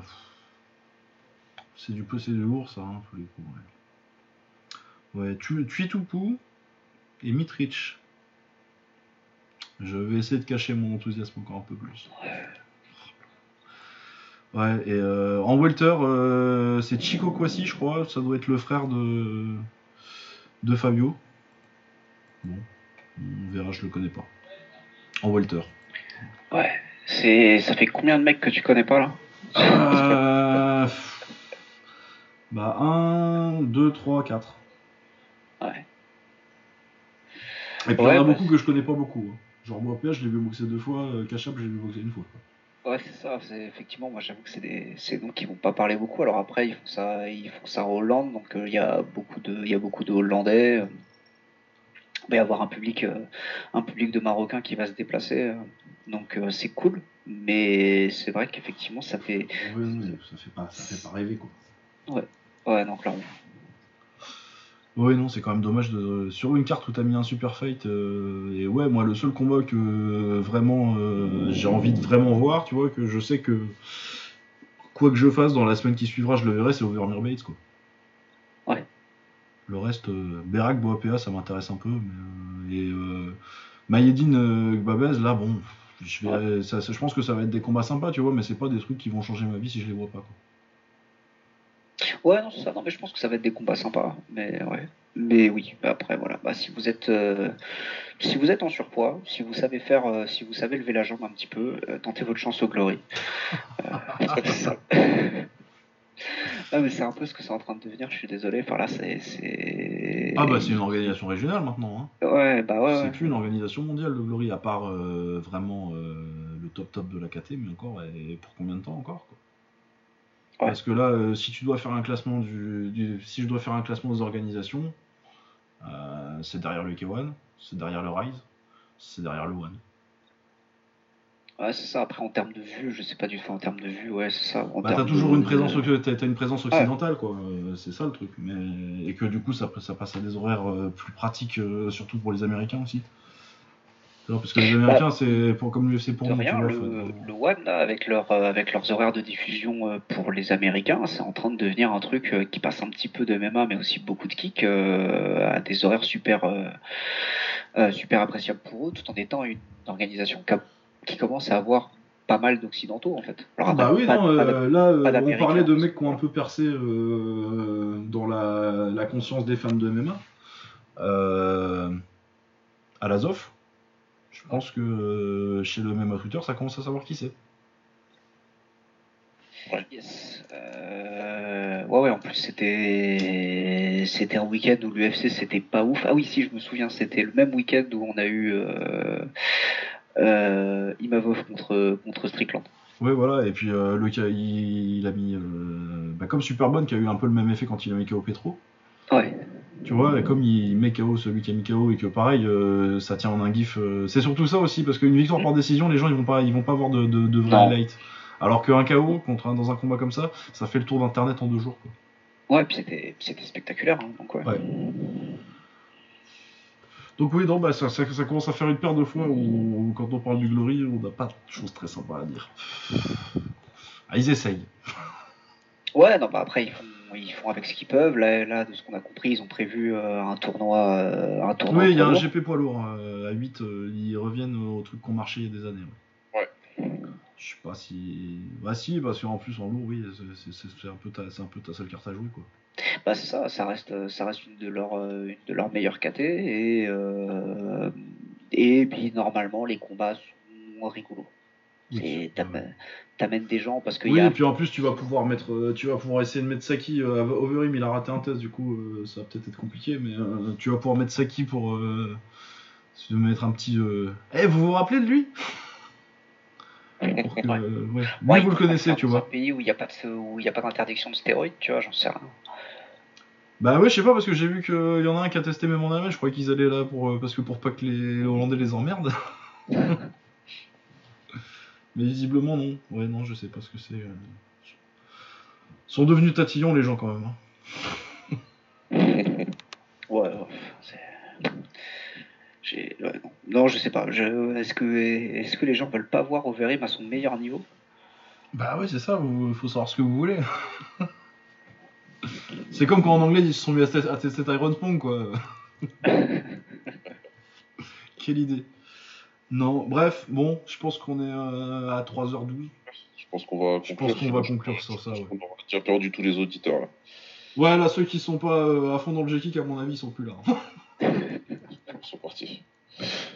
C'est du peu, c'est du lourd, ça, hein, pour les coups, ouais. Ouais, tu, Tuitupu et Mitrich. Je vais essayer de cacher mon enthousiasme encore un peu plus. Ouais, et euh, en welter, euh, c'est Chico Kwasi, je crois. Ça doit être le frère de de Fabio. Bon, on verra, je le connais pas. En Walter. Ouais. C'est, ça fait combien de mecs que tu connais pas là? Euh... Bah 1, 2, 3, 4. Ouais. Et puis Ouais, il y en a bah, beaucoup que je connais pas beaucoup. hein. Genre moi PH je l'ai vu boxer deux fois, euh, Kachap je l'ai vu boxer une fois. Ouais, c'est ça. C'est effectivement, moi j'avoue que c'est des, c'est donc qui vont pas parler beaucoup. Alors après, ils font ça, ils font ça en Hollande, donc euh, il y a beaucoup de, il y a beaucoup de Hollandais. Va y avoir un public, euh, un public de Marocains qui va se déplacer, euh. donc euh, c'est cool. Mais c'est vrai qu'effectivement, ça fait, Ouais, ouais, ça fait pas, ça fait pas rêver quoi. ouais, non, clairement. Ouais, non, c'est quand même dommage de. Sur une carte où t'as mis un super fight, euh, et ouais, moi, le seul combat que euh, vraiment euh, j'ai envie de vraiment voir, tu vois, que je sais que quoi que je fasse dans la semaine qui suivra, je le verrai, c'est Overmere Bates, quoi. Le reste, euh, Berak, Boapea, ça m'intéresse un peu, mais. euh, et euh, Mayedine, Gbabez, là, bon, je, vais, ça, ça- je pense que ça va être des combats sympas, tu vois, mais c'est pas des trucs qui vont changer ma vie si je les vois pas, quoi. Ouais, non, c'est ça. Non, mais je pense que ça va être des combats sympas. Mais ouais. Mais oui. bah après, voilà. Bah, si vous êtes, euh, si vous êtes en surpoids, si vous savez faire, euh, si vous savez lever la jambe un petit peu, euh, tentez votre chance au Glory. Ça. Non, mais c'est un peu ce que c'est en train de devenir. Je suis désolé. Enfin là, c'est, c'est. Ah, bah, c'est une organisation régionale maintenant, hein. Ouais, bah ouais. C'est ouais. plus une organisation mondiale, le Glory, à part euh, vraiment euh, le top top de la KT, mais encore, et pour combien de temps encore quoi? Ouais. Parce que là, euh, si tu dois faire un classement du, du- si je dois faire un classement des organisations, c'est derrière le K1, c'est derrière le Rise, c'est derrière le One. Ouais, c'est ça. Après, en termes de vue, je sais pas du tout. En termes de vue, ouais, c'est ça. En Bah, t'as toujours de- une présence, t'as, t'as une présence occidentale, quoi. euh, c'est ça le truc. Mais et que du coup, ça, ça passe à des horaires euh, plus pratiques, euh, surtout pour les Américains aussi. Parce que les Américains, c'est pour comme l'UFC pour nous. tu rien, vois, le, le One, là, avec, leur, euh, avec leurs horaires de diffusion euh, pour les Américains, c'est en train de devenir un truc euh, qui passe un petit peu de MMA, mais aussi beaucoup de kick, à des horaires super, super appréciables pour eux, tout en étant une organisation qui, a- qui commence à avoir pas mal d'occidentaux, en fait. Alors, Ah bah oui, pas- non, pas euh, là, euh, on parlait de mecs qui ont un peu percé euh, dans la, la conscience des fans de MMA. Euh, à l'Azov, je pense que chez le MMA Twitter, ça commence à savoir qui c'est. Yes. Euh, Ouais, ouais, en plus c'était c'était un week-end où l'UFC c'était pas ouf. Ah oui, si, je me souviens, c'était le même week-end où on a eu euh, euh, Imavov contre, contre Strickland. Ouais, voilà, et puis euh, le, il, il a mis. euh, bah, comme Superbone qui a eu un peu le même effet quand il a mis KO Petro. Ouais, Tu vois, et comme il met KO celui qui a mis KO et que pareil, euh, ça tient en un gif. c'est surtout ça aussi, parce qu'une victoire par décision, les gens ils vont pas, ils vont pas voir de, de, de vrai highlight. Alors qu'un KO contre un- dans un combat comme ça, ça fait le tour d'internet en deux jours. Quoi. ouais, puis c'était c'était spectaculaire. hein, donc ouais. Ouais. Donc oui, non, bah, ça, ça, ça commence à faire une paire de fois où, où quand on parle du Glory, on n'a pas de choses très sympas à dire. Ah, ils essayent. Ouais, non, bah après ils font ils font avec ce qu'ils peuvent. Là, là, de ce qu'on a compris, ils ont prévu euh, un tournoi, euh, un tournoi. Oui, il y a un. GP poids lourd euh, à 8, euh, ils reviennent au truc qu'on marché il y a des années. Ouais. Je sais pas si. Bah si, parce qu'en plus en lourd, oui, c'est- un, peu ta- c'est un peu ta seule carte à jouer quoi. Bah c'est ça, ça reste, ça reste une de leurs, euh, une de leurs meilleures KT et euh, et puis normalement les combats sont rigolos. Et t'amènes des gens parce qu'il Oui, y a et puis en plus tu vas pouvoir mettre, euh, tu vas pouvoir essayer de mettre Saki. Euh, Overeem il a raté un test, du coup euh, ça va peut-être être compliqué, mais tu vas pouvoir mettre Saki pour se mettre un petit. Eh, vous vous rappelez de lui? Que, Ouais. ouais. Lui, Ouais, vous le connaissez, tu dans vois. un pays où il n'y a pas de, où il a pas d'interdiction de stéroïdes, tu vois, j'en sais rien. Bah ouais, je sais pas parce que j'ai vu qu'il y en a un qui a testé même en Allemagne. Je croyais qu'ils allaient là pour euh, parce que pour pas que les Hollandais les emmerdent. Mais visiblement non. Ouais non, je sais pas ce que c'est. euh. Ils sont devenus tatillons les gens quand même. hein. Ouais, ouais, non. je sais pas. Je, est-ce que, est-ce que les gens veulent pas voir Overeem à son meilleur niveau? Bah ouais, c'est ça. Il faut savoir ce que vous voulez. C'est comme quand en anglais ils se sont mis à, à tester Tyrone Pong, quoi. Quelle idée. Non, bref, bon, je pense qu'on est euh, à 3h12. Je pense qu'on va conclure, je pense qu'on va conclure sur ça. Ouais. On aura déjà perdu tous les auditeurs. Là. Ouais, là, ceux qui sont pas euh, à fond dans le à mon avis, ils sont plus là. Ils sont partis.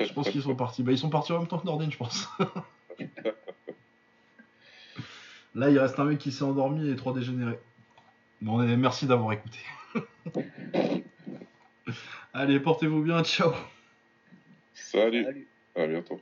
Je pense qu'ils sont partis. Bah, ils sont partis en même temps que Nordin, je pense. là, il reste un mec qui s'est endormi et trois dégénérés. Bon, merci d'avoir écouté. Allez, portez-vous bien, ciao. Salut. Salut. À bientôt.